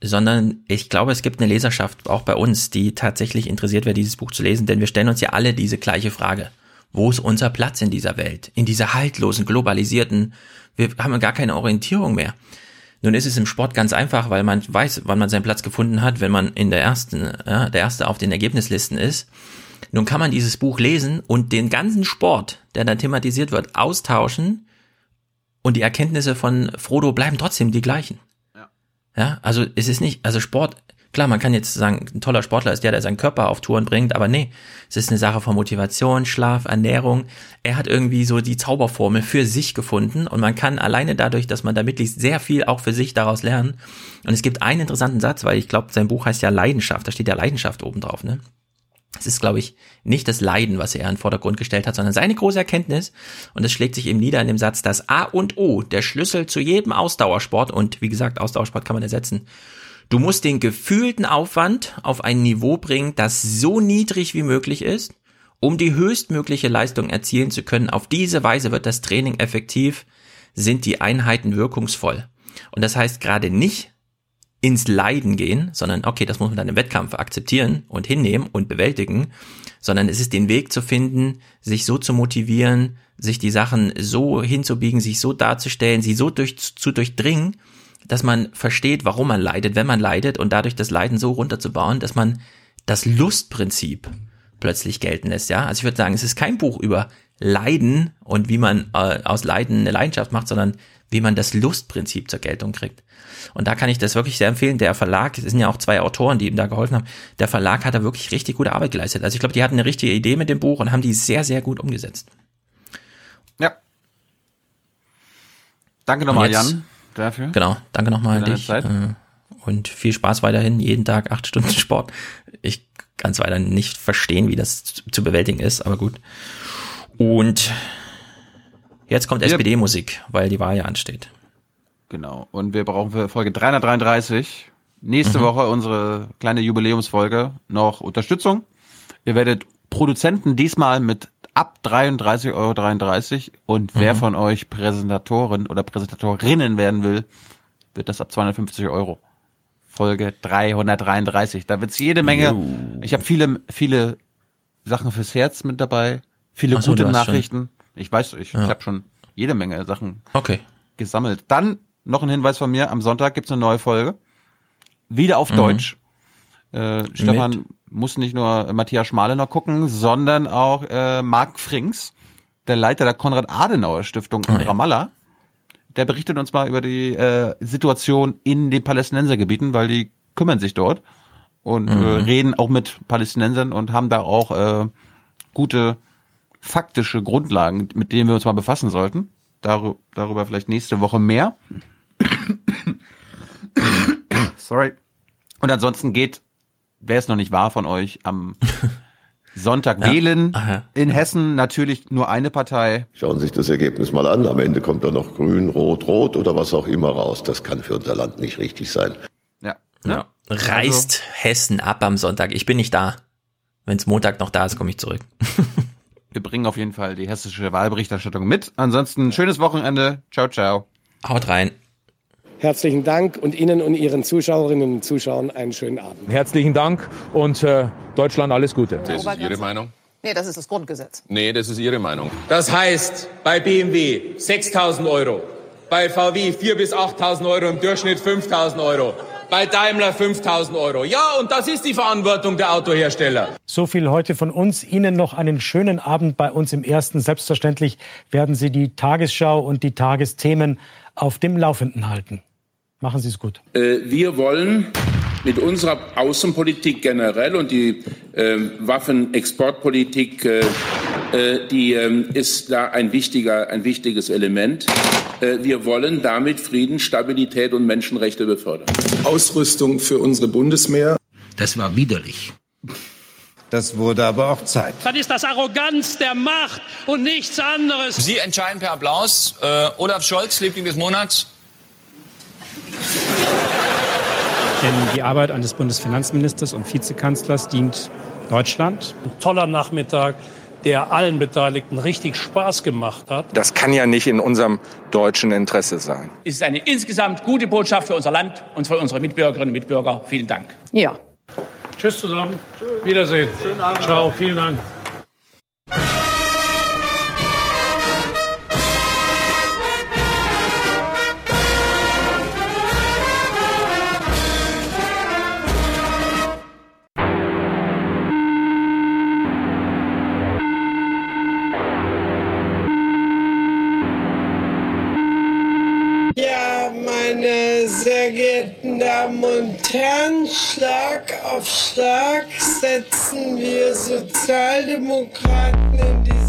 sondern ich glaube, es gibt eine Leserschaft auch bei uns, die tatsächlich interessiert wäre, dieses Buch zu lesen, denn wir stellen uns ja alle diese gleiche Frage. Wo ist unser Platz in dieser Welt? In dieser haltlosen, globalisierten, wir haben gar keine Orientierung mehr. Nun ist es im Sport ganz einfach, weil man weiß, wann man seinen Platz gefunden hat, wenn man in der ersten, ja, der erste auf den Ergebnislisten ist. Nun kann man dieses Buch lesen und den ganzen Sport, der dann thematisiert wird, austauschen und die Erkenntnisse von Frodo bleiben trotzdem die gleichen. Ja. Ja, also es ist nicht, also Sport, klar, man kann jetzt sagen, ein toller Sportler ist der, der seinen Körper auf Touren bringt, aber nee, es ist eine Sache von Motivation, Schlaf, Ernährung. Er hat irgendwie so die Zauberformel für sich gefunden und man kann alleine dadurch, dass man da mitliest, sehr viel auch für sich daraus lernen. Und es gibt einen interessanten Satz, weil ich glaube, sein Buch heißt ja Leidenschaft, da steht ja Leidenschaft oben drauf, ne? Es ist, glaube ich, nicht das Leiden, was er in den Vordergrund gestellt hat, sondern seine große Erkenntnis. Und es schlägt sich eben nieder in dem Satz, dass A und O, der Schlüssel zu jedem Ausdauersport, und wie gesagt, Ausdauersport kann man ersetzen, du musst den gefühlten Aufwand auf ein Niveau bringen, das so niedrig wie möglich ist, um die höchstmögliche Leistung erzielen zu können. Auf diese Weise wird das Training effektiv, sind die Einheiten wirkungsvoll. Und das heißt gerade nicht, ins Leiden gehen, sondern okay, das muss man dann im Wettkampf akzeptieren und hinnehmen und bewältigen, sondern es ist den Weg zu finden, sich so zu motivieren, sich die Sachen so hinzubiegen, sich so darzustellen, sie so durch, zu durchdringen, dass man versteht, warum man leidet, wenn man leidet und dadurch das Leiden so runterzubauen, dass man das Lustprinzip plötzlich gelten lässt, ja. Also ich würde sagen, es ist kein Buch über Leiden und wie man äh, aus Leiden eine Leidenschaft macht, sondern wie man das Lustprinzip zur Geltung kriegt. Und da kann ich das wirklich sehr empfehlen. Der Verlag, es sind ja auch zwei Autoren, die ihm da geholfen haben. Der Verlag hat da wirklich richtig gute Arbeit geleistet. Also ich glaube, die hatten eine richtige Idee mit dem Buch und haben die sehr, sehr gut umgesetzt. Ja. Danke nochmal, Jan, dafür. Genau, danke nochmal an dich. Zeit. äh, Und viel Spaß weiterhin, jeden Tag acht Stunden Sport. Ich kann es weiter nicht verstehen, wie das zu- bewältigen ist, aber gut. Und jetzt kommt SPD-Musik, weil die Wahl ja ansteht. Genau. Und wir brauchen für Folge 333 nächste Mhm. Woche unsere kleine Jubiläumsfolge noch Unterstützung. Ihr werdet Produzenten diesmal mit ab 33,33 Euro und wer Mhm. von euch Präsentatoren oder Präsentatorinnen werden will, wird das ab 250 Euro. Folge 333. Da wird's jede Menge. Jo. Ich habe viele, viele Sachen fürs Herz mit dabei, viele so, gute hast schon- Nachrichten. Ich weiß, ich, Ja. ich habe schon jede Menge Sachen Okay. gesammelt. Dann noch ein Hinweis von mir, am Sonntag gibt's eine neue Folge. Wieder auf Mhm. Deutsch. Äh, Stefan muss nicht nur Matthias Schmale noch gucken, sondern auch äh, Marc Frings, der Leiter der Konrad-Adenauer-Stiftung in Ah, ja. Ramallah. Der berichtet uns mal über die äh, Situation in den Palästinensergebieten, weil die kümmern sich dort und äh, Mhm. reden auch mit Palästinensern und haben da auch äh, gute faktische Grundlagen, mit denen wir uns mal befassen sollten. Darü darüber vielleicht nächste Woche mehr. <coughs> Sorry. Und ansonsten geht, wer es noch nicht war von euch, am <laughs> Sonntag ja. wählen. Aha. In Hessen natürlich nur eine Partei. Schauen Sie sich das Ergebnis mal an. Am Ende kommt da noch Grün, Rot, Rot oder was auch immer raus. Das kann für unser Land nicht richtig sein. Ja. ja. Reist also. Hessen ab am Sonntag. Ich bin nicht da. Wenn es Montag noch da ist, komme ich zurück. <laughs> Wir bringen auf jeden Fall die hessische Wahlberichterstattung mit. Ansonsten schönes Wochenende. Ciao, ciao. Haut rein. Herzlichen Dank und Ihnen und Ihren Zuschauerinnen und Zuschauern einen schönen Abend. Herzlichen Dank und äh, Deutschland alles Gute. Das ist Ihre Meinung? Nee, das ist das Grundgesetz. Nee, das ist Ihre Meinung. Das heißt, bei BMW 6.000 Euro, bei VW 4.000 bis 8.000 Euro, im Durchschnitt 5.000 Euro. Bei Daimler 5000 Euro. Ja, und das ist die Verantwortung der Autohersteller. So viel heute von uns. Ihnen noch einen schönen Abend bei uns im Ersten. Selbstverständlich werden Sie die Tagesschau und die Tagesthemen auf dem Laufenden halten. Machen Sie es gut. Äh, wir wollen mit unserer Außenpolitik generell und die äh, Waffenexportpolitik, äh, äh die ähm, ist da ein wichtiger, ein wichtiges Element. Äh, wir wollen damit Frieden, Stabilität und Menschenrechte befördern. Ausrüstung für unsere Bundeswehr. Das war widerlich. Das wurde aber auch Zeit. Das ist das Arroganz der Macht und nichts anderes. Sie entscheiden per Applaus. Äh, Olaf Scholz, Liebling des Monats. Denn die Arbeit eines Bundesfinanzministers und Vizekanzlers dient Deutschland. Ein toller Nachmittag, der allen Beteiligten richtig Spaß gemacht hat. Das kann ja nicht in unserem deutschen Interesse sein. Es ist eine insgesamt gute Botschaft für unser Land und für unsere Mitbürgerinnen und Mitbürger. Vielen Dank. Ja. Tschüss zusammen. Wiedersehen. Schönen Abend. Ciao. Vielen Dank. Damen und Herren, Schlag auf Schlag setzen wir Sozialdemokraten in dieser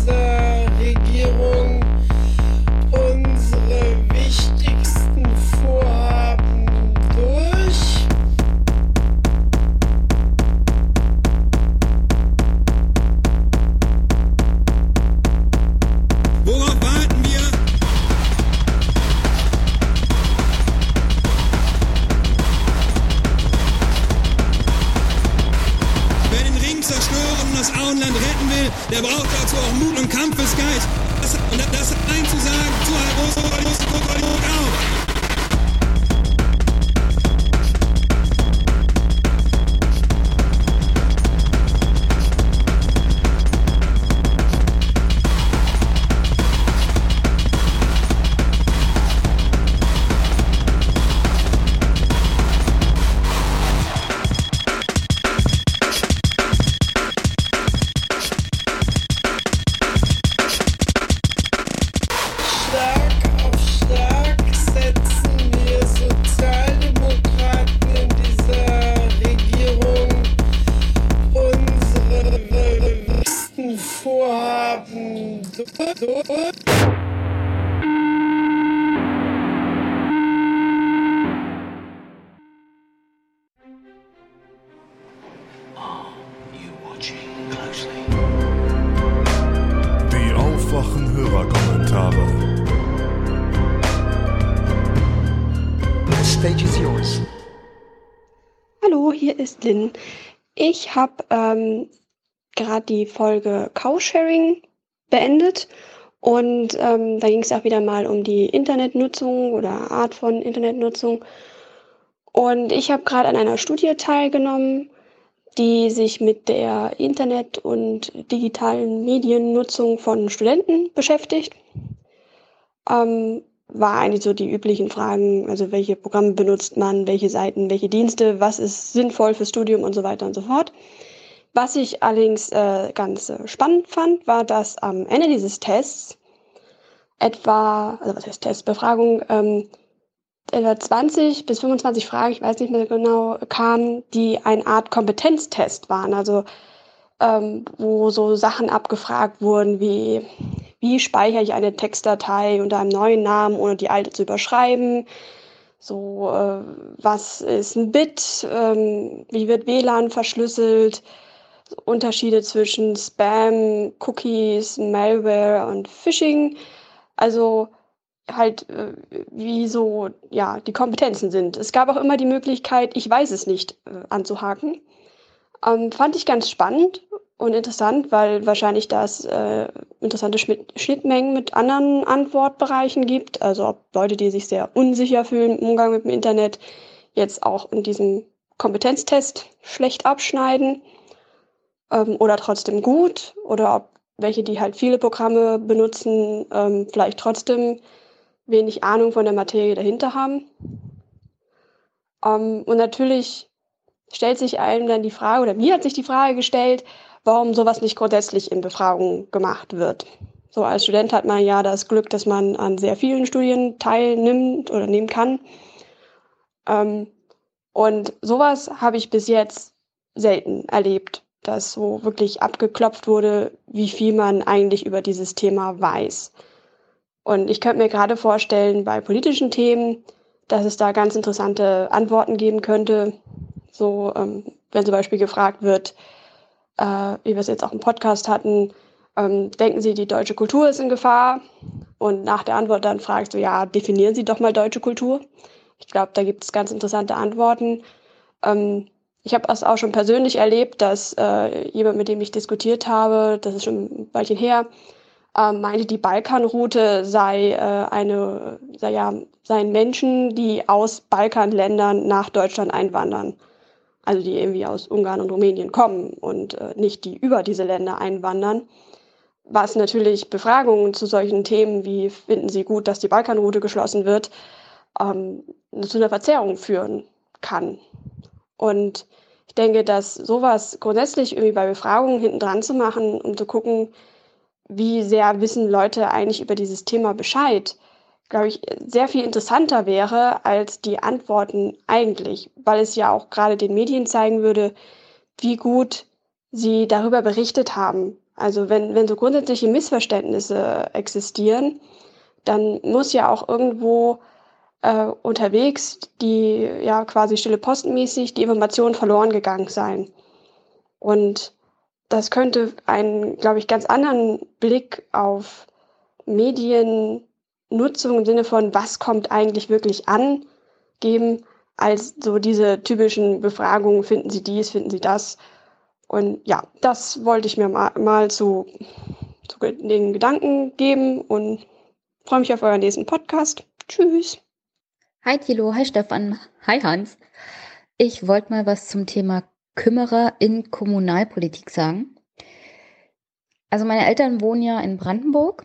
habe ähm, gerade die Folge Cowsharing beendet und ähm, da ging es auch wieder mal um die Internetnutzung oder Art von Internetnutzung. Und ich habe gerade an einer Studie teilgenommen, die sich mit der Internet- und digitalen Mediennutzung von Studenten beschäftigt. Ähm, war eigentlich so die üblichen Fragen, also welche Programme benutzt man, welche Seiten, welche Dienste, was ist sinnvoll fürs Studium und so weiter und so fort. Was ich allerdings äh, ganz äh, spannend fand, war, dass am Ende dieses Tests etwa, also was heißt Testbefragung, ähm, etwa 20 bis 25 Fragen, ich weiß nicht mehr genau, kamen, die eine Art Kompetenztest waren. Also ähm, wo so Sachen abgefragt wurden wie wie speichere ich eine Textdatei unter einem neuen Namen, ohne die alte zu überschreiben. So, äh, was ist ein Bit? Ähm, wie wird WLAN verschlüsselt? Unterschiede zwischen Spam, Cookies, Malware und Phishing. Also halt, äh, wie so, ja, die Kompetenzen sind. Es gab auch immer die Möglichkeit, ich weiß es nicht, äh, anzuhaken. Ähm, fand ich ganz spannend und interessant, weil wahrscheinlich das äh, interessante Schnittmengen mit anderen Antwortbereichen gibt. Also ob Leute, die sich sehr unsicher fühlen im Umgang mit dem Internet, jetzt auch in diesem Kompetenztest schlecht abschneiden ähm, oder trotzdem gut oder ob welche, die halt viele Programme benutzen, ähm, vielleicht trotzdem wenig Ahnung von der Materie dahinter haben. Ähm, und natürlich stellt sich einem dann die Frage, oder mir hat sich die Frage gestellt, warum sowas nicht grundsätzlich in Befragungen gemacht wird. So als Student hat man ja das Glück, dass man an sehr vielen Studien teilnimmt oder nehmen kann. Ähm, und sowas habe ich bis jetzt selten erlebt, dass so wirklich abgeklopft wurde, wie viel man eigentlich über dieses Thema weiß. Und ich könnte mir gerade vorstellen, bei politischen Themen, dass es da ganz interessante Antworten geben könnte. So, ähm, wenn zum Beispiel gefragt wird, äh, wie wir es jetzt auch im Podcast hatten, ähm, denken Sie, die deutsche Kultur ist in Gefahr? Und nach der Antwort dann fragst du, ja, definieren Sie doch mal deutsche Kultur. Ich glaube, da gibt es ganz interessante Antworten. Ähm, ich habe es auch schon persönlich erlebt, dass äh, jemand, mit dem ich diskutiert habe, das ist schon ein Weilchen her, äh, meinte, die Balkanroute sei äh, eine, sei ja, seien Menschen, die aus Balkanländern nach Deutschland einwandern. Also die irgendwie aus Ungarn und Rumänien kommen und äh, nicht die über diese Länder einwandern. Was natürlich Befragungen zu solchen Themen wie finden Sie gut, dass die Balkanroute geschlossen wird, ähm, zu einer Verzerrung führen kann. Und ich denke, dass sowas grundsätzlich irgendwie bei Befragungen hinten dran zu machen, um zu gucken, wie sehr wissen Leute eigentlich über dieses Thema Bescheid, glaube ich, sehr viel interessanter wäre als die Antworten eigentlich, weil es ja auch gerade den Medien zeigen würde, wie gut sie darüber berichtet haben. Also wenn, wenn so grundsätzliche Missverständnisse existieren, dann muss ja auch irgendwo äh, unterwegs die ja quasi stille postenmäßig die Informationen verloren gegangen sein. Und das könnte einen, glaube ich, ganz anderen Blick auf Mediennutzung im Sinne von, was kommt eigentlich wirklich an, geben, als so diese typischen Befragungen, finden Sie dies, finden Sie das. Und ja, das wollte ich mir mal, mal zu, zu den Gedanken geben und freue mich auf euren nächsten Podcast. Tschüss. Hi Thilo, hi Stefan, hi Hans. Ich wollte mal was zum Thema Kümmerer in Kommunalpolitik sagen. Also meine Eltern wohnen ja in Brandenburg,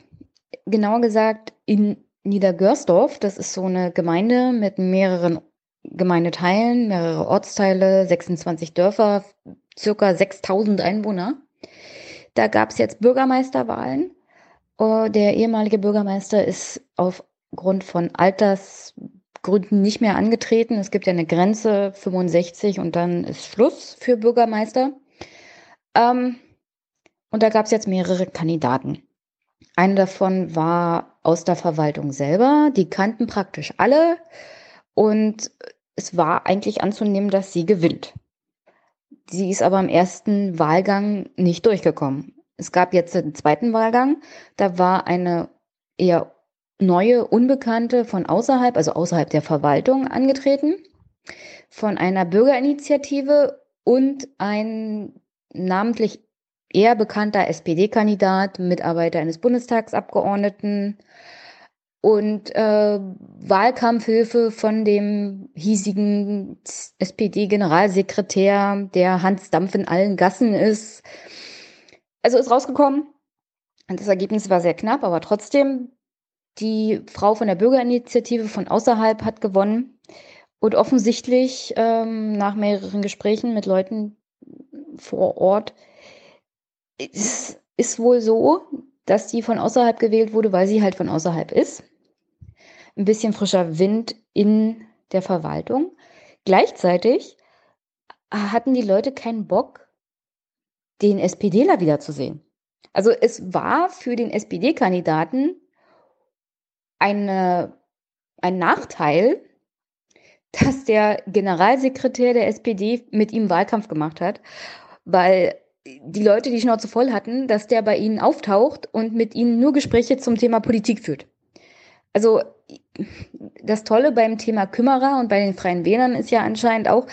genauer gesagt in Niedergörsdorf. Das ist so eine Gemeinde mit mehreren Gemeindeteilen, mehrere Ortsteile, 26 Dörfer, circa 6000 Einwohner. Da gab es jetzt Bürgermeisterwahlen. Oh, der ehemalige Bürgermeister ist aufgrund von Altersgründen nicht mehr angetreten. Es gibt ja eine Grenze 65 und dann ist Schluss für Bürgermeister. Ähm, und da gab es jetzt mehrere Kandidaten. Eine davon war aus der Verwaltung selber. Die kannten praktisch alle. Und es war eigentlich anzunehmen, dass sie gewinnt. Sie ist aber im ersten Wahlgang nicht durchgekommen. Es gab jetzt den zweiten Wahlgang. Da war eine eher neue, unbekannte von außerhalb, also außerhalb der Verwaltung angetreten, von einer Bürgerinitiative und ein namentlich eher bekannter SPD-Kandidat, Mitarbeiter eines Bundestagsabgeordneten und äh, Wahlkampfhilfe von dem hiesigen SPD-Generalsekretär, der Hans Dampf in allen Gassen ist. Also ist rausgekommen. Und das Ergebnis war sehr knapp, aber trotzdem, die Frau von der Bürgerinitiative von außerhalb hat gewonnen. Und offensichtlich ähm, nach mehreren Gesprächen mit Leuten vor Ort es ist wohl so, dass die von außerhalb gewählt wurde, weil sie halt von außerhalb ist. Ein bisschen frischer Wind in der Verwaltung. Gleichzeitig hatten die Leute keinen Bock, den SPDler wiederzusehen. Also es war für den SPD-Kandidaten eine, ein Nachteil, dass der Generalsekretär der SPD mit ihm Wahlkampf gemacht hat, weil die Leute die Schnauze voll hatten, dass der bei ihnen auftaucht und mit ihnen nur Gespräche zum Thema Politik führt. Also das Tolle beim Thema Kümmerer und bei den Freien Wählern ist ja anscheinend auch,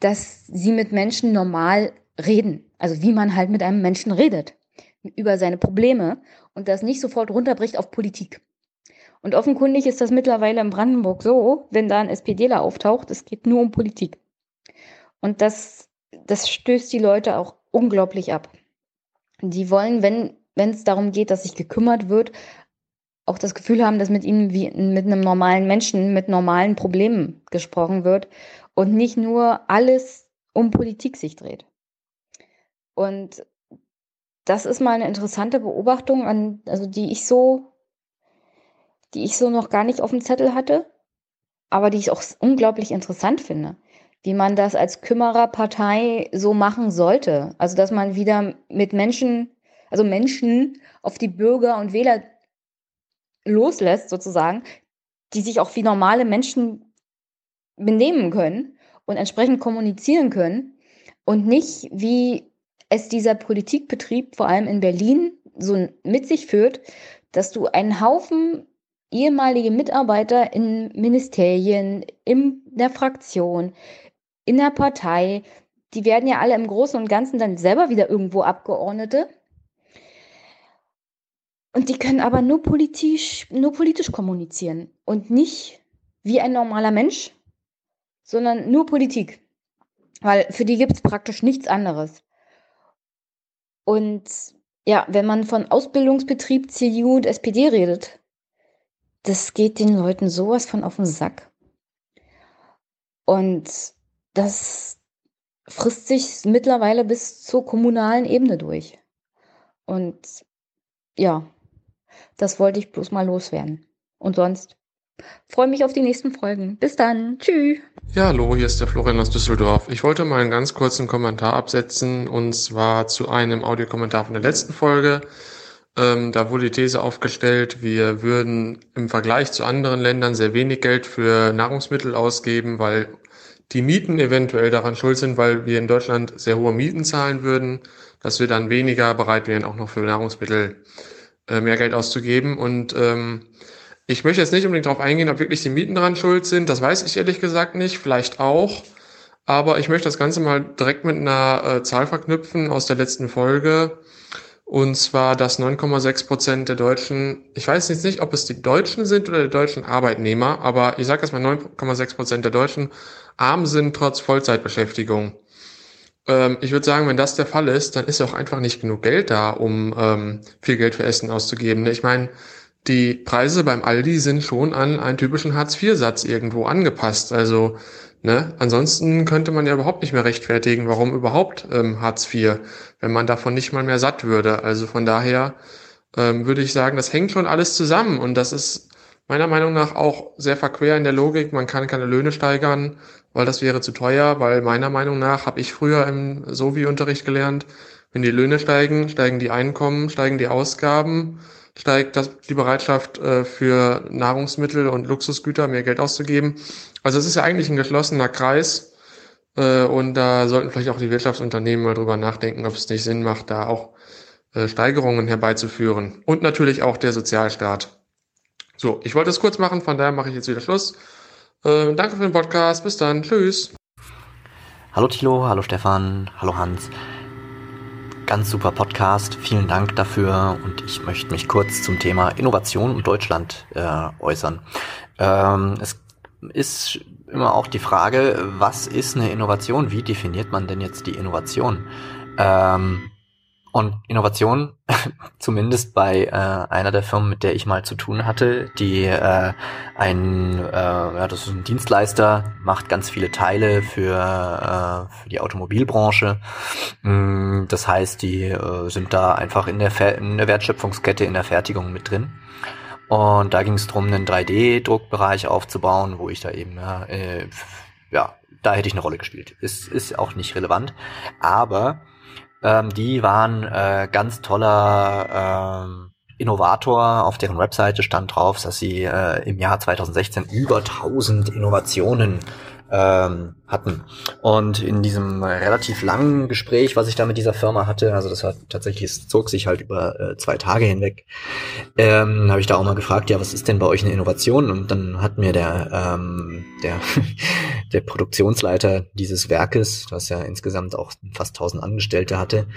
dass sie mit Menschen normal reden. Also wie man halt mit einem Menschen redet. Über seine Probleme und das nicht sofort runterbricht auf Politik. Und offenkundig ist das mittlerweile in Brandenburg so, wenn da ein SPDler auftaucht, es geht nur um Politik. Und das, das stößt die Leute auch unglaublich ab. Die wollen, wenn es darum geht, dass sich gekümmert wird, auch das Gefühl haben, dass mit ihnen wie mit einem normalen Menschen mit normalen Problemen gesprochen wird und nicht nur alles um Politik sich dreht. Und das ist mal eine interessante Beobachtung, an, also die ich so, die ich so noch gar nicht auf dem Zettel hatte, aber die ich auch unglaublich interessant finde, wie man das als Kümmererpartei so machen sollte. Also dass man wieder mit Menschen, also Menschen auf die Bürger und Wähler loslässt, sozusagen, die sich auch wie normale Menschen benehmen können und entsprechend kommunizieren können und nicht wie es dieser Politikbetrieb, vor allem in Berlin, so mit sich führt, dass du einen Haufen ehemalige Mitarbeiter in Ministerien, in der Fraktion, in der Partei, die werden ja alle im Großen und Ganzen dann selber wieder irgendwo Abgeordnete und die können aber nur politisch, nur politisch kommunizieren und nicht wie ein normaler Mensch, sondern nur Politik. Weil für die gibt es praktisch nichts anderes. Und ja, wenn man von Ausbildungsbetrieb CDU und SPD redet, das geht den Leuten sowas von auf den Sack. Und das frisst sich mittlerweile bis zur kommunalen Ebene durch. Und ja, das wollte ich bloß mal loswerden. Und sonst freue mich auf die nächsten Folgen. Bis dann. Tschüss. Ja, hallo, hier ist der Florian aus Düsseldorf. Ich wollte mal einen ganz kurzen Kommentar absetzen und zwar zu einem Audiokommentar von der letzten Folge. Ähm, da wurde die These aufgestellt, wir würden im Vergleich zu anderen Ländern sehr wenig Geld für Nahrungsmittel ausgeben, weil die Mieten eventuell daran schuld sind, weil wir in Deutschland sehr hohe Mieten zahlen würden, dass wir dann weniger bereit wären, auch noch für Nahrungsmittel äh, mehr Geld auszugeben. Und ähm, ich möchte jetzt nicht unbedingt darauf eingehen, ob wirklich die Mieten daran schuld sind. Das weiß ich ehrlich gesagt nicht. Vielleicht auch. Aber ich möchte das Ganze mal direkt mit einer äh, Zahl verknüpfen aus der letzten Folge. Und zwar, dass 9,6 Prozent der Deutschen, ich weiß jetzt nicht, ob es die Deutschen sind oder die deutschen Arbeitnehmer, aber ich sage erstmal 9,6 Prozent der Deutschen arm sind trotz Vollzeitbeschäftigung. Ähm, ich würde sagen, wenn das der Fall ist, dann ist auch einfach nicht genug Geld da, um ähm, viel Geld für Essen auszugeben. Ne? Ich meine, die Preise beim Aldi sind schon an einen typischen Hartz-IV-Satz irgendwo angepasst. Also, ne, ansonsten könnte man ja überhaupt nicht mehr rechtfertigen, warum überhaupt ähm, Hartz IV, wenn man davon nicht mal mehr satt würde. Also von daher ähm, würde ich sagen, das hängt schon alles zusammen und das ist meiner Meinung nach auch sehr verquer in der Logik. Man kann keine Löhne steigern, weil das wäre zu teuer, weil meiner Meinung nach habe ich früher im Sovi-Unterricht gelernt, wenn die Löhne steigen, steigen die Einkommen, steigen die Ausgaben, steigt das, die Bereitschaft äh, für Nahrungsmittel und Luxusgüter mehr Geld auszugeben. Also es ist ja eigentlich ein geschlossener Kreis äh, und da sollten vielleicht auch die Wirtschaftsunternehmen mal drüber nachdenken, ob es nicht Sinn macht, da auch äh, Steigerungen herbeizuführen. Und natürlich auch der Sozialstaat. So, ich wollte es kurz machen, von daher mache ich jetzt wieder Schluss. Äh, danke für den Podcast. Bis dann. Tschüss. Hallo Tilo, hallo Stefan, hallo Hans. Ganz super Podcast. Vielen Dank dafür und ich möchte mich kurz zum Thema Innovation und Deutschland äh, äußern. Ähm, es ist immer auch die Frage, was ist eine Innovation? Wie definiert man denn jetzt die Innovation? Ähm, und Innovation, <laughs> zumindest bei äh, einer der Firmen, mit der ich mal zu tun hatte, die äh, ein, äh, ja, das ist ein Dienstleister, macht ganz viele Teile für, äh, für die Automobilbranche. Mm, das heißt, die äh, sind da einfach in der, in der Wertschöpfungskette, in der Fertigung mit drin. Und da ging es darum, einen 3D-Druckbereich aufzubauen, wo ich da eben, ja, äh, ja, da hätte ich eine Rolle gespielt. Ist, ist auch nicht relevant. Aber ähm, die waren äh, ganz toller ähm, Innovator. Auf deren Webseite stand drauf, dass sie äh, im Jahr 2016 über 1000 Innovationen ähm, hatten. Und in diesem relativ langen Gespräch, was ich da mit dieser Firma hatte, also das hat tatsächlich, es zog sich halt über äh, zwei Tage hinweg, ähm, habe ich da auch mal gefragt, ja, was ist denn bei euch eine Innovation? Und dann hat mir der, ähm, der, <laughs> der Produktionsleiter dieses Werkes, das ja insgesamt auch fast 1000 Angestellte hatte,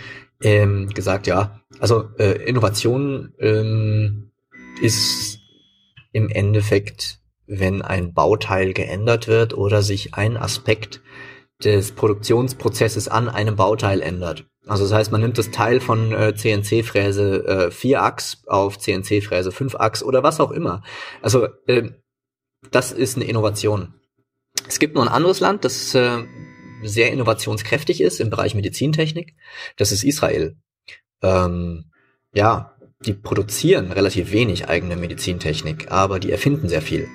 ähm, gesagt, ja, also äh, Innovation ähm, ist im Endeffekt wenn ein Bauteil geändert wird oder sich ein Aspekt des Produktionsprozesses an einem Bauteil ändert. Also das heißt, man nimmt das Teil von äh, CNC-Fräse äh, 4-Achs auf CNC-Fräse 5-Achs oder was auch immer. Also äh, das ist eine Innovation. Es gibt nur ein anderes Land, das äh, sehr innovationskräftig ist im Bereich Medizintechnik. Das ist Israel. Ähm, ja, die produzieren relativ wenig eigene Medizintechnik, aber die erfinden sehr viel.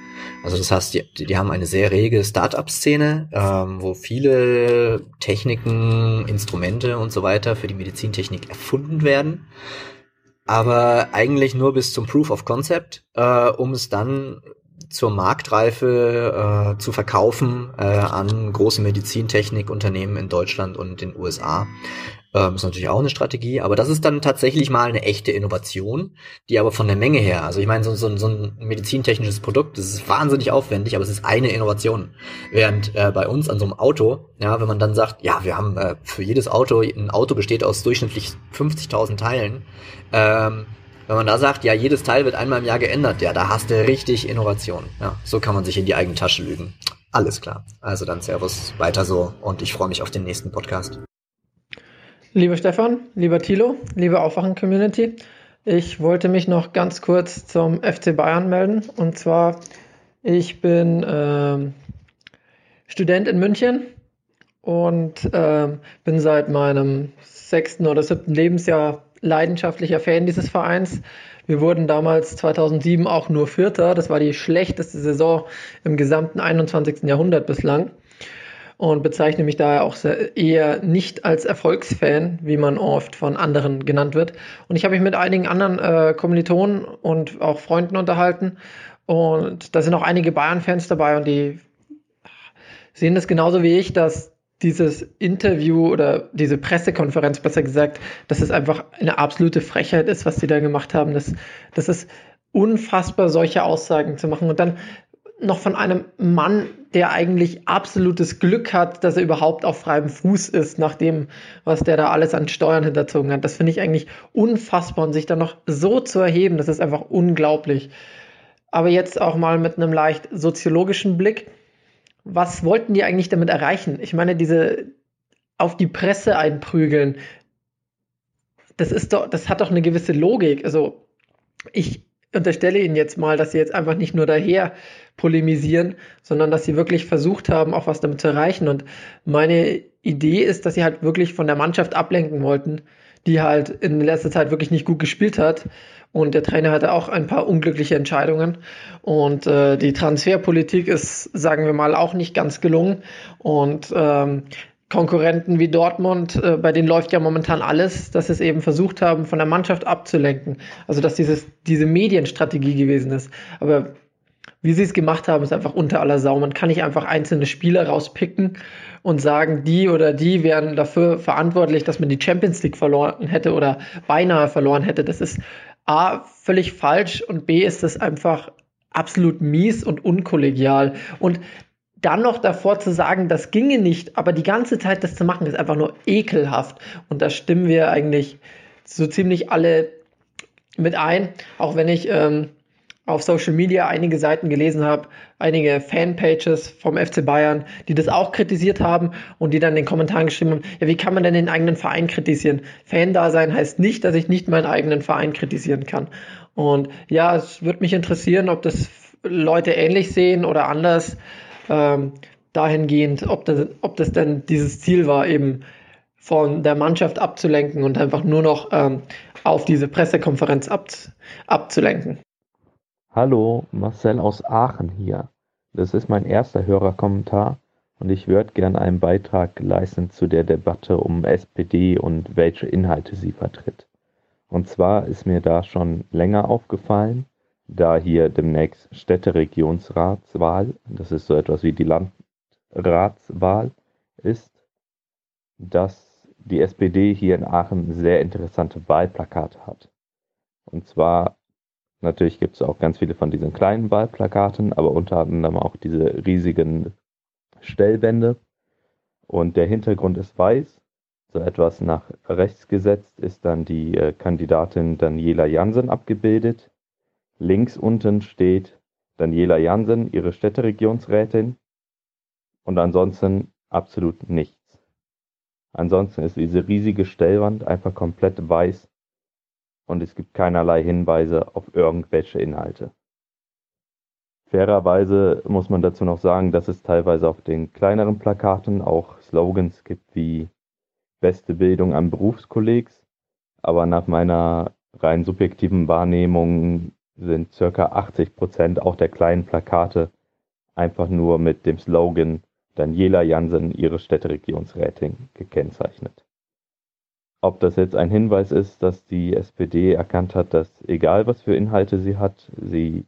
Also das heißt, die, die haben eine sehr rege Start-up-Szene, ähm, wo viele Techniken, Instrumente und so weiter für die Medizintechnik erfunden werden, aber eigentlich nur bis zum Proof of Concept, äh, um es dann zur Marktreife äh, zu verkaufen äh, an große Medizintechnikunternehmen in Deutschland und den USA. Ähm, ist natürlich auch eine Strategie, aber das ist dann tatsächlich mal eine echte Innovation, die aber von der Menge her, also ich meine, so, so, so ein medizintechnisches Produkt, das ist wahnsinnig aufwendig, aber es ist eine Innovation. Während äh, bei uns an so einem Auto, ja, wenn man dann sagt, ja, wir haben äh, für jedes Auto, ein Auto besteht aus durchschnittlich 50.000 Teilen, ähm, wenn man da sagt, ja, jedes Teil wird einmal im Jahr geändert, ja, da hast du richtig Innovation. Ja, so kann man sich in die eigene Tasche lügen. Alles klar. Also dann Servus, weiter so und ich freue mich auf den nächsten Podcast. Lieber Stefan, lieber Thilo, liebe Aufwachen-Community, ich wollte mich noch ganz kurz zum FC Bayern melden. Und zwar, ich bin äh, Student in München und äh, bin seit meinem sechsten oder siebten Lebensjahr leidenschaftlicher Fan dieses Vereins. Wir wurden damals 2007 auch nur Vierter. Das war die schlechteste Saison im gesamten 21. Jahrhundert bislang und bezeichne mich daher auch eher nicht als Erfolgsfan, wie man oft von anderen genannt wird. Und ich habe mich mit einigen anderen äh, Kommilitonen und auch Freunden unterhalten und da sind auch einige Bayern-Fans dabei und die sehen das genauso wie ich, dass dieses Interview oder diese Pressekonferenz, besser gesagt, dass es einfach eine absolute Frechheit ist, was sie da gemacht haben. Das, das ist unfassbar, solche Aussagen zu machen. Und dann noch von einem Mann, der eigentlich absolutes Glück hat, dass er überhaupt auf freiem Fuß ist, nach dem, was der da alles an Steuern hinterzogen hat. Das finde ich eigentlich unfassbar und sich dann noch so zu erheben, das ist einfach unglaublich. Aber jetzt auch mal mit einem leicht soziologischen Blick. Was wollten die eigentlich damit erreichen? Ich meine, diese auf die Presse einprügeln, das ist doch, das hat doch eine gewisse Logik. Also ich unterstelle Ihnen jetzt mal, dass Sie jetzt einfach nicht nur daher polemisieren, sondern dass Sie wirklich versucht haben, auch was damit zu erreichen. Und meine Idee ist, dass Sie halt wirklich von der Mannschaft ablenken wollten, die halt in letzter Zeit wirklich nicht gut gespielt hat. Und der Trainer hatte auch ein paar unglückliche Entscheidungen. Und äh, die Transferpolitik ist, sagen wir mal, auch nicht ganz gelungen. Und ähm, Konkurrenten wie Dortmund, äh, bei denen läuft ja momentan alles, dass sie es eben versucht haben, von der Mannschaft abzulenken. Also dass dieses, diese Medienstrategie gewesen ist. Aber wie sie es gemacht haben, ist einfach unter aller Sau. Man kann nicht einfach einzelne Spieler rauspicken und sagen, die oder die wären dafür verantwortlich, dass man die Champions League verloren hätte oder beinahe verloren hätte. Das ist A, völlig falsch und B, ist das einfach absolut mies und unkollegial. Und dann noch davor zu sagen, das ginge nicht, aber die ganze Zeit das zu machen, ist einfach nur ekelhaft. Und da stimmen wir eigentlich so ziemlich alle mit ein, auch wenn ich ähm, auf Social Media einige Seiten gelesen habe, einige Fanpages vom FC Bayern, die das auch kritisiert haben und die dann in den Kommentaren geschrieben haben, ja, wie kann man denn den eigenen Verein kritisieren? Fan-Dasein heißt nicht, dass ich nicht meinen eigenen Verein kritisieren kann. Und ja, es würde mich interessieren, ob das Leute ähnlich sehen oder anders ähm, dahingehend, ob das, ob das denn dieses Ziel war, eben von der Mannschaft abzulenken und einfach nur noch ähm, auf diese Pressekonferenz ab, abzulenken. Hallo, Marcel aus Aachen hier. Das ist mein erster Hörerkommentar und ich würde gern einen Beitrag leisten zu der Debatte um SPD und welche Inhalte sie vertritt. Und zwar ist mir da schon länger aufgefallen, da hier demnächst Städteregionsratswahl, das ist so etwas wie die Ratswahl ist, dass die SPD hier in Aachen sehr interessante Wahlplakate hat. Und zwar, natürlich gibt es auch ganz viele von diesen kleinen Wahlplakaten, aber unter anderem auch diese riesigen Stellwände. Und der Hintergrund ist weiß. So etwas nach rechts gesetzt ist dann die äh, Kandidatin Daniela Jansen abgebildet. Links unten steht Daniela Jansen, ihre Städteregionsrätin. Und ansonsten absolut nichts. Ansonsten ist diese riesige Stellwand einfach komplett weiß und es gibt keinerlei Hinweise auf irgendwelche Inhalte. Fairerweise muss man dazu noch sagen, dass es teilweise auf den kleineren Plakaten auch Slogans gibt wie beste Bildung an Berufskollegs, aber nach meiner rein subjektiven Wahrnehmung sind circa 80 Prozent auch der kleinen Plakate einfach nur mit dem Slogan Daniela Jansen, ihre Städteregionsrätin, gekennzeichnet. Ob das jetzt ein Hinweis ist, dass die SPD erkannt hat, dass egal was für Inhalte sie hat, sie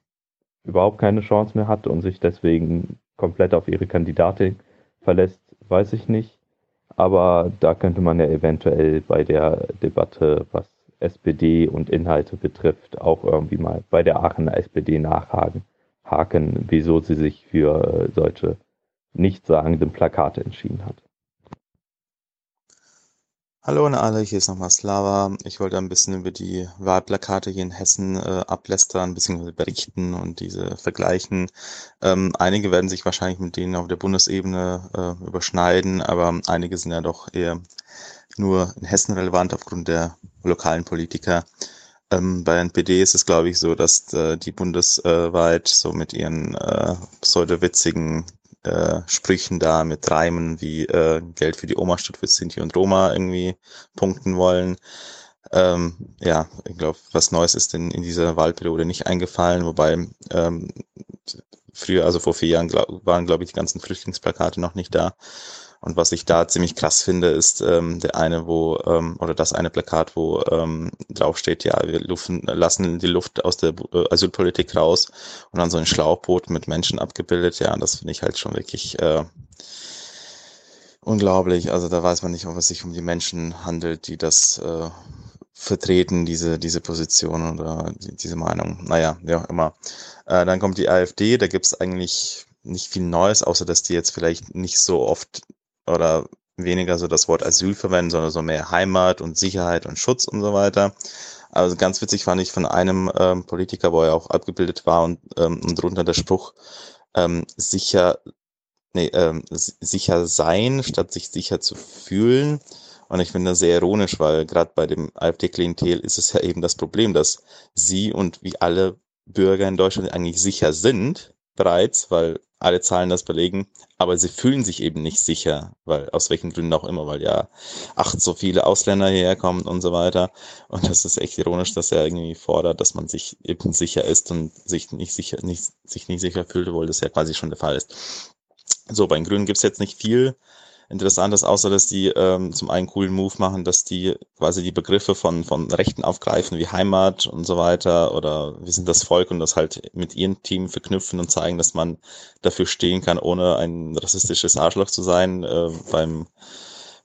überhaupt keine Chance mehr hat und sich deswegen komplett auf ihre Kandidatin verlässt, weiß ich nicht. Aber da könnte man ja eventuell bei der Debatte, was SPD und Inhalte betrifft, auch irgendwie mal bei der Aachener SPD nachhaken, haken, wieso sie sich für solche nichtssagenden Plakate entschieden hat. Hallo an alle, hier ist nochmal Slava. Ich wollte ein bisschen über die Wahlplakate hier in Hessen äh, ablästern bzw. berichten und diese vergleichen. Ähm, einige werden sich wahrscheinlich mit denen auf der Bundesebene äh, überschneiden, aber einige sind ja doch eher nur in Hessen relevant aufgrund der lokalen Politiker. Ähm, bei NPD ist es, glaube ich, so, dass äh, die bundesweit so mit ihren äh, pseudo-witzigen äh, Sprüchen da mit Reimen wie äh, Geld für die Oma statt für Sinti und Roma irgendwie punkten wollen. Ähm, ja, ich glaube, was Neues ist in, in dieser Wahlperiode nicht eingefallen, wobei ähm, früher, also vor vier Jahren, glaub, waren, glaube ich, die ganzen Flüchtlingsplakate noch nicht da. Und was ich da ziemlich krass finde, ist ähm, der eine, wo, ähm, oder das eine Plakat, wo ähm, draufsteht, ja, wir luften, lassen die Luft aus der äh, Asylpolitik raus und dann so ein Schlauchboot mit Menschen abgebildet. Ja, das finde ich halt schon wirklich äh, unglaublich. Also da weiß man nicht, ob es sich um die Menschen handelt, die das äh, vertreten, diese, diese Position oder die, diese Meinung. Naja, auch immer. Äh, dann kommt die AfD, da gibt's eigentlich nicht viel Neues, außer dass die jetzt vielleicht nicht so oft oder weniger so das Wort Asyl verwenden, sondern so mehr Heimat und Sicherheit und Schutz und so weiter. Also ganz witzig fand ich von einem ähm, Politiker, wo er auch abgebildet war und, ähm, und drunter der Spruch, ähm, sicher, nee, ähm, sicher sein, statt sich sicher zu fühlen. Und ich finde das sehr ironisch, weil gerade bei dem AfD-Klientel ist es ja eben das Problem, dass sie und wie alle Bürger in Deutschland eigentlich sicher sind bereits, weil alle Zahlen das belegen, aber sie fühlen sich eben nicht sicher, weil aus welchen Gründen auch immer, weil ja acht so viele Ausländer hierher kommen und so weiter. Und das ist echt ironisch, dass er irgendwie fordert, dass man sich eben sicher ist und sich nicht sicher, nicht, sich nicht sicher fühlt, obwohl das ja quasi schon der Fall ist. So, bei den Grünen gibt's jetzt nicht viel Interessantes, außer dass die ähm, zum einen coolen Move machen, dass die quasi die Begriffe von, von Rechten aufgreifen, wie Heimat und so weiter oder wir sind das Volk und das halt mit ihrem Team verknüpfen und zeigen, dass man dafür stehen kann, ohne ein rassistisches Arschloch zu sein. Äh, beim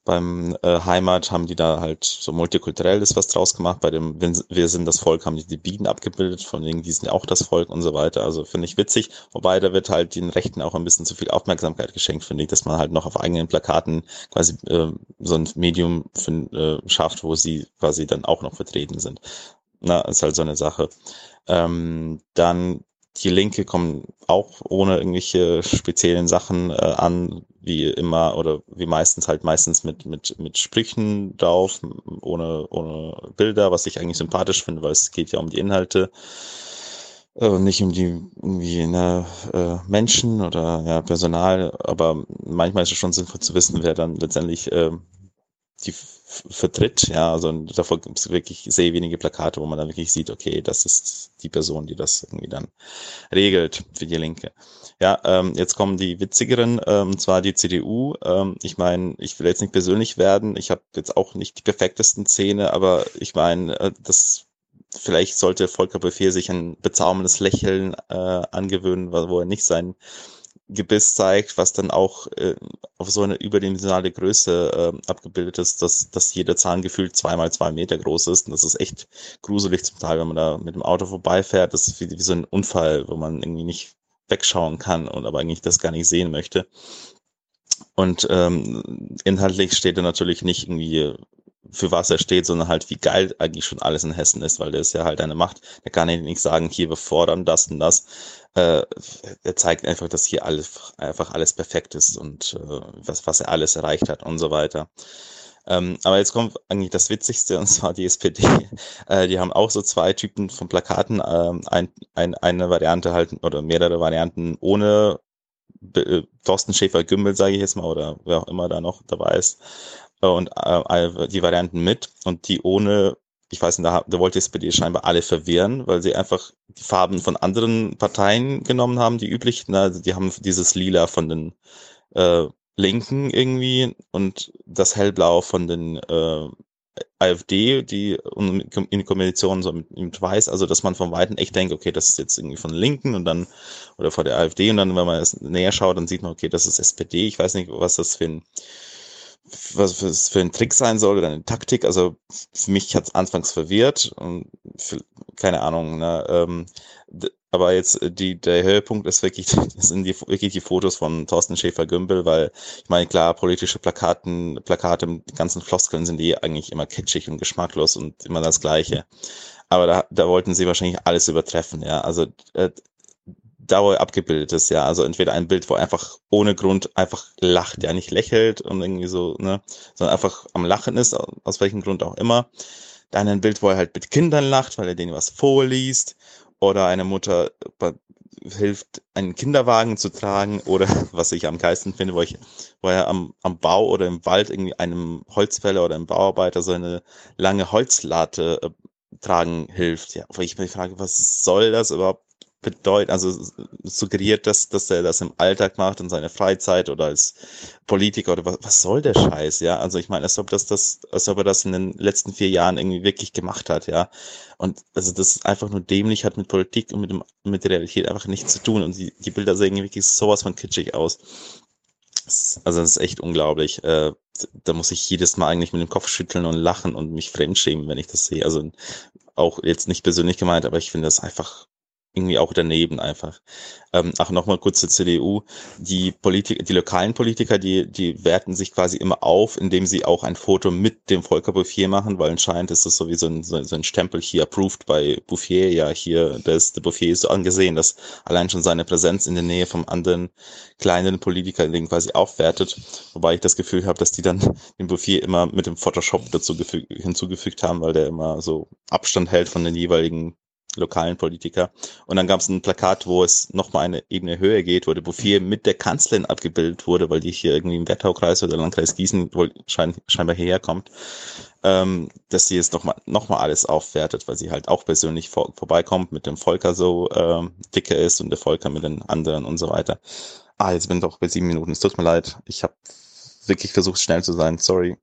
beim äh, Heimat haben die da halt so multikulturell ist was draus gemacht. Bei dem Wir sind das Volk haben die die Bienen abgebildet, von wegen, die sind ja auch das Volk und so weiter. Also finde ich witzig. Wobei da wird halt den Rechten auch ein bisschen zu viel Aufmerksamkeit geschenkt, finde ich, dass man halt noch auf eigenen Plakaten quasi äh, so ein Medium find, äh, schafft, wo sie quasi dann auch noch vertreten sind. Na, ist halt so eine Sache. Ähm, dann die Linke kommen auch ohne irgendwelche speziellen Sachen äh, an, wie immer oder wie meistens halt meistens mit, mit, mit Sprüchen drauf, ohne, ohne Bilder, was ich eigentlich sympathisch finde, weil es geht ja um die Inhalte äh, nicht um die irgendwie ne, äh, Menschen oder ja, Personal, aber manchmal ist es schon sinnvoll zu wissen, wer dann letztendlich äh, die vertritt. Ja, also davor gibt es wirklich sehr wenige Plakate, wo man dann wirklich sieht, okay, das ist die Person, die das irgendwie dann regelt für die Linke. Ja, ähm, jetzt kommen die witzigeren, ähm, und zwar die CDU. Ähm, ich meine, ich will jetzt nicht persönlich werden, ich habe jetzt auch nicht die perfektesten Zähne, aber ich meine, äh, das vielleicht sollte Volker Befehl sich ein bezauberndes Lächeln äh, angewöhnen, wo er nicht sein Gebiss zeigt, was dann auch äh, auf so eine überdimensionale Größe äh, abgebildet ist, dass, dass jeder Zahn gefühlt zweimal zwei Meter groß ist. Und das ist echt gruselig zum Teil, wenn man da mit dem Auto vorbeifährt. Das ist wie, wie so ein Unfall, wo man irgendwie nicht wegschauen kann und aber eigentlich das gar nicht sehen möchte. Und ähm, inhaltlich steht er natürlich nicht irgendwie für was er steht, sondern halt wie geil eigentlich schon alles in Hessen ist, weil der ist ja halt eine Macht. Der kann ja nicht sagen, hier wir fordern das und das. Äh, er zeigt einfach, dass hier alles einfach alles perfekt ist und äh, was, was er alles erreicht hat und so weiter. Ähm, aber jetzt kommt eigentlich das Witzigste, und zwar die SPD. <laughs> Äh, die haben auch so zwei Typen von Plakaten. Ähm, ein, ein, eine Variante halt, oder mehrere Varianten ohne äh, Thorsten Schäfer-Gümbel, sage ich jetzt mal, oder wer auch immer da noch dabei ist. Äh, und die Varianten mit und die ohne, ich weiß nicht, da, da wollte die SPD scheinbar alle verwehren, weil sie einfach die Farben von anderen Parteien genommen haben, die üblichen. Also die haben dieses Lila von den äh, Linken irgendwie und das Hellblau von den äh, AfD, die in Kombination so mit, mit Weiß, also dass man von Weitem echt denkt, okay, das ist jetzt irgendwie von Linken und dann, oder von der AfD und dann, wenn man es näher schaut, dann sieht man, okay, das ist SPD. Ich weiß nicht, was das für ein was es für ein Trick sein soll oder eine Taktik. Also für mich hat es anfangs verwirrt und für, keine Ahnung. Ne, ähm, aber jetzt äh, die, der Höhepunkt ist wirklich, <laughs> sind die, wirklich die Fotos von Thorsten Schäfer-Gümbel, weil ich meine, klar, politische Plakaten, Plakate mit ganzen Floskeln sind die eigentlich immer kitschig und geschmacklos und immer das Gleiche. Aber da, da wollten sie wahrscheinlich alles übertreffen, ja. Also äh, dauer abgebildet ist, ja. Also entweder ein Bild, wo einfach ohne Grund einfach lacht, ja, nicht lächelt und irgendwie so, ne, sondern einfach am Lachen ist, aus welchem Grund auch immer. Dann ein Bild, wo er halt mit Kindern lacht, weil er denen was vorliest. Oder eine Mutter äh, hilft, einen Kinderwagen zu tragen. Oder <laughs> was ich am geilsten finde, wo, ich, wo er am, am Bau oder im Wald irgendwie einem Holzfäller oder einem Bauarbeiter so eine lange Holzlatte äh, tragen hilft. Ja, wo ich mich frage, was soll das überhaupt bedeuten, also suggeriert, dass, dass er das im Alltag macht, in seiner Freizeit oder als Politiker oder was, was soll der Scheiß, ja? Also ich meine, als ob das, das, als ob er das in den letzten vier Jahren irgendwie wirklich gemacht hat, ja. Und also das einfach nur dämlich hat mit Politik und mit dem, mit der Realität einfach nichts zu tun. Und die, die Bilder sehen wirklich sowas von kitschig aus. Also das ist echt unglaublich. Äh, da muss ich jedes Mal eigentlich mit dem Kopf schütteln und lachen und mich fremdschämen, wenn ich das sehe. Also auch jetzt nicht persönlich gemeint, aber ich finde das einfach irgendwie auch daneben einfach. Ähm, ach, nochmal kurz zur CDU. Die Politik, die lokalen Politiker, die, die werten sich quasi immer auf, indem sie auch ein Foto mit dem Volker Bouffier machen, weil anscheinend ist das so wie so ein, so ein Stempel hier approved bei Bouffier. Ja, hier, das, der Bouffier ist so angesehen, dass allein schon seine Präsenz in der Nähe vom anderen kleinen Politiker den quasi aufwertet. Wobei ich das Gefühl habe, dass die dann <laughs> den Bouffier immer mit dem Photoshop dazu hinzugefügt haben, weil der immer so Abstand hält von den jeweiligen lokalen Politiker. Und dann gab es ein Plakat, wo es nochmal eine Ebene höher geht, wo der Bouffier mit der Kanzlerin abgebildet wurde, weil die hier irgendwie im Wettaukreis oder Landkreis Gießen wohl schein, scheinbar hierher kommt, ähm, dass sie jetzt nochmal noch mal alles aufwertet, weil sie halt auch persönlich vor, vorbeikommt, mit dem Volker so ähm, dicker ist und der Volker mit den anderen und so weiter. Ah, jetzt bin ich doch bei sieben Minuten. Es tut mir leid. Ich habe wirklich versucht, schnell zu sein. Sorry.